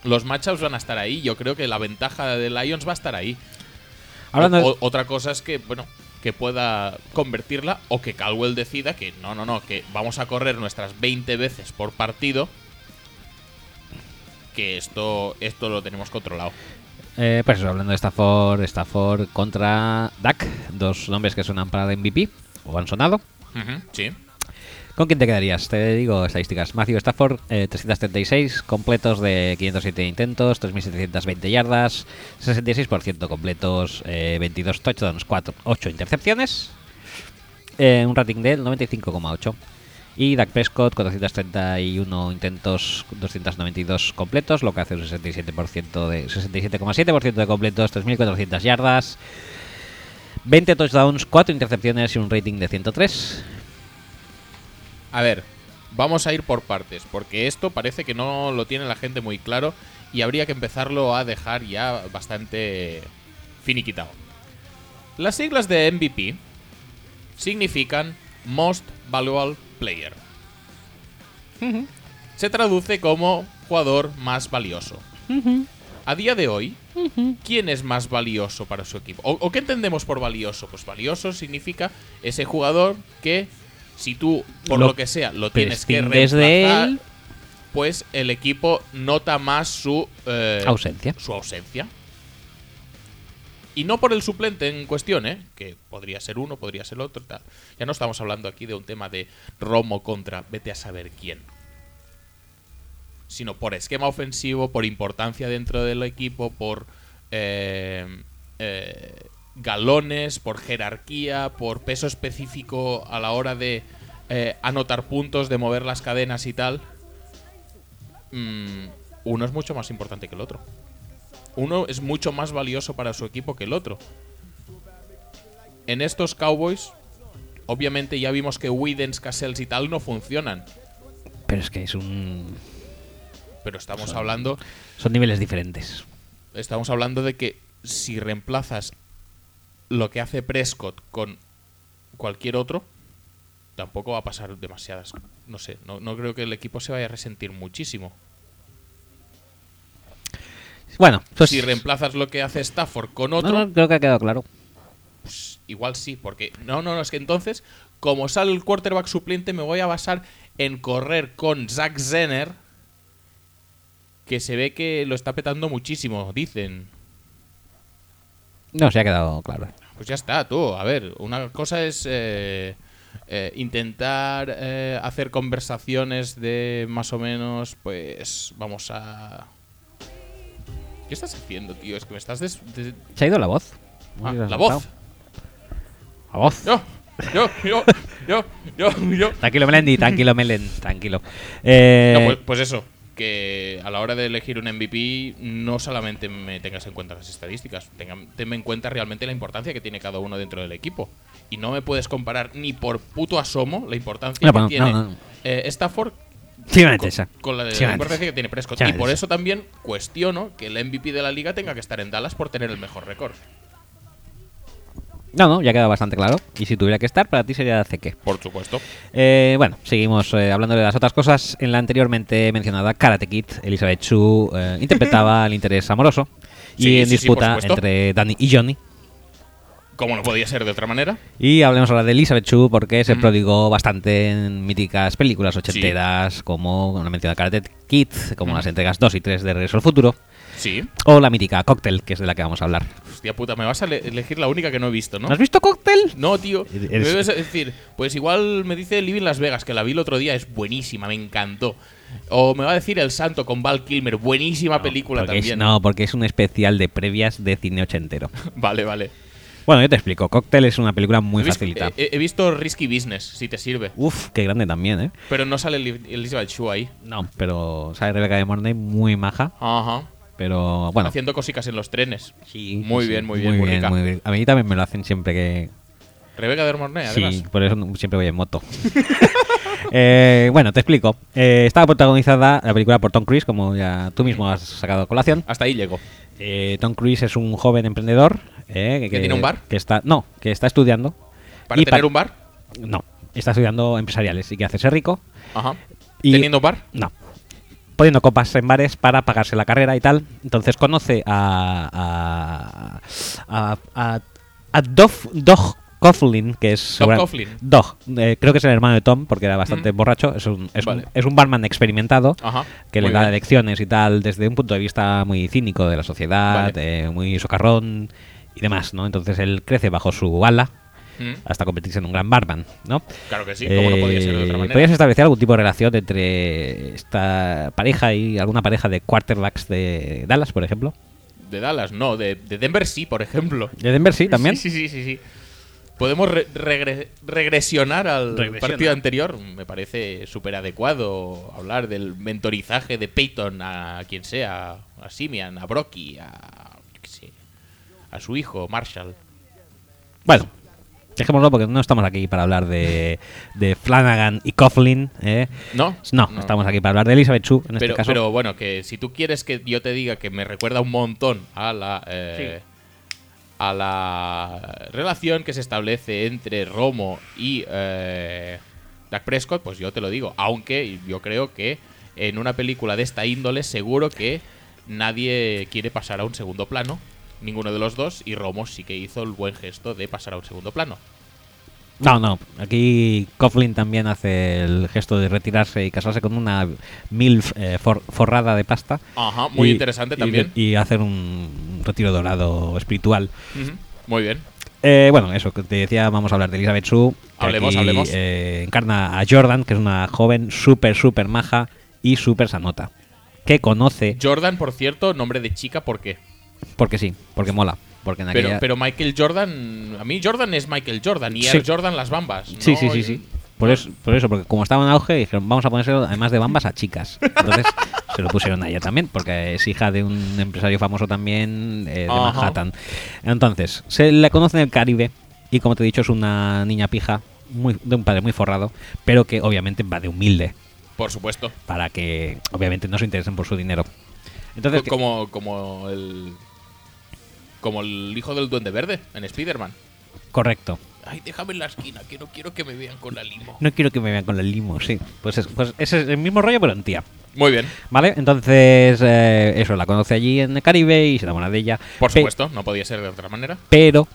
los matchups van a estar ahí. Yo creo que la ventaja de Lions va a estar ahí. Hablando O- otra cosa es que, bueno, que pueda convertirla o que Caldwell decida que no, no, no, que vamos a correr nuestras 20 veces por partido. Que esto, esto lo tenemos controlado. Eh, pues eso, hablando de Stafford, Stafford contra Dak, dos nombres que suenan para el MVP, o han sonado. Sí. ¿Con quién te quedarías? Te digo estadísticas. Matthew Stafford, eh, 336 completos de 507 intentos, 3.720 yardas, 66% completos, eh, 22 touchdowns, 4, 8 intercepciones, eh, un rating del 95,8. Y Dak Prescott, 431 intentos, 292 completos, lo que hace un 67% de 67,7% de completos, 3.400 yardas, 20 touchdowns, 4 intercepciones y un rating de 103. A ver, vamos a ir por partes, porque esto parece que no lo tiene la gente muy claro y habría que empezarlo a dejar ya bastante finiquitado. Las siglas de MVP significan Most Valuable Player. Se traduce como jugador más valioso. A día de hoy, ¿quién es más valioso para su equipo? ¿O, o qué entendemos por valioso? Pues valioso significa ese jugador que, si tú, por Lo lo, que sea, lo tienes que de reemplazar, él. pues el equipo nota más su eh, Ausencia. Su ausencia. Y no por el suplente en cuestión, ¿eh? Que podría ser uno, podría ser otro, tal. Ya no estamos hablando aquí de un tema de Romo contra vete a saber quién. Sino por esquema ofensivo, por importancia dentro del equipo, por eh, eh, galones, por jerarquía, por peso específico a la hora de eh, anotar puntos, de mover las cadenas y tal, mm, uno es mucho más importante que el otro. Uno es mucho más valioso para su equipo que el otro. En estos Cowboys, obviamente ya vimos que Widens, Cassels y tal no funcionan. Pero es que es un. Pero estamos hablando Son niveles diferentes. estamos hablando de que si reemplazas lo que hace Prescott con cualquier otro, tampoco va a pasar demasiadas. No sé, no, no creo que el equipo se vaya a resentir muchísimo. Bueno, pues. si reemplazas lo que hace Stafford con No, otro, no, creo que ha quedado claro. pues igual sí, porque no, no, no, es que entonces, como sale el quarterback suplente, me voy a basar en correr con Zach Zenner, que se ve que lo está petando muchísimo, dicen. No, se ha quedado claro. Pues ya está, tú. A ver, una cosa es eh, eh, intentar eh, hacer conversaciones de más o menos, pues vamos a... ¿Qué estás haciendo, tío? Es que me estás... des- des- Se ha ido la voz. Ah, la voz. La voz. Yo, yo, yo, yo, yo, yo. Tranquilo, Melendi, tranquilo, Melen, tranquilo. Eh, No, pues, pues eso, que a la hora de elegir un MVP no solamente me tengas en cuenta las estadísticas, tenga, tenme en cuenta realmente la importancia que tiene cada uno dentro del equipo. Y no me puedes comparar ni por puto asomo la importancia No, que no, tiene no, eh, Stafford sí, con, la, de- Sí, la me importancia que tiene Prescott. Sí, y por eso también cuestiono que el MVP de la liga tenga que estar en Dallas por tener el mejor récord. No, no, ya queda bastante claro. Y si tuviera que estar, para ti sería CQ. Por supuesto. Eh, bueno, seguimos eh, hablando de las otras cosas. En la anteriormente mencionada Karate Kid, Elizabeth Chu eh, interpretaba el interés amoroso y en sí, disputa entre Danny y Johnny. Como no podía ser de otra manera. Y hablemos ahora de Elizabeth Chu porque se Mm. prodigó bastante en míticas películas ochenteras como la mencionada Karate Kid, como Mm. las entregas 2 y 3 de Regreso al Futuro, Sí. o la mítica Cocktail, que es de la que vamos a hablar. Hostia puta, me vas a le- elegir la única que no he visto, ¿no? ¿No has visto Cocktail? No, tío. Me debes decir, pues igual me dice Living Las Vegas, que la vi el otro día, es buenísima, me encantó. O me va a decir El Santo con Val Kilmer, buenísima película Porque es- también. no, porque es un especial de previas de cine ochentero. Vale, vale. Bueno, yo te explico. Cocktail es una película muy He facilita. He, he visto Risky Business, si te sirve. Uf, qué grande también, ¿eh? Pero no sale Eli- Elizabeth Shue ahí. No, pero sale Rebeca de Mornay muy maja. Ajá. Pero bueno. Haciendo cositas en los trenes. Sí, Muy sí, bien, muy bien, muy rica. muy bien. A mí también me lo hacen siempre que. Rebeca de Mornay, además. Sí, por eso siempre voy en moto. Eh, bueno, te explico. Eh, estaba protagonizada la película por Tom Cruise, como ya tú mismo has sacado a colación. Hasta ahí llego. Eh, Tom Cruise es un joven emprendedor. Eh, ¿Que tiene un bar? Que está, no, que está estudiando. ¿Para Y tener pa- un bar? No, está estudiando empresariales y que hace ser rico. Ajá. Y- ¿Teniendo bar? No. Poniendo copas en bares para pagarse la carrera y tal. Entonces conoce a. a. a. a, Dog Coughlin, que es. Segura- Coughlin. Dog. eh, creo que es el hermano de Tom, porque era bastante Mm. borracho. Es un, es, Vale. un, es un barman experimentado. Ajá. Que le da bien. lecciones y tal desde un punto de vista muy cínico de la sociedad, Vale. eh, muy socarrón y demás, ¿no? Entonces él crece bajo su ala Mm. hasta convertirse en un gran barman, ¿no? Claro que sí, como no podía ser de otra Eh, manera. ¿Podrías establecer algún tipo de relación entre esta pareja y alguna pareja de quarterbacks de Dallas, por ejemplo? De Dallas, no. De, de Denver sí, por ejemplo. De Denver sí, también. Sí, sí, sí, sí. sí. Podemos re- regre- regresionar al partido anterior. Me parece súper adecuado hablar del mentorizaje de Peyton a quien sea, a Simian, a Brocky, a, a su hijo, Marshall. Bueno, dejémoslo porque no estamos aquí para hablar de, de Flanagan y Coughlin, ¿eh? ¿No? No, estamos aquí para hablar de Elizabeth Chu, en pero, este caso. pero bueno, que si tú quieres que yo te diga que me recuerda un montón a la eh, a la relación que se establece entre Romo y eh, Dak Prescott, pues yo te lo digo. Aunque yo creo que en una película de esta índole seguro que nadie quiere pasar a un segundo plano, ninguno de los dos, y Romo sí que hizo el buen gesto de pasar a un segundo plano. No, no. Aquí Coughlin también hace el gesto de retirarse y casarse con una MILF eh, for- forrada de pasta. Ajá, muy Y- interesante y- también. Y, hacer un retiro dorado espiritual. Muy bien. Eh, bueno, eso que te decía, vamos a hablar de Elizabeth que Hablemos, aquí, hablemos. eh, encarna a Jordan, que es una joven súper, súper maja y súper sanota. Que conoce, Jordan, por cierto, nombre de chica, ¿por qué? Porque sí, porque mola. Porque en Pero, aquella... pero Michael Jordan, a mí Jordan es Michael Jordan y Sí. Air Jordan las bambas. Sí, ¿no? sí, sí, sí. Por eso, por eso, porque como estaba en auge, dijeron, vamos a ponérselo además de bambas a chicas. Entonces se lo pusieron a ella también, porque es hija de un empresario famoso también eh, de Ajá. Manhattan. Entonces, se le conoce en el Caribe y como te he dicho, es una niña pija muy, de un padre muy forrado, pero que obviamente va de humilde, Por supuesto. para que obviamente no se interesen por su dinero. Entonces, Co- como, como el. Como el hijo del Duende Verde en Spider-Man. correcto. Ay, déjame en la esquina, que no quiero que me vean con la limo. No quiero que me vean con el limo, sí. Pues, es, pues ese es el mismo rollo, pero en tía. Muy bien, ¿Vale? Entonces, eh, eso, la conoce allí en el Caribe y se enamora de ella. por Pe- supuesto, no podía ser de otra manera. Pero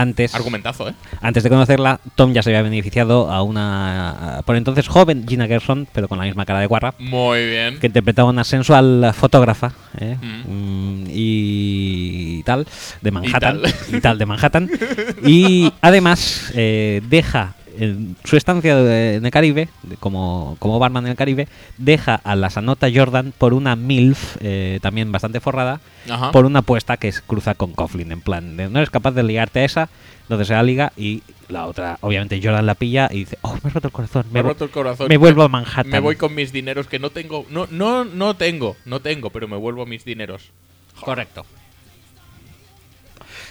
antes, Argumentazo, ¿eh? antes de conocerla, Tom ya se había beneficiado a una, a- por entonces joven Gina Gerson, pero con la misma cara de guarra, Muy bien. que interpretaba una sensual fotógrafa ¿eh? Mm. Mm, y tal, de Manhattan. tal. Y tal, de Manhattan. Y además eh, deja en su estancia de- en el Caribe, de- como, como barman en el Caribe, deja a la Sanota Jordan por una MILF, eh, también bastante forrada, Ajá. por una apuesta que es cruza con Coughlin, en plan, de, no eres capaz de ligarte a esa, entonces se la liga y la otra, obviamente Jordan la pilla y dice, oh, me he roto el corazón, Me me, roto el corazón. me vuelvo a Manhattan. Me voy con mis dineros que no tengo. No, no, no tengo. No tengo, pero me vuelvo a mis dineros. Correcto.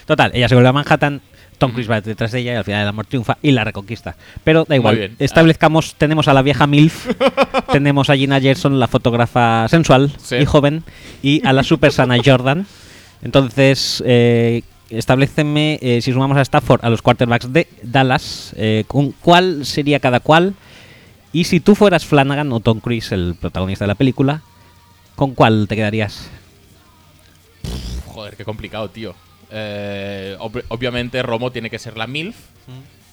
Total, ella se vuelve a Manhattan, Tom Cruise va detrás de ella y al final el amor triunfa y la reconquista. Pero da igual, establezcamos, tenemos a la vieja MILF, tenemos a Gina Gerson, la fotógrafa sensual Sí. y joven, y a la super sana Jordan. Entonces, eh, estableceme, eh, si sumamos a Stafford a los quarterbacks de Dallas, eh, con cuál sería cada cual. Y si tú fueras Flanagan o Tom Cruise, el protagonista de la película, ¿con cuál te quedarías? Joder, qué complicado, tío. Eh, ob- obviamente Romo tiene que ser la MILF,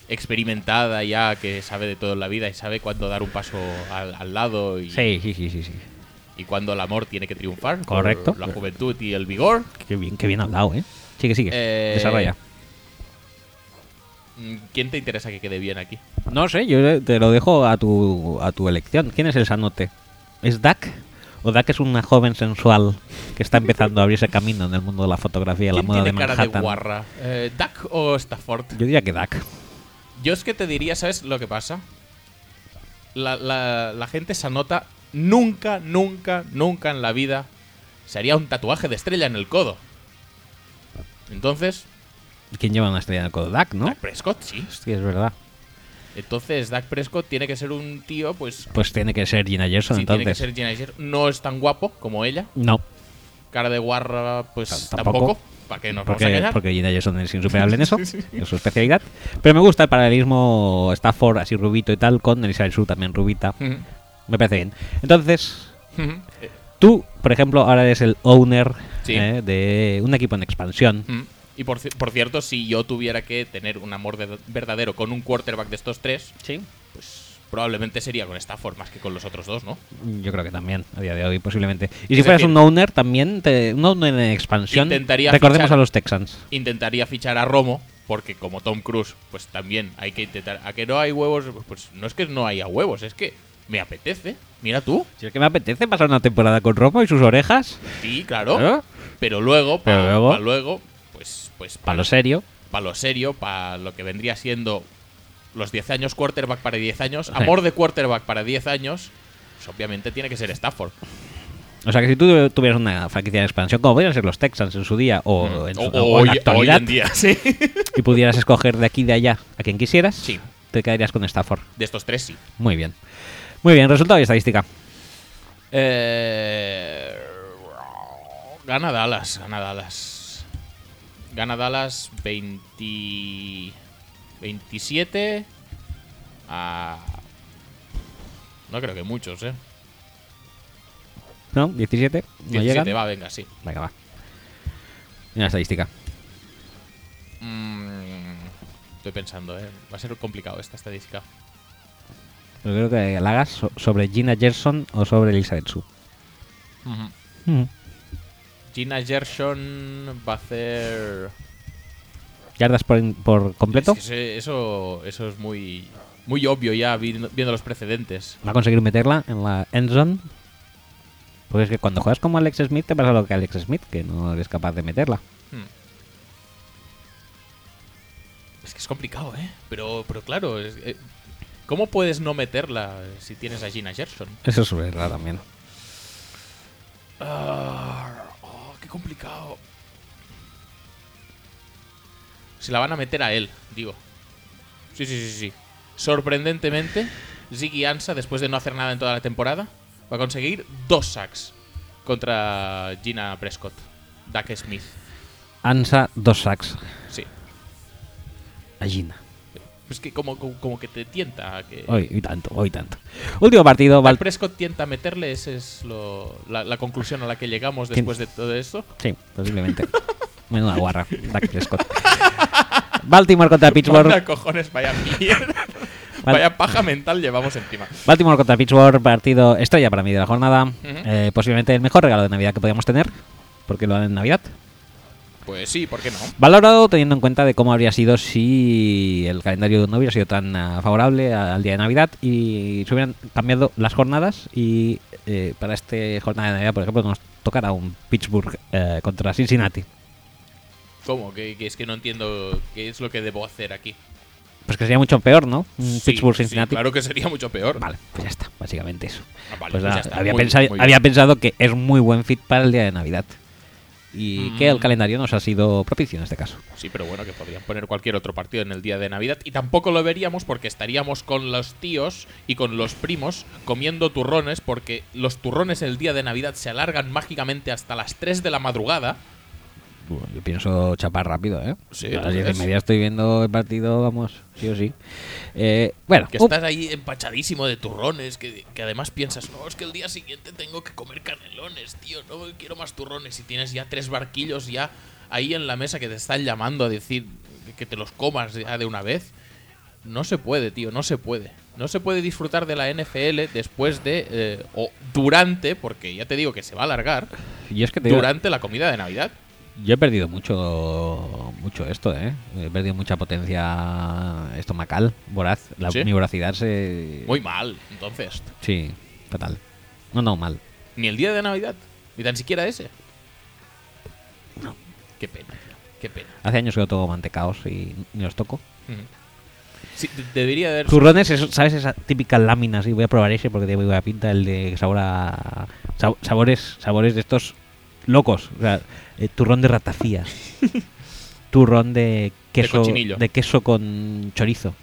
experimentada ya, que sabe de todo en la vida y sabe cuándo dar un paso al, al lado y, Sí, sí, sí, sí, sí. y cuándo el amor tiene que triunfar. por Correcto. La juventud y el vigor. Qué bien, qué bien hablado, ¿eh? Sigue, sigue. Eh, Desarrolla. Mm, ¿Quién te interesa que quede bien aquí? No sé, yo te lo dejo a tu, a tu elección. ¿Quién es el sanote? ¿Es Dak? ¿O Dak es una joven sensual que está empezando a abrirse camino en el mundo de la fotografía, la ¿Quién moda de tiene cara Manhattan? de guarra? Eh, ¿Duck o Stafford? Yo diría que Dak. Yo es que te diría, ¿sabes lo que pasa? La, la, la gente se anota nunca, nunca, nunca en la vida se haría un tatuaje de estrella en el codo. Entonces, ¿Quién lleva una estrella en el codo? Dak, ¿no? Dak Prescott, sí. Hostia, es verdad. Entonces, Dak Prescott tiene que ser un tío, pues. Pues tiene que ser Gina Gerson, sí, tiene que entonces. ser Gina Gerson. No es tan guapo como ella. No, Cara de guarra, pues tampoco. tampoco. ¿Para qué nos vamos a porque, porque Gina Gerson es insuperable en eso, es su especialidad. Pero me gusta el paralelismo Stafford así rubito y tal, con Elizabeth Shue también rubita. Me parece bien. Entonces. Eh, Tú, por ejemplo, ahora eres el owner eh, de un equipo en expansión. Y por, por cierto, si yo tuviera que tener un amor de- verdadero con un quarterback de estos tres, Sí. pues probablemente sería con Stafford más que con los otros dos, ¿no? Yo creo que también, a día de hoy, posiblemente. Y si Es fueras decir, un owner, también, te- un owner en expansión, Intentaría recordemos fichar- a los Texans. Intentaría fichar a Romo, porque como Tom Cruise, pues también hay que intentar. A que no hay huevos, pues no es que no haya huevos, es que me apetece. Mira tú. Si es que me apetece pasar una temporada con Romo y sus orejas, Sí, claro. Claro. Pero luego, Pero para luego- luego, pues, para lo serio. para lo serio, para lo que vendría siendo los 10 años quarterback para 10 años, amor de quarterback para 10 años, pues obviamente tiene que ser Stafford. O sea que si tú tuvieras una franquicia de expansión, como podrían ser los Texans en su día o, Mm. en, su, o o en la hoy, actualidad, hoy en día, sí. y pudieras escoger de aquí y de allá a quien quisieras, Sí. te quedarías con Stafford. De estos tres, sí. Muy bien. Muy bien, resultado y estadística. Eh, gana Dallas, gana Dallas. Gana Dallas 20, 27 a... No creo que muchos, ¿eh? ¿No? 17. ¿No 17, llegan? va, venga, sí. Venga, va. Una estadística. Mm, estoy pensando, ¿eh? Va a ser complicado esta estadística. Pero creo que la hagas so- sobre Gina Gerson o sobre Elizabeth Sue. Mm. Gina Gershon va a hacer... ¿Yardas por, por completo? Es que eso, eso es muy, muy obvio ya viendo, viendo los precedentes. ¿Va a conseguir meterla en la end zone? Porque es que cuando juegas como Alex Smith te pasa lo que Alex Smith, que no eres capaz de meterla. Hmm. Es que es complicado, ¿eh? Pero, pero claro, es- eh, ¿cómo puedes no meterla si tienes a Gina Gerson? Eso es verdad también. Qué complicado. Se la van a meter a él, digo. Sí, sí, sí, sí. Sorprendentemente, Ziggy Ansa, después de no hacer nada en toda la temporada, va a conseguir dos sacks contra Gina Prescott. Dak Smith. Ansa, dos sacks. Sí. A Gina. Es que como, como, como que te tienta a que... Hoy, y tanto, hoy tanto. Último partido, Val Prescott tienta a meterle, esa es lo- la, la conclusión a la que llegamos después de todo esto. Sí, posiblemente. Menuda guarra, Dak Prescott. Baltimore contra Pittsburgh. Manda cojones, vaya mierda. Vaya paja mental llevamos encima. Baltimore contra Pittsburgh, partido estrella para mí de la jornada. Eh, posiblemente el mejor regalo de Navidad que podíamos tener, porque lo dan en Navidad. Pues sí, ¿por qué no? Valorado teniendo en cuenta de cómo habría sido si el calendario no hubiera sido tan ah, favorable al día de Navidad y se hubieran cambiado las jornadas y eh, para esta jornada de Navidad, por ejemplo, nos tocará un Pittsburgh eh, contra Cincinnati. ¿Cómo? Que, que es que no entiendo qué es lo que debo hacer aquí. Pues que sería mucho peor, ¿no? Un Sí, Pittsburgh sí, Cincinnati. claro que sería mucho peor. Vale, pues ya está, básicamente eso. Ah, vale, Pues pues ya está, había, muy- pensado, muy había bien. pensado que es muy buen fit para el día de Navidad. Y que el Mm. calendario nos ha sido propicio en este caso. Sí, pero bueno, que podrían poner cualquier otro partido en el día de Navidad y tampoco lo veríamos porque estaríamos con los tíos y con los primos comiendo turrones porque los turrones el día de Navidad se alargan mágicamente hasta las 3 de la madrugada. Yo pienso chapar rápido, ¿eh? Sí, a las ¿tú diez y media estoy viendo el partido, vamos, sí o sí. Eh, bueno, Que estás ahí empachadísimo de turrones, que, que además piensas, no, es que el día siguiente tengo que comer canelones, tío, no quiero más turrones. Y tienes ya tres barquillos ya ahí en la mesa que te están llamando a decir que- te los comas ya de una vez. No se puede, tío, no se puede. No se puede disfrutar de la NFL después de, eh, o durante, porque ya te digo que se va a alargar, yo es que te durante la comida de Navidad. Yo he perdido mucho mucho esto, ¿eh? He perdido mucha potencia estomacal, voraz. La, ¿Sí? Mi voracidad se... Muy mal, entonces. Sí, fatal. No, no, mal. Ni el día de Navidad, ni tan siquiera ese. No. Qué pena, tío, qué pena. Hace años que no toco mantecaos y ni los toco. Sí, de- debería haber. Turrones, ¿sabes? Esa típica lámina, sí, voy a probar ese porque tiene muy buena pinta, el de sabor a... sab- sabores, sabores de estos locos. O sea, eh, turrón de ratafía. turrón de queso cochinillo. de queso con chorizo.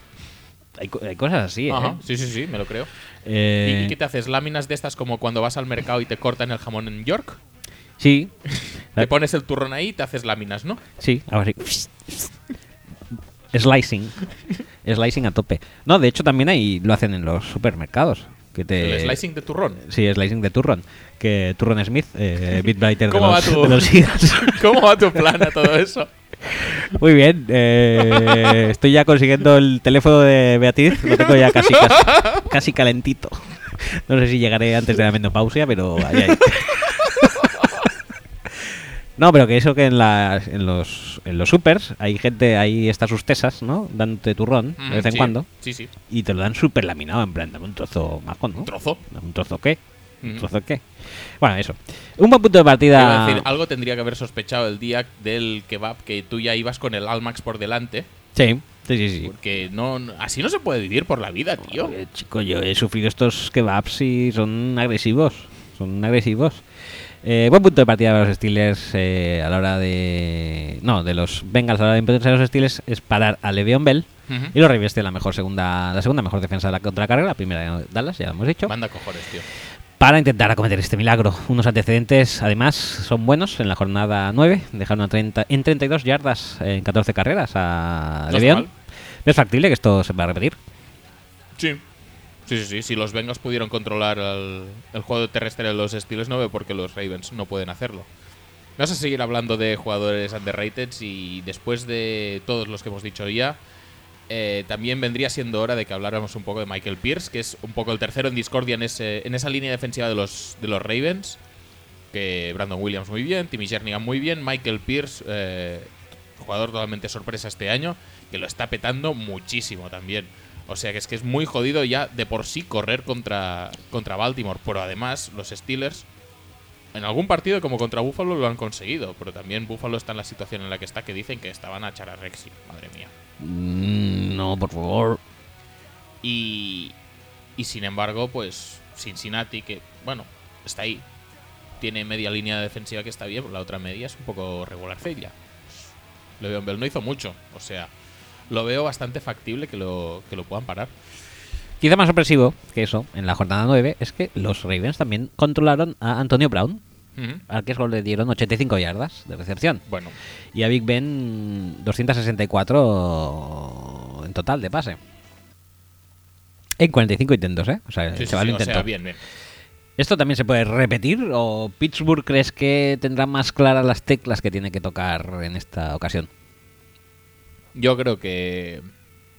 Hay, co- hay cosas así, ¿eh? Sí, sí, sí, me lo creo. Eh, ¿Y, y qué te haces? ¿Láminas de estas como cuando vas al mercado y te cortan el jamón en York? Sí, Te pones el turrón ahí y te haces láminas, ¿no? sí, ahora sí. Slicing. Slicing a tope. No, de hecho también ahí lo hacen en los supermercados. Que te... El slicing de turrón. Sí, slicing de turrón. Que Turrón Smith, eh, Bitbrighter de ¿Cómo va los, tu- de los. ¿Cómo va tu plan a todo eso? Muy bien. eh, estoy ya consiguiendo el teléfono de Beatriz. Lo tengo ya casi, casi, casi calentito. No sé si llegaré antes de la menopausia, pero ahí, ahí. No, pero que eso que en, las, en, los, en los supers hay gente, ahí está sus tesas, ¿no? Dándote turrón de vez en Mm, Sí, cuando. Sí, sí. Y te lo dan súper laminado, en plan, dame un trozo majo, ¿no? Un trozo. ¿Un trozo qué? ¿Un Ujú. trozo qué? Bueno, eso. Un buen punto de partida. decir, algo tendría que haber sospechado el día del kebab que tú ya ibas con el Almax por delante. Sí, sí, sí. sí. Porque no, no- así no se puede vivir por la vida, tío. Oye, chico, yo he sufrido estos kebabs y son agresivos. Son agresivos. Eh, buen punto de partida de los Steelers eh, a la hora de. No, de los Bengals a la hora de imponerse a los Steelers es parar a Le'Veon Bell. Y los Ravens tienen la mejor segunda, la segunda mejor defensa de la contracarga, la primera de Dallas, ya lo hemos dicho. Manda cojones, tío. para intentar acometer este milagro. Unos antecedentes, además, son buenos. En la jornada 9 dejaron a 30, en 32 yardas en 14 carreras a No Le'Veon. ¿Es factible que esto se va a repetir? Sí. Sí, sí, sí. Si los Bengals pudieron controlar el, juego terrestre de los Steelers, no veo por qué los Ravens no pueden hacerlo. Vamos a seguir hablando de jugadores underrated y después de todos los que hemos dicho ya, eh, también vendría siendo hora de que habláramos un poco de Michael Pierce, que es un poco el tercero en discordia en, ese, en esa línea defensiva de los, de los Ravens. Que Brandon Williams muy bien, Timmy Jernigan muy bien, Michael Pierce, eh, jugador totalmente sorpresa este año, que lo está petando muchísimo también. O sea que es que es muy jodido ya de por sí correr contra, contra Baltimore. Pero además, los Steelers, en algún partido como contra Buffalo lo han conseguido. Pero también Buffalo está en la situación en la que está, que dicen que estaban a echar a Rexy. Madre mía. No, por favor. Y, y sin embargo, pues Cincinnati, que bueno, está ahí. Tiene media línea defensiva que está bien, pero la otra media es un poco regular ya. Le'Veon Bell no hizo mucho, o sea, lo veo bastante factible que lo, que lo puedan parar. Quizá más sorpresivo que eso, en la jornada 9, es que los Ravens también controlaron a Antonio Brown, al que solo le dieron 85 yardas de recepción. Bueno, Y a Big Ben 264 en total de pase. En 45 intentos, ¿eh? O sea, sí, el chaval sí, lo o sea, intentó. bien, bien. ¿Esto también se puede repetir? ¿O Pittsburgh crees que tendrá más claras las teclas que tiene que tocar en esta ocasión? Yo creo que,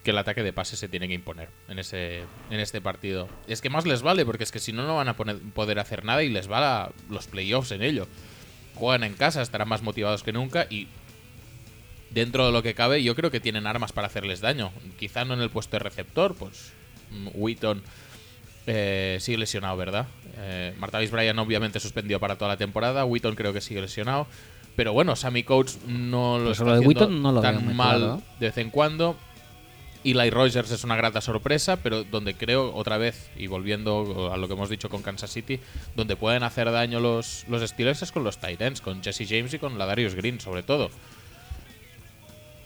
que el ataque de pase se tiene que imponer en ese en este partido. Es que más les vale, porque es que si no, no van a poder hacer nada y les va los playoffs en ello. Juegan en casa, estarán más motivados que nunca y dentro de lo que cabe, yo creo que tienen armas para hacerles daño. Quizá no en el puesto de receptor, pues mm, Wheaton eh, sigue lesionado, ¿verdad? Eh, Martavis Bryan obviamente suspendió para toda la temporada, Wheaton creo que sigue lesionado. Pero bueno, Sammy Coates no lo Pues está lo de haciendo no lo tan mal claro. de vez en cuando. Eli Rogers es una grata sorpresa, pero donde creo, otra vez, y volviendo a lo que hemos dicho con Kansas City, donde pueden hacer daño los, los Steelers es con los Titans, con Jesse James y con la Darius Green, sobre todo.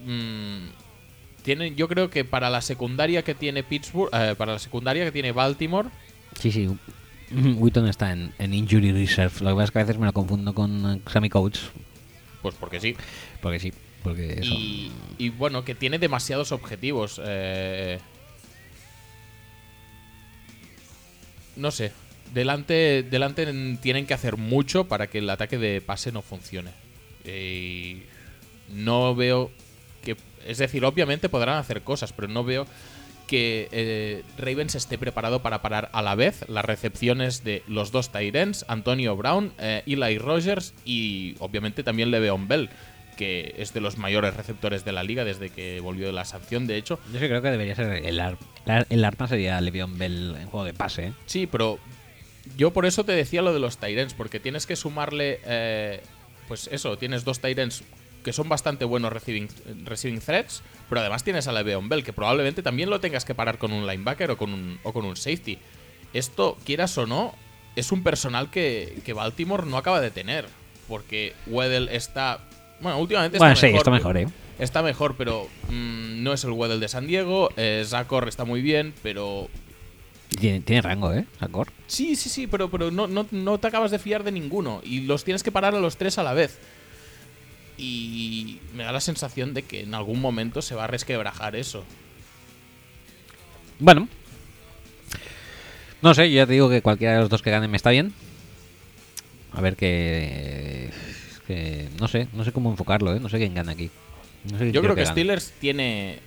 Mm, tienen, yo creo que para la secundaria que tiene Pittsburgh, eh, para la secundaria que tiene Baltimore, Sí, sí. Wheaton está en, en Injury Reserve. Lo que pasa es que a veces me lo confundo con eh, Sammy Coates. Pues porque sí. Porque sí, porque eso. Y, y bueno, que tiene demasiados objetivos. eh, no sé. Delante, delante tienen que hacer mucho para que el ataque de pase no funcione. Eh, no veo que. Es decir, obviamente podrán hacer cosas, pero no veo que eh, Ravens esté preparado para parar a la vez las recepciones de los dos Tyrants, Antonio Brown, eh, Eli Rogers y obviamente también Le'Veon Bell, que es de los mayores receptores de la liga desde que volvió de la sanción, de hecho. Yo sí creo que debería ser el, ar- el arma sería Le'Veon Bell en juego de pase. ¿eh? Sí, pero yo por eso te decía lo de los Tyrants, porque tienes que sumarle, pues eso, tienes dos Tyrants que son bastante buenos receiving, receiving threats, pero además tienes a Le'Veon Bell, que probablemente también lo tengas que parar con un linebacker o con un, o con un safety. Esto, quieras o no, es un personal que, que Baltimore no acaba de tener, porque Weddle está... Bueno, últimamente Bueno, está sí, mejor. está mejor, ¿eh? Está mejor, pero mm, no es el Weddle de San Diego. Eh, está muy bien, pero Tiene, tiene rango, ¿eh? Sacor. Sí, sí, sí, pero, pero no, no, no te acabas de fiar de ninguno. Y los tienes que parar a los tres a la vez. Y me da la sensación de que en algún momento se va a resquebrajar eso. Bueno. No sé, yo ya te digo que cualquiera de los dos que ganen me está bien. A ver qué. que no sé, no sé cómo enfocarlo, ¿eh? No sé quién gana aquí. No sé quién Yo creo que. Steelers tiene,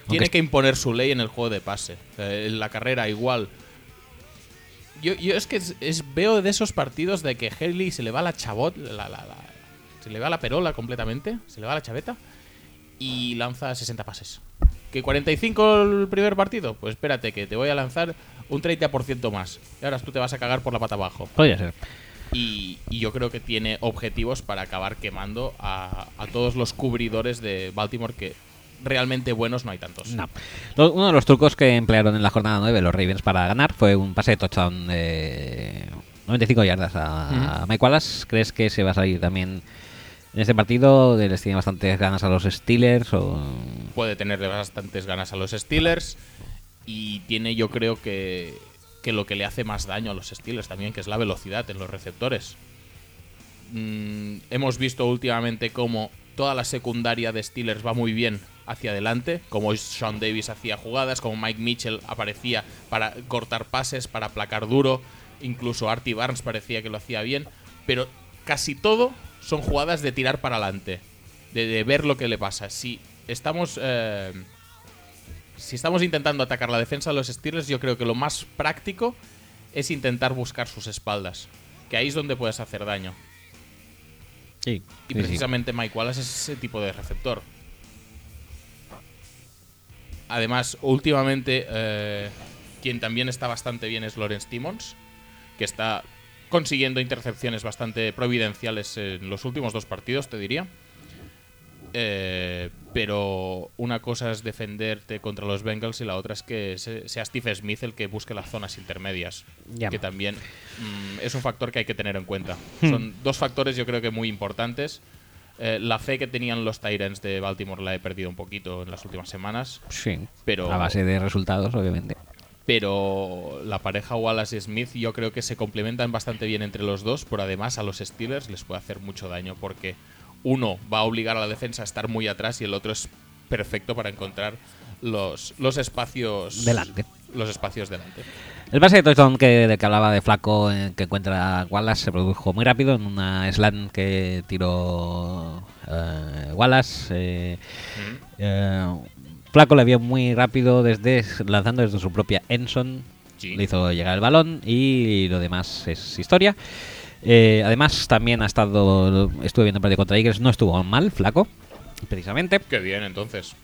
Aunque tiene que imponer su ley en el juego de pase. Eh, en la carrera igual. Yo, yo es que es- es- veo de esos partidos de que Haley se le va la chabot, la, la- la- se le va la perola completamente, se le va la chaveta y lanza 60 pases. ¿Que 45 el primer partido? Pues espérate, que te voy a lanzar un 30% más. Y ahora tú te vas a cagar por la pata abajo. Podría ser. Y, y yo creo que tiene objetivos para acabar quemando a, a todos los cubridores de Baltimore que realmente buenos no hay tantos. No. Uno de los trucos que emplearon en la jornada 9 los Ravens para ganar fue un pase de touchdown de 95 yardas a, a Mike Wallace. ¿Crees que se va a salir también en este partido? ¿Les tiene bastantes ganas a los Steelers? O... Puede tenerle bastantes ganas a los Steelers y tiene yo creo que, que lo que le hace más daño a los Steelers también, que es la velocidad en los receptores. Mm, hemos visto últimamente cómo toda la secundaria de Steelers va muy bien hacia adelante, como Sean Davis hacía jugadas, como Mike Mitchell aparecía para cortar pases, para aplacar duro, incluso Artie Barnes parecía que lo hacía bien, pero casi todo son jugadas de tirar para adelante, de, de ver lo que le pasa. Si estamos eh, si estamos intentando atacar la defensa de los Steelers, yo creo que lo más práctico es intentar buscar sus espaldas, que ahí es donde puedes hacer daño. Sí, Y precisamente Mike Wallace es ese tipo de receptor. Además, últimamente, eh, quien también está bastante bien es Lawrence Timmons, que está consiguiendo intercepciones bastante providenciales en los últimos dos partidos, te diría. Eh, pero una cosa es defenderte contra los Bengals y la otra es que se- sea Steve Smith el que busque las zonas intermedias. Que también mm, es un factor que hay que tener en cuenta. Hmm. Son dos factores yo creo que muy importantes. Eh, la fe que tenían los Tyrants de Baltimore la he perdido un poquito en las últimas semanas. Sí. Pero- A base de resultados, obviamente. Pero la pareja Wallace y Smith yo creo que se complementan bastante bien entre los dos, pero además a los Steelers les puede hacer mucho daño porque uno va a obligar a la defensa a estar muy atrás y el otro es perfecto para encontrar los, los espacios Delante. Los espacios delante. El pase de touchdown que, de que hablaba de Flaco eh, que encuentra Wallace se produjo muy rápido en una slant que tiró eh, Wallace. eh, Flaco le vio muy rápido desde lanzando desde su propia Enson. Sí. Le hizo llegar el balón y lo demás es historia. Eh, además, también ha estado. Estuve viendo el partido contra Eagles, no estuvo mal, Flaco, precisamente. Qué bien, entonces.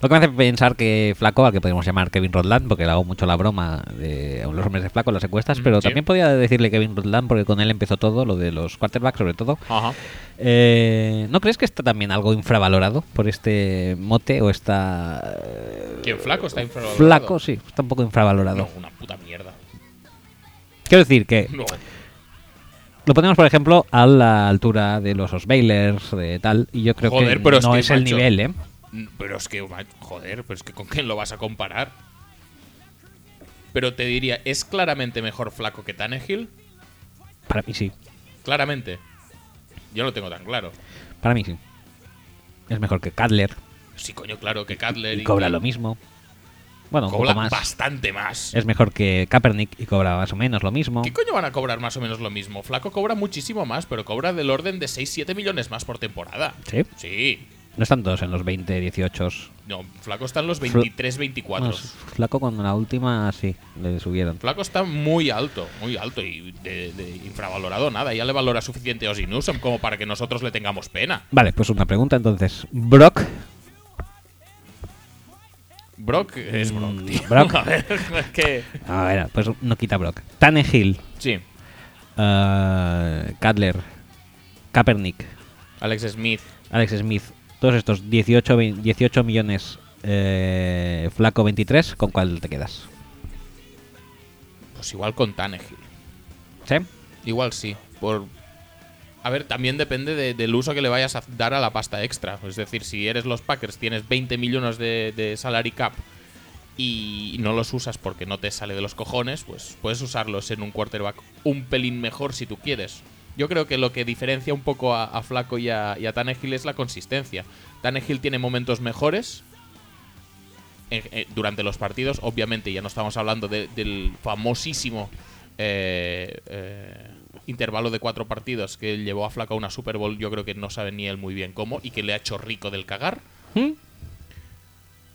Lo que me hace pensar que Flaco, al que podemos llamar Kevin Rodland, porque le hago mucho la broma de los hombres de Flaco en las encuestas, Mm, pero sí. también podía decirle Kevin Rodland porque con él empezó todo, lo de los quarterbacks sobre todo. Ajá. Eh, ¿No crees que está también algo infravalorado por este mote o está... eh, ¿Quién flaco está infravalorado? Flaco, sí, está un poco infravalorado. No, una puta mierda. Quiero decir que No. lo ponemos, por ejemplo, a la altura de los Osweilers, de tal, y yo creo Joder, que pero es no que, es el nivel, ¿eh? Pero es que, joder, pero es que ¿con quién lo vas a comparar? Pero te diría, ¿es claramente mejor flaco que Tannehill? Para mí sí, Claramente. Yo no lo tengo tan claro. para mí sí. Es mejor que Cutler Sí, coño, claro, que Cutler y cobra que- lo mismo. Bueno, un Cobra poco más. bastante más. Es mejor que Kaepernick y cobra más o menos lo mismo. ¿Qué coño van a cobrar más o menos lo mismo? Flaco cobra muchísimo más, pero cobra del orden de 6-7 millones más por temporada. Sí. Sí. No están todos en los 20, 18. No, Flaco está en los 23-24. Bueno, Flaco cuando la última sí, le subieron. Flaco está muy alto, muy alto y de, de infravalorado nada. Ya le valora suficiente Ozzy Newsome como para que nosotros le tengamos pena. Vale, pues una pregunta entonces. Brock, Brock es Brock, Mm, tío. Brock. A ver, es que. a ver, pues no quita Brock. Tannehill, Sí. uh, Cutler, Kaepernick, Alex Smith. Alex Smith, todos estos 18, vein- 18 millones, eh, Flaco 23, ¿con cuál te quedas? Pues igual con Tannehill. ¿Sí? Igual sí. Por. A ver, también depende de- del uso que le vayas a dar a la pasta extra. Es decir, si eres los Packers, tienes 20 millones de, de salary cap y no los usas porque no te sale de los cojones, pues puedes usarlos en un quarterback un pelín mejor si tú quieres. Yo creo que lo que diferencia un poco a, a Flaco y a, y a Tannehill es la consistencia. Tannehill tiene momentos mejores en- eh, durante los partidos. Obviamente, ya no estamos hablando de- del famosísimo eh, eh, intervalo de cuatro partidos que llevó a Flaco a una Super Bowl. Yo creo que no sabe ni él muy bien cómo y que le ha hecho rico del cagar. ¿Mm?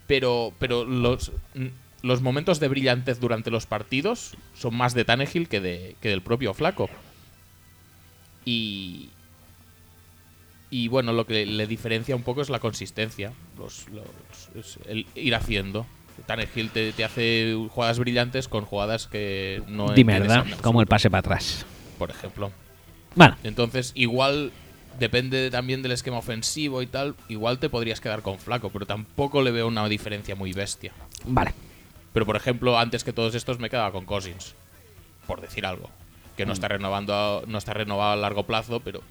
Pero, pero los, los momentos de brillantez durante los partidos son más de Tannehill que, de, que del propio Flaco. Y. Y bueno, lo que le diferencia un poco es la consistencia. Los, los- es el ir haciendo. Tannehill te, te hace jugadas brillantes con jugadas que no Dime, ¿verdad? Como el pase para atrás. Por ejemplo. Bueno, Entonces, igual depende también del esquema ofensivo y tal. Igual te podrías quedar con Flaco, pero tampoco le veo una diferencia muy bestia. vale. Pero por ejemplo, antes que todos estos me quedaba con Cousins, por decir algo, que no está renovando, no está renovado a largo plazo, pero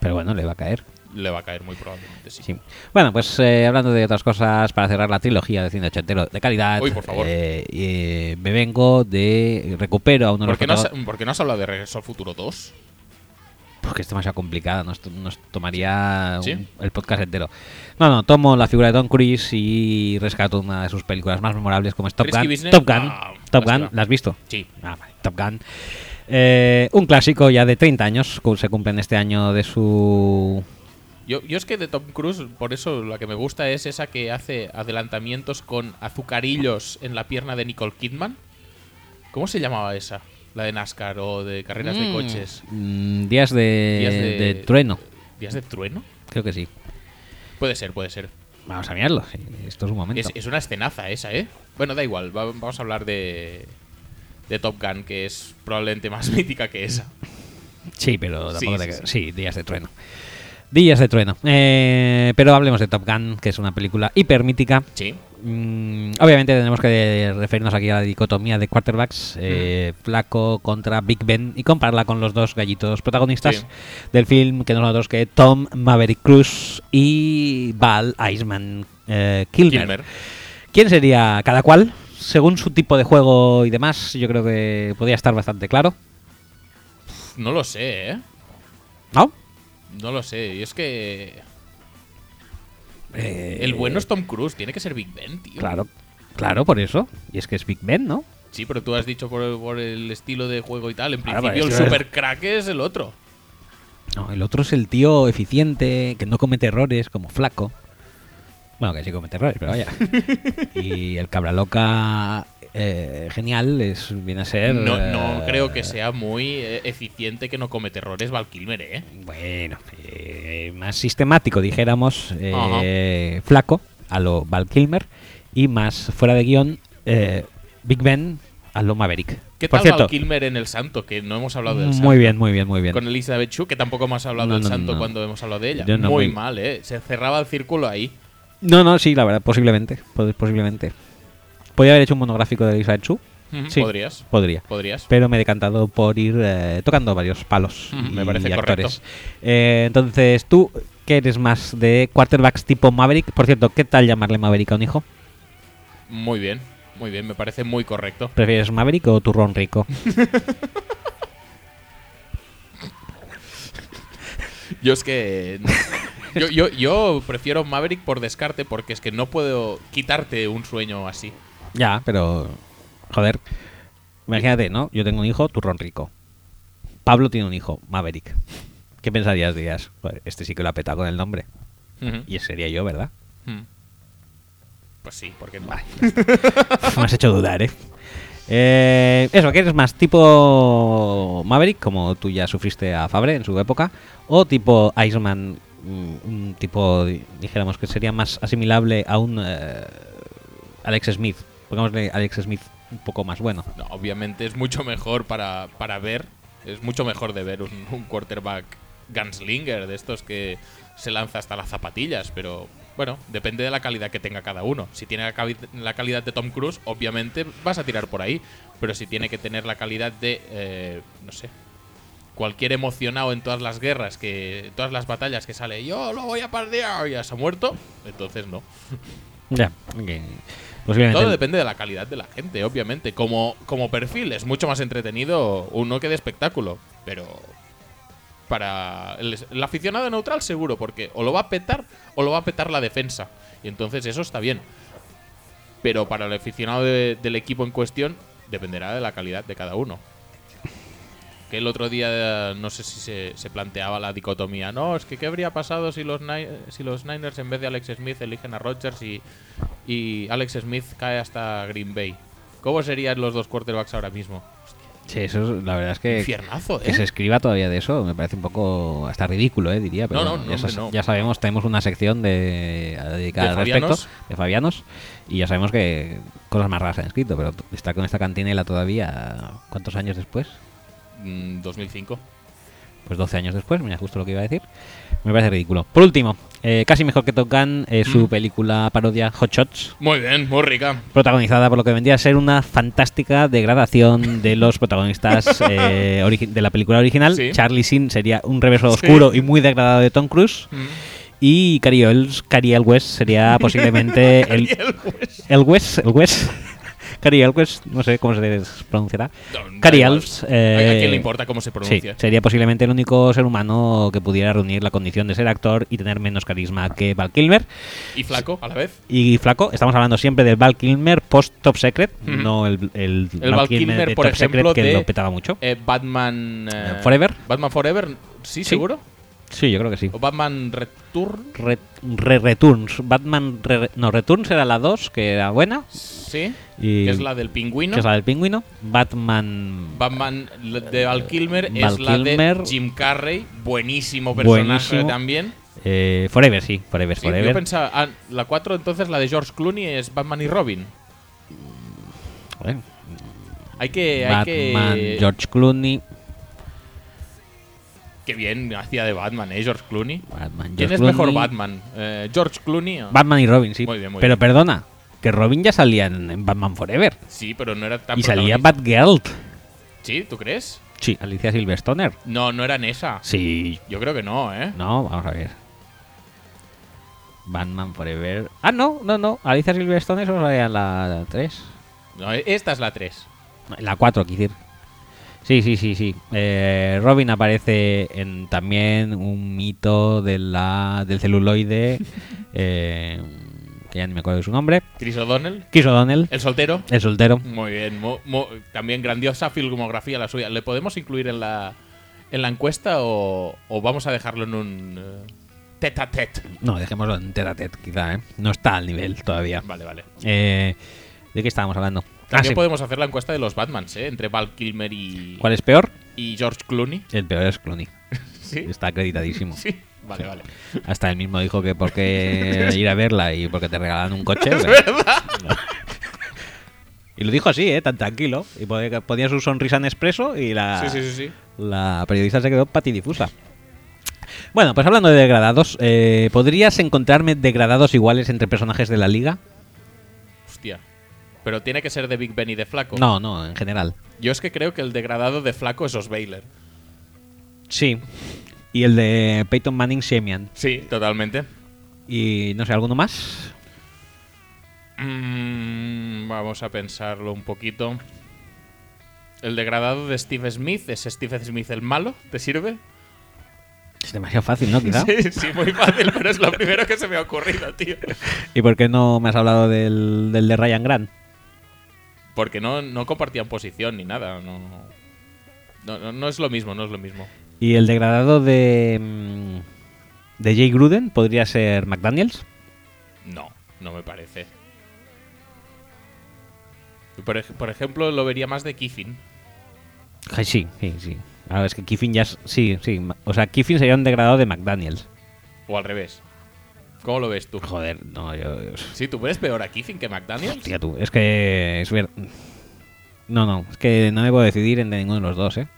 Pero bueno, le va a caer. le va a caer muy probablemente sí. Sí. Bueno, pues eh, hablando de otras cosas, para cerrar la trilogía de cine ochentero de calidad, Uy, por favor. eh, eh, me vengo de. Recupero a uno de ¿Por los qué, no has, por qué no has hablado de Regreso al Futuro 2? Porque es demasiado complicada, nos, to- nos tomaría ¿Sí? un- el podcast entero. No, no, tomo la figura de Tom Cruise y rescato una de sus películas más memorables como es Top Risky Gun. Business? Top Gun, Ah, Top. Gun, ¿la has visto? Sí. Ah, vale, Top Gun. Eh, un clásico ya de 30 años, se cumplen este año de su... Yo, yo es que de Tom Cruise, por eso la que me gusta es esa que hace adelantamientos con azucarillos en la pierna de Nicole Kidman. ¿Cómo se llamaba esa? La de NASCAR o de carreras de Mm, coches. mm, días, de, Días de trueno, ¿Días de trueno? creo que sí. Puede ser, puede ser. Vamos a mirarlo, esto es un momento. Es, es una escenaza esa, ¿eh? Bueno, da igual, va- vamos a hablar de, de Top Gun, que es probablemente más mítica que esa. Sí, pero Sí, tampoco sí, te- sí. sí, días de trueno. Días de trueno. Eh, pero hablemos de Top Gun, que es una película hipermítica. Sí. Mm, obviamente tenemos que referirnos aquí a la dicotomía de quarterbacks, eh, Flaco contra Big Ben, y compararla con los dos gallitos protagonistas Sí. del film, que no son otros que Tom Maverick Cruz y Val Iceman eh, Kilmer. Kilmer. ¿Quién sería cada cual? Según su tipo de juego y demás, yo creo que podría estar bastante claro. No lo sé, ¿eh? ¿No? No lo sé. Y es que. Eh, El bueno es Tom Cruise. Tiene que ser Big Ben, tío. Claro, claro, por eso. Y es que es Big Ben, ¿no? Sí, pero tú has dicho por, por el estilo de juego y tal. En Claro, principio, el es super crack es el otro. No, el otro es el tío eficiente, que no comete errores, como flaco. Bueno, que sí comete errores, pero vaya. y el cabra loca eh, genial es, viene a ser. No, no eh, creo que sea muy eh, eficiente que no comete errores Val Kilmer, ¿eh? Bueno, eh, más sistemático, dijéramos, eh, flaco, a lo Val Kilmer, y más fuera de guion, eh, Big Ben, a lo Maverick. ¿Qué Por tal cierto, Val Kilmer en El Santo? Que no hemos hablado del Santo. muy bien, muy bien, muy bien. Con Elizabeth Shue, que tampoco hemos hablado No, del no, Santo no. cuando hemos hablado de ella. Muy muy- mal, ¿eh? Se cerraba el círculo ahí. No, no, sí, la verdad, posiblemente. pos- Posiblemente. Podría haber hecho un monográfico de Shue. Ujú, Sí. Podrías. Podría. Podrías. Pero me he decantado por ir eh, tocando varios palos y me parece actores. Eh, entonces, tú, ¿qué eres más de quarterbacks tipo Maverick? Por cierto, ¿qué tal llamarle Maverick a un hijo? Muy bien. Muy bien, me parece muy correcto. ¿Prefieres Maverick o turrón rico? Yo es que. Yo, yo, yo prefiero Maverick por descarte porque es que no puedo quitarte un sueño así. ya, pero. Joder. Imagínate, ¿no? Yo tengo un hijo, turrón rico. Pablo tiene un hijo, Maverick. ¿Qué pensarías? Dirías, "Joder, este sí que lo ha petado con el nombre. Y ese sería yo, ¿verdad? Mm. Pues sí, porque no. Me has hecho dudar, ¿eh? Eh, eso, ¿qué eres más? ¿Tipo Maverick, como tú ya sufriste a Fabre en su época? ¿O tipo Iceman, un tipo, di- dijéramos que sería más asimilable a un eh, Alex Smith? Pongámosle Alex Smith un poco más bueno. No, obviamente es mucho mejor para, para ver. Es mucho mejor de ver un, quarterback gunslinger de estos que se lanza hasta las zapatillas. Pero bueno, depende de la calidad que tenga cada uno. Si tiene la, la calidad de Tom Cruise, obviamente vas a tirar por ahí. Pero si tiene que tener la calidad de, eh, no sé, cualquier emocionado en todas las guerras, que todas las batallas que sale, yo lo voy a y ya se ha muerto, entonces no. Ya. Todo depende de la calidad de la gente, obviamente. Como, como perfil es mucho más entretenido uno que de espectáculo. Pero para el, el aficionado neutral seguro, porque o lo va a petar o lo va a petar la defensa. Y entonces eso está bien. Pero para el aficionado de- del equipo en cuestión dependerá de la calidad de cada uno. Que el otro día no sé si se, se planteaba la dicotomía. No, es que qué habría pasado si los, si los Niners en vez de Alex Smith eligen a Rodgers y, y Alex Smith cae hasta Green Bay. ¿Cómo serían los dos quarterbacks ahora mismo? Sí, eso es- la verdad es que. Infiernazo, Que ¿eh? se escriba todavía de eso me parece un poco hasta ridículo, eh, diría. Pero No, no, bueno, no, ya, hombre, sabemos, tenemos una sección de, a dedicar De al respecto, Fabianos. de Fabianos, y ya sabemos que cosas más raras se han escrito, pero estar con esta cantinela todavía, ¿cuántos años después? Mm, 2005. Pues 12 años después, mira, justo lo que iba a decir. Me parece ridículo. Por último, eh, casi mejor que Top Gun, eh, su Mm. película parodia Hot Shots, Muy bien, muy rica. protagonizada por lo que vendría a ser una fantástica degradación de los protagonistas eh, de la película original. Sí. Charlie Sin sería un reverso Sí. oscuro y muy degradado de Tom Cruise. Mm. Y Cary Elwes, Cary Elwes sería posiblemente el, Elwes. Elwes, Elwes. Cary Elwes, no sé cómo se pronunciará. No. ¿A- eh, ¿A quién le importa cómo se Sí, pronuncia? sería posiblemente el único ser humano que pudiera reunir la condición de ser actor y tener menos carisma que Val Kilmer. ¿Y flaco a la vez? Y flaco, estamos hablando siempre del Val Kilmer post Top Secret, no el, el, El Val Kilmer, de por Top ejemplo, Secret que de lo petaba mucho. eh, Batman... eh, Eh, Forever. Batman Forever, ¿sí, seguro? Sí, yo creo que sí. ¿O Batman Return? Re, Re- Returns. Batman. Re- no, Returns era la 2, que era buena. Sí. Y, Que es la del pingüino. que es la del pingüino. Batman. Batman de Val Kilmer Val es la de Jim Carrey. Buenísimo personaje Buenísimo. también. eh, Forever, sí. Forever, Sí, yo Forever. pensaba, ah, la 4 entonces la de George Clooney es Batman y Robin. Joder, Hay que... Hay Batman, que George Clooney. Qué bien hacía de Batman, ¿eh? George Clooney. Batman, ¿Quién George es mejor. Batman? Eh, ¿George Clooney? o- Batman y Robin, sí. Muy bien, muy pero bien. perdona, que Robin ya salía en, en Batman Forever. Sí, pero no era tan Y salía protagonista. Batgirl. ¿Sí? ¿Tú crees? Sí, Alicia Silverstoner. No, no era en esa. Sí. Yo creo que no, ¿eh? No, vamos a ver. Batman Forever. Ah, no, no, no. Alicia Silverstone solo salía en la 3. No, esta es la 3. En la 4, quiero decir. Sí, sí, sí, sí. Eh, Robin aparece en también un mito de la, del celuloide. eh, que ya ni me acuerdo de su nombre. Chris O'Donnell. Chris O'Donnell, El soltero. el soltero. Muy bien. mu- mu- también grandiosa filmografía la suya. ¿Le podemos incluir en la, en la encuesta o, o vamos a dejarlo en un eh, tete a tete? No, dejémoslo en tete a tete, quizá, ¿eh? No está al nivel todavía. Vale, vale. Eh, ¿De qué estábamos hablando? Ah, También sí. podemos hacer la encuesta de los Batmans, ¿eh? Entre Val Kilmer y, ¿Cuál es peor? y George Clooney. El peor es Clooney. Sí. Está acreditadísimo. Sí. Vale, vale. Hasta él mismo dijo que por qué ir a verla y porque te regalan un coche. Es pero- verdad. Y lo dijo así, ¿eh? Tan tranquilo. Y ponía su sonrisa en expreso y la, Sí, sí, sí, sí. la periodista se quedó patidifusa. Bueno, pues hablando de degradados, eh, ¿podrías encontrarme degradados iguales entre personajes de la liga? Hostia. Pero tiene que ser de Big Ben y de Flaco. No, no, en general. Yo es que creo que el degradado de Flaco es Osweiler. Sí. Y el de Peyton Manning Shemian. Sí, totalmente. Y no sé, ¿alguno más? Mm, vamos a pensarlo un poquito. El degradado de Steve Smith es Steve Smith el malo, ¿te sirve? Es demasiado fácil, ¿no? Quizá. Sí, sí, muy fácil, pero es lo primero que se me ha ocurrido, tío. ¿Y por qué no me has hablado del, del de Ryan Grant? Porque no, no compartían posición ni nada. No, no, no, no es lo mismo, no es lo mismo. ¿Y el degradado de. mm, de Jay Gruden podría ser McDaniels? No, no me parece. Por, ej- por ejemplo, lo vería más de Kiffin. Sí, sí, sí. Ahora es que Kiffin ya es. Sí, sí. O sea, Kiffin sería un degradado de McDaniels. O al revés. ¿Cómo lo ves tú? Joder, no, yo. yo- Sí, ¿tú ves peor a Kiffin que McDaniels? Hostia, tú. Es que. Es ver. No, no. Es que no me puedo decidir entre ninguno de los dos, ¿eh?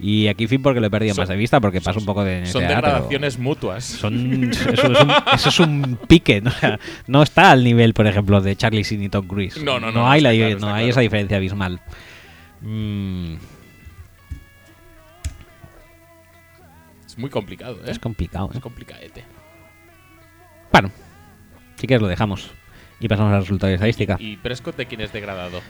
Y a Kiffin porque lo he perdido Son- más de vista porque pasa un poco de. Son NCAA, degradaciones mutuas. Son, eso, es un, eso es un pique, ¿no? O sea, no está al nivel, por ejemplo, de Charlie Sheen y Tom Cruise. No, no, no, No hay, la, claro, no hay claro. esa diferencia abismal. Mm, Es muy complicado, ¿eh? es complicado, ¿eh? Es complicadete. Bueno, si quieres lo dejamos. Y pasamos al resultado de estadística. ¿Y Prescott de quién es degradado?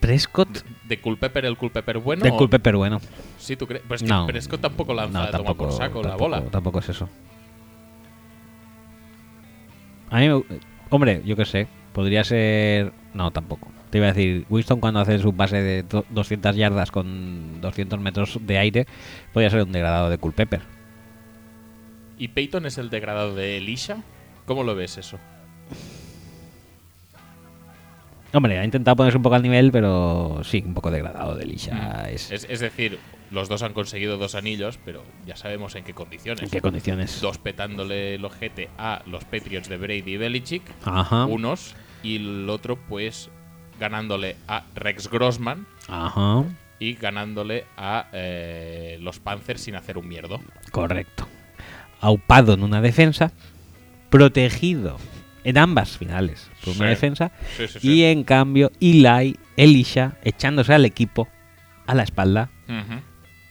Prescott ¿De, de Culpepper el Culpepper bueno? de Culpepper bueno. Sí, ¿tú crees? Pues que No. Prescott tampoco lanza, No, toma tampoco, por saco la bola. tampoco es eso. A mí, me- hombre, yo qué sé, podría ser... No, tampoco. Te iba a decir, Winston cuando hace su pase de do- 200 yardas con 200 metros de aire, podría ser un degradado de Culpepper. ¿Y Peyton es el degradado de Elisha? ¿Cómo lo ves eso? Hombre, ha intentado ponerse un poco al nivel, pero sí, un poco degradado de Lisha. Es, Mm. Es, es decir, los dos han conseguido dos anillos, pero ya sabemos en qué condiciones. ¿En qué condiciones? Dos petándole el ojete a los Patriots de Brady y Belichick, Ajá. unos, y el otro, pues, ganándole a Rex Grossman Ajá. y ganándole a eh, los Panthers sin hacer un mierdo. Correcto. Aupado en una defensa, protegido en ambas finales por una defensa, Sí, sí, sí. y en cambio Eli, Elisha, echándose al equipo a la espalda,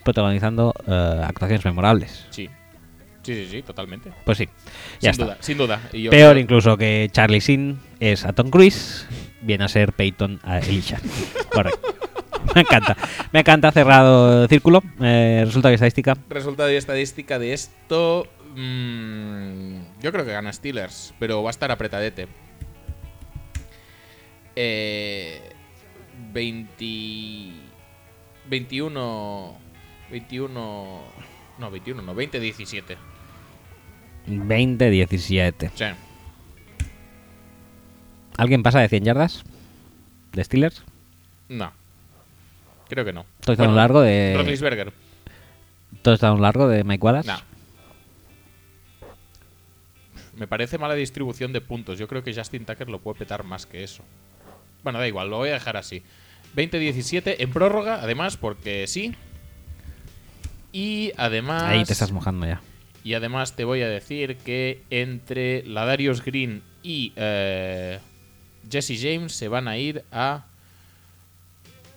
protagonizando eh, actuaciones memorables. Sí. Sí, sí, sí, totalmente. Pues sí, ya sin está. duda, sin duda. Y yo Peor creo- incluso que Charlie Sin es a Tom Cruise, viene a ser Peyton a Elisha. Correcto. Me encanta. Me encanta, cerrado el círculo. Eh, resultado de estadística. Resultado y estadística de esto. Mm, yo creo que gana Steelers, pero va a estar apretadete. Eh, 20. 21. 21. No, 21, no, 20-17. 20-17. Sí. ¿Alguien pasa de 100 yardas? ¿De Steelers? No. Creo que no. Touchdown largo de- Roethlisberger. ¿Todo está un largo de Mike Wallace? No. Me parece mala distribución de puntos. Yo creo que Justin Tucker lo puede petar más que eso. Bueno, da igual, lo voy a dejar así. 20-17 en prórroga, además, porque sí. Y además. Ahí te estás mojando ya. Y además te voy a decir que entre la Darius Green y eh, Jesse James se van a ir a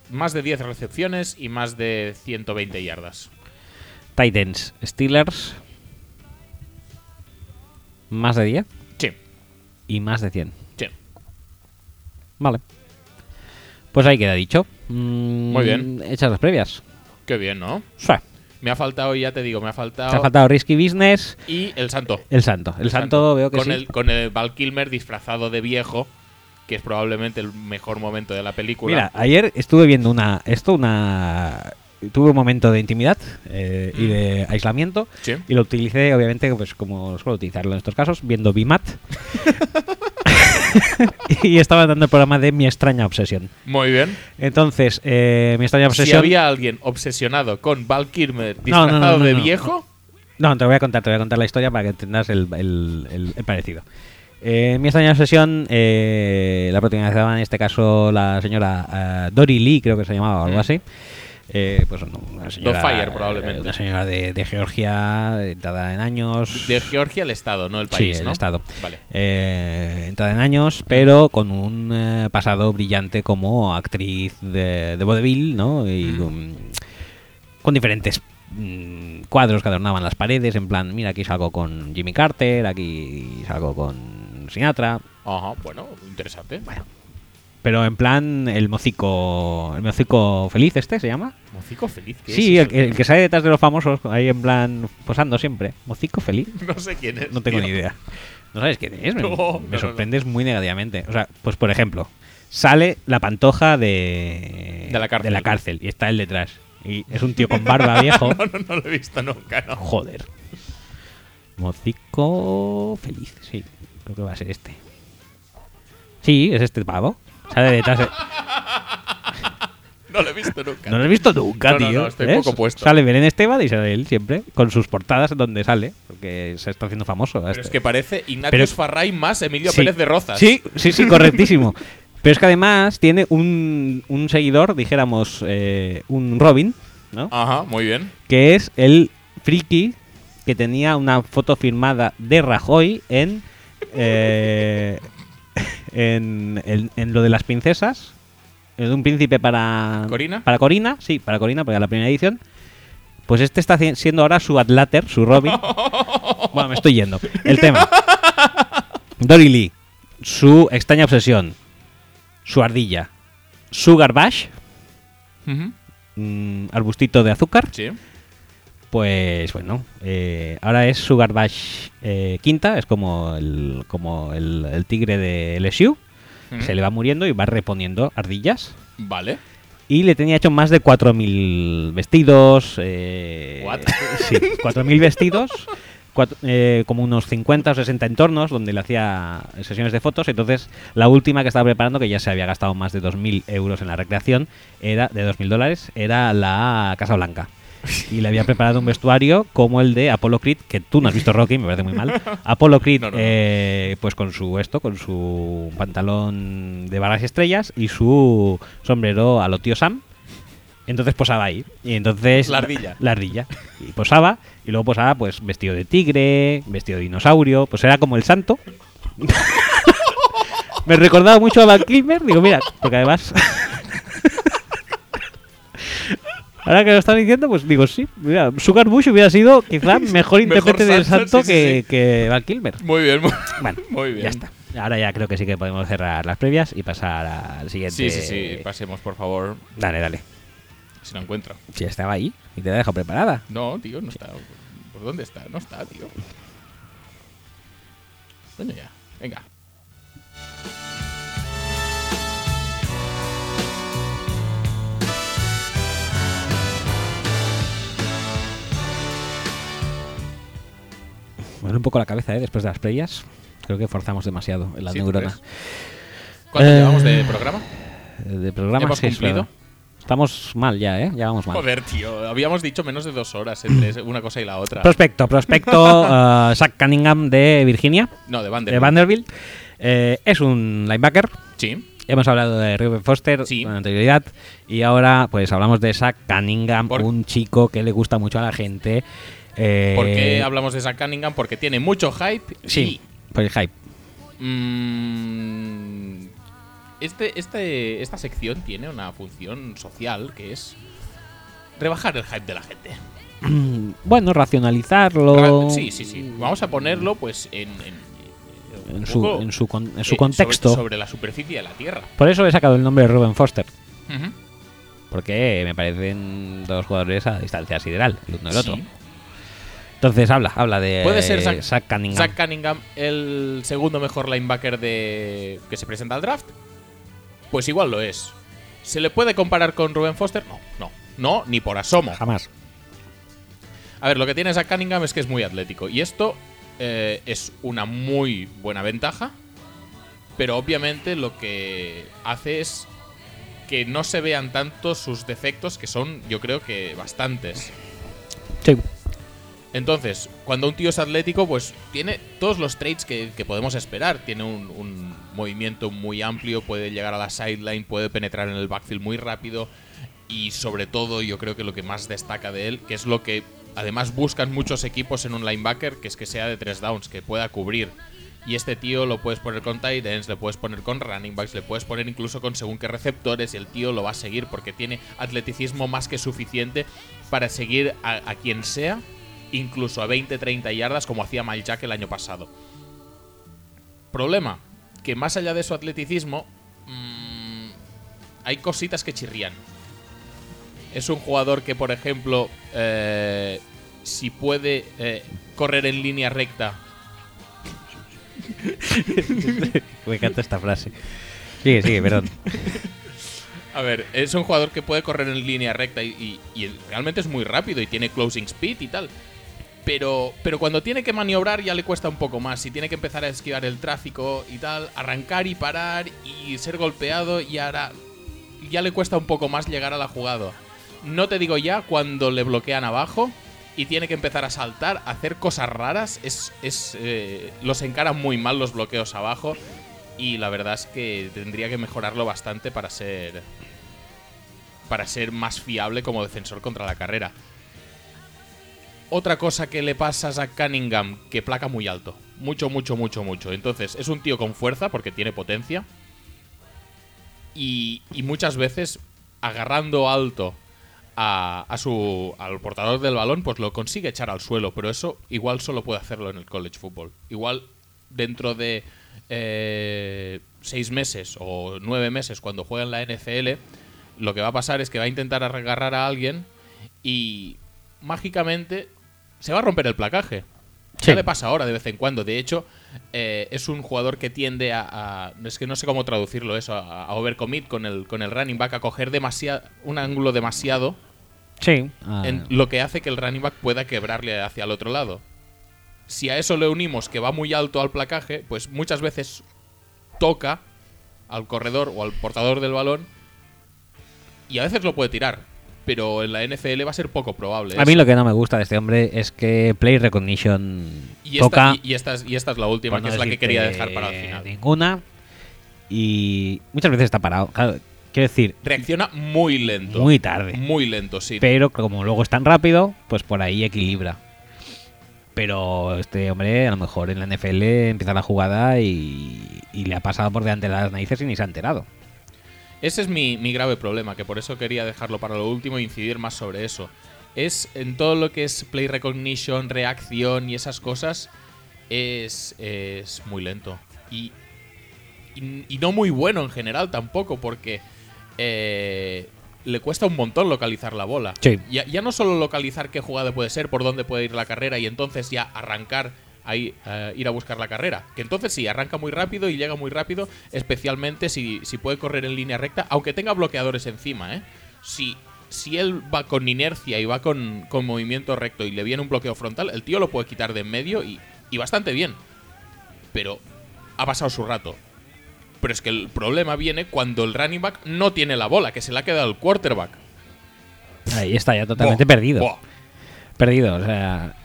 más de 10 recepciones y más de 120 yardas. Titans, Steelers. Más de 10 Sí, y más de 100. sí. Vale. Pues ahí queda dicho. Mm, Muy bien. Hechas las previas. Qué bien, ¿no? Sí. Me ha faltado, ya te digo, me ha faltado. Te ha faltado Risky Business, Y el santo. el santo. El, santo, veo que con sí. El, con el Val Kilmer disfrazado de viejo, que es probablemente el mejor momento de la película. Mira, ayer estuve viendo una. Esto, una. Tuve un momento de intimidad eh, y de aislamiento. Sí. Y lo utilicé, obviamente, pues como suelo utilizarlo en estos casos, viendo BIMAT. y estaba dando el programa de Mi extraña obsesión. Muy bien. Entonces, eh, Mi extraña Si obsesión. había alguien obsesionado con Val Kilmer No, no, no, disfrazado no, de viejo, No, te lo voy a contar, te voy a contar la historia para que entendas el, el- el- el parecido. Eh, mi extraña obsesión, eh, la protagonizaba en este caso la señora eh, Dory Lee, creo que se llamaba o algo Mm. así. Eh, pues no, una señora, Fire, probablemente. eh, Una señora de, de Georgia, entrada en años. de Georgia el estado, no el país, sí, el ¿no? estado. Vale. Eh, entrada en años, pero con un eh, pasado brillante como actriz de, de vodevil, ¿no? Y Mm. con, con diferentes mm, cuadros que adornaban las paredes, en plan, mira, aquí salgo con Jimmy Carter, aquí salgo con Sinatra, Ajá, bueno, interesante. Pero en plan el mocico, el mocico feliz este se llama. Mocico feliz, ¿qué Sí, es el, el que sale detrás de los famosos, ahí en plan posando siempre. Mocico feliz. No sé quién es. No tengo tío. ni idea. ¿No sabes quién es? Me, No, me no, sorprendes muy negativamente. O sea, pues por ejemplo, sale la pantoja de, De la cárcel. cárcel y está él detrás. Y es un tío con barba viejo. No, no, no lo he visto nunca, no. Joder. Mocico feliz, sí. Creo que va a ser este. Sí, es este pavo. Sale detrás. de- No lo he visto nunca. No lo he visto nunca, No, no, tío. no, estoy poco puesto. Sale Belén Esteban y sale él siempre. Con sus portadas donde sale. Porque se está haciendo famoso. Pero este. es que parece Ignatius Farray más Emilio Sí. Pérez de Rozas. Sí, sí, sí, correctísimo. Pero es que además tiene un, un seguidor, dijéramos, eh, un Robin, ¿no? Ajá, muy bien. Que es el friki que tenía una foto firmada de Rajoy en, eh, en, en- en lo de las princesas. De un príncipe para... ¿Corina? Para Corina, sí, para Corina, porque era la primera edición. Pues este está siendo ahora su Adlater, su Robin. bueno, me estoy yendo. El tema. Dory Lee, su extraña obsesión, su ardilla, su garbage, mm, arbustito de azúcar, Sí. Pues bueno, eh, ahora es su garbage eh, quinta, es como el, como el, el tigre de LSU, se le va muriendo y va reponiendo ardillas. Vale. Y le tenía hecho más de 4.000 vestidos. Eh, What? Sí, 4.000 vestidos. cuatro- eh, como unos 50 o 60 entornos donde le hacía sesiones de fotos. Entonces, la última que estaba preparando, que ya se había gastado más de 2.000 euros en la recreación, era de 2.000 dólares, era la Casa Blanca. Y le había preparado un vestuario como el de Apollo Creed, que tú no has visto Rocky, me parece muy mal. Apollo Creed, No, no, no. eh, pues con su esto, con su pantalón de barras y estrellas y su sombrero a lo tío Sam. Entonces posaba ahí. Y entonces. La ardilla. La ardilla. Y posaba. Y luego posaba, pues, vestido de tigre, vestido de dinosaurio. Pues era como el santo. Me recordaba mucho a Van Kilmer. Digo, mira, porque además. Ahora que lo están diciendo, pues digo, sí. Mira, Sugar Bush hubiera sido quizá mejor intérprete del santo, santo sí, sí, que, sí. que Val Kilmer. Muy bien, muy, Bueno, muy bien. ya está. Ahora ya creo que sí que podemos cerrar las previas y pasar al siguiente. Sí, sí, sí. Pasemos, por favor. Dale, dale. Si lo encuentro. Si estaba ahí y te la dejo preparada. No, tío, no está. ¿Por dónde está? No está, tío. Coño ya. Venga. Duele un poco la cabeza, ¿eh? Después de las previas. Creo que forzamos demasiado en la ¿Sí, neurona. crees? ¿Cuánto Eh, llevamos de programa? De programa ¿Hemos cumplido? Estamos mal ya, ¿eh? Ya vamos mal. Joder, tío. Habíamos dicho menos de dos horas entre una cosa y la otra. Prospecto, prospecto. eh, Zach Cunningham de Virginia, No, de de Vanderbilt. Vanderbilt. Eh, es un linebacker. Sí. Hemos hablado de Ruben Foster Sí. con anterioridad y ahora pues hablamos de Zach Cunningham, Por- un chico que le gusta mucho a la gente. Eh, ¿Por qué hablamos de Zach Cunningham? Porque tiene mucho hype Sí, por el hype. mm, este, este, esta sección tiene una función social que es rebajar el hype de la gente. Bueno, racionalizarlo. Ra- Sí, sí, sí. Vamos a ponerlo pues en, en- En su, poco, en su, con- en su eh, contexto. Sobre, sobre la superficie de la Tierra. Por eso he sacado el nombre de Ruben Foster. Porque me parecen dos jugadores a distancia sideral, el uno del otro. Entonces habla, habla de Puede ser Zach, Zach Cunningham. Zach Cunningham el segundo mejor linebacker de que se presenta al draft. Pues igual lo es. ¿Se le puede comparar con Ruben Foster? No, no, no, ni por asomo. Jamás. A ver, lo que tiene Zach Cunningham es que es muy atlético. Y esto eh, es una muy buena ventaja. Pero obviamente lo que hace es que no se vean tanto sus defectos, que son, yo creo que bastantes. Sí. Entonces, cuando un tío es atlético, pues tiene todos los traits que, podemos esperar. Tiene un, movimiento muy amplio, puede llegar a la sideline, puede penetrar en el backfield muy rápido. Y sobre todo, yo creo que lo que más destaca de él, que es lo que además buscan muchos equipos en un linebacker, que es que sea de tres downs, que pueda cubrir. Y este tío lo puedes poner con tight ends, le puedes poner con running backs, le puedes poner incluso con según qué receptores y el tío lo va a seguir porque tiene atleticismo más que suficiente para seguir a quien sea, incluso a 20-30 yardas como hacía Jack el año pasado. Problema, que más allá de su atleticismo, mm, hay cositas que chirrían. Es un jugador que, por ejemplo, eh, si puede eh, correr en línea recta Me encanta esta frase. Sigue, sigue, perdón. A ver, es un jugador que puede correr en línea recta y, y- y realmente es muy rápido y tiene closing speed y tal. Pero, pero cuando tiene que maniobrar ya le cuesta un poco más. Si tiene que empezar a esquivar el tráfico y tal, arrancar y parar y ser golpeado y ahora ya le cuesta un poco más llegar a la jugada. No te digo ya cuando le bloquean abajo y tiene que empezar a saltar, hacer cosas raras. Es, es, eh, los encaran muy mal los bloqueos abajo y la verdad es que tendría que mejorarlo bastante para ser para ser más fiable como defensor contra la carrera. Otra cosa que le pasa a Cunningham, que placa muy alto. Mucho, mucho, mucho, mucho. Entonces, es un tío con fuerza porque tiene potencia. Y, y muchas veces, agarrando alto a, a su, al portador del balón, pues lo consigue echar al suelo. Pero eso igual solo puede hacerlo en el college football. Igual dentro de eh, seis meses o nueve meses, cuando juegue en la NFL, lo que va a pasar es que va a intentar agarrar a alguien y mágicamente se va a romper el placaje. Sí. Ya le pasa ahora de vez en cuando. De hecho, eh, es un jugador que tiende a, a- Es que no sé cómo traducirlo eso. A, a overcommit con el, con el running back, a coger demasiado, un ángulo demasiado. Sí. ah, en- lo que hace que el running back pueda quebrarle hacia el otro lado. Si a eso le unimos que va muy alto al placaje, pues muchas veces toca al corredor o al portador del balón y a veces lo puede tirar. Pero en la NFL va a ser poco probable. a mí eso. lo que no me gusta de este hombre es que Play Recognition y, esta, toca. y, y esta es, y esta es la última, que no es la que quería dejar para el final. Ninguna. Y muchas veces está parado. Claro, quiero decir, Reacciona muy lento. muy tarde. Muy lento, sí. Pero como luego es tan rápido, pues por ahí equilibra. Pero este hombre, a lo mejor en la NFL empieza la jugada y, y le ha pasado por delante de las narices y ni se ha enterado. Ese es mi, mi grave problema, que por eso quería dejarlo para lo último e incidir más sobre eso. Es en todo lo que es play recognition, reacción y esas cosas, es, es muy lento. Y, y, y no muy bueno en general tampoco, porque eh, le cuesta un montón localizar la bola. Sí. Ya, ya no solo localizar qué jugada puede ser, por dónde puede ir la carrera y entonces ya arrancar ahí, eh, ir a buscar la carrera. Que entonces sí, arranca muy rápido y llega muy rápido, especialmente si, si puede correr en línea recta, aunque tenga bloqueadores encima, ¿eh? Si, si él va con inercia y va con, con movimiento recto y le viene un bloqueo frontal, el tío lo puede quitar de en medio y, y bastante bien. Pero ha pasado su rato. Pero es que el problema viene cuando el running back no tiene la bola, que se le ha quedado el quarterback. Ahí está ya totalmente perdido. Perdido, o sea,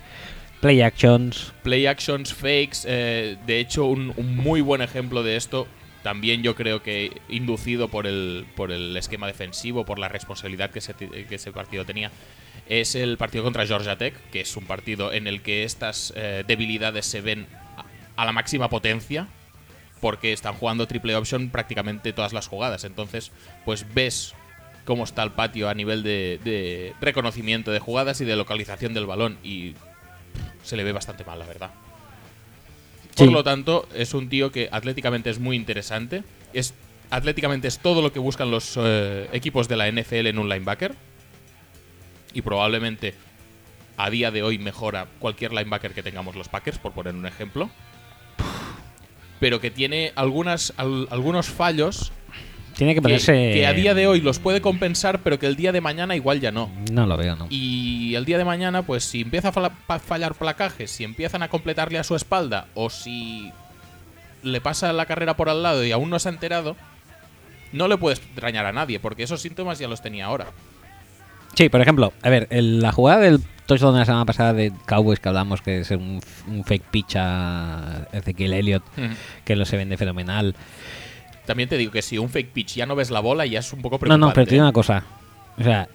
play actions. Play actions, fakes. eh, de hecho, un, muy buen ejemplo de esto también yo creo que inducido por el, por el esquema defensivo, por la responsabilidad que ese, partido tenía, es el partido contra Georgia Tech, que es un partido en el que estas eh, debilidades se ven a, a la máxima potencia, porque están jugando triple option prácticamente todas las jugadas. Entonces, pues ves cómo está el patio a nivel de, de reconocimiento de jugadas y de localización del balón y se le ve bastante mal, la verdad. Por lo tanto, es un tío que atléticamente es muy interesante. Es, atléticamente es todo lo que buscan los eh, equipos de la NFL en un linebacker. Y probablemente a día de hoy mejora cualquier linebacker que tengamos los Packers, por poner un ejemplo. Pero que tiene algunas, al- algunos fallos Tiene que ponerse. que a día de hoy los puede compensar, pero que el día de mañana igual ya no. No lo veo, ¿no? Y el día de mañana, pues si empieza a fallar placajes, si empiezan a completarle a su espalda, o si le pasa la carrera por al lado y aún no se ha enterado, no le puedes extrañar a nadie, porque esos síntomas ya los tenía ahora. Sí, por ejemplo, a ver, el- la jugada del touchdown de la semana pasada de Cowboys que hablamos, que es un, un fake pitch a Ezequiel Elliott, que lo se vende fenomenal. También te digo que si un fake pitch ya no ves la bola, ya es un poco No, preocupante. no, pero tiene ¿eh? una cosa. O sea,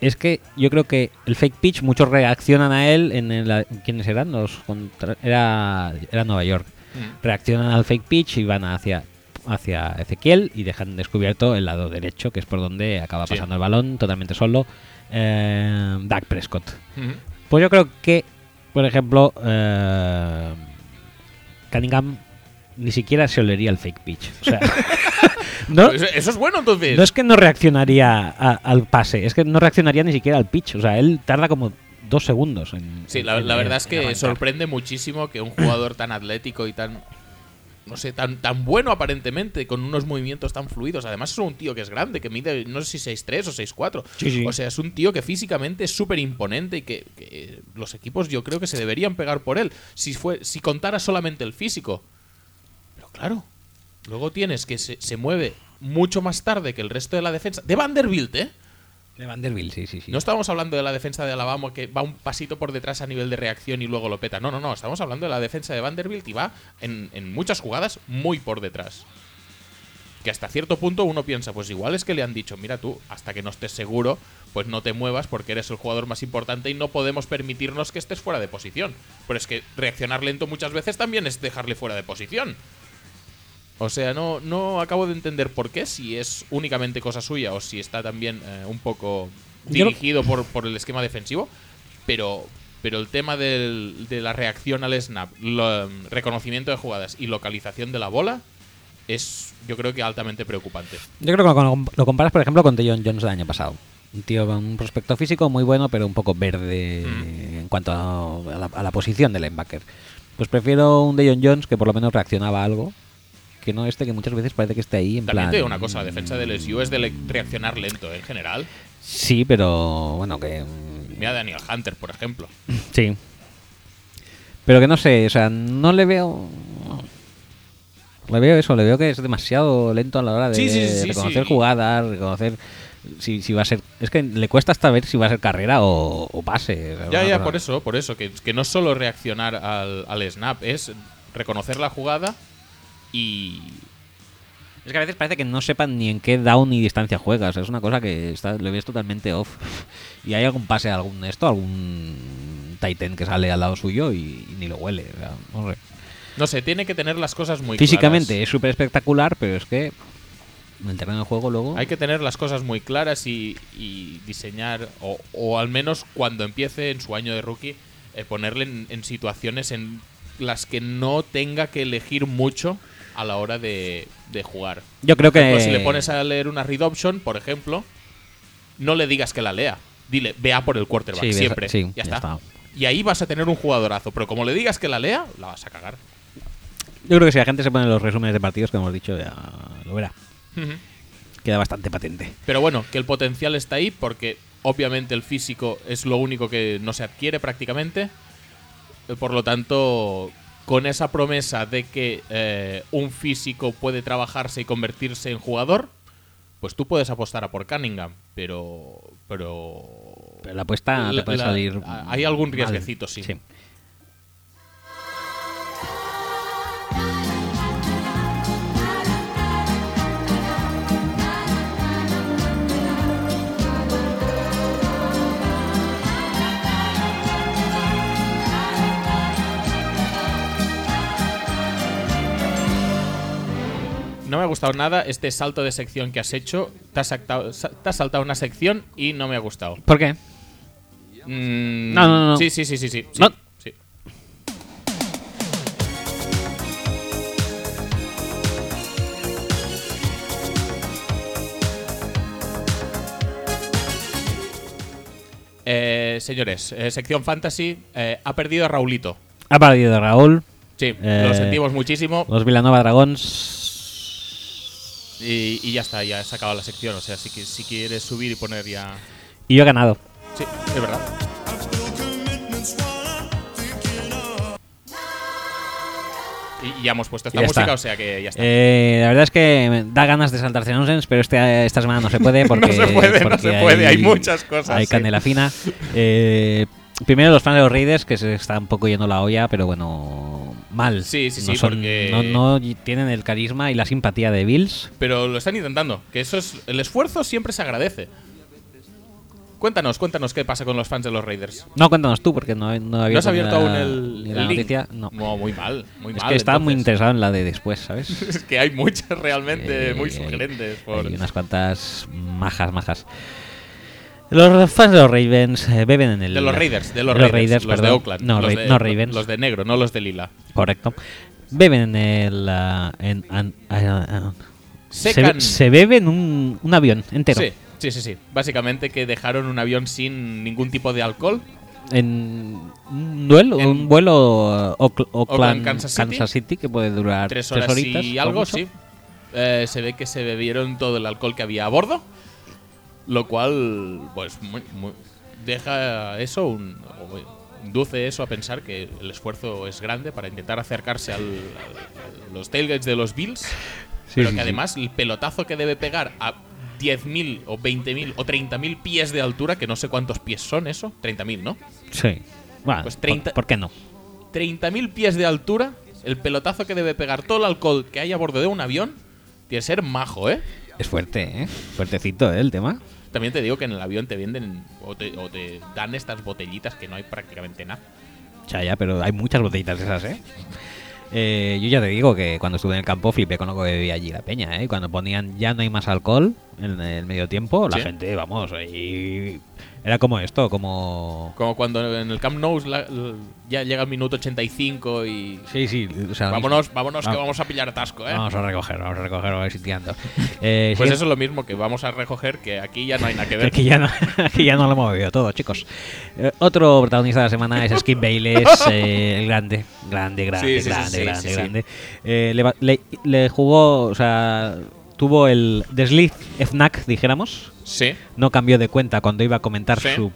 es que yo creo que el fake pitch, muchos reaccionan a él en el. ¿Quiénes eran? Los contra- era, era Nueva York. Mm. Reaccionan al fake pitch y van hacia hacia Ezequiel y dejan descubierto el lado derecho, que es por donde acaba Sí. pasando el balón totalmente solo eh, Dak Prescott. Ujú. Pues yo creo que, por ejemplo, eh, Cunningham ni siquiera se olería el fake pitch. O sea, no, Eso, eso es bueno entonces. no es que no reaccionaría a- al pase, es que no reaccionaría ni siquiera al pitch. O sea, él tarda como dos segundos en. Sí, la, en- la en- verdad es que sorprende muchísimo que un jugador tan atlético y tan. No sé, tan, tan bueno aparentemente, con unos movimientos tan fluidos. Además, es un tío que es grande, que mide no sé si 6'3 o 6'4. Sí, sí. O sea, es un tío que físicamente es súper imponente y que, que los equipos yo creo que se deberían pegar por él. Si, fue, si contara solamente el físico. Pero claro, luego tienes que se, se mueve mucho más tarde que el resto de la defensa. De Vanderbilt, ¿eh? De Vanderbilt, sí, sí, sí. No estamos hablando de la defensa de Alabama que va un pasito por detrás a nivel de reacción y luego lo peta. No, no, no. Estamos hablando de la defensa de Vanderbilt y va en, en muchas jugadas muy por detrás. Que hasta cierto punto uno piensa, pues igual es que le han dicho, mira tú, hasta que no estés seguro, pues no te muevas porque eres el jugador más importante y no podemos permitirnos que estés fuera de posición. Pero es que reaccionar lento muchas veces también es dejarle fuera de posición. O sea, no, no acabo de entender por qué, si es únicamente cosa suya o si está también eh, un poco dirigido por, por el esquema defensivo, pero, pero el tema del- de la reacción al snap, lo, reconocimiento de jugadas y localización de la bola es yo creo que altamente preocupante. Yo creo que lo, lo comparas, por ejemplo, con John Jones del año pasado. Un tío un prospecto físico muy bueno, pero un poco verde Mm. en cuanto a, a la, a la posición del linebacker. Pues prefiero un Deion Jones que por lo menos reaccionaba a algo, que no este que muchas veces parece que está ahí en También plan... te digo una cosa, la defensa del SU es de reaccionar lento en general. Sí, pero bueno, que... mm, Mira Daniel Hunter, por ejemplo. Sí. Pero que no sé, o sea, no le veo... Le veo eso, le veo que es demasiado lento a la hora de Sí, sí, sí, reconocer jugadas, reconocer si, si va a ser... Es que le cuesta hasta ver si va a ser carrera o, o pase. Ya, ya, cosa- por eso, por eso, que, que no es solo reaccionar al, al snap, es reconocer la jugada y... Es que a veces parece que no sepan ni en qué down ni distancia juegas. Es una cosa que está, lo ves totalmente off. Y hay algún pase, algún esto, algún Titan que sale al lado suyo y, y ni lo huele. o sea, no sé. No sé, tiene que tener las cosas muy Físicamente claras. es súper espectacular, pero es que en el terreno de juego luego... Hay que tener las cosas muy claras y, y diseñar, o, o al menos cuando empiece en su año de rookie, eh, ponerle en, en situaciones en las que no tenga que elegir mucho a la hora de, de jugar. Yo creo Por ejemplo, que- si le pones a leer una read option, por ejemplo, no le digas que la lea. Dile, vea por el quarterback, Sí, siempre. sí, ya, ya está. está. Y ahí vas a tener un jugadorazo, pero como le digas que la lea, la vas a cagar. Yo creo que si la gente se pone los resúmenes de partidos que hemos dicho, ya lo verá. Queda bastante patente. Pero bueno, que el potencial está ahí porque obviamente el físico es lo único que no se adquiere prácticamente. Por lo tanto, con esa promesa de que eh, un físico puede trabajarse y convertirse en jugador, pues tú puedes apostar a por Cunningham, pero... Pero, Pero la apuesta te puede la- salir... hay algún riesguecito, sí. Me ha gustado nada este salto de sección que has hecho. Te has, saltado, te has saltado una sección y no me ha gustado. ¿Por qué? Mm, No, no, no. Sí, sí, sí, sí. sí, No. sí. Eh, señores, eh, sección fantasy eh, ha perdido a Raulito. Ha perdido Raúl. Sí, Eh, lo sentimos muchísimo Los Villanova Dragons. Y, y ya está, ya he sacado la sección. O sea, si, que- si quieres subir y poner ya. Y yo he ganado. Sí, es verdad. Y ya hemos puesto esta música, está. o sea que ya está. Eh, la verdad es que da ganas de saltarse nonsense, pero este, esta semana no se puede porque. No se puede, no se puede, hay muchas cosas, Hay sí. canela fina. Eh, primero los fans de los Raiders, que se está un poco yendo la olla, pero bueno, mal. Sí, sí, no sí, son- porque- no, no tienen el carisma y la simpatía de Bills. Pero lo están intentando. Que eso es. El esfuerzo siempre se agradece. Cuéntanos, cuéntanos qué pasa con los fans de los Raiders. No, cuéntanos tú, porque no, no había ¿No has abierto aún el, la el link? noticia. No. muy mal, muy es mal. que estaba muy entonces. interesado en la de después, ¿sabes? Es que hay muchas realmente Eh, muy sugerentes. por- Hay unas cuantas majas, majas. Los fans de los Ravens eh, beben en el. De los Raiders, de los, de los Raiders, los de. Oakland. No, los de, no Ravens. Los de negro, no los de lila. Correcto. Beben en el. ah, en, an- se, Secan. se beben un, un avión entero. Sí, sí, sí, sí. Básicamente que dejaron un avión sin ningún tipo de alcohol. En un duelo, En un vuelo uh, Oak- Oakland, Kansas City. City. que puede durar tres tres, horas horitas. y como algo, mucho. sí. Eh, se ve que se bebieron todo el alcohol que había a bordo. Lo cual, pues, muy, muy- deja eso, un, induce eso a pensar que el esfuerzo es grande para intentar acercarse al, al- a los tailgates de los Bills. pero que sí. además el pelotazo que debe pegar a 10.000 o 20.000 o 30.000 pies de altura, que no sé cuántos pies son eso, 30.000, ¿no? Sí. Bueno, Pues ¿por- 30 ¿por, qué no? 30.000 pies de altura, el pelotazo que debe pegar todo el alcohol que hay a bordo de un avión, tiene que ser majo, ¿eh? Es fuerte, ¿eh? Fuertecito, ¿eh? El tema. También te digo que en el avión te venden o te, dan estas botellitas que no hay prácticamente nada. Ya, ya, pero hay muchas botellitas esas, ¿eh? Eh, yo ya te digo que cuando estuve en el campo flipé con lo que bebía allí la peña, ¿eh? Cuando ponían ya no hay más alcohol en el medio tiempo, la Sí. gente, vamos, y era como esto, como... Como cuando en el Camp Nou la- ya llega el minuto 85 y... Sí, sí, o sea, Vámonos, vámonos que Vamos. vamos a pillar atasco, ¿eh? Vamos a recoger, vamos a recoger, vamos a ir sitiando. Eh, Pues sí, eso es lo mismo que vamos a recoger, que aquí ya no hay nada que ver. aquí ya no, aquí ya no lo hemos bebido todo, chicos. Eh, otro protagonista de la semana es Skip Bayless, eh, el grande, grande, grande, Sí, sí, sí, grande, grande, grande. Eh, le- le jugó, o sea, tuvo el desliz FNAC, dijéramos. Sí. No cambió de cuenta cuando iba a comentar Sí. su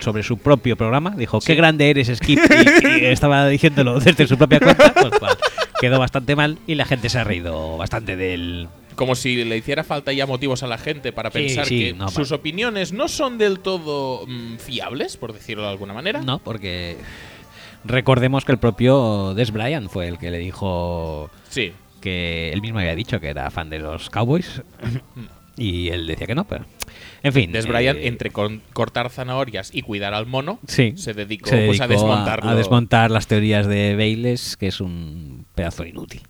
sobre su propio programa. Dijo, Sí. qué grande eres, Skip. Y, y estaba diciéndolo desde su propia cuenta. Pues, quedó bastante mal y la gente se ha reído bastante del, Como si le hiciera falta ya motivos a la gente para Sí, pensar sí, que no, sus pa- opiniones no son del todo mm, fiables, por decirlo de alguna manera. No, porque recordemos que el propio Des Bryant fue el que le dijo Sí. Que él mismo había dicho que era fan de los Cowboys y él decía que no, pero en fin. Des Bryant, eh, entre con- cortar zanahorias y cuidar al mono, sí, se dedicó, se pues, a dedicó desmontarlo. a desmontar las teorías de Bayless, que es un pedazo inútil.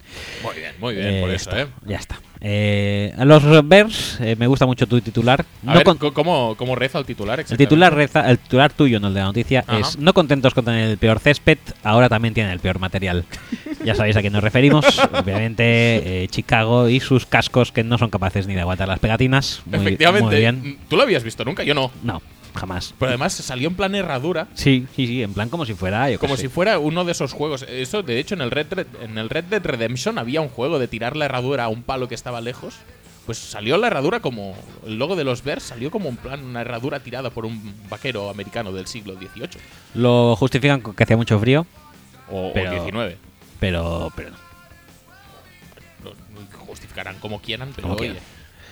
Muy bien, muy bien, por Eh, eso, está, ¿eh? Ya está. Eh, a los Bears, eh, me gusta mucho tu titular. A No ver, con- co- ¿cómo, ¿cómo reza el titular? el titular reza, el titular tuyo, no el de la noticia, Ajá. es no contentos con tener el peor césped, ahora también tienen el peor material. ya sabéis a quién nos referimos. Obviamente, eh, Chicago y sus cascos que no son capaces ni de aguantar las pegatinas. Muy, Efectivamente. muy bien. ¿Tú lo habías visto nunca? Yo no. No, jamás. Pero además salió en plan herradura. Sí, sí, sí, en plan como si fuera, yo Como si fuera uno de esos juegos. Eso, de hecho, en el, Red, Red- en el Red Dead Redemption había un juego de tirar la herradura a un palo que estaba lejos. Pues salió la herradura como. El logo de los Bears salió como en plan una herradura tirada por un vaquero americano del siglo XVIII. Lo justifican con que hacía mucho frío, O, o Pero- XIX. pero, pero no. Lo justificarán como quieran, pero Como oye. quieran.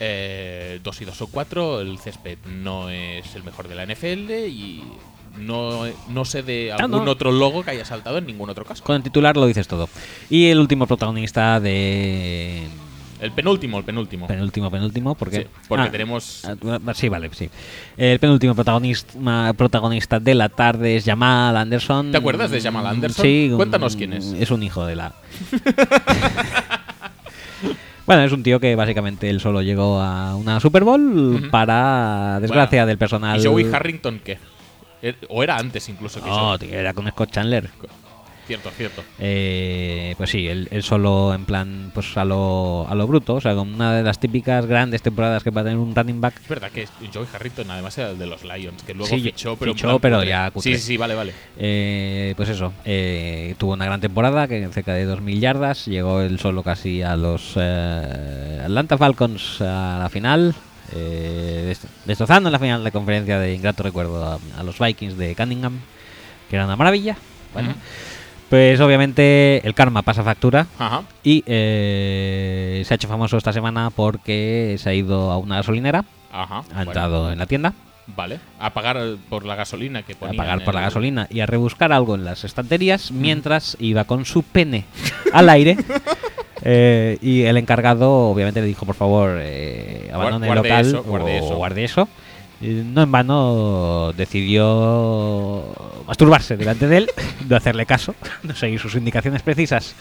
Eh, dos y dos o cuatro, el césped no es el mejor de la NFL y no, no sé de Ah, algún no. otro logo que haya saltado en ningún otro caso. Con el titular lo dices todo. Y el último protagonista de. El penúltimo, el penúltimo. Penúltimo, penúltimo, porque. Sí, porque Ah, tenemos. ah, Sí, vale, sí. El penúltimo protagonista, protagonista de la tarde es Jamal Anderson. ¿Te acuerdas de Jamal Anderson? Sí. un- Cuéntanos quién es. Es un hijo de la. Bueno, es un tío que básicamente él solo llegó a una Super Bowl para desgracia Bueno, del personal. ¿Y Joey Harrington qué? Er- ¿O era antes incluso que No, tío, era con Scott Chandler. Cierto, cierto. Eh, pues sí, él, él solo en plan, pues a lo, a lo bruto, o sea, con una de las típicas grandes temporadas que va a tener un running back. Es verdad que Joey Harrington además era el de los Lions, que luego Sí, fichó, pero en fichó, plan pero cutre. ya cutre. Sí, sí, vale, vale. Eh, pues eso, eh, tuvo una gran temporada, que cerca de 2.000 yardas, llegó él solo casi a los eh, Atlanta Falcons a la final, eh, dest- destrozando en la final de conferencia de ingrato recuerdo a, a los Vikings de Cunningham, que era una maravilla. Bueno. Pues obviamente el karma pasa factura. Ajá. Y eh, se ha hecho famoso esta semana porque se ha ido a una gasolinera, Ajá. ha bueno, entrado en la tienda Vale. A pagar por la gasolina que a ponía. pagar en por la gasolina y a rebuscar algo en las estanterías mientras iba con su pene al aire. eh, y el encargado obviamente le dijo, por favor, eh, abandone el local eso, guarde o eso. guarde eso. No en vano decidió masturbarse delante de él, no hacerle caso, no seguir sus indicaciones precisas,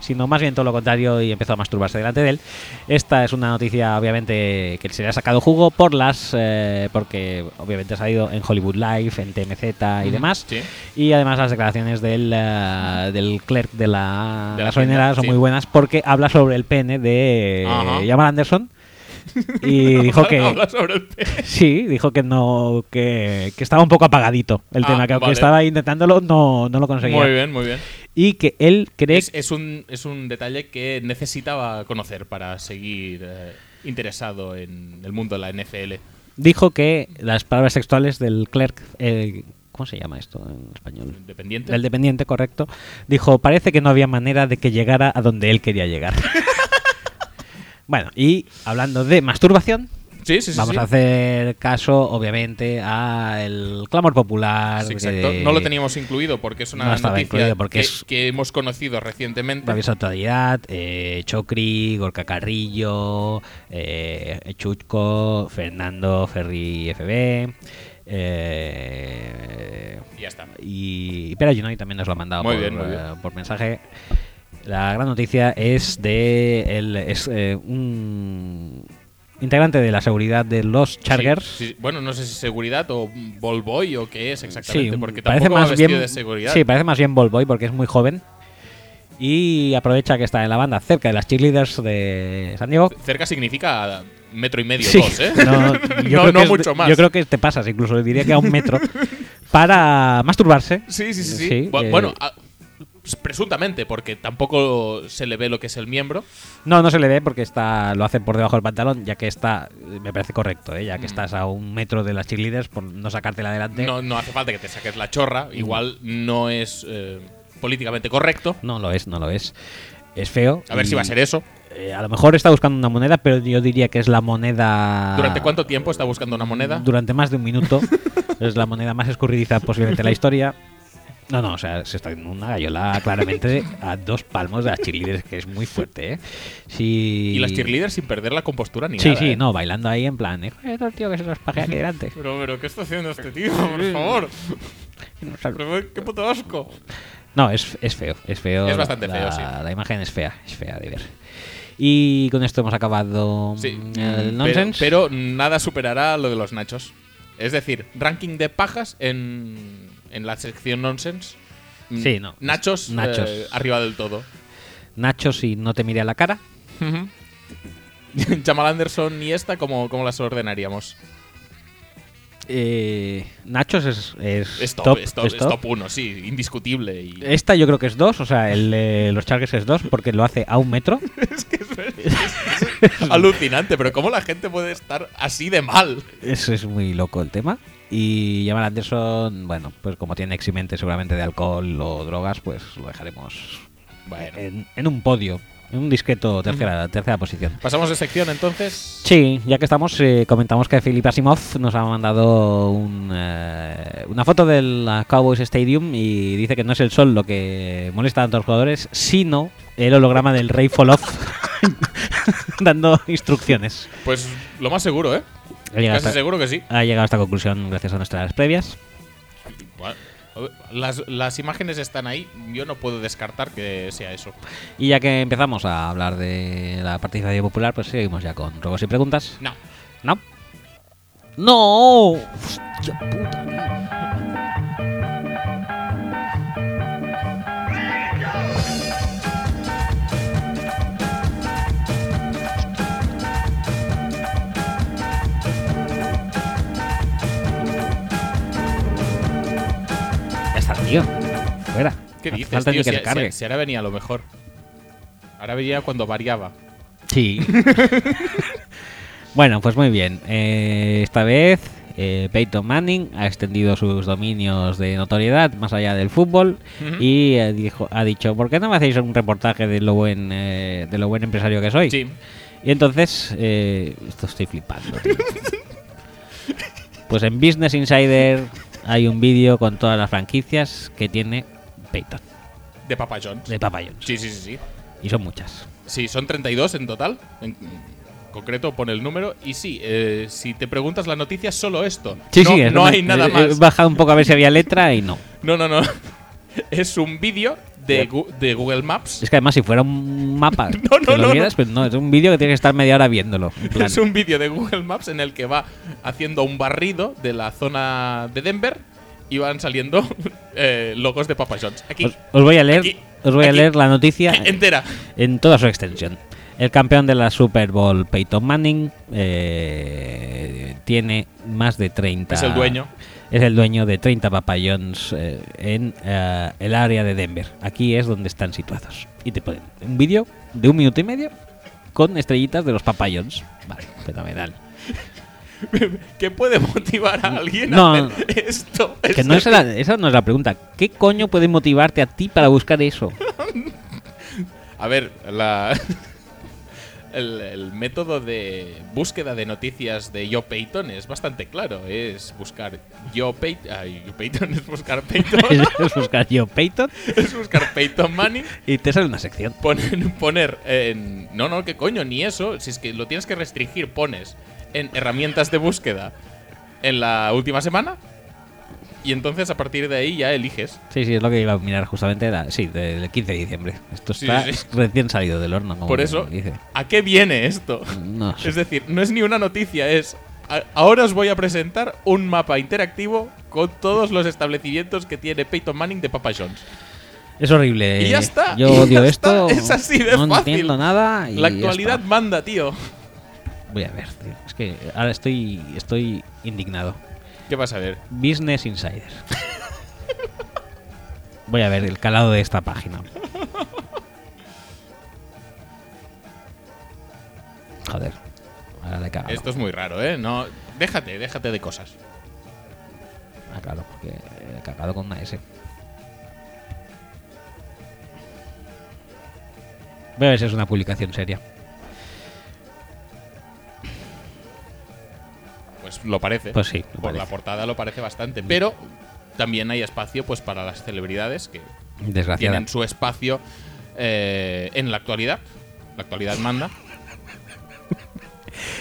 sino más bien todo lo contrario y empezó a masturbarse delante de él. Esta es una noticia obviamente que se le ha sacado jugo por las eh, porque obviamente ha salido en Hollywood Live, en TMZ y demás. Sí. Y además las declaraciones del, eh, del clerk de la, De la gasolinera son sí. muy buenas porque habla sobre el pene de. Jamal Anderson y dijo que Habla sobre el sí, dijo que no que, que estaba un poco apagadito el Ah, tema, que aunque vale. estaba intentándolo no, no lo conseguía. Muy bien, muy bien. Y que él cree Es, es un, es un detalle que necesitaba conocer para seguir eh, interesado en el mundo de la NFL. dijo que las palabras sexuales del clerk eh, ¿Cómo se llama esto en español? Independiente. El dependiente, correcto. Dijo, parece que no había manera de que llegara a donde él quería llegar. bueno, y hablando de masturbación, Sí, sí, sí. vamos a hacer caso, obviamente, al clamor popular. Exacto. No lo teníamos incluido porque es una No noticia incluido porque que, es- que hemos conocido recientemente. Rabiosa Actualidad, eh, Chocri, Gorka Carrillo, eh, Chuchco, Fernando Ferri FB. Eh, Y ya está. y Pera Ginoy también nos lo ha mandado Muy por, bien, muy bien. eh, por mensaje. La gran noticia es de el, es, eh, un integrante de la seguridad de los Chargers. Sí, sí. Bueno, no sé si seguridad o ball boy o qué es exactamente, porque parece tampoco más bien de seguridad. Sí, parece más bien Ball Boy porque es muy joven y aprovecha que está en la banda cerca de las cheerleaders de San Diego. Cerca significa metro y medio, Sí, dos, ¿eh? no, yo no, es- mucho más. Yo creo que te pasas, incluso diría que a un metro para masturbarse. Sí, sí, sí. sí. Eh, bueno, presuntamente, porque tampoco se le ve lo que es el miembro. No, no se le ve porque está lo hace por debajo del pantalón, ya que está, me parece correcto, ¿eh? ya que Mm. estás a un metro de las cheerleaders por no sacártela adelante. No, no hace falta que te saques la chorra. Igual no es eh, políticamente correcto. No lo es, no lo es. Es feo. A ver si va a ser eso. eh, a lo mejor está buscando una moneda, pero yo diría que es la moneda. ¿Durante cuánto tiempo está buscando una moneda? Durante más de un minuto. es la moneda más escurridiza posiblemente de la historia. No, no, o sea, se está en una gallola claramente a dos palmos de las cheerleaders, que es muy fuerte, ¿eh? Sí. Y las cheerleaders sin perder la compostura ni Sí, nada. sí, ¿eh? no, bailando ahí en plan, "Eh, joder, tío, que se nos paje aquí delante. Pero, pero, ¿qué está haciendo este tío? Por favor. Pero, qué puto asco. No, es, es feo, es feo. Es bastante la- feo, sí. La imagen es fea, es fea de ver. Y con esto hemos acabado Sí, mm, el pero, nonsense. pero nada superará lo de los nachos. Es decir, ranking de pajas en, en la sección nonsense. Mm, Sí, no. Nachos, Nachos. eh, arriba del todo. Nacho, si no te mire a la cara. Jamal Anderson y esta, ¿cómo, cómo las ordenaríamos? Eh, Nachos es, es, Es top, top, es top, es es sí, indiscutible. Y... Esta yo creo que es dos, o sea, el de los Chargers es dos porque lo hace a un metro. Alucinante, pero ¿cómo la gente puede estar así de mal? Eso es muy loco el tema. Y Jamal Anderson, bueno, pues como tiene eximente seguramente de alcohol o drogas, pues lo dejaremos Bueno. en, en un podio, en un discreto tercera, tercera posición. Pasamos de sección entonces. Sí, ya que estamos, eh, comentamos que Philip Asimov nos ha mandado un, eh, una foto del Cowboys Stadium y dice que no es el sol lo que molesta a los jugadores, sino el holograma del Rey Folof dando instrucciones. Pues lo más seguro, ¿eh? Casi hasta, seguro que sí. ha llegado a esta conclusión gracias a nuestras previas. Bueno, Las, las imágenes están ahí, yo no puedo descartar que sea eso. Y ya que empezamos a hablar de la participación popular, pues seguimos ya con ruegos y preguntas. No. ¿No? ¡No! Hostia puta. Tío. Fuera. ¿Qué dices, falta tío? que Si- si- si ahora venía lo mejor. Ahora venía cuando variaba. Sí. bueno, pues muy bien. Eh, esta vez eh, Peyton Manning ha extendido sus dominios de notoriedad más allá del fútbol y eh, dijo, ha dicho, ¿por qué no me hacéis un reportaje de lo buen, eh, de lo buen empresario que soy? Sí. Y entonces, eh, esto estoy flipando. tío. pues en Business Insider hay un vídeo con todas las franquicias que tiene Peyton, De Papa John's. de Papa John's. Sí, sí, sí, sí. Y son muchas. Sí, son 32 en total. En concreto pone el número. Y sí, eh, si te preguntas la noticia, solo esto. Sí, no sí, es no una- hay nada he- He más. bajado un poco a ver si había letra y no. No, no, no. Es un vídeo de, Gu- de Google Maps. Es que además si fuera un mapa No, no, que lo no, vieras, no. pues no, es un vídeo que tienes que estar media hora viéndolo. Es un vídeo de Google Maps en el que va haciendo un barrido de la zona de Denver y van saliendo eh, logos de Papa John's. Aquí. Os, os voy a leer, Aquí, os voy a leer la noticia entera. en toda su extensión. El campeón de la Super Bowl, Peyton Manning, eh, tiene más de 30. Es el dueño. Es el dueño de 30 papayons eh, en eh, el área de Denver. Aquí es donde están situados. Y te ponen un vídeo de un minuto y medio con estrellitas de los papayons. Vale, fenomenal. ¿Qué puede motivar a alguien No. a hacer esto? Que no es la- esa no es la pregunta. ¿Qué coño puede motivarte a ti para buscar eso? A ver, la. El, el método de búsqueda de noticias de Joe Payton es bastante claro. Es buscar Joe Payton. Ay, Joe Payton es buscar Payton. es buscar yo Peyton es buscar Payton Manning. y te sale una sección. Poner, poner en. No, no, qué coño, ni eso. Si es que lo tienes que restringir, pones en herramientas de búsqueda en la última semana. Y entonces a partir de ahí ya eliges. Sí, sí, es lo que iba a mirar justamente. Era, sí, del 15 de diciembre. Esto está sí, sí. recién salido del horno. como Por eso, dice. ¿a qué viene esto? No sé. Es decir, no es ni una noticia, es. a- ahora os voy a presentar un mapa interactivo con todos los establecimientos que tiene Peyton Manning de Papa John's. Es horrible. Y ya está, Yo odio está, esto. es así de no fácil. entiendo nada. y La actualidad manda, tío. Voy a ver, tío. Es que ahora estoy, estoy indignado. ¿Qué vas a ver? Business Insider. Voy a ver el calado de esta página. Joder. Ahora le he cagado. Esto es muy raro, ¿eh? No, déjate, déjate de cosas. Ah, claro, porque he cagado con una S. Voy a ver si es una publicación seria. Pues lo parece. Pues sí, Por parece. la portada lo parece bastante. Pero también hay espacio pues para las celebridades que tienen su espacio eh, en la actualidad. La actualidad manda.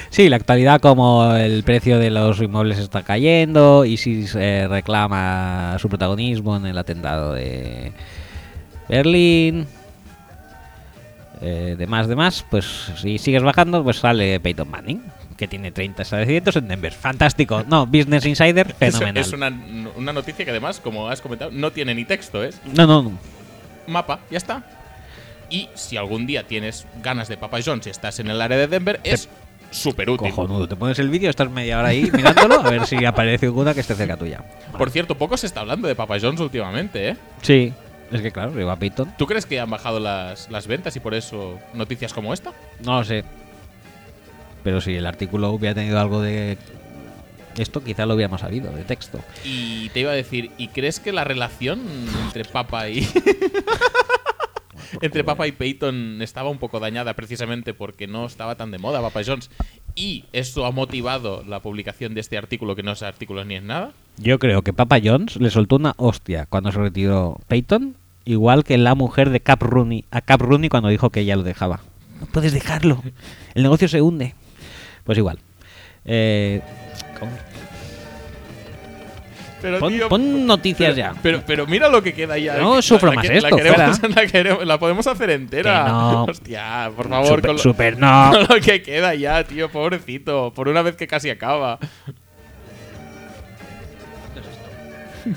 Sí, la actualidad como el precio de los inmuebles está cayendo y si se reclama su protagonismo en el atentado de Berlín. Eh, demás, demás, pues si sigues bajando, pues sale Peyton Manning, que tiene 30 establecimientos en Denver. Fantástico. No, Business Insider, fenomenal. es una, una noticia que además, como has comentado, no tiene ni texto, ¿es? No, no, no. Mapa, ya está. Y si algún día tienes ganas de Papa John's y estás en el área de Denver, es súper útil. Cojonudo. Te pones el vídeo, estás media hora ahí mirándolo, a ver si aparece alguna que esté cerca tuya. Por cierto, poco se está hablando de Papa John's últimamente, ¿eh? Sí, es que claro, llegó a Peyton. ¿Tú crees que han bajado las, las ventas y por eso noticias como esta? No lo sé. Pero si el artículo hubiera tenido algo de esto, quizá lo hubiéramos sabido, de texto. Y te iba a decir, ¿y crees que la relación entre Papa y. entre Papa y Peyton estaba un poco dañada precisamente porque no estaba tan de moda Papa John's? Y esto ha motivado la publicación de este artículo, que no es artículo ni es nada. Yo creo que Papa Jones le soltó una hostia cuando se retiró Peyton, igual que la mujer de Cap Rooney, a Cap Rooney cuando dijo que ella lo dejaba. No puedes dejarlo, el negocio se hunde. Pues igual. Eh, Pero, Pon, tío, pon noticias pero, ya. Pero, pero mira lo que queda ya. No La- sufro la más que- esto, La, queremos- la queremos- la podemos hacer entera. Que no. Hostia, por favor. super, con lo- super no. con lo que queda ya, tío, pobrecito. Por una vez que casi acaba.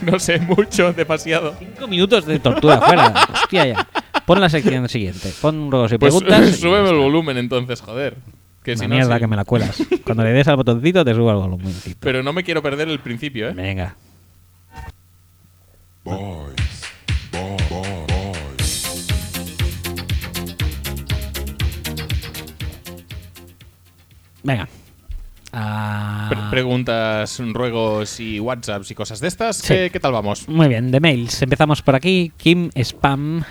No sé, mucho, demasiado. Cinco minutos de tortura fuera. Hostia, ya. Pon la sección siguiente. Pon ruegos y Pues preguntas. y súbeme el volumen entonces, joder. Que si Una no, mierda sí. que me la cuelas. Cuando le des al botoncito te subo el volumen. Pero no me quiero perder el principio, ¿eh? Venga. Venga. Ah, Pre- preguntas, ruegos y WhatsApps y cosas de estas. Sí. ¿Qué, qué tal vamos? muy bien, de mails. Empezamos por aquí. Kim Spam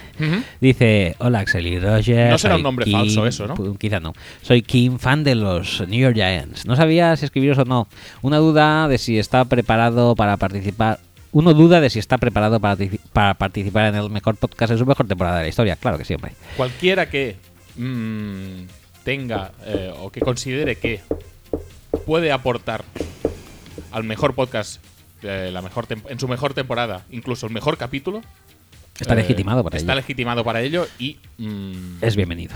dice: Hola Axel y Roger. No será un nombre Kim- falso eso, ¿no? Quizá no. Soy Kim, fan de los New York Giants. No sabía si escribiros o no. Una duda de si está preparado para participar. Uno duda de si está preparado para, partici- para participar en el mejor podcast de su mejor temporada de la historia. Claro que sí, hombre. Cualquiera que mm, tenga eh, o que considere que puede aportar al mejor podcast de la mejor en su mejor temporada, incluso el mejor capítulo. Está eh, legitimado para Está ello. legitimado para ello y, mm, Es bienvenido.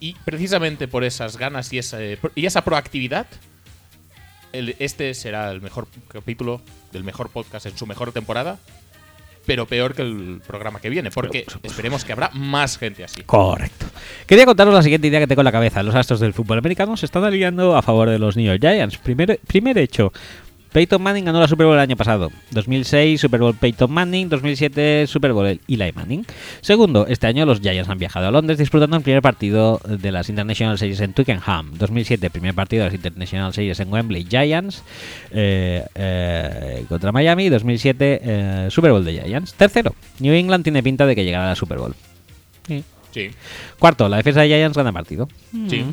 y precisamente por esas ganas y esa, y esa proactividad, el- este será el mejor capítulo del mejor podcast en su mejor temporada, pero peor que el programa que viene, porque esperemos que habrá más gente así. Correcto. Quería contaros la siguiente idea que tengo en la cabeza. Los astros del fútbol americano se están aliando a favor de los New York Giants. Primer, primer hecho. Peyton Manning ganó la Super Bowl el año pasado. 2006 Super Bowl Peyton Manning, 2007 Super Bowl Eli Manning. Segundo, este año los Giants han viajado a Londres disputando el primer partido de las International Series en Twickenham. 2007 primer partido de las International Series en Wembley Giants eh, eh, contra Miami. 2007 eh, Super Bowl de Giants. Tercero, New England tiene pinta de que llegará a la Super Bowl. Sí. Sí, Cuarto, la defensa de Giants gana partido. sí.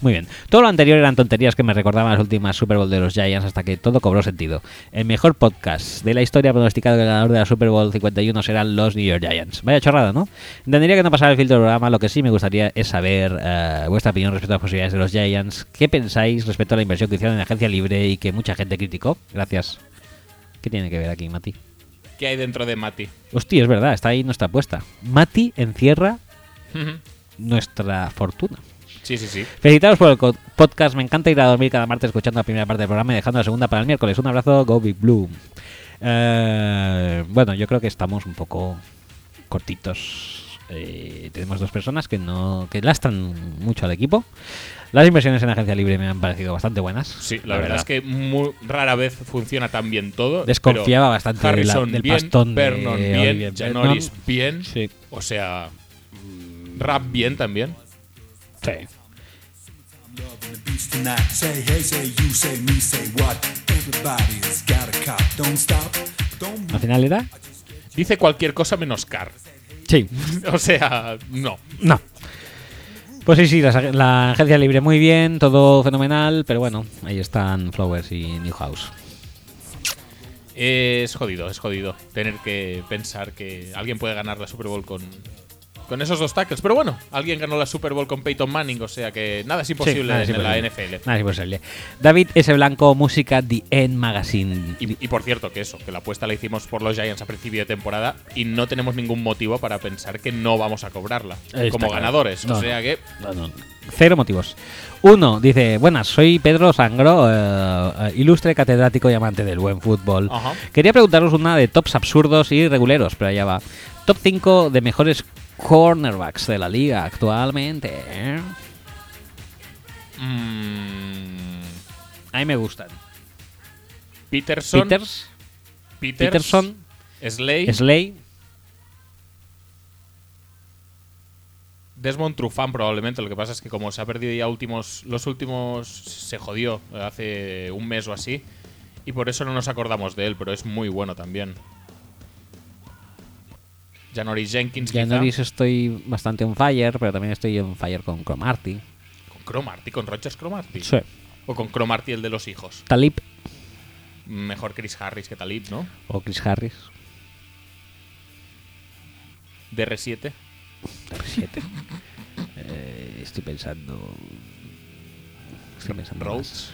Muy bien. Todo lo anterior eran tonterías que me recordaban las últimas Super Bowl de los Giants hasta que todo cobró sentido. El mejor podcast de la historia pronosticado que el ganador de la Super Bowl 51 serán los New York Giants. Vaya chorrada, ¿no? Entendería que no pasara el filtro del programa, lo que sí me gustaría es saber eh, vuestra opinión respecto a las posibilidades de los Giants. ¿Qué pensáis respecto a la inversión que hicieron en la agencia libre y que mucha gente criticó? Gracias. ¿Qué tiene que ver aquí, Mati? ¿Qué hay dentro de Mati? Hostia, es verdad, está ahí nuestra apuesta. Mati encierra nuestra fortuna. Sí, sí, sí. Felicitaros por el podcast. Me encanta ir a dormir cada martes escuchando la primera parte del programa y dejando la segunda para el miércoles. Un abrazo, Go Big Blue. Eh, bueno, yo creo que estamos un poco cortitos. Eh, tenemos dos personas que no que lastran mucho al equipo. Las inversiones en agencia libre me han parecido bastante buenas. Sí, la, verdad, es que muy rara vez funciona tan bien todo. Desconfiaba bastante de la- Harrison del bien, pastón de Vernon bien, Oliver Janoris Vernon. bien. Sí. O sea, mm, Rap bien también. Sí. Al final era. Dice cualquier cosa menos Car. Sí. O sea, no. No. Pues sí, sí, la, la agencia libre muy bien, todo fenomenal, pero bueno, ahí están Flowers y Newhouse. Es jodido, es jodido tener que pensar que alguien puede ganar la Super Bowl con, con esos dos tackles. Pero bueno, alguien ganó la Super Bowl con Peyton Manning, o sea que nada es imposible Sí, nada es en la imposible. NFL. Nada es imposible. David S. Blanco, música The End Magazine. Y, y por cierto, que eso, que la apuesta la hicimos por los Giants a principio de temporada y no tenemos ningún motivo para pensar que no vamos a cobrarla está como claro. ganadores. No, o sea no. que No, no, Cero motivos. Uno, dice, buenas, soy Pedro Sangro, eh, eh, ilustre catedrático y amante del buen fútbol. Ajá. Quería preguntaros una de tops absurdos y reguleros, pero allá va. Top 5 de mejores cornerbacks de la liga actualmente. ¿eh? mm, A mí me gustan. Peterson, Peters, Peters, Peterson, Slay, Slay, Desmond Trufant probablemente. Lo que pasa es que como se ha perdido ya últimos, los últimos se jodió hace un mes o así y por eso no nos acordamos de él, pero es muy bueno también. Janoris Jenkins, quizá. no estoy bastante on fire, pero también estoy on fire con Cromarty. con Cromarty, con Rogers Cromarty. Sí. O con Cromarty el de los hijos. Talib Mejor Chris Harris que Talib, ¿no? o Chris Harris. DR7. R7. Eh, estoy pensando. Estoy pensando. Rhodes.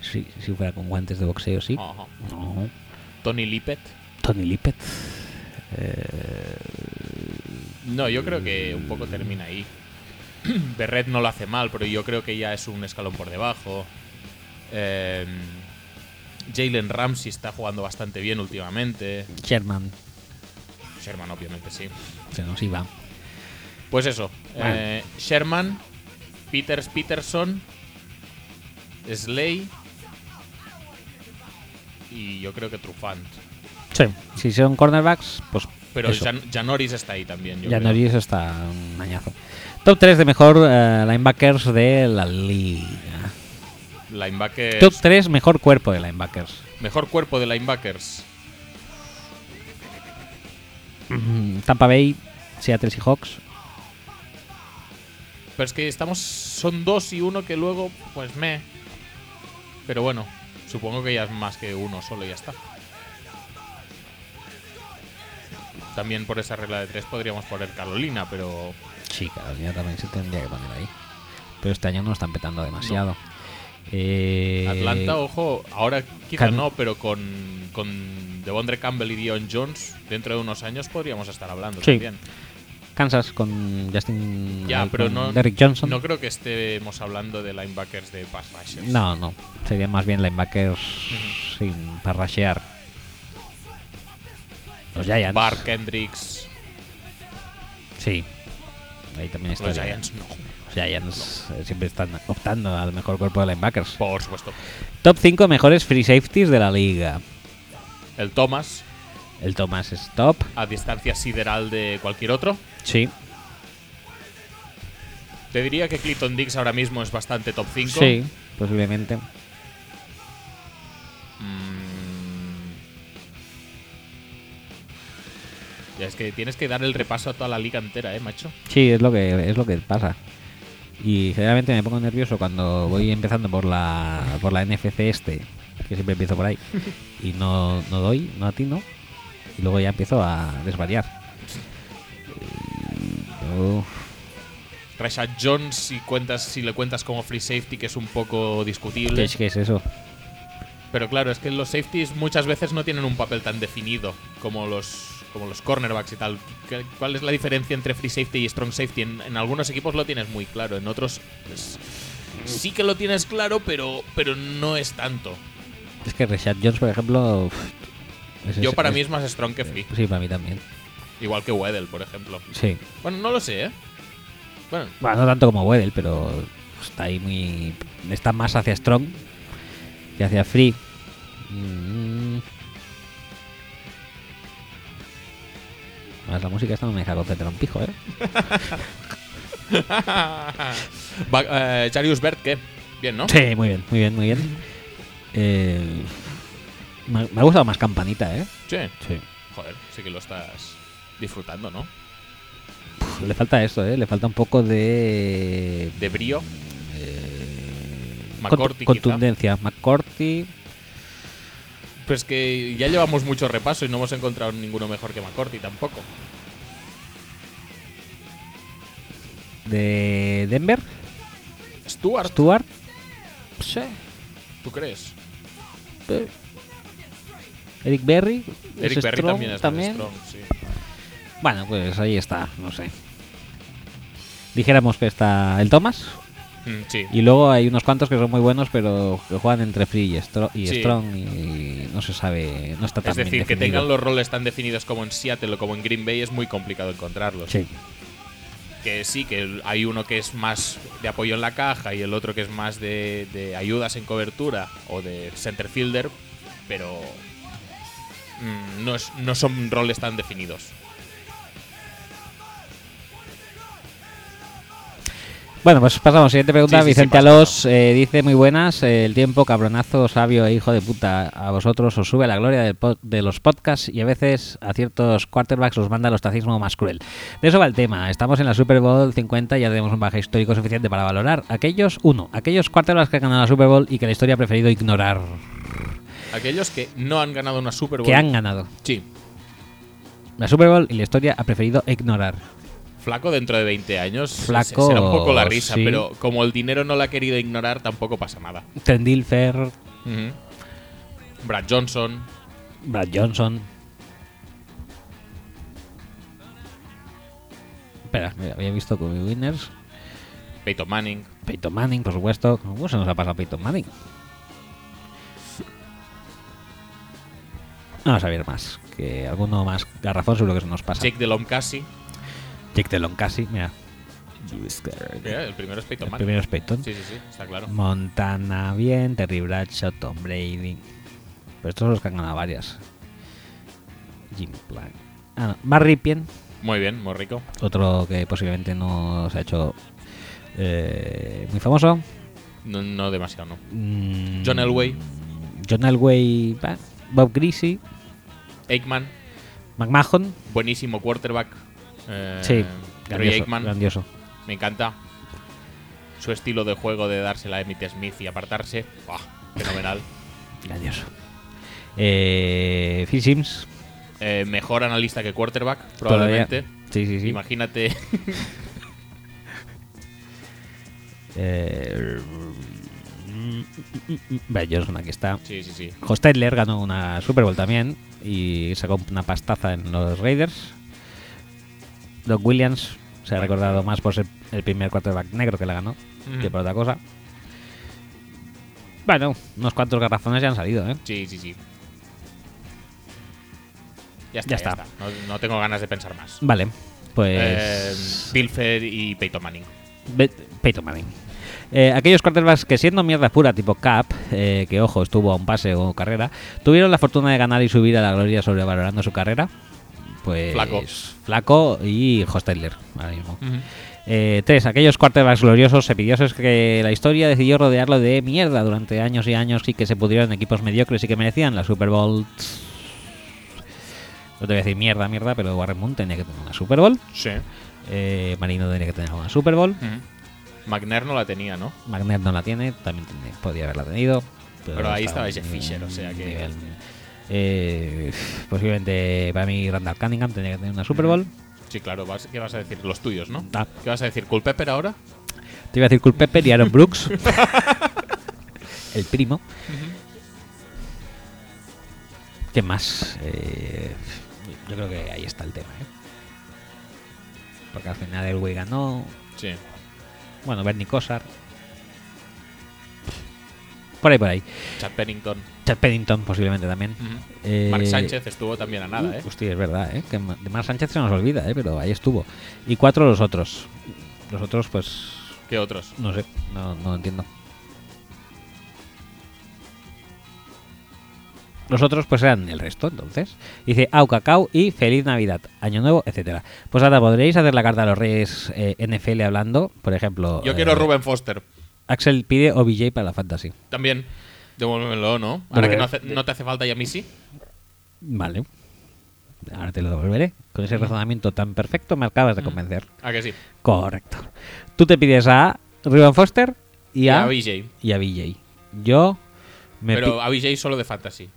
Sí, si fuera con guantes de boxeo, sí. Tony Lippett. Tony Lippett. No, yo creo que un poco termina ahí. Berret no lo hace mal, pero yo creo que ya es un escalón por debajo. Eh, Jalen Ramsey está jugando bastante bien últimamente. Sherman. Sherman, obviamente, sí. Se nos iba. Pues eso. Vale. eh, Sherman, Peters Peterson, Slay y yo creo que Trufant. Sí. Si son cornerbacks, pues. Pero. Jan- Janoris está ahí también. Yo creo. Norris está un añazo. Top 3 de mejor eh, linebackers de la liga. Linebackers. Top 3 mejor cuerpo de linebackers. Mejor cuerpo de linebackers. Mm, Tampa Bay, Seattle Seahawks. Pero es que estamos. Son dos y uno que luego, pues me. Pero bueno, supongo que ya es más que uno solo y ya está. También por esa regla de tres podríamos poner Carolina, pero. Sí, Carolina también se tendría que poner ahí. Pero este año no están petando demasiado. Eh, Atlanta, ojo, ahora quizá Can- no, pero con, con Devondre Campbell y Dion Jones, dentro de unos años podríamos estar hablando Sí. también. Kansas con Justin. Ya, pero no, Derrick Johnson. no creo que estemos hablando de linebackers de pass rushers. No, no. Serían más bien linebackers sin parrashear. Los Giants. Bar Kendricks, Sí. Ahí también está. los Giants no, Los Giants siempre están optando al mejor cuerpo de linebackers. por supuesto. Top 5 mejores free safeties de la liga. El Thomas, El Thomas es top. a distancia sideral de cualquier otro. Sí. Te diría que Clinton Dix ahora mismo es bastante top 5. Sí, posiblemente. Es que tienes que dar el repaso a toda la liga entera, eh, macho. Sí, es lo que es lo que pasa. Y generalmente me pongo nervioso cuando voy empezando por la por la NFC este, que siempre empiezo por ahí y no, no doy, no atino y luego ya empiezo a desvariar. Yo- Rashad Jones, si cuentas, si le cuentas como free safety, que es un poco discutible. ¿qué es, qué es eso? Pero claro, es que los safeties muchas veces no tienen un papel tan definido como los como los cornerbacks y tal. ¿Qué- ¿Cuál es la diferencia entre free safety y strong safety? En, en algunos equipos lo tienes muy claro, en otros pues, sí que lo tienes claro, pero pero no es tanto. Es que Rashad Jones, por ejemplo, uf, es- Yo para es- mí es más strong que free, Sí, para mí también. igual que Weddle, por ejemplo. Sí. Bueno, no lo sé, ¿eh? Bueno, Bueno, no tanto como Weddle, pero está ahí muy. Está más hacia Strong que hacia Free. Mm. Además, la música esta no me deja concentrar un pijo, ¿eh? Va- eh, Jarius Bert, ¿qué? Bien, ¿no? Sí, muy bien, muy bien, muy bien. Eh, me, me ha gustado más Campanita, ¿eh? Sí. Sí. Joder, sí que lo estás disfrutando, ¿no? Puf, le falta esto, ¿eh? Le falta un poco de. De brío. Contu- quizá. contundencia. McCourty. Pues que ya llevamos mucho repaso y no hemos encontrado ninguno mejor que McCourty tampoco. De Denver. Stuart, Stuart. Sí. ¿tú crees? Eh. Eric Berry. Eric Berry strong también es también. strong, sí. Bueno, pues ahí está, no sé. Dijéramos que está el Thomas. Mm, sí. Y luego hay unos cuantos que son muy buenos, pero que juegan entre Free y, Stro- y Sí. Strong y no se sabe, no está tan Es decir, bien que tengan los roles tan definidos como en Seattle o como en Green Bay es muy complicado encontrarlos. Sí. Que sí, que hay uno que es más de apoyo en la caja y el otro que es más de, de ayudas en cobertura o de center fielder, pero mm, no, es- no son roles tan definidos. Bueno, pues pasamos. Siguiente pregunta. Sí, sí, sí, Vicente pasa, Alós eh, dice muy buenas. eh, el tiempo, cabronazo, sabio e hijo de puta. A vosotros os sube la gloria del de los podcasts y a veces a ciertos quarterbacks os manda el ostracismo más cruel. De eso va el tema. Estamos en la Super Bowl 50 y ya tenemos un baje histórico suficiente para valorar aquellos, uno, aquellos quarterbacks que han ganado la Super Bowl y que la historia ha preferido ignorar. Aquellos que no han ganado una Super Bowl. Que han ganado. Sí. La Super Bowl y la historia ha preferido ignorar. Flaco dentro de 20 años. Flaco, se- Será un poco la risa, sí. pero como el dinero no la ha querido ignorar, tampoco pasa nada. Trent Dilfer, Ujú. Brad Johnson. Brad Johnson. Espera, mira, había visto con Winners. Peyton Manning. Peyton Manning, por supuesto. ¿Cómo se nos ha pasado Peyton Manning? Vamos a ver más. Que alguno más garrafón seguro que se nos pasa. Jake Delhomme casi. Jake Delon casi, mira. El primero es Peyton El Manning. primero es Peyton. Sí, sí, sí, está claro. Montana bien, Terry Bradshaw, Tom Brady. Pero estos son los que han ganado varias. Jim Plank. Ah, no. Ripien, Muy bien, muy rico. otro que posiblemente no se ha hecho eh, muy famoso. No, no demasiado, no. Mm, John Elway. John Elway, bah, Bob Greasy, Aikman, McMahon. buenísimo quarterback. Eh, sí, grandioso, Aikman, grandioso. me encanta. Su estilo de juego de dársela a Emmitt Smith y apartarse, ¡buah! fenomenal. grandioso. Eh, Phil Sims. Eh, mejor analista que quarterback, probablemente. Sí, sí, sí. Imagínate. Eh, Johnson, aquí está. sí, sí, sí. Hostetler ganó una Super Bowl también y sacó una pastaza en los Raiders. Doc Williams se ha recordado más por ser el primer quarterback negro que la ganó que por otra cosa. Bueno, unos cuantos garrafones ya han salido, ¿eh? Sí, sí, sí. Ya está, Ya ya está. está. No, no tengo ganas de pensar más. Vale, pues. Eh, y Peyton Manning. Be- Peyton Manning. Eh, aquellos quarterbacks que siendo mierda pura tipo Cap, eh, que ojo, estuvo a un pase o carrera, tuvieron la fortuna de ganar y subir a la gloria sobrevalorando su carrera. Pues Flaco. Flaco y Hostetler, ahora mismo. Eh, tres, aquellos quarterbacks gloriosos, cepillosos que la historia decidió rodearlo de mierda durante años y años y que se pudieron en equipos mediocres y que merecían la Super Bowl. No te voy a decir mierda, mierda, pero Warren Moon tenía que tener una Super Bowl. Sí. Eh, Marino tenía que tener una Super Bowl. McNair no la tenía, ¿no? Magnet no la tiene, también podría haberla tenido. Pero ahí estaba Jeff Fisher, o sea que- nivel, eh, posiblemente para mí Randall Cunningham tenía que tener una Super Bowl. Sí, claro. vas- ¿Qué vas a decir? Los tuyos, ¿no? Ah. ¿Qué vas a decir? ¿Culpepper ahora? Te iba a decir Culpepper y Aaron Brooks. el primo. ¿Qué más? Eh, yo creo que ahí está el tema. ¿eh? Porque al final el güey ganó. Sí. Bueno, Bernie Kosar. Por ahí, por ahí. Chad Pennington. Chad Pennington posiblemente también. Eh, Mark Sánchez estuvo también a nada, ¿eh? Hostia, es verdad, ¿eh? Que de Mar Sánchez se nos olvida, ¿eh? Pero ahí estuvo. Y cuatro los otros. Los otros, pues, ¿Qué otros? no sé, no, no lo entiendo. Los otros, pues eran el resto, entonces. Dice Au Cacao y Feliz Navidad, Año Nuevo, etcétera. Pues ahora podréis hacer la carta a los Reyes eh, NFL hablando, por ejemplo. Yo quiero eh, Ruben Foster. Axel pide OBJ para la Fantasy. También. Devuélvemelo, ¿no? Ahora que no, hace- no te hace falta ya Missy. Vale. Ahora te lo devolveré. Con ese razonamiento tan perfecto me acabas de convencer. ¿A que sí? Correcto. Tú te pides a Ruben Foster y Y a, a BJ. y a BJ. Yo me Pero a BJ solo de Fantasy.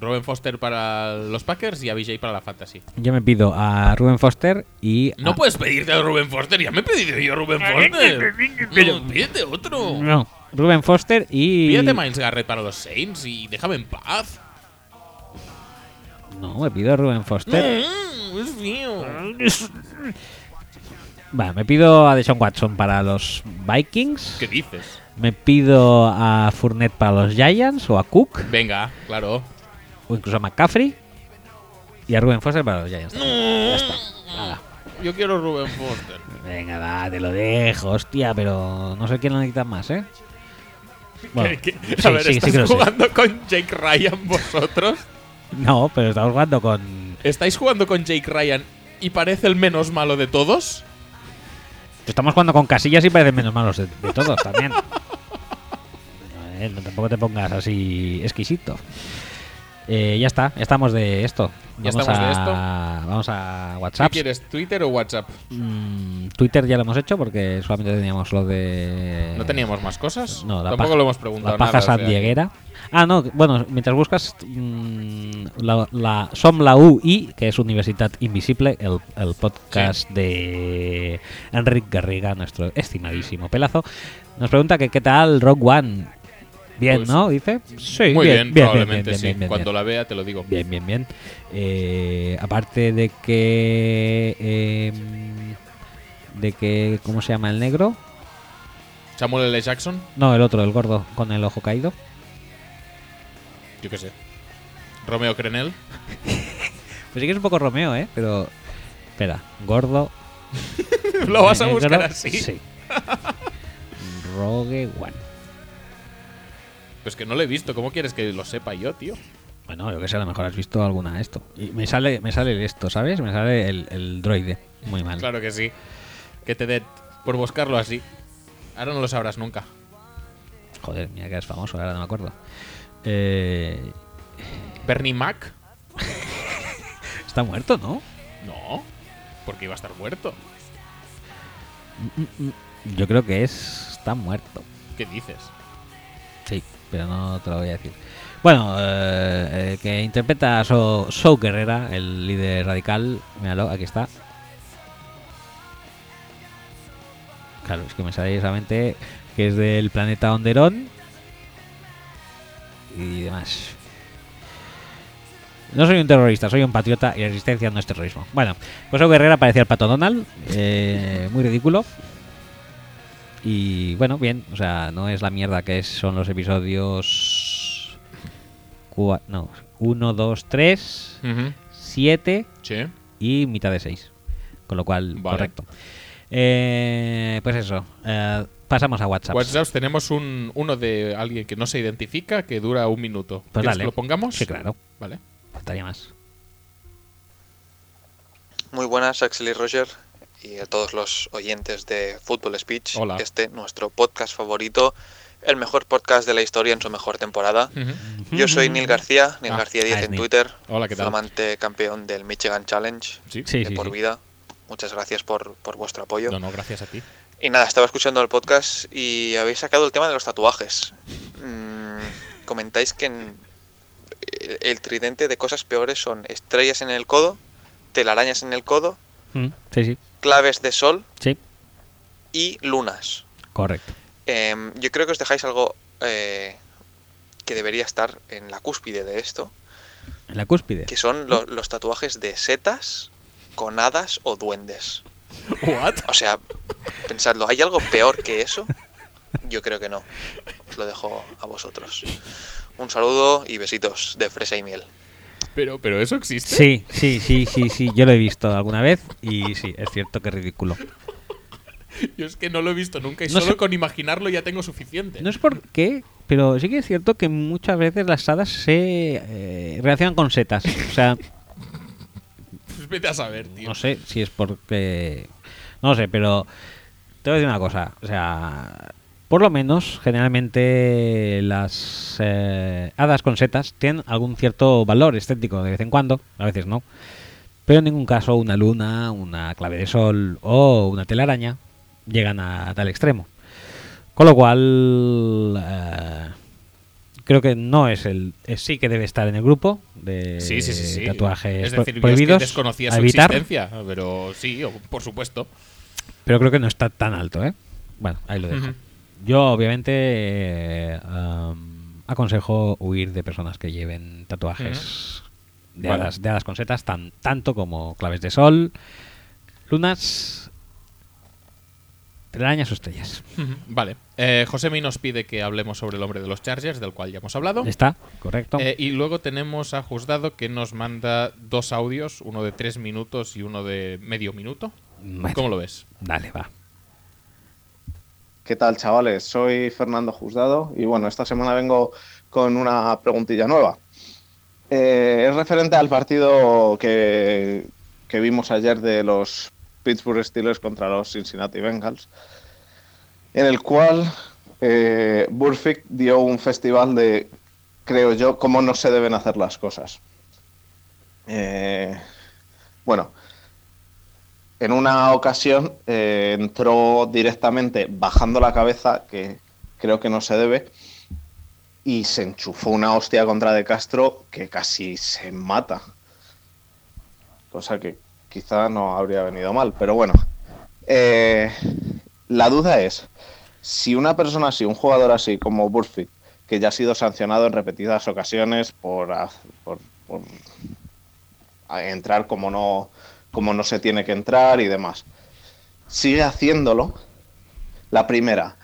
Ruben Foster para los Packers y a BJ para la Fantasy. yo me pido a Ruben Foster y No a- puedes pedirte a Ruben Foster. Ya me he pedido yo a Ruben Foster. Pero- No, pídete otro. no, Ruben Foster y Pídete Miles Garrett para los Saints y déjame en paz. No, me pido a Ruben Foster. Mm, es mío. Vale, me pido a Deshaun Watson para los Vikings. ¿Qué dices? Me pido a Fournette para los Giants o a Cook Venga, claro. O incluso a McCaffrey y a Ruben Foster para los Giants. también. Ya está. Nada. Yo quiero Ruben Foster. Venga, va, te lo dejo, hostia, pero no sé quién lo necesita más, ¿eh? Bueno, ¿Qué- qué? sí, a ver, sí, sí ¿estás que lo sé. jugando con Jake Ryan vosotros? No, pero estamos jugando con. ¿Estáis jugando con Jake Ryan y parece el menos malo de todos? Estamos jugando con casillas y parecen menos malos de, de todos también. Eh, no, tampoco te pongas así exquisito. Eh, ya está, ya estamos de esto. Ya Vamos estamos de a, esto. Vamos a ¿Qué WhatsApp. quieres, Twitter o WhatsApp? Mm, Twitter ya lo hemos hecho porque solamente teníamos lo de. ¿No teníamos más cosas? No, la Tampoco paja- lo hemos preguntado La paja sandieguera. Ah, no, bueno, mientras buscas mm, la, la SOM la UI, que es Universidad Invisible, el, el podcast de Enric Garriga, nuestro estimadísimo pelazo, nos pregunta que qué tal Rock One. Bien, Pues, ¿no? Dice. Sí, Muy bien, probablemente bien, sí. bien, Cuando la vea te lo digo. Bien, bien, bien. Eh, aparte de que. eh, de que. ¿Cómo se llama el negro? Samuel L. Jackson, No, el otro, el gordo, con el ojo caído. yo qué sé. Romeo Crenel. Pues sí que es un poco Romeo, ¿eh? Pero. Espera, gordo. Lo vas a negro, buscar así. Sí. Rogue One. Pues que no lo he visto. ¿Cómo quieres que lo sepa yo, tío? Bueno, yo que sé, a lo mejor has visto alguna de esto. Y me sale, me sale esto, ¿sabes? Me sale el, el droide. Muy mal. Claro que sí. Que te dé por buscarlo así. Ahora no lo sabrás nunca. Joder, mira que es famoso, ahora no me acuerdo. Eh, Bernie Mac. está muerto, ¿no? No. Porque iba a estar muerto. Yo creo que es. Está muerto. ¿Qué dices? Sí, pero no te lo voy a decir. Bueno, eh, que interpreta a So, So Guerrera, el líder radical. Míralo, aquí está. Claro, es que me sale solamente que es del planeta Onderón y demás. No soy un terrorista, soy un patriota y la resistencia no es terrorismo. Bueno, pues So Guerrera parecía el pato Donald, eh, muy ridículo. Y bueno, bien, o sea, no es la mierda que es- son los episodios. cua- no, 1, 2, 3, Ujú. 7 Sí. y mitad de 6. Con lo cual, Vale. correcto. Eh, pues eso, eh, pasamos a WhatsApp. WhatsApp tenemos un, uno de alguien que no se identifica que dura un minuto. Pues ¿Quieres dale. que lo pongamos? Sí, claro, Vale. faltaría más. Muy buenas, Axel y Roger, y a todos los oyentes de Football Speech. Hola. Este, nuestro podcast favorito, el mejor podcast de la historia en su mejor temporada. Yo soy Neil García, Neil Ah, García 10 ah, es en Neil. Twitter, Hola, ¿qué tal? flamante campeón del Michigan Challenge Sí. De sí, por sí. vida. Muchas gracias por, por vuestro apoyo. No, no, gracias a ti. Y nada, estaba escuchando el podcast y habéis sacado el tema de los tatuajes. Mm, comentáis que en- el, el tridente de cosas peores son estrellas en el codo, telarañas en el codo, Mm, sí, sí, claves de sol sí, y lunas. correcto. Em, yo creo que os dejáis algo eh, que debería estar en la cúspide de esto, En la cúspide. que son lo- los tatuajes de setas con hadas o duendes. ¿What? O sea, pensadlo, ¿hay algo peor que eso? Yo creo que no. Os lo dejo a vosotros. Un saludo y besitos de fresa y miel. Pero, pero eso existe. Sí, sí, sí, sí, sí, yo lo he visto alguna vez y sí, es cierto que es ridículo. Yo es que no lo he visto nunca y No solo sé- con imaginarlo ya tengo suficiente. No es por qué, pero sí que es cierto que muchas veces las hadas se eh, relacionan con setas. O sea, Pues vete a saber, tío. no sé si es porque... No sé, pero te voy a decir una cosa. O sea, por lo menos, generalmente las eh, hadas con setas tienen algún cierto valor estético de vez en cuando, a veces no. Pero en ningún caso una luna, una clave de sol o una telaraña llegan a tal extremo. Con lo cual, eh, creo que no es el. es- sí que debe estar en el grupo de Sí, sí, tatuajes Es decir, es que prohibidos. desconocía su evitar, existencia, pero sí, por supuesto. pero creo que no está tan alto, ¿eh? Bueno, ahí lo dejo. Yo, obviamente, eh, aconsejo huir de personas que lleven tatuajes de, Vale. hadas, de hadas con setas, tan, tanto como claves de sol, lunas, telarañas o estrellas. Vale. Eh, Josemi nos pide que hablemos sobre el hombre de los Chargers, del cual ya hemos hablado. ¿Está? ¿Correcto? Eh, y luego tenemos a Juzgado que nos manda dos audios, uno de tres minutos y uno de medio minuto. ¿Cómo lo ves? Dale, va. ¿Qué tal, chavales? Soy Fernando Juzgado y bueno, esta semana vengo con una preguntilla nueva. Eh, es referente al partido que, que vimos ayer de los Pittsburgh Steelers contra los Cincinnati Bengals, en el cual eh, Burfict dio un festival de, creo yo, cómo no se deben hacer las cosas. Eh, bueno, en una ocasión eh, entró directamente bajando la cabeza, que creo que no se debe, y se enchufó una hostia contra De Castro que casi se mata. Cosa que quizá no habría venido mal, pero bueno. Eh, la duda es, si una persona así, un jugador así como Burfict, que ya ha sido sancionado en repetidas ocasiones por, por- entrar como no, como no se tiene que entrar y demás. Sigue haciéndolo. La primera,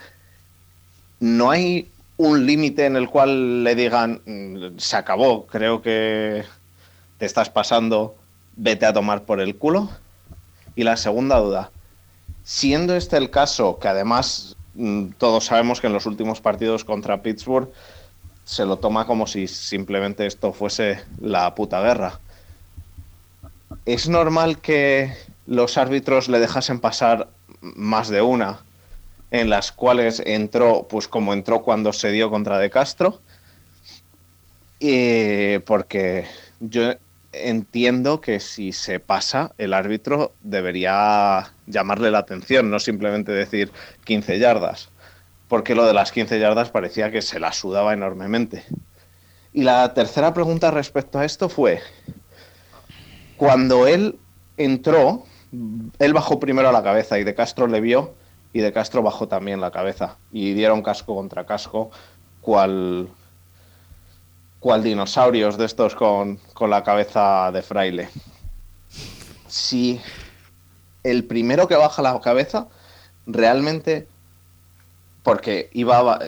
no hay un límite en el cual le digan, "Mm, se acabó, creo que te estás pasando, vete a tomar por el culo. Y la segunda duda, siendo este el caso, que además mm, todos sabemos que en los últimos partidos contra Pittsburgh se lo toma como si simplemente esto fuese la puta guerra. ¿Es normal que los árbitros le dejasen pasar más de una en las cuales entró, pues como entró cuando se dio contra De Castro? Y porque yo entiendo que si se pasa, el árbitro debería llamarle la atención, no simplemente decir 15 yardas, porque lo de las 15 yardas parecía que se la sudaba enormemente. Y la tercera pregunta respecto a esto fue, cuando él entró, él bajó primero a la cabeza y De Castro le vio y De Castro bajó también la cabeza y dieron casco contra casco, cual, cual dinosaurios de estos con, con la cabeza de fraile. Si el primero que baja la cabeza realmente porque iba,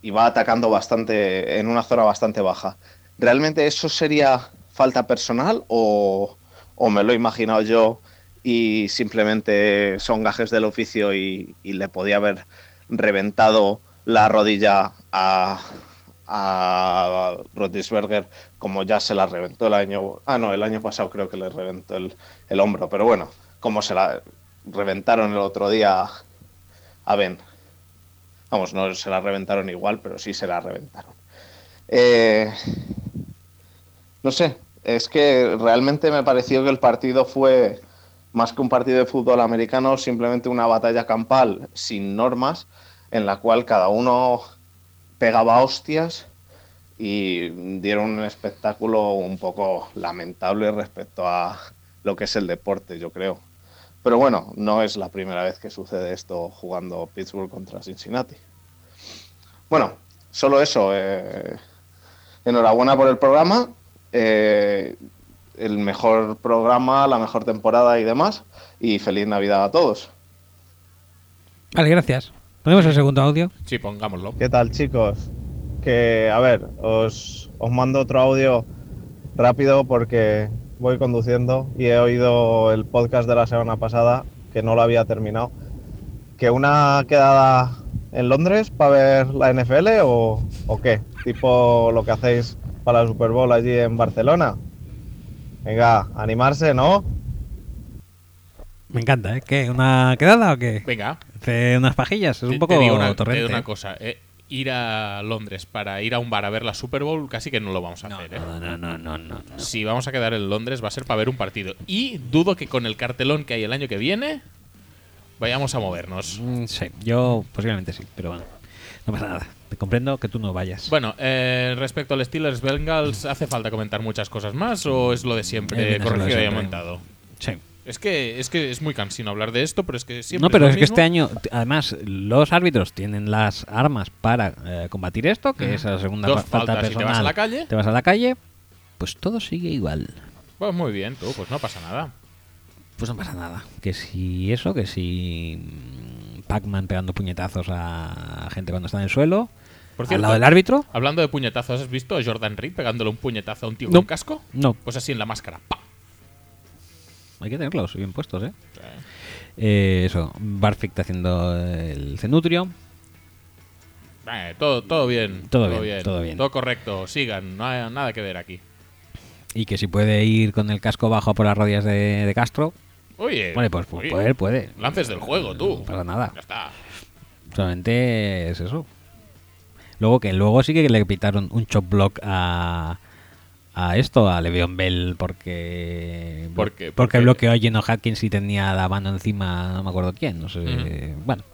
iba atacando bastante en una zona bastante baja. ¿Realmente eso sería falta personal o, o me lo he imaginado yo y simplemente son gajes del oficio y, y le podía haber reventado la rodilla a, a Rotisberger como ya se la reventó el año... Ah, no, el año pasado creo que le reventó el, el hombro, pero bueno, como se la reventaron el otro día a Ben. Vamos, no se la reventaron igual, pero sí se la reventaron. Eh, no sé, es que realmente me pareció que el partido fue más que un partido de fútbol americano, simplemente una batalla campal sin normas, en la cual cada uno pegaba hostias y dieron un espectáculo un poco lamentable respecto a lo que es el deporte, yo creo. Pero bueno, no es la primera vez que sucede esto jugando Pittsburgh contra Cincinnati. Bueno, solo eso. eh, enhorabuena por el programa. Eh, el mejor programa, la mejor temporada y demás. Y feliz Navidad a todos. Vale, gracias. ¿Ponemos el segundo audio? Sí, pongámoslo. ¿Qué tal, chicos? Que, a ver, os, os mando otro audio rápido porque voy conduciendo y he oído el podcast de la semana pasada, que no lo había terminado. ¿Que una quedada en Londres para ver la NFL o, o qué? Tipo lo que hacéis para la Super Bowl allí en Barcelona. Venga, animarse, ¿no? Me encanta, ¿eh? ¿Qué? ¿Una quedada o qué? Venga. Unas pajillas, es Te- un poco te digo una, te digo una cosa. eh, ir a Londres para ir a un bar a ver la Super Bowl casi que no lo vamos a hacer. ¿eh? No, no, no, no, no. Si vamos a quedar en Londres va a ser para ver un partido. Y dudo que con el cartelón que hay el año que viene vayamos a movernos. Mm, Sí, yo posiblemente sí, pero bueno, no pasa nada. Te comprendo que tú no vayas. Bueno, eh, respecto al Steelers Bengals, ¿hace falta comentar muchas cosas más o es lo de siempre Eh, corregido y aumentado? Sí. Es que, es que es muy cansino hablar de esto, pero es que siempre No, pero es que este año, además, los árbitros tienen las armas para eh, combatir esto, que es la segunda Dos falta faltas y te personal. vas a la calle. Te vas a la calle, pues todo sigue igual. Pues muy bien, tú, pues no pasa nada. Pues no pasa nada. Que si eso, que si mm, Pac-Man pegando puñetazos a gente cuando está en el suelo, Por al cierto, lado del árbitro. Hablando de puñetazos, ¿has visto a Jordan Reed pegándole un puñetazo a un tío No. con casco? No. Pues así en la máscara. ¡pa! Hay que tenerlos bien puestos, ¿eh? Eh, eso, Barfict haciendo el cenutrio. Eh, todo, todo bien. Todo bien, todo bien. Todo correcto. Sigan, no hay nada que ver aquí. Y que si puede ir con el casco bajo por las rodillas de, de Castro. Oye, Vale, pues, pues oye, puede, puede. Lances del juego, tú. No pasa nada. Ya está. Solamente es eso. Luego que luego sí que le pitaron un chop block a, a esto, a Le'Veon Bell, porque ¿Por porque Porque- bloqueó a Geno Atkins y tenía la mano encima, no me acuerdo quién, no sé. Bueno,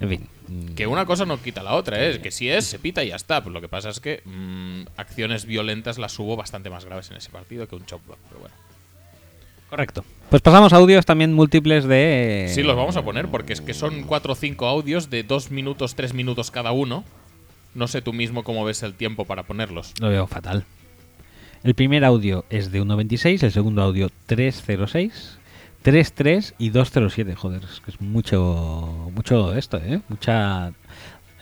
en fin. Que una cosa no quita la otra, ¿eh? Que si es, se pita y ya está. Pues lo que pasa es que mm, acciones violentas las hubo bastante más graves en ese partido que un chop block. Pero bueno. Correcto. Pues pasamos a audios también múltiples de. Sí, los vamos a poner porque es que son 4 o 5 audios de 2 minutos, 3 minutos cada uno. No sé tú mismo cómo ves el tiempo para ponerlos. Lo veo fatal. El primer audio es de 1.26, el segundo audio 3.06, 3.3 y 2.07. Joder, es que es mucho, mucho esto, ¿eh? Mucha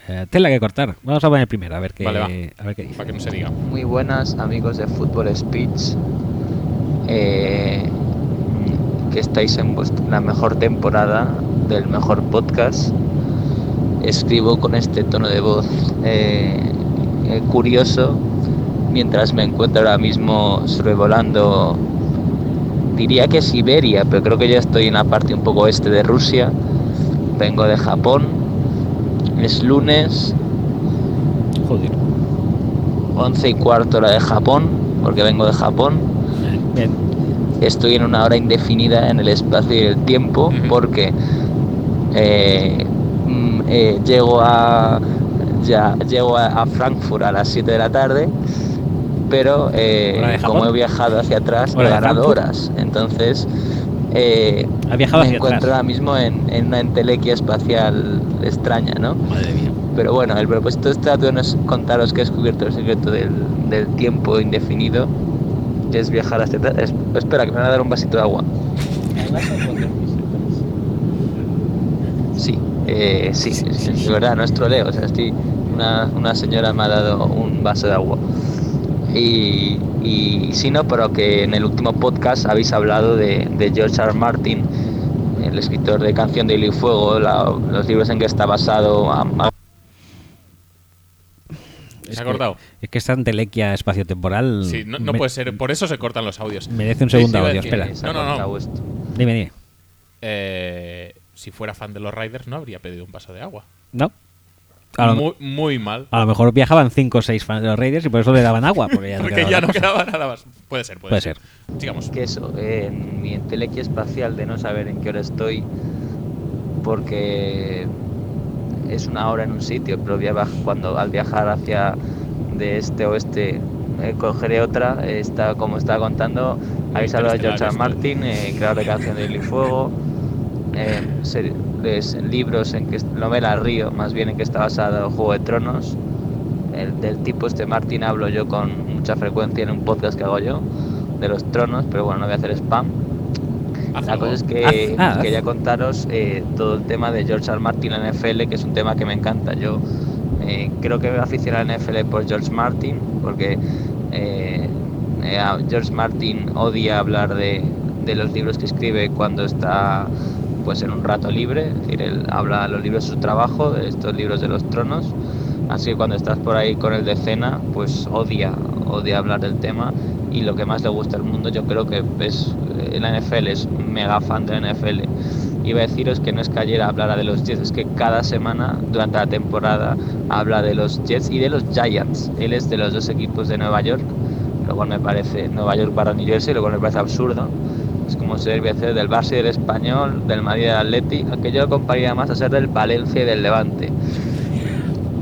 eh, tela que cortar. Vamos a poner el primero, a ver qué, Vale, va. a ver qué dice. Para que no se diga. Muy buenas amigos de Fútbol Speech. Eh, que estáis en vuest- la mejor temporada del mejor podcast. Escribo con este tono de voz eh, eh, curioso mientras me encuentro ahora mismo sobrevolando, diría que Siberia, pero creo que ya estoy en la parte un poco este de Rusia. Vengo de Japón. Es lunes, Joder. 11 y cuarto hora de Japón, porque vengo de Japón. Bien. Estoy en una hora indefinida en el espacio y el tiempo, porque eh, eh, llego a ya llego a, a Frankfurt a las 7 de la tarde, pero eh, como he viajado hacia atrás, ¿Hora he ganado horas. Entonces, eh, Ha viajado me hacia encuentro atrás. ahora mismo en, en una entelequia espacial extraña, ¿no? Madre mía. Pero bueno, el propósito de este audio no es contaros que he descubierto el secreto del, del tiempo indefinido, que es viajar hacia atrás. Es- espera, que me van a dar un vasito de agua. Sí, eh, sí, sí, sí, de verdad, no es troleo. O sea, estoy, una, una señora me ha dado un vaso de agua. Y, y sí, no, pero que en el último podcast habéis hablado de, de George R. R. Martin, el escritor de Canción de Hilo y Fuego, la- los libros en que está basado. a- a- ¿Se ha cortado? Es que esta entelequia espaciotemporal. Sí, no, no me- puede ser. Por eso se cortan los audios. Merece un segundo sí, audio, espera. No, no, no. Dime, dime. Eh, si fuera fan de los Riders, no habría pedido un vaso de agua. ¿No? A lo, Muy, muy mal. a lo mejor viajaban 5 o 6 fans de los Raiders y por eso le daban agua. Porque ya no Porque quedaba ya no quedaba nada más. Puede ser, puede, Puede ser. Sigamos. que eso, eh, en mi entelequia espacial de no saber en qué hora estoy, porque es una hora en un sitio, pero viaja- cuando al viajar hacia de este a oeste eh, cogeré otra, está, como estaba contando, habéis hablado de George. Martin, eh, creador de Canción de Hilo y Fuego, eh, libros en que novela Río, más bien en que está basado Juego de Tronos. El, del tipo este Martin hablo yo con mucha frecuencia en un podcast que hago yo de los tronos, pero bueno, no voy a hacer spam. La cosa es que Haz- ah, haz. quería contaros eh, todo el tema de George R. Martin en NFL, que es un tema que me encanta. Yo eh, creo que me aficioné a la NFL por George Martin, porque eh, eh, a George Martin odia hablar de, de los libros que escribe cuando está pues en un rato libre, es decir, él habla los libros de su trabajo, de estos libros de los tronos, así que cuando estás por ahí con el de cena, pues odia, odia hablar del tema y lo que más le gusta al mundo yo creo que es eh, la NFL, es mega fan de la NFL. Iba a deciros que no es que ayer hablara de los Jets, es que cada semana durante la temporada habla de los Jets y de los Giants. Él es de los dos equipos de Nueva York, lo cual me parece, Nueva York para New Jersey, lo cual me parece absurdo. Es como debía ser del Barça y del Español, del Madrid y del Atleti, aunque yo lo compararía más a ser del Valencia y del Levante.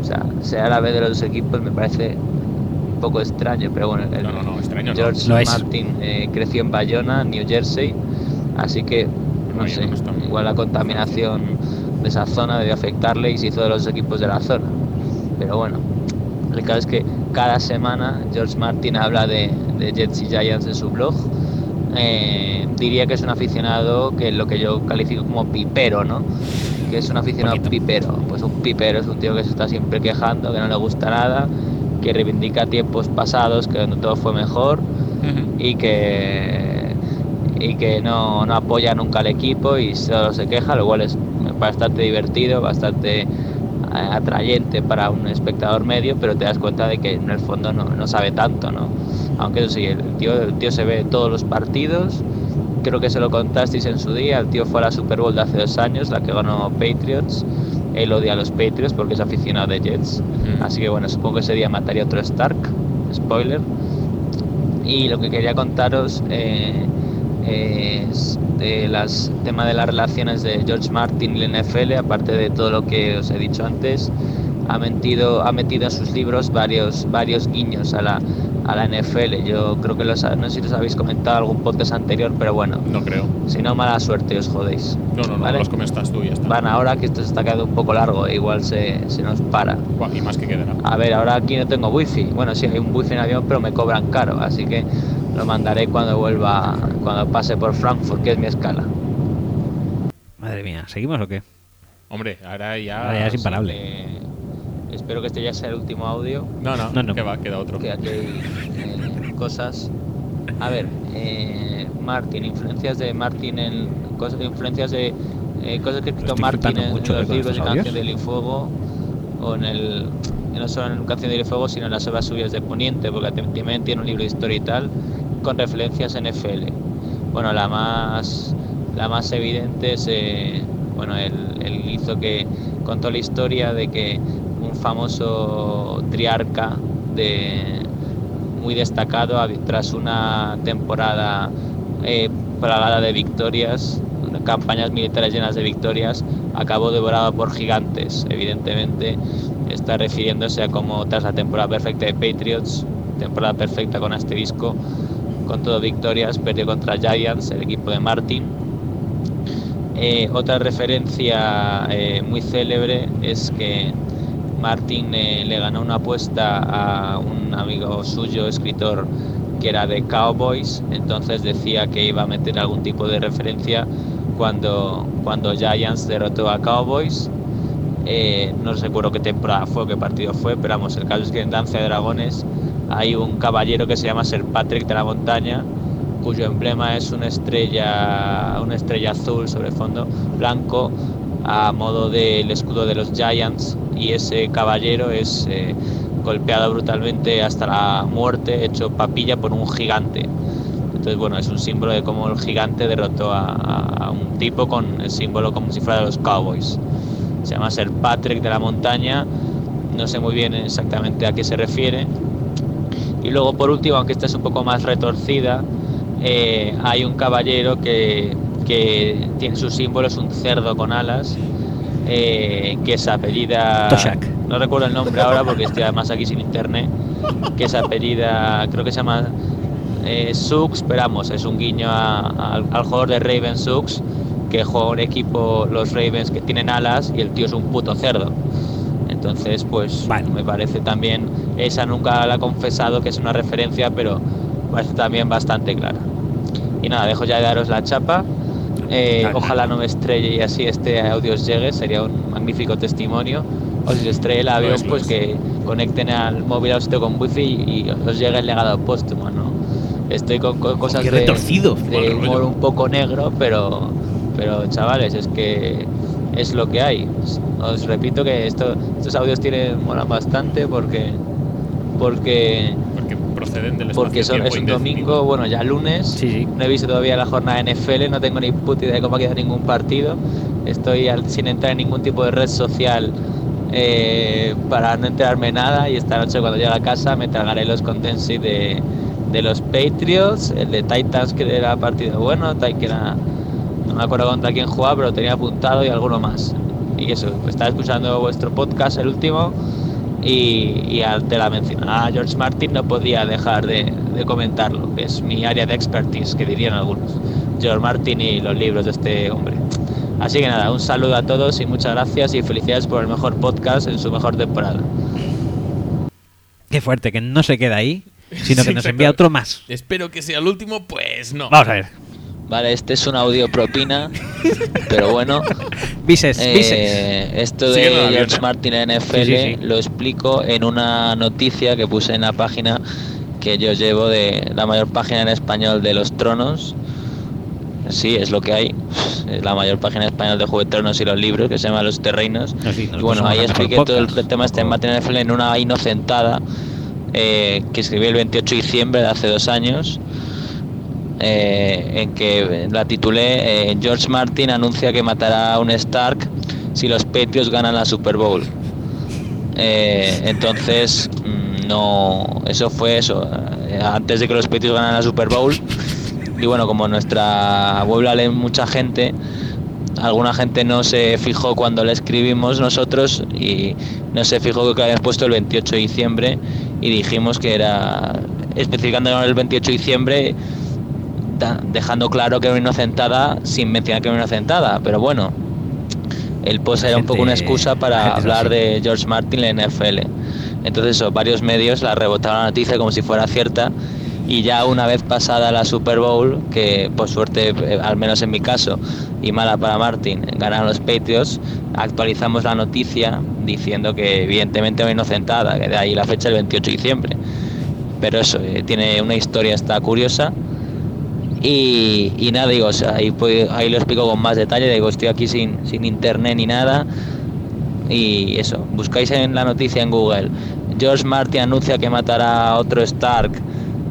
O sea, ser árabe de los dos equipos me parece un poco extraño, pero bueno, el No, no, no, extraño no. George. Martin eh, creció en Bayona, New Jersey, así que no sé, igual la contaminación de esa zona debió afectarle y se hizo de los equipos de la zona. Pero bueno, el caso es que cada semana George Martin habla de, de Jets y Giants en su blog. Eh, diría que es un aficionado que lo que yo califico como pipero, ¿no? Que es un aficionado pipero. Pues un pipero es un tío que se está siempre quejando, que no le gusta nada, que reivindica tiempos pasados, que donde todo fue mejor y que y que no, no apoya nunca al equipo y solo se queja, lo cual es bastante divertido, bastante eh, atrayente para un espectador medio, pero te das cuenta de que en el fondo no, no sabe tanto, ¿no? Aunque eso sí, el tío, el tío se ve todos los partidos, creo que se lo contasteis en su día, el tío fue a la Super Bowl de hace dos años, la que ganó Patriots, él odia a los Patriots porque es aficionado de Jets, así que bueno, supongo que ese día mataría otro Stark, spoiler. Y lo que quería contaros eh, es de las tema de las relaciones de George Martin y la NFL, aparte de todo lo que os he dicho antes, ha metido, ha metido en sus libros varios, varios guiños a la, a la NFL. Yo creo que los, no sé si los habéis comentado en algún podcast anterior, pero bueno. No creo. Si no, mala suerte, os jodéis. No, no, no, ¿Vale? los comentas tú y ya está. Van ahora que esto se está quedando un poco largo, e igual se, se nos para. Buah, Y más que quedará. A ver, ahora aquí no tengo wifi. Bueno, sí, hay un wifi en avión, pero me cobran caro, así que lo mandaré cuando vuelva, cuando pase por Frankfurt, que es mi escala. Madre mía, ¿seguimos o qué? Hombre, ahora ya. Ahora ya es imparable. Espero que este ya sea el último audio. No, no, No, no. que va, queda otro. Que aquí hay eh, cosas. A ver, eh, Martin, influencias de Martin en cosas, influencias de eh, cosas que ha escrito Martin en, mucho, en los libros de Canción del Fuego o en el no solo en Canción del Fuego, sino en las obras suyas de Poniente, porque también tiene un libro de historia y tal con referencias en FL. Bueno, la más la más evidente es eh, bueno, él, él hizo que contó la historia de que famoso triarca de muy destacado tras una temporada eh, plagada de victorias, campañas militares llenas de victorias, acabó devorado por gigantes. Evidentemente está refiriéndose a cómo tras la temporada perfecta de Patriots, temporada perfecta con asterisco, con todo victorias, perdió contra Giants, el equipo de Martin. Eh, otra referencia eh, muy célebre es que Martin eh, le ganó una apuesta a un amigo suyo, escritor, que era de Cowboys, entonces decía que iba a meter algún tipo de referencia cuando, cuando Giants derrotó a Cowboys. Eh, no recuerdo qué temporada fue, qué partido fue, pero vamos, el caso es que en Danza de Dragones hay un caballero que se llama Sir Patrick de la Montaña, cuyo emblema es una estrella, una estrella azul sobre fondo blanco a modo del escudo de los Giants y ese caballero es eh, golpeado brutalmente hasta la muerte, hecho papilla por un gigante. Entonces, bueno, es un símbolo de cómo el gigante derrotó a, un tipo con el símbolo como si fuera de los Cowboys. Se llama Sir Patrick de la Montaña, no sé muy bien exactamente a qué se refiere. Y luego, por último, aunque esta es un poco más retorcida, eh, hay un caballero que, que tiene su símbolo, es un cerdo con alas, eh, que se apellida... Toshak. No recuerdo el nombre ahora porque estoy además aquí sin internet, que se apellida, creo que se llama eh, Sux, esperamos, es un guiño a- al- al jugador de Raven Sux, que juega un equipo, los Ravens, que tienen alas y el tío es un puto cerdo. Entonces, pues me parece también, esa nunca la ha confesado que es una referencia, pero parece también bastante clara. Y nada, dejo ya de daros la chapa. Eh, ojalá no me estrelle y así este audio os llegue, sería un magnífico testimonio. O si se estrella el avión, pues es. que conecten al móvil a usted con wifi y os llegue el legado póstumo, ¿no? Estoy con, con cosas de, retorcido. de humor un poco negro, pero, pero chavales, es que es lo que hay. Os repito que esto, estos audios tienen molan bastante porque Porque proceden del porque son, es un domingo, bueno, ya lunes. No he visto todavía la jornada de NFL, no tengo ni puta idea de cómo ha quedado ningún partido. Estoy al- sin entrar en ningún tipo de red social eh, para no enterarme nada. Y esta noche, cuando llegue a casa, me tragaré los condensed de, de los Patriots, el de Titans, que era partido bueno, Tai- que era, no me acuerdo contra quién jugaba, pero tenía apuntado y alguno más. Y eso, estaba escuchando vuestro podcast, el último, y, y al de la mencionada George Martin no podía dejar de, de comentarlo, que es mi área de expertise, que dirían algunos. George Martin y los libros de este hombre. Así que nada, un saludo a todos y muchas gracias y felicidades por el mejor podcast en su mejor temporada. Qué fuerte, que no se queda ahí, sino que Sí, nos envía otro más. Espero que sea el último, pues no. Vamos a ver. Vale, este es un audio propina, pero bueno. Bises, Eh, bises. Esto en de avión, George ¿eh? Martin en NFL Sí, sí, sí. lo explico en una noticia que puse en la página que yo llevo de la mayor página en español de los tronos. Sí, es lo que hay. Es la mayor página en español de Juego de Tronos y los libros que se llama Los Terreinos. No, sí, y bueno, ahí expliqué todo el tema este de Martin NFL en una inocentada eh, que escribí el 28 de diciembre de hace dos años. Eh, en que la titulé eh, George Martin anuncia que matará a un Stark si los Patriots ganan la Super Bowl. Eh, entonces, mm, no, eso fue eso, eh, antes de que los Patriots ganaran la Super Bowl. Y bueno, como nuestra web lee mucha gente, alguna gente no se fijó cuando la escribimos nosotros y no se fijó que habíamos puesto el 28 de diciembre y dijimos que era especificando el 28 de diciembre, dejando claro que era una inocentada sin mencionar que era una inocentada. Pero bueno, el post era un poco una excusa para hablar de George Martin en la NFL. Entonces, eso, varios medios la rebotaron la noticia como si fuera cierta. Y ya una vez pasada la Super Bowl, que por suerte, eh, al menos en mi caso, y mala para Martin, ganaron los Patriots, actualizamos la noticia diciendo que evidentemente era inocentada, que de ahí la fecha del 28 de diciembre. Pero eso, eh, tiene una historia está curiosa. Y, y nada, digo, o sea, ahí, pues- ahí lo explico con más detalle, digo, estoy aquí sin, sin internet ni nada. Y eso, buscáis en la noticia en Google. George Martin anuncia que matará a otro Stark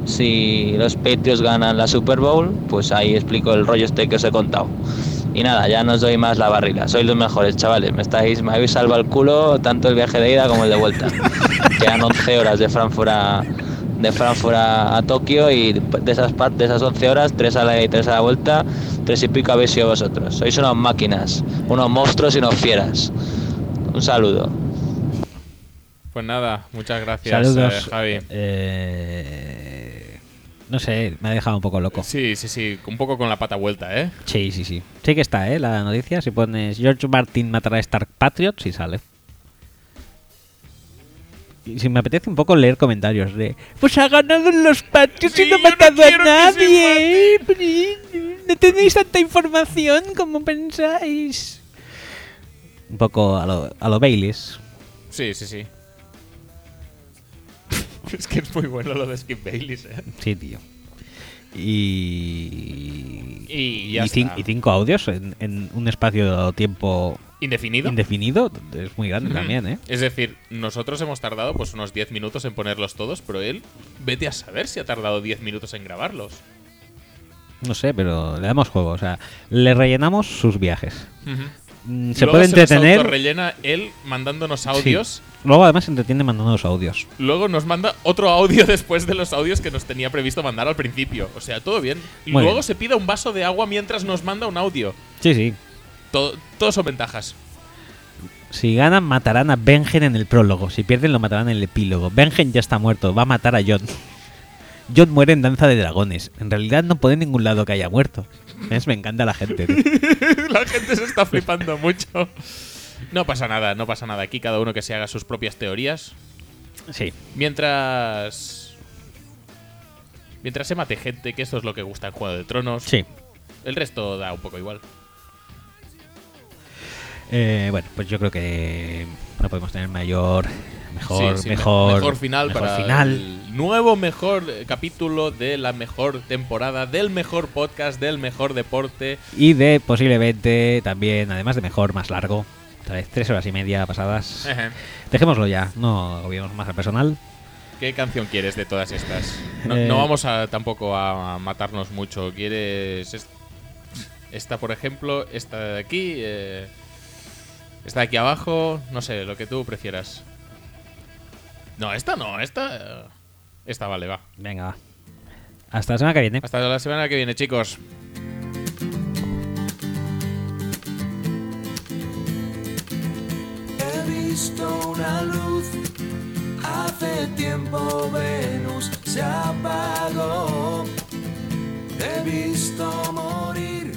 si los Patriots ganan la Super Bowl. Pues ahí explico el rollo este que os he contado. Y nada, ya no os doy más la barriga. Sois los mejores, chavales. Me estáis, me habéis salvado el culo tanto el viaje de ida como el de vuelta. Quedan 11 horas de Frankfurt a, de Frankfurt a, a Tokio y de esas de esas 11 horas, 3 a la y 3 a la vuelta, 3 y pico habéis sido vosotros. Sois unas máquinas, unos monstruos y unos fieras. Un saludo. Pues nada, muchas gracias, Saludos. eh, Javi. Eh, no sé, me ha dejado un poco loco. Sí, sí, sí, un poco con la pata vuelta, ¿eh? Sí, sí, sí. Sí que está, ¿eh? La noticia. Si pones George Martin matará a Stark Patriots, sí sale. Y si me apetece un poco leer comentarios de... Pues ha ganado en los Patriots y no ha matado a nadie. ¿eh? No tenéis tanta información como pensáis. Un poco a lo, a lo Baileys. Sí, sí, sí. es que es muy bueno lo de Skip Bayless, ¿eh? Sí, tío. Y... Y ya está. y cinco audios en, en un espacio-tiempo... ¿Indefinido? Indefinido. Es muy grande también, ¿eh? Es decir, nosotros hemos tardado pues unos 10 minutos en ponerlos todos, pero él, vete a saber si ha tardado 10 minutos en grabarlos. No sé, pero le damos juego. O sea, le rellenamos sus viajes. Mm, Se Luego puede entretener. rellena él mandándonos Sí. audios. Luego además se entretiene mandando los audios. Luego nos manda otro audio después de los audios que nos tenía previsto mandar al principio. O sea, todo bien. Y Muy luego bien. se pide un vaso de agua mientras nos manda un audio. Sí, sí. Todo, todos son ventajas. Si ganan, matarán a Benjen en el prólogo. Si pierden, lo matarán en el epílogo. Benjen ya está muerto. Va a matar a John. John muere en Danza de Dragones. En realidad no pone en ningún lado que haya muerto. ¿Ves? Me encanta la gente. la gente se está flipando mucho. No pasa nada, no pasa nada. Aquí cada uno que se haga sus propias teorías. Sí. Mientras. Mientras se mate gente, que esto es lo que gusta en Juego de Tronos. Sí. El resto da un poco igual. Eh, bueno, pues yo creo que no podemos tener mayor, mejor, Sí, sí, me- mejor, mejor final mejor para final. el nuevo mejor eh, capítulo de la mejor temporada, del mejor podcast, del mejor deporte. Y de posiblemente también, además de mejor, más largo. Otra vez tres horas y media pasadas. Ejé. Dejémoslo ya, no agobiemos más al personal. ¿Qué canción quieres de todas estas? No, Eh, no vamos a tampoco a matarnos mucho. ¿Quieres est- esta, por ejemplo, esta de aquí, eh, esta de aquí abajo? No sé, lo que tú prefieras. No, esta no, esta. eh, Esta vale, va. Venga, va. Hasta la semana que viene. Hasta la semana que viene, chicos. He visto una luz, hace tiempo Venus se apagó. He visto morir